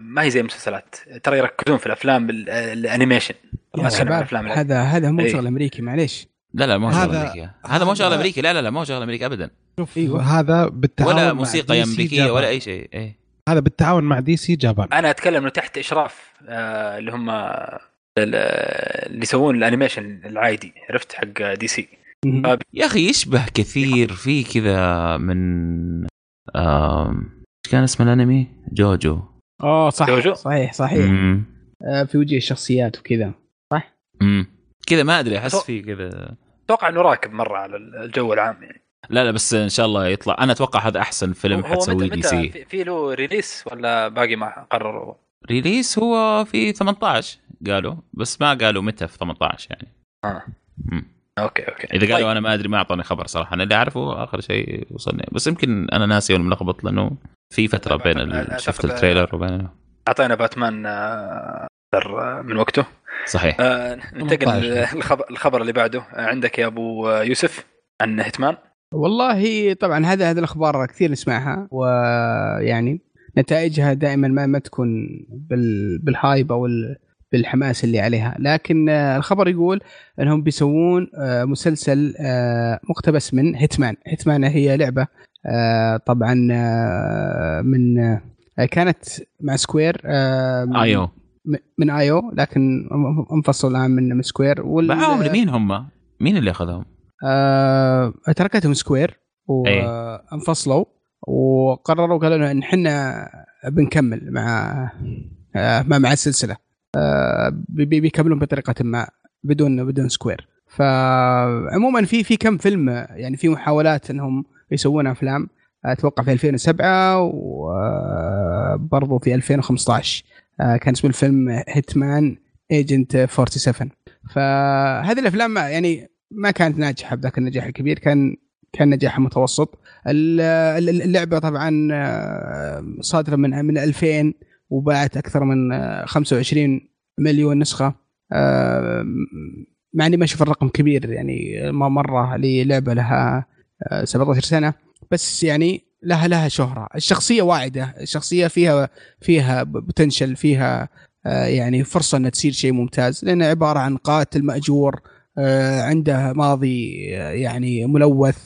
ما هي زي المسلسلات ترى يركزون في الأفلام ال- ال animation يا ما الأفلام. هذا هذا مو إيه. شغل أمريكي معليش لا لا ما هو شغل هذا- أمريكي هذا مو شغل أمريكي لا لا لا ما هو شغل أمريكي ابدا شوف أيوة. هذا بالتعاون ولا موسيقى DC أمريكية جابان. ولا أي شيء إيه هذا بالتعاون مع دي سي جابان أنا أتكلم انه تحت إشراف آه، اللي هم ال- اللي يسوون ال animation العادي عرفت حق دي سي. يا أخي يشبه كثير في كذا من إيش كان اسم الأنمي؟ جوجو. آه صح. جوجو؟ صحيح صحيح. مم. آه في وجه الشخصيات وكذا. مم. كذا ما أدري أحس في كذا. أتوقع إنه راكب مرة على الجو العام يعني. لا لا بس إن شاء الله يطلع. أنا أتوقع هذا أحسن فيلم حتسويه دي سي. في- في له release ولا باقي ما قرروا؟ release هو في 18 قالوا. بس ما قالوا متى في 18 يعني. آه. مم. okay okay. إذا قالوا طيب. أنا ما أدري ما أعطوني خبر صراحة. أنا اللي أعرفه آخر شيء وصلني. بس يمكن أنا ناسي ولا ملخبط لأنه في فترة طيب، بين شفت ال trailer وبين أعطينا باتمان آه، أكثر من وقته. صحيح. آه، ننتقل 18. للخبر الخبر اللي بعده. آه، عندك يا أبو يوسف عن هيتمان. والله طبعا هذا هذه الأخبار كثير نسمعها ويعني نتائجها دائما ما ما تكون بال بال hype أو ال- بالحماس اللي عليها لكن آه، الخبر يقول إنهم بيسوون آه، مسلسل آه، مقتبس من هيتمان هيتمان هي لعبة طبعا من كانت مع سكوير أيوه من أيوه لكن انفصل الآن من سكوير وال- معاهم مين هم؟ مين اللي أخذهم؟ تركتهم سكوير إيه. وانفصلوا وقرروا قالوا ان إحنا بنكمل مع آه مع السلسلة بيكملون بطريقة ما بدون بدون سكوير فعموما في في كم فيلم يعني في محاولات إنهم يسوون أفلام. أتوقع في 2007 وبرضه في 2015 آه كان اسم الفيلم هيتمان Agent 47 فهذه الأفلام يعني ما كانت ناجحة بذاك النجاح الكبير. كان كان نجاح متوسط. ال- ال- اللعبة طبعا آه، صادرة من من 2000 وباعت أكثر من آه، 25 مليون نسخة. آه، مع إني ما أشوف الرقم كبير يعني ما مرة للعبه لها آه، 17 سنة. بس يعني لها لها شهرة. الشخصية واعدة. الشخصية فيها فيها بوتنشل فيها آه، يعني فرصة إنها تصير شيء ممتاز. لأنها عبارة عن قاتل مأجور آه، عنده ماضي آه، يعني ملوث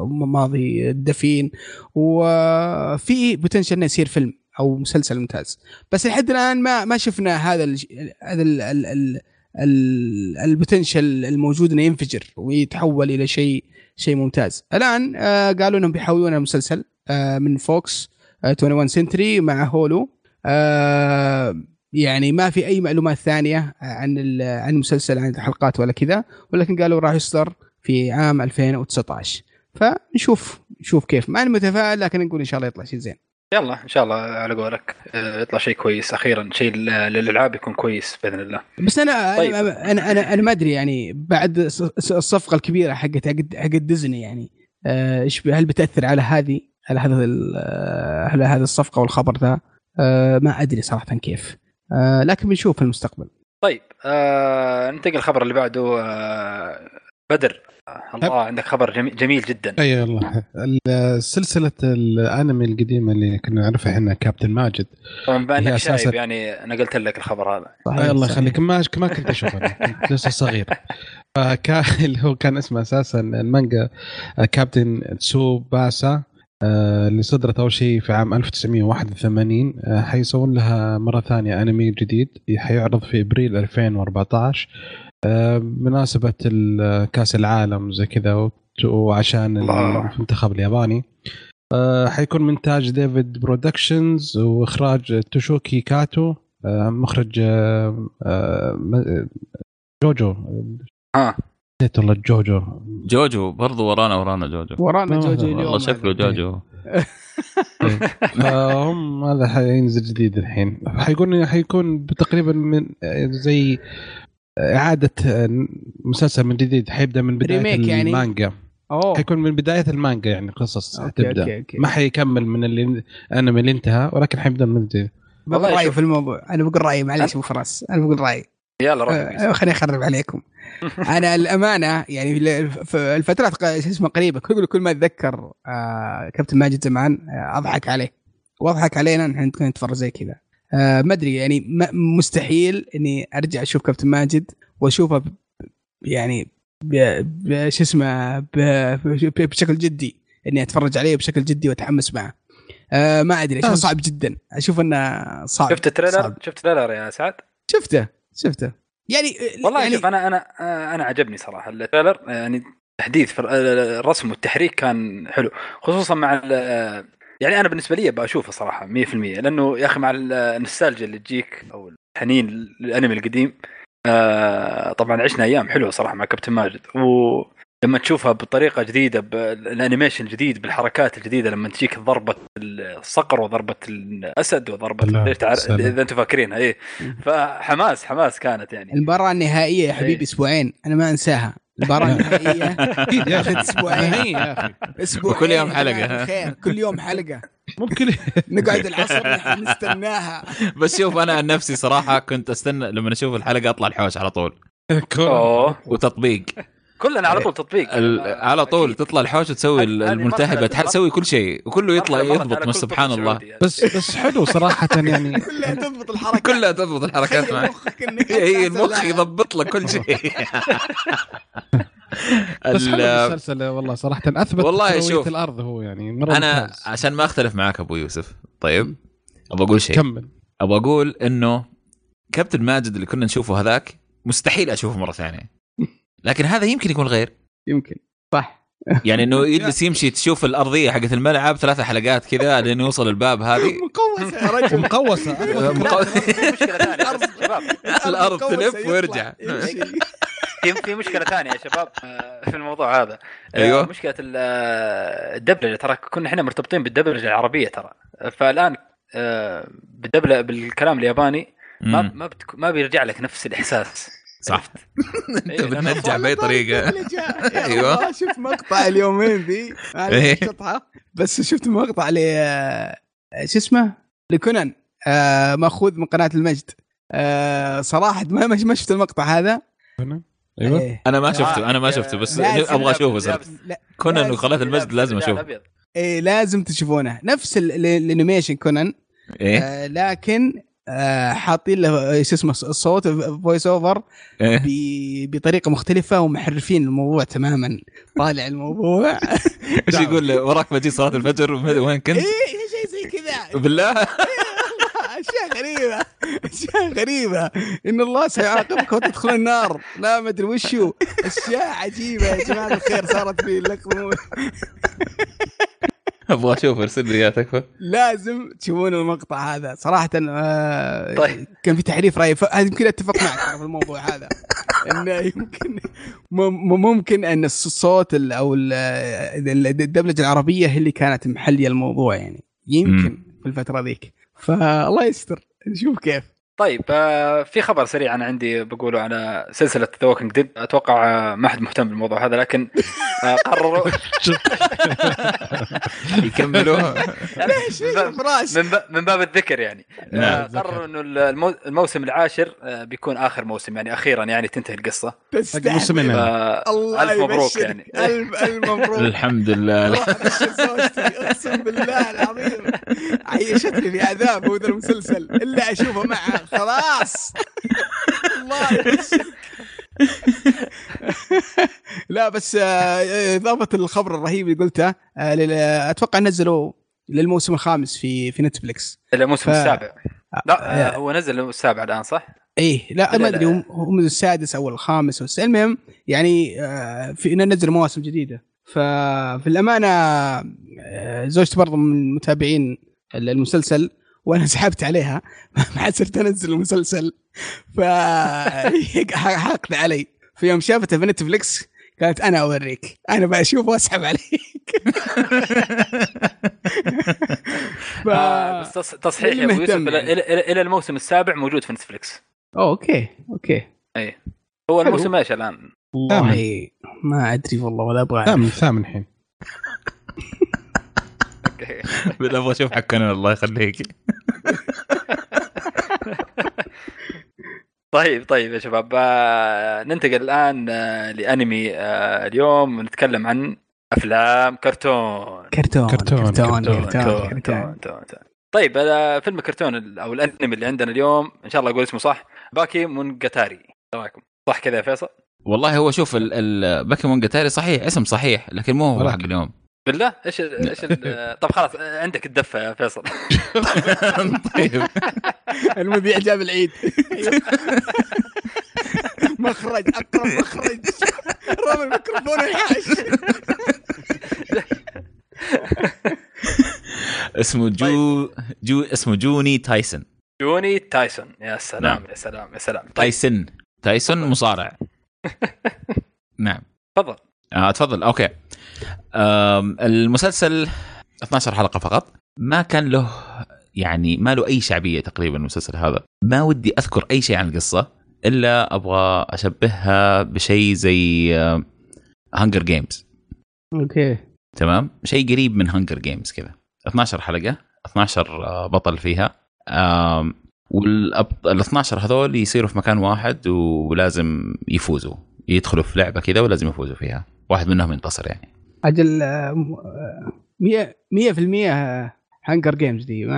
وماضي دفين. وفي potential إنه يصير فيلم. أو مسلسل ممتاز. بس لحد الآن ما ما شفنا هذا ال هذا ال ال ال ال ال potential الموجود إنه ينفجر ويتحول إلى شيء شيء ممتاز. الآن آه، قالوا إنهم بيحولون المسلسل آه، من فوكس آه، 21 Century مع هولو آه، يعني ما في أي معلومات ثانية عن عن المسلسل عن الحلقات ولا كذا. ولكن قالوا راح يصدر في عام 2019 فنشوف نشوف كيف. ما أنا متفائل لكن نقول إن شاء الله يطلع شيء زين. يلا إن شاء الله على قولك. آه، يطلع شيء كويس. أخيرا شيء لل- للألعاب يكون كويس بإذن الله. بس أنا طيب. أنا أنا أنا, أنا ما أدري يعني بعد الص- الصفقة الكبيرة حقت حقت ديزني يعني آه، إيش هل بتأثر على هذه؟ على هذا آه، على هذه الصفقة والخبر ذا؟ ما أدري صراحة كيف. لكن بنشوف في المستقبل. طيب آه ننتقل الخبر اللي بعده آه بدر. الله عندك خبر جميل, جميل جدا. أي والله. ال- سلسله الأنمي القديمة اللي كنا نعرفها إحنا كابتن ماجد طبعا بما هي إنك شايب يعني أنا قلت لك الخبر هذا. صحيح الله صحيح. يخليك ما ما كنت أشوف أنا كنت لسه صغير فكان اللي هو كان اسمه أساسا المانجا كابتن تسوباسا آه، اللي صدرت أول شيء في عام 1981 آه، حيسوون لها مرة ثانية أنمي جديد حيعرض في أبريل 2014 آه، بمناسبة ال- كأس العالم زي كذا وعشان. المنتخب الياباني آه، حيكون من إنتاج David Productions وإخراج توشوكي كاتو آه، مخرج آه، آه، جوجو. ها نسيت والله جوجو. جوجو برضو ورانا ورانا جوجو. ورانا جوجو هذا اليوم والله شكله جوجو. فهم هذا حينزل جديد الحين. حيكون حيكون تقريبا من آه، زي إعادة آه، مسلسل من جديد حيبدأ من بداية remake يعني؟ المانجا. أوه. حيكون من بداية المانجا يعني قصص أوكي، تبدأ. أوكي، أوكي. ما حيكمل من اللي أنمي اللي انتهى ولكن حيبدأ من الجديد بقول رايي. في الموضوع أنا بقول رأيي معليش أبو فراس أنا بقول رأيي. يلا روح آه، خليني أخرب عليكم. أنا الأمانة يعني في ال- في الفترات شو اسمه قريبة كل كل ما أتذكر آه، كابتن ماجد زمان آه، أضحك عليه. وأضحك علينا نحن كنا نتفرج زي كذا. آه، ما أدري يعني مستحيل إني أرجع أشوف كابتن ماجد وأشوفه يعني شو اسمه بشكل جدي إني أتفرج عليه بشكل جدي وأتحمس معه. آه، ما أدري اشوفه آه. صعب جدا. أشوف إنه صعب شفت ال trailer؟ صعب. شفت ال trailer يا سعد؟ شفته شفته. يعني والله يعني شوف أنا أنا آه، أنا عجبني صراحة ال trailer آه، يعني تحديث في الرسم والتحريك كان حلو خصوصا مع ال- آه، يعني أنا بالنسبة لي بشوفه صراحة 100% لأنه يا أخي مع النوستالجيا اللي تجيك أو الحنين للأنمي القديم آه، طبعا عشنا أيام حلوة صراحة مع كابتن ماجد. ولما تشوفها بطريقة جديدة بال animation الجديد بالحركات الجديدة لما تجيك ضربة الصقر وضربة الأسد وضربة. إذا أنتم فاكرينها إيه. فحماس حماس كانت يعني. المباراة النهائية يا حبيبي إيه. أسبوعين أنا ما أنساها. المباراة النهائية أكيد يا أخي اخذت أسبوعين. هي يا أخي أسبوعين وكل يوم جماعة ها؟ الخير كل يوم حلقة. ممكن. نقعد العصر نحن نستناها. بس شوف أنا عن نفسي صراحة كنت أستنى لما أشوف الحلقة أطلع الحوش على طول. وتطبيق. كلنا على طول تطبيق. ال- على طول تطلع الحوش هذه الملتهبه تسوي كل شيء وكله يطلع يضبط كل سبحان الله. يعني. بس بس حلو صراحة يعني. كلها تضبط الحركة كلها تضبط الحركات معك. هي المخ. يضبط لك كل شيء. بس حلو المسلسل والله صراحة. أثبت والله شوف. الأرض هو يعني مرة أنا ممتاز. عشان ما أختلف معاك أبو يوسف طيب؟ أبغى أقول شيء. كمل. أبغى أقول إنه كابتن ماجد اللي كنا نشوفه هذاك مستحيل أشوفه مرة ثانية. لكن هذا يمكن يكون غير. يمكن. صح. يعني إنه يجلس يمشي تشوف الأرضية حقت الملعب ثلاثة حلقات كذا لين يوصل الباب هذه. مقوس يا رجل. ومقوسه مقو- في مشكلة ثانية. بس شباب. الأرض مقوسة تلف. ويرجع. في في مشكلة ثانية يا شباب آه، في الموضوع هذا. آه، أيوة. مشكلة ال- آه، الدبلجة ترى كنا إحنا مرتبطين بالدبلجة العربية ترى. فالآن بالدبلجه بالكلام الياباني ما. ما. ما بيرجع لك نفس الإحساس. صح انت إيه، بتنجع بأي طريقة. الله، شفت مقطع اليومين ذي إيه. بس شفت مقطع ل آه، شو اسمه؟ لكونان. آه، مأخوذ من قناة المجد. آه، صراحة ما ما ما شفت المقطع هذا. أيوه. إيه. أنا ما شفته أنا ما شفته بس أبغى أشوفه كونان وقناة المجد لازم لا، أشوفه. إيه لازم تشوفونه. نفس ال- ال- الانيميشن كونان. إيه. آه لكن آه حاطين له شو اسمه الصوت voice over بطريقة مختلفة ومحرفين الموضوع تماما. طالع الموضوع. إيش يقول له؟ وراك بجي صلاة الفجر وين كنت؟ إيه شيء زي كذا. بالله؟ أشياء غريبة. أشياء غريبة. إن الله سيعاقبك وتدخل النار. لا ما أدري وشو أشياء عجيبة. يا جماعة الخير صارت في اللقطه أبغى أشوف أرسل لي إياه تكفى. لازم تشوفون المقطع هذا. صراحة آه طيب. كان في تحريف راي يمكن أتفق معك في الموضوع هذا. إنه يمكن ممكن أن الصوت ال- أو ال- ال- الدبلجة العربية هي اللي كانت محلية الموضوع يعني. يمكن في الفترة ذيك. فالله يستر. نشوف كيف. طيب آه، في خبر سريع أنا عندي بقوله على سلسلة The Walking Dead أتوقع آه، ما حد مهتم بالموضوع هذا لكن قرروا. يكملوا ليش؟ ليش فراس من باب- من باب الذكر يعني. نعم. آه، قرروا إنه المو- الموسم العاشر آه، بيكون آخر موسم يعني أخيرا يعني تنتهي القصة. موسمين الله ألف مبروك. يعني. الف ألف مبروك. الحمد لله. والله أبشر زوجتي. أقسم بالله العظيم. عيشتني في عذاب هو ذا المسلسل. الا أشوفه معها خلاص. الله لا بس آه، إضافة الخبر الرهيب اللي قلته آه، أتوقع نزلوا للموسم الخامس في في نتفلكس الموسم ف- السابع. لا آه، آه، هو نزل السابع الآن صح؟ إيه لا ما. أدري هم هم السادس أو الخامس أو المهم يعني آه، في ننزل مواسم جديدة. ففي الأمانة آه، زوجتي برضو من متابعين المسلسل وأنا سحبت عليها. ما عاد صرت أنزل المسلسل. ف حقد علي. في يوم شافته في نتفلكس قالت أنا أوريك. أنا بشوف وأسحب عليك. ف... آه، بس تص- تصحيح يا أبو يوسف يعني. إلى الموسم السابع موجود في نتفلكس أوه، أوكي أوكي. هو حلو. الموسم إيش الآن؟ والله. ما أدري والله ولا أبغى. ثامن ثامن الحين. أبغى أشوف حقنا الله يخليك. طيب طيب يا شباب آه، ننتقل الآن آه، لأنمي آه، اليوم نتكلم عن أفلام كرتون كرتون كرتون، كرتون كرتون كرتون كرتون كرتون كرتون كرتون. طيب فيلم الكرتون ال- أو الأنمي اللي عندنا اليوم إن شاء الله أقول اسمه صح باكيمونجاتاري رايكم؟ صح كذا يا فيصل؟ والله هو شوف ال- ال- باكيمونجاتاري صحيح اسم صحيح لكن مو هو حق. اليوم بالله؟ إيش إيش طب خلاص عندك الدفة يا فيصل. طيب. المذيع جاب العيد. مخرج أقرب مخرج. رمى الميكروفون وانحاش اسمه جو جو اسمه جوني تايسون. جوني تايسون. يا سلام نعم. يا سلام يا سلام. طيب. تايسون. تايسون مصارع. نعم. تفضل. آه تفضل. أوكي. المسلسل 12 حلقة فقط. ما كان له يعني ما له أي شعبية تقريبا المسلسل هذا. ما ودي أذكر أي شيء عن القصة إلا أبغى أشبهها بشيء زي Hunger Games أوكي. تمام؟ شيء قريب من Hunger Games كذا. 12 حلقة 12 آه، بطل فيها. وال 12 هذول يصيروا في مكان واحد ولازم يفوزوا. يدخلوا في لعبة كذا ولازم يفوزوا فيها. واحد منهم ينتصر يعني. أجل آه، م- آه، مية مية في المية Hunger Games دي ما,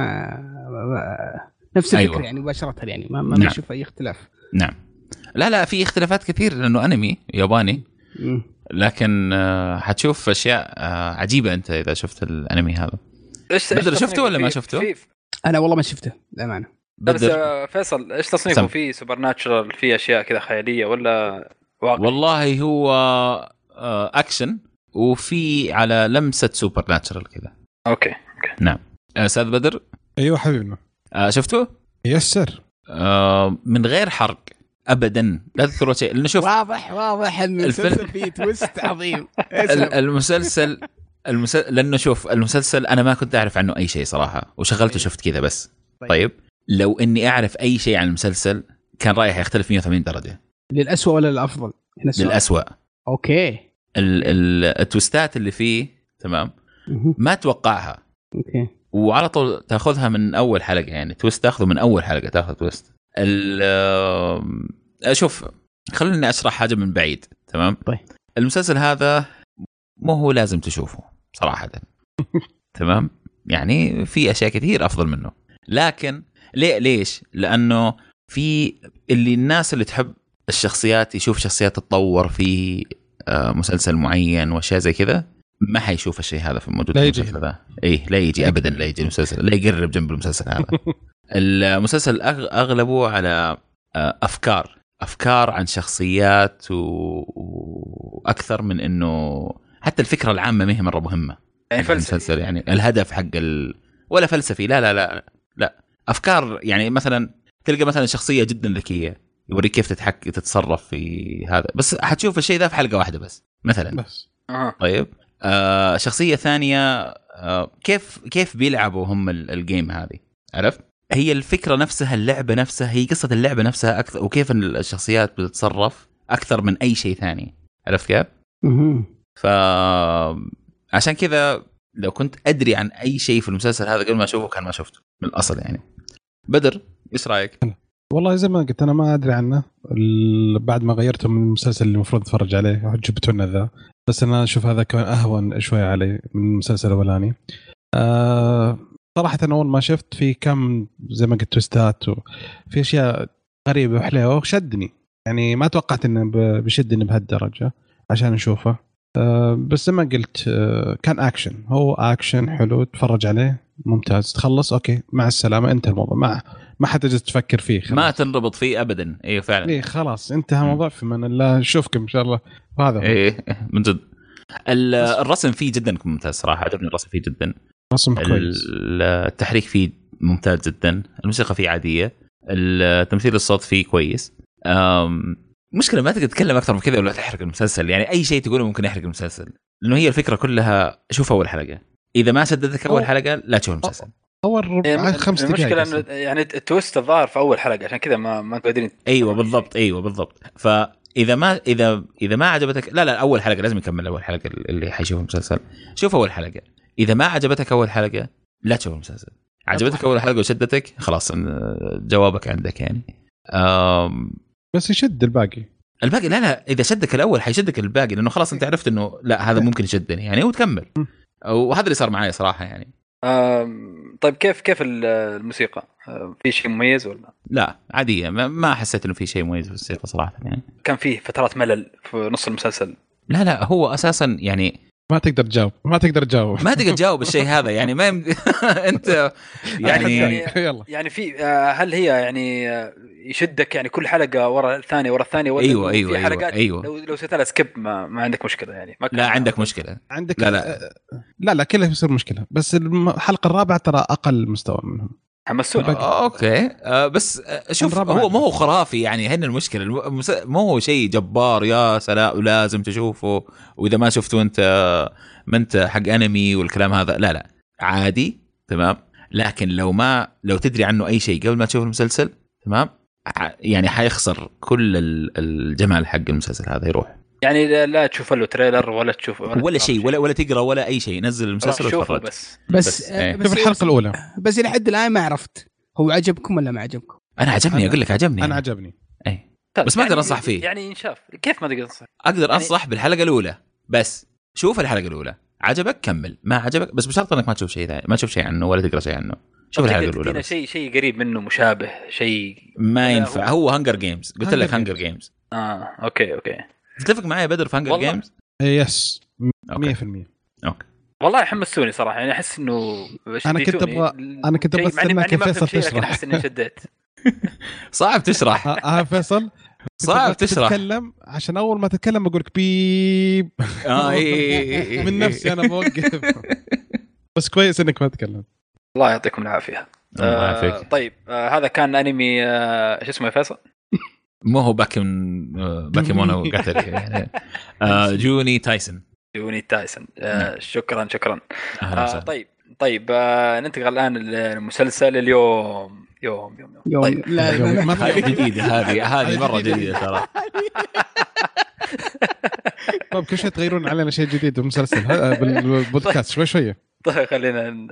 ما نفس الفكرة أيوة. يعني مباشرة يعني ما ما نعم. نشوف أي اختلاف نعم لا لا في اختلافات كثير لأنه أنمي ياباني. لكن آه، حتشوف أشياء آه، عجيبة أنت إذا شفت الأنمي هذا إيش بدر، إيش شفته ولا ما شفته؟ أنا والله ما شفته للأمانة لا بس آه، فيصل إيش تصنيفه. في supernatural في أشياء كذا خيالية ولا واقع والله هو اكشن وفي على لمسة supernatural كذا. أوكي آه، أستاذ بدر؟ أيوه حبيبنا آه، شفته؟ يسر آه، من غير حرق. ابدا. لا تذكروا شيء. لأنه شوف واضح واضح ان المسلسل فيه twist عظيم. المسلسل المسلسل لأنه شوف المسلسل أنا ما كنت أعرف عنه أي شيء صراحة. وشغلته شفت كذا بس. طيب. طيب. لو إني أعرف أي شيء عن المسلسل كان رايح يختلف 180 درجة. للأسوأ ولا للافضل؟ للأسوأ. أوكي. ال- ال- التويستات اللي فيه تمام. ما توقعها. أوكي. وعلى طول تاخذها من أول حلقة يعني twist تاخذه من أول حلقة تاخذ twist. شوف خليني أشرح حاجة من بعيد تمام؟ طيب. المسلسل هذا مو هو لازم تشوفه صراحة. تمام؟ يعني في أشياء كثير أفضل منه. لكن ليه ليش؟ لأنه في اللي الناس اللي تحب الشخصيات يشوف شخصيات تتطور في مسلسل معين وأشياء زي كذا ما حيشوف الشيء هذا في موجود لا في يجي. المسلسل ذا اي لا يجي ابدا لا يجي المسلسل. لا يقرب جنب المسلسل هذا. المسلسل أغلبه على آه، أفكار. أفكار عن شخصيات و... وأكثر من إنه حتى الفكرة العامة ما هي مرة مهمة. يعني فلسفي المسلسل يعني الهدف حق ال... ولا فلسفي. لا لا لا. لا. أفكار يعني مثلا تلقى مثلا شخصية جدا ذكية. يوريك كيف تتحك تتصرف في هذا. بس حتشوف الشيء ذا في حلقة واحدة بس مثلا. بس. أها طيب. آه شخصية ثانية آه، كيف كيف بيلعبوا هم ال- الجيم هذه؟ عرفت؟ هي الفكرة نفسها اللعبة نفسها هي قصة اللعبة نفسها أكثر وكيف الشخصيات بتتصرف أكثر من أي شيء ثاني. عرفت كيف؟ ف عشان كذا لو كنت أدري عن أي شيء في المسلسل هذا قبل ما أشوفه كان ما شفته من الأصل يعني. بدر إيش رأيك؟ والله زي ما قلت أنا ما أدري عنه بعد ما غيرته من المسلسل اللي المفروض أتفرج عليه جبتونا ذا بس أنا أشوف هذا كمان أهون شوية علي من المسلسل الأولاني. صراحة أنا أول ما شفت في كم زي ما قلت twist ات وفي أشياء غريبة وحلوة وشدني يعني ما توقعت إنه بيشدني بهالدرجة عشان اشوفه. آه بس زي ما قلت آه كان اكشن هو اكشن حلو تتفرج عليه ممتاز. تخلص okay مع السلامة. انتهى الموضوع ما ما حتجي تفكر فيه خلاص. ما تنربط فيه ابدا. أيوه فعلا. إيه خلاص. انتهى الموضوع في من الله. نشوفكم إن شاء الله. وهذا إيه من جد. ال- الرسم فيه جدا ممتاز صراحة. عجبني الرسم فيه جدا. رسم كويس. ال- التحريك فيه ممتاز جدا. الموسيقى فيه عادية. التمثيل الصوت فيه كويس. أم، مشكلة ما تقدر تتكلم أكثر من كذا ولا تحرق المسلسل. يعني أي شيء تقوله ممكن يحرق المسلسل. لأنه هي الفكرة كلها شوف أول حلقة. إذا ما شدتك أول حلقة لا تشوف المسلسل. اول ربع خمس دقائق المشكلة. انه يعني التويست الظاهر في أول حلقة عشان كذا ما ما قادرين أيوه بالضبط أيوه بالضبط. فإذا ما اذا إذا ما عجبتك لا لا أول حلقة لازم يكمل أول حلقة اللي حيشوف المسلسل. شوف أول حلقة. إذا ما عجبتك أول حلقة لا تشوف المسلسل. عجبتك أول حلقة وشدتك خلاص جوابك عندك يعني. بس يشد الباقي. الباقي لا لا إذا شدك الأول حيشدك الباقي لأنه خلاص أنت عرفت إنه لا هذا ممكن يشدني يعني وتكمل. وهذا اللي صار معي صراحة يعني. طيب كيف كيف ال- الموسيقى؟ آه، في شيء مميز ولا؟ لا عادية. ما, ما حسيت إنه في شيء مميز في الموسيقى صراحة يعني. كان فيه فترات ملل في نص المسلسل. لا لا هو أساسا يعني ما تقدر تجاوب ما تقدر تجاوب. ما تقدر تجاوب الشيء هذا يعني ما يم... أنت يعني يعني- يلا. يعني في آه، هل هي يعني آه، يشدك يعني كل حلقة ورا الثانية ورا الثانية ولا أيوة، في أيوة، أيوة، حلقات؟ أيوة. لو لو سويت لها skip ما, ما عندك مشكلة يعني ما لا عندك مشكلة. عندك لا، لا. آه، لا لا كلها بيصير مشكلة. بس الحلقة الرابعة ترى أقل مستوى منهم. حمسوني باقي. آه، أوكي. آه بس آه، شوف هو. ما هو خرافي يعني هنا المشكلة. ما هو شيء جبار يا سلام ولازم تشوفه. وإذا ما شفته أنت ما أنت حق أنمي والكلام هذا لا لا. عادي تمام. لكن لو ما لو تدري عنه أي شيء قبل ما تشوف المسلسل تمام يعني حيخسر كل ال- الجمال حق المسلسل هذا يروح. يعني لا, تشوف له تريلر ولا تشوف ولا شيء ولا ولا تقرأ ولا أي شيء نزل المسلسل شوفه واتفرج بس. بس بس، آه، إيه. بس شوف الحلقة الأولى. بس إلى حد الآن ما عرفت. هو عجبكم ولا ما عجبكم؟ أنا عجبني أقول لك عجبني. أنا عجبني. اي طيب، بس ما أقدر يعني- أنصح فيه. يعني ينشاف كيف ما تقدر تنصح؟ أقدر يعني- أنصح بالحلقة الأولى. بس شوف الحلقة الأولى. عجبك؟ كمل. ما عجبك؟ بس بشرط إنك ما تشوف شيء ثاني. ما تشوف شيء عنه ولا تقرأ شيء عنه. شوف الحلقة الأولى. شيء شيء قريب منه مشابه شيء ما ينفع. هو- Hunger Games قلت لك Hunger Games آه okay okay. تتفق معي يا بدر في Hunger. Games إيه، yes okay. 100% okay. والله حمستوني صراحة يعني أحس إنه أنا كنت. أبغى- أنا كنت ما يا فهمت فيصل تشرح. أحس إني شديت. صعب تشرح. ها ها فيصل صعب كنت تشرح. تتكلم عشان أول ما تتكلم بقول لك beep. آه إي- إي- إي- من نفسي أنا بوقف بس كويس إنك ما تكلمت. الله يعطيكم العافية. الله آه يعافيك طيب آه هذا كان أنمي آه شو اسمه يا فيصل؟ مو هو باكن باكيمونو قتل يعني آه، جوني تايسون. يوني تايسون. آه شكرا شكرا. أهلا آه وسهلا. طيب طيب آه ننتقل الآن للمسلسل اليوم. يوم يوم يوم, يوم. طيب. لا لا لا. ما هذه جديدة هذه هذه مرة جديدة. جديدة ترى. طيب كل شيء تغيرون علينا شيء جديد بالمسلسل ها- بالبودكاست شوي شوية طيب خلينا ن-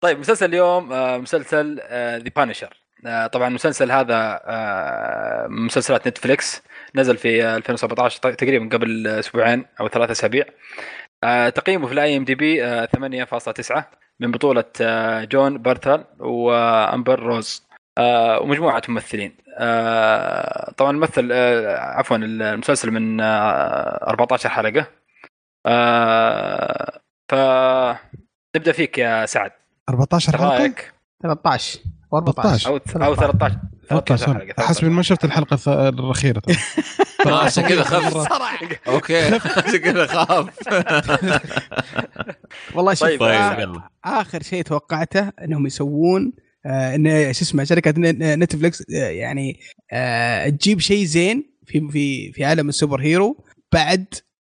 طيب مسلسل اليوم آه، مسلسل The Punisher طبعا المسلسل هذا آه، من مسلسلات Netflix نزل في آه، 2017 ت- تقريبا قبل أسبوعين أو ثلاثة أسابيع. آه، تقييمه في ال IMDb 8.9 من بطولة آه، جون بيرنثال وأمبر روز. آه، ومجموعة ممثلين. آه، طبعا الممثل آه، عفوا المسلسل من آه، 14 حلقة. آه، ف نبدأ فيك يا سعد. 14 إيش حلقة؟ رأيك؟ 13 و 14 أو أو 13 13 13 حلقة حسب ما شفت الحلقة الأخيرة. عشان كذا خف صراحة okay عشان كذا خاف. والله شوف طيب، طيب آه آخر شيء توقعته إنهم يسوون آه ان شو اسمه شركة Netflix آه يعني تجيب شيء زين في في في عالم ال superhero بعد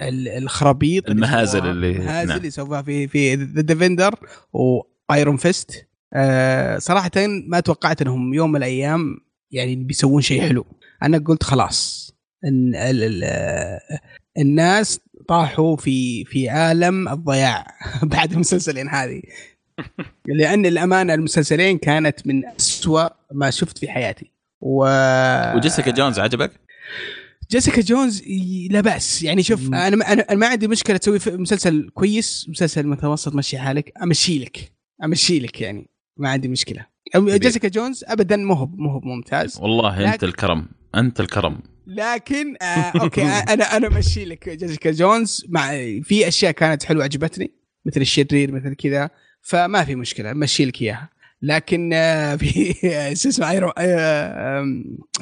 ال- الخرابيط المهازل اللي- المهازل نعم. اللي سووها في في The Defenders و Iron Fist آه صراحة ما توقعت إنهم يوم من الأيام يعني بيسوون شيء حلو. أنا قلت خلاص إن ال ال الناس طاحوا في في عالم الضياع بعد المسلسلين هذه. لأن الأمانة المسلسلين كانت من أسوأ ما شفت في حياتي. و و Jessica Jones عجبك؟ Jessica Jones لا بأس. يعني شوف. أنا ما- أنا ما عندي مشكلة تسوي مسلسل كويس مسلسل متوسط مشي حالك أمشي لك أمشي لك يعني. ما عندي مشكلة. كبير. Jessica Jones ابدا مو هو مو هو ممتاز. والله أنت لكن- الكرم. أنت الكرم. لكن آه okay آه، أنا أنا مشي لك Jessica Jones. مع في أشياء كانت حلوة عجبتني مثل الشرير مثل كذا فما في مشكلة مشي لك إياها. لكن آه، في شو اسمه Iron آه،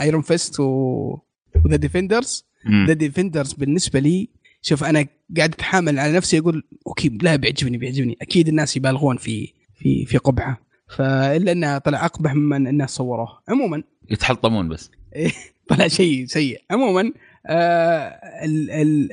Iron Fist و The Defenders. The Defenders بالنسبة لي شوف أنا قاعد أتحامل على نفسي أقول okay لا بيعجبني بيعجبني. أكيد الناس يبالغون في في في قبحه فإلا إنه طلع اقبح ممن الناس صوروه. عموما يتحلطمون بس. طلع شيء سيء. عموما آه ال ال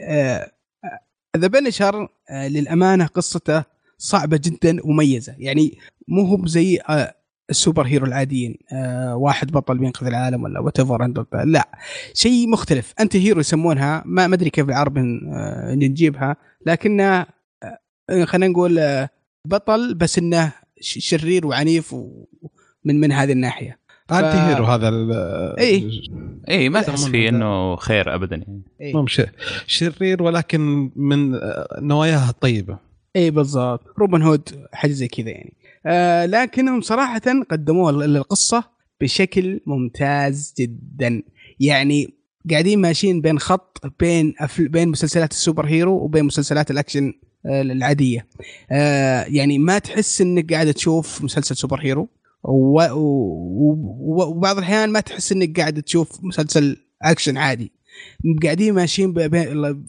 The Punisher آه للأمانة قصته صعبة جدا ومميزه يعني مو هو زي آه ال superhero العاديين آه واحد بطل بينقذ العالم ولا whatever لا شيء مختلف. antihero يسمونها ما أدري كيف بالعربي آه نجيبها لكنها آه خلينا نقول آه بطل بس إنه شرير وعنيف ومن من هذه الناحية. antihero هذا ال- إيه. اي ما تحس فيه إنه خير ابدا يعني. إيه. مو شرير ولكن من آه، نواياه الطيبة. اي بالضبط. Robin Hood حاجة زي كذا يعني. آه لكنهم صراحة قدموا ال- القصة بشكل ممتاز جدا. يعني قاعدين ماشيين بين خط بين أفل بين مسلسلات ال superhero وبين مسلسلات الأكشن. آه، العادية. آه يعني ما تحس إنك قاعد تشوف مسلسل superhero؟ وبعض الأحيان ما تحس إنك قاعد تشوف مسلسل أكشن عادي. قاعدين ماشيين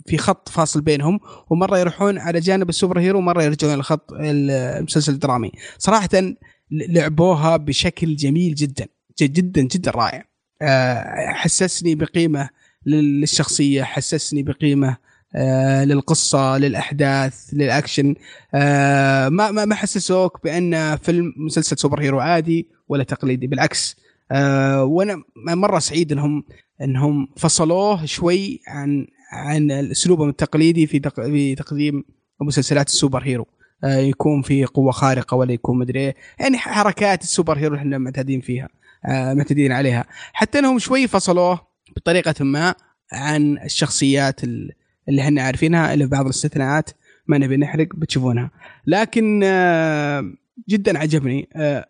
في خط فاصل بينهم ومرة يروحون على جانب ال superhero ومرة يرجعون على خط المسلسل الدرامي. صراحة لعبوها بشكل جميل جدا جدا جدا رائع. آه، حسسني بقيمة للشخصية حسسني بقيمة آه، للقصة للأحداث للأكشن. آه، ما ما حسسوك بأن فيلم مسلسل superhero عادي ولا تقليدي؟ بالعكس. آه، وأنا مرة سعيد إنهم إنهم فصلوه شوي عن عن أسلوبهم التقليدي في في تقديم مسلسلات ال super hero. آه، يكون في قوة خارقة ولا يكون مدري إيه. يعني حركات ال super hero إحنا معتادين فيها. آه، معتادين عليها. حتى إنهم شوي فصلوه بطريقة ما عن الشخصيات ال- اللي إحنا عارفينها الا بعض الاستثناءات ما نبي نحرق بتشوفونها. لكن آه، جدا عجبني آه،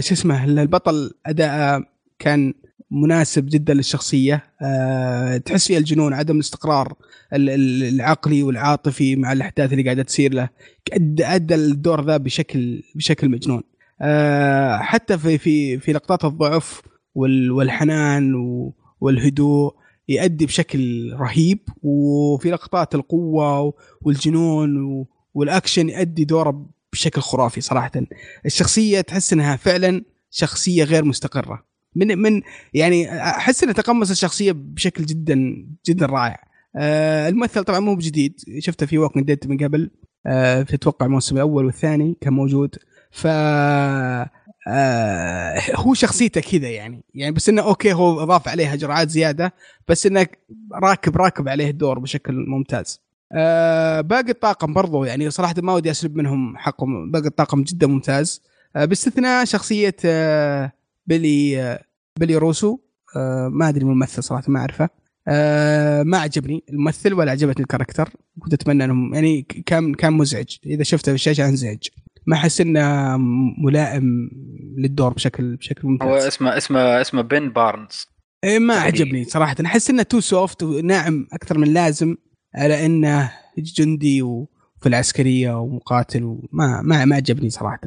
شو اسمه البطل أداء كان مناسب جدا للشخصية. أه تحس فيها الجنون عدم الاستقرار ال- ال- العقلي والعاطفي مع الأحداث اللي قاعدة تصير له. أدى الدور ذا بشكل بشكل مجنون. حتى في في في لقطات الضعف وال- والحنان والهدوء يؤدي بشكل رهيب وفي لقطات القوة والجنون و- والأكشن يؤدي دوره بشكل خرافي صراحة. الشخصية تحس إنها فعلا شخصية غير مستقرة. من من يعني أحس انه تقمص الشخصية بشكل جدا جدا رائع. آه الممثل طبعا مو بجديد. شفته في Walking Dead من قبل. آه تتوقع الموسم الأول والثاني كان موجود. ف آه هو شخصيته كذا يعني. يعني بس إنه أوكي هو أضاف عليها جرعات زيادة بس إنه راكب راكب عليه الدور بشكل ممتاز. آه باقي الطاقم برضو يعني صراحة ما ودي أسلب منهم حقهم. باقي الطاقم جدا ممتاز. آه باستثناء شخصية آه بيلي آه بيلي روسو. آه ما أدري الممثل صراحة ما أعرفه. آه ما عجبني الممثل ولا عجبتني ال character. كنت أتمنى إنهم يعني كان كان مزعج. إذا شفته في الشاشه أنزعج. ما أحس إنه ملائم للدور بشكل بشكل هو ممتاز اسمه اسمه اسمه بن بارنز. إيه ما عجبني صراحة. أحس إنه too soft وناعم أكثر من لازم على إنه جندي وفي العسكرية ومقاتل وما ما ما عجبني صراحة.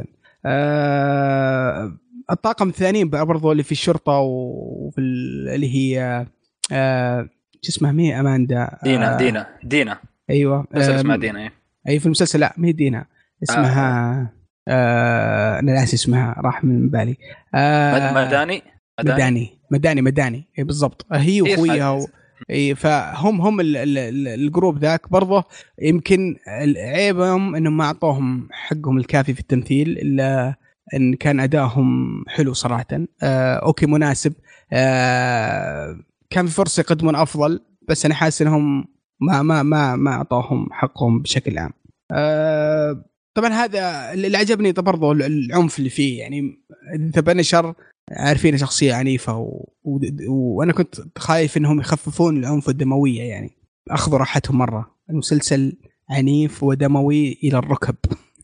آه الطاقم الثانيين برضو اللي في الشرطة وفي ال- اللي هي آه شو اسمها؟ مي أماندا. دينا آه دينا دينا. أيوه. بس آه، اسمها دينا إيه. أي في المسلسل لا مي دينا. اسمها آه. أنا ناسي اسمها راح من بالي. آه مد- مداني؟ مداني؟ مداني مداني اي بالضبط. هي إيه، واخويها و... اي فهم هم ال- ال- ال- ال group ذاك برضه يمكن عيبهم إنهم ما أعطوهم حقهم الكافي في التمثيل إلا إن كان ادائهم حلو صراحة. آه أوكي مناسب. آه كان في فرصة يقدمون أفضل بس أنا حاسس إنهم ما ما ما ما أعطوهم حقهم بشكل عام. آه طبعا هذا اللي عجبني برضه العنف اللي فيه يعني ذا بنشر عارفين شخصية عنيفة و... و... وأنا كنت خايف إنهم يخففون العنف والدمويه يعني أخذوا راحتهم مرة. المسلسل عنيف ودموي إلى الركب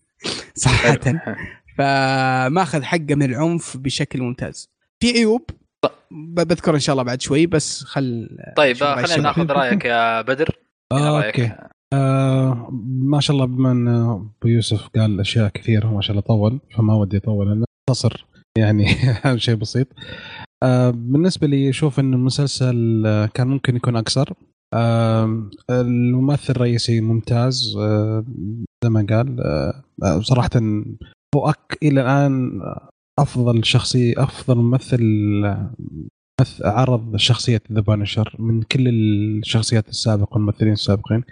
صراحة. فماخذ حقه من العنف بشكل ممتاز. في عيوب؟ بذكر إن شاء الله بعد شوي بس خل طيب خلينا. ناخذ رأيك يا بدر. آه،؟ أوكي. آه ما شاء الله بما إن أبو يوسف قال أشياء كثيرة ما شاء الله طول فما ودي أطول أنا اختصر يعني شيء بسيط. آه بالنسبة لي أشوف إن المسلسل كان ممكن يكون اقصر آه الممثل الرئيسي ممتاز زي ما قال صراحة هو إلى الآن أفضل شخصية أفضل ممثل عرض شخصية The Punisher من كل الشخصيات السابقة والممثلين السابقين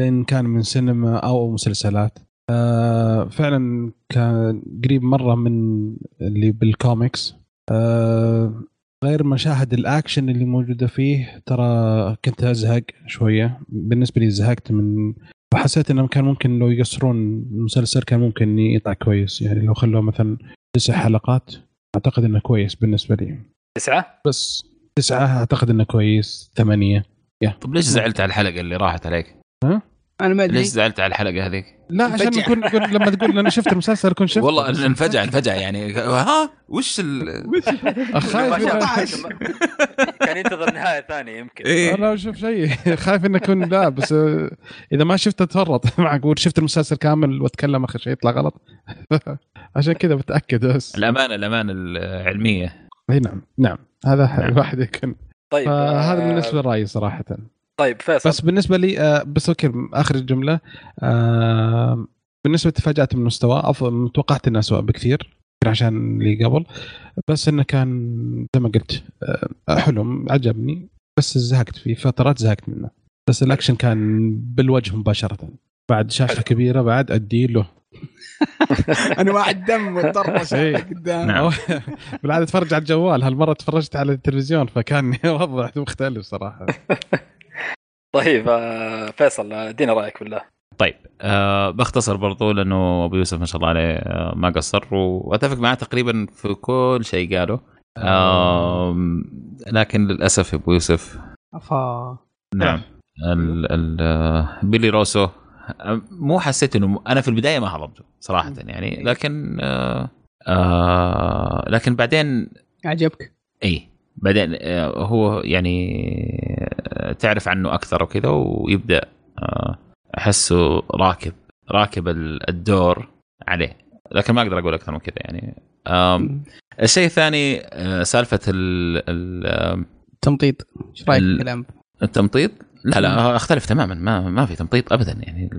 إن كان من سينما أو مسلسلات. آه فعلا كان قريب مرة من اللي بالكوميكس آه غير مشاهد الأكشن اللي موجودة فيه ترى كنت أزهق شوية. بالنسبة لي زهقت من وحسيت إنهم كان ممكن لو يقصرون المسلسل كان ممكن يطلع كويس. يعني لو خلوه مثلا تسع حلقات أعتقد إنه كويس بالنسبة لي. تسعة؟ بس تسعة أعتقد إنه كويس. ثمانية. طب ليش زعلت على الحلقة اللي راحت عليك؟ أنا ما أدري. ليش زعلت على الحلقة هذيك؟ لا عشان. نكون لما تقول أنا شفت المسلسل كنت شفت. والله انفجع انفجع يعني. ها؟ وش ال خايف ما شاء الله. 14. كان ينتظر نهاية ثانية يمكن. إيه. أنا أشوف شيء. خايف إنه يكون لا بس آه، إذا ما شفته تفرط معقول. شفت المسلسل كامل وأتكلم آخر شيء يطلع غلط. عشان كذا بتاكد بس. الأمانة الأمانة العلمية. إي نعم نعم. هذا نعم. واحد يكون طيب فهذا آه، بالنسبة لرأيي صراحة. طيب فيصل. بس بالنسبة لي آه، بس أوكي آخر الجملة. آه، بالنسبة تفاجات من المستوى أفضل توقعت إنه اسوء بكثير عشان اللي قبل. بس إنه كان زي ما قلت آه، حلو عجبني. بس زهقت في فترات زهقت منه. بس الأكشن كان بالوجه مباشرة. بعد شاشة حلو. كبيرة بعد أدي له. انواع الدم والطرش إيه. قدام. نعم. بالعادة اتفرج على الجوال. هالمرة تفرجت على التلفزيون فكان وضع مختلف صراحة. طيب آه، فيصل آه، ادينا رأيك بالله. طيب آه بختصر برضو لأنه أبو يوسف ما شاء الله عليه آه ما قصر وأتفق معاه تقريبا في كل شيء قاله. آه لكن للأسف أبو يوسف. أفا. نعم. ال ال آه، بيلي روسو. آه، مو حسيت إنه أنا في البداية ما هضمته صراحة يعني لكن آه آه لكن بعدين عجبك؟ إي بعدين آه، هو يعني آه، تعرف عنه أكثر وكذا ويبدأ آه، أحسه راكب راكب ال- الدور عليه لكن ما أقدر أقول أكثر من كذا يعني. الشيء الثاني آه، سالفة ال- ال- آم، تمطيط. إيش رأيك الكلام؟ التمطيط؟ لا لا اختلف تماما ما ما في تمطيط ابدا يعني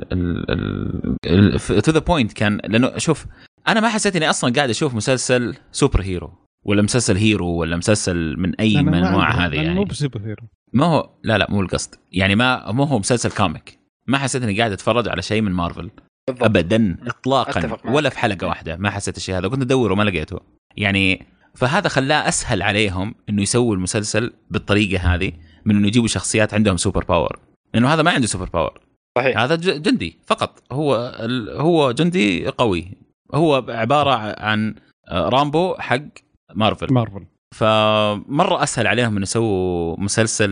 to the point كان لأنه شوف أنا ما حسيت إني أصلا قاعد أشوف مسلسل super hero ولا مسلسل hero ولا مسلسل من أي من انواع هذه يعني. مو ب super hero ما هو لا لا مو القصد. يعني ما مو هو مسلسل comic ما حسيت إني قاعد أتفرج على شيء من مارفل بالضبط. ابدا اطلاقا. ولا في حلقة واحدة. ما حسيت الشيء هذا. كنت أدور وما لقيته. يعني فهذا خلاه أسهل عليهم إنه يسووا المسلسل بالطريقة هذه. من إنه يجيبوا شخصيات عندهم super power لأنه هذا ما عنده super power صحيح. هذا ج- جندي فقط. هو ال- هو جندي قوي. هو عبارة عن آه، رامبو حق مارفل. مارفل. فمرة أسهل عليهم إنه يسووا مسلسل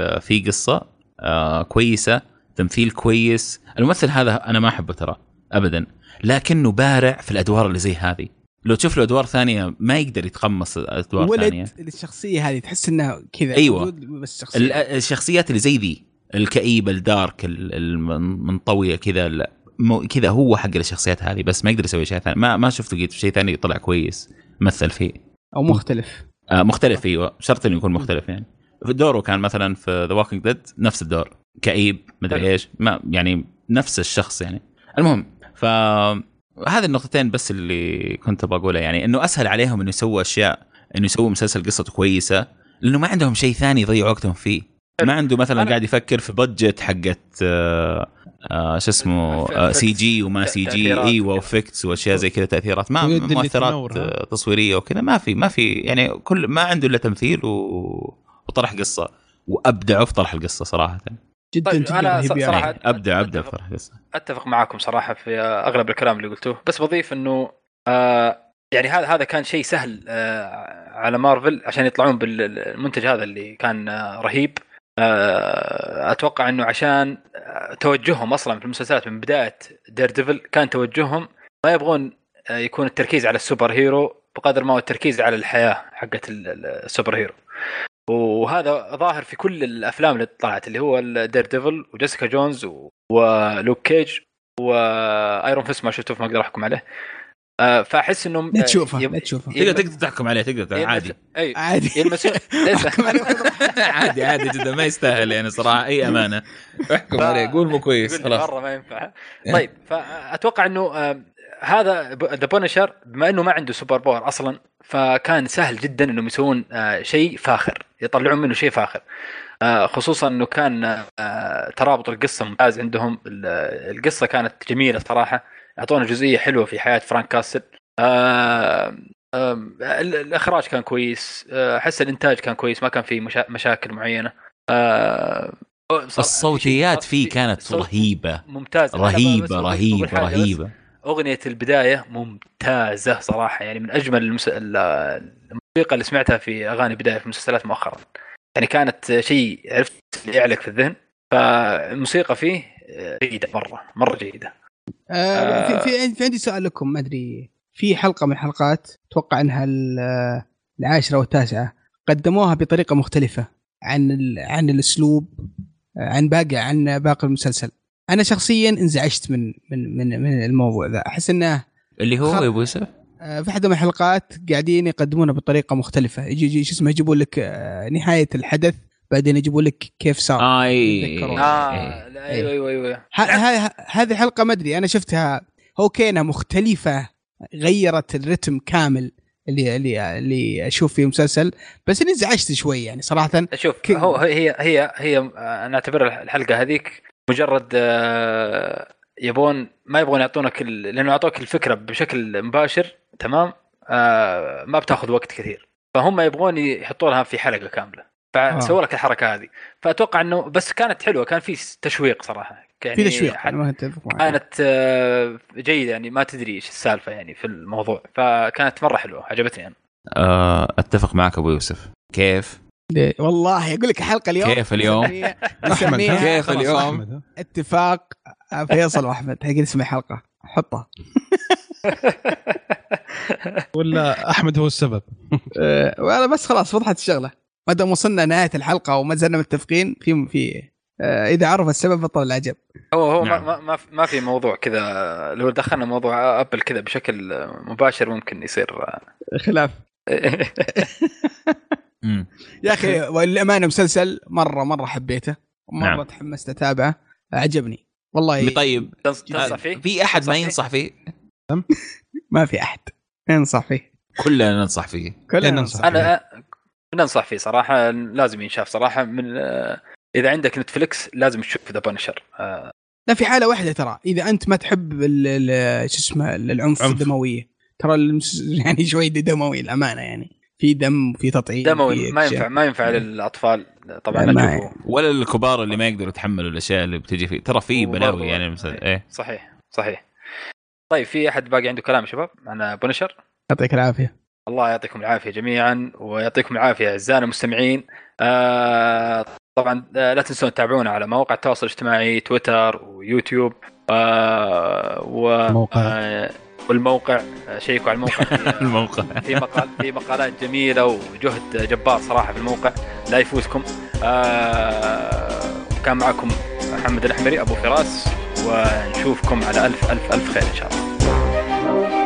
آه، فيه قصة آه، كويسة تمثيل كويس. الممثل هذا أنا ما أحبه ترى ابدا. لكنه بارع في الأدوار اللي زي هذه. لو تشوف له أدوار ثانية ما يقدر يتقمص أدوار ثانية. ولد الشخصية هذه تحس انه كذا. موجود بس شخصية. ال- الشخصيات اللي زي ذي الكئيبه الدارك ال- المنطوية كذا كذا هو حق الشخصيات هذه بس ما يقدر يسوي شيء ثاني ما ما شفته قلت شيء ثاني طلع كويس مثل فيه. أو مختلف. آه مختلف أيوه. شرط إنه يكون مختلف يعني. في دوره كان مثلا في The Walking Dead نفس الدور كئيب مدري. إيش ما يعني نفس الشخص يعني. المهم ف هذه النقطتين بس اللي كنت بقولها يعني إنه أسهل عليهم إنه يسووا أشياء إنه يسووا مسلسل قصته كويسة لأنه ما عندهم شيء ثاني يضيعوا وقتهم فيه. ما عنده مثلا أنا- قاعد يفكر في budget حقت آه، آه، شو اسمه آه، سي جي وما سي جي. إيوه و effects وأشياء زي كذا تأثيرات. ما مؤثرات؟ آه، تصويرية وكذا. ما في ما في يعني كل ما عنده إلا تمثيل و... وطرح قصة. وأبدعوا في طرح القصة صراحة. جدا طيب، جدا أنا رهيب يعني. صراحة- يعني ابدع ابدع. طرح قصه أتفق معاكم صراحة في أغلب الكلام اللي قلتوه بس بضيف إنه آه يعني هذا هذا كان شيء سهل آه على مارفل عشان يطلعون بالمنتج هذا اللي كان آه رهيب آه أتوقع إنه عشان آه توجههم أصلا في المسلسلات من بداية Daredevil كان توجههم ما يبغون آه يكون التركيز على ال super hero بقدر ما هو التركيز على الحياة حقت ال- ال- ال super hero وهذا ظاهر في كل الأفلام اللي طلعت اللي هو Daredevil و Jessica Jones و- و Luke Cage و Iron Fist ما شفته فما أقدر أحكم عليه. آه، فأحس إنهم لا تشوفه يب- لا تشوفه. تقدر تقدر تحكم عليه تقدر يلمس- عادي. أي عادي. يلمسون ليس. عادي عادي جدا ما يستاهل يعني صراحة أي أمانة. أحكم عليه قول مو كويس خلاص. مرة ما ينفع. طيب فأتوقع إنه آه، هذا The Punisher بما إنه ما عنده super power أصلا فكان سهل جدا إنهم يسوون آه، شيء فاخر يطلعون منه شيء فاخر. آه، خصوصا إنه كان آه، ترابط القصة ممتاز عندهم. ال- القصة كانت جميلة صراحة. أعطونا جزئية حلوة في حياة فرانك كاسل. الإخراج كان كويس. أحس الإنتاج كان كويس ما كان في مشا- مشاكل معينة. الصوتيات في- فيه كانت رهيبة. ممتازه رهيبة رهيبة. رهيبة. أغنية البداية ممتازة صراحة يعني من أجمل المس... ال- الموسيقى اللي سمعتها في أغاني بداية في المسلسلات مؤخرا. يعني كانت شيء عرفت يعلق في الذهن فالموسيقى فيه جيدة مرة مرة جيدة. آه في, في في عندي سؤال لكم ما أدري في حلقة من الحلقات أتوقع إنها ال- العاشرة والتاسعه قدموها بطريقة مختلفة عن عن الأسلوب آه، عن باقي عن باقي المسلسل. أنا شخصيا انزعجت من من من من الموضوع ذا. أحس إنه اللي هو خ- يا أبو يوسف؟ آه، في من الحلقات قاعدين يقدمونها بطريقة مختلفة. يجي يجي شو اسمه يجيبون لك آه، نهاية الحدث بعدين يجيبون لك كيف صار. آه. لا، أيوه أيوه أيوه. هذه حلقة ما أدري أنا شفتها. أوكي انها مختلفة غيرت الرتم كامل اللي اللي اللي أشوف فيه مسلسل. بس إني انزعجت شوي يعني صراحة. شوف هو هي هي هي أنا اعتبر الحلقة هذيك مجرد آه، يبون ما يبغون يعطونك ال- لأنه اعطوك الفكرة بشكل مباشر تمام؟ آه، ما بتاخذ وقت كثير. فهم يبغون يحطوا لها في حلقة كاملة. فسووا لك الحركة هذه. فأتوقع إنه بس كانت حلوة كان في تشويق صراحة. يعني في تشويق معك كانت آه، جيدة يعني ما تدري إيش السالفة يعني في الموضوع. فكانت مرة حلوة عجبتني أنا. آه أتفق معك أبو يوسف. كيف؟ ليه؟ والله أقول لك الحلقة اليوم. كيف اليوم؟ احمد كيف اليوم؟ اتفاق فيصل واحمد. هي اسم الحلقة حطها. ولا أحمد هو السبب؟ أه، بس خلاص وضحت الشغلة. ما دام وصلنا نهاية الحلقة وما زلنا متفقين في في أه، إذا عرف السبب بطل العجب. هو هو نعم. ما, ما, ما في- ما في موضوع كذا. لو دخلنا موضوع أبل كذا بشكل مباشر ممكن يصير خلاف. مم. يا أخي والأمانة مسلسل مرة مرة حبيته مره نعم. تحمست أتابعه. عجبني والله طيب. تنص- تنصح آه، فيه؟ في أحد ما فيه؟ ينصح فيه؟ ما في أحد. ينصح فيه. كلنا ننصح فيه. كلنا ننصح. ننصح أنا ننصح فيه صراحة. لازم ينشاف صراحة. من آه، إذا عندك نتفلكس لازم تشوف ذا بانشر. لا في حالة واحدة ترى. إذا أنت ما تحب ال- ال- شو اسمه العنف عنف. الدموية. ترى يعني شوي دموي الأمانة يعني. في دم في تطعيم دموي في ما. ينفع ما ينفع للأطفال. طبعا لا، لا ما ولا الكبار اللي ما يقدروا يتحملوا الأشياء اللي بتجي فيه ترى في بلاوي يعني المسلسل إيه. صحيح صحيح. طيب في أحد باقي عنده كلام يا شباب؟ عن بونشر يعطيك العافية. الله يعطيكم العافية جميعا ويعطيكم العافية اعزائنا المستمعين. آه طبعا آه، لا تنسون تتابعونا على مواقع التواصل الاجتماعي تويتر ويوتيوب. آه و موقع. آه والموقع شيكوا على الموقع. في- الموقع. في مقال في مقالات جميلة وجهد جبار صراحة في الموقع. لا يفوتكم آه كان معكم محمد الأحمري أبو فراس ونشوفكم على الف الف ألف خير إن شاء الله.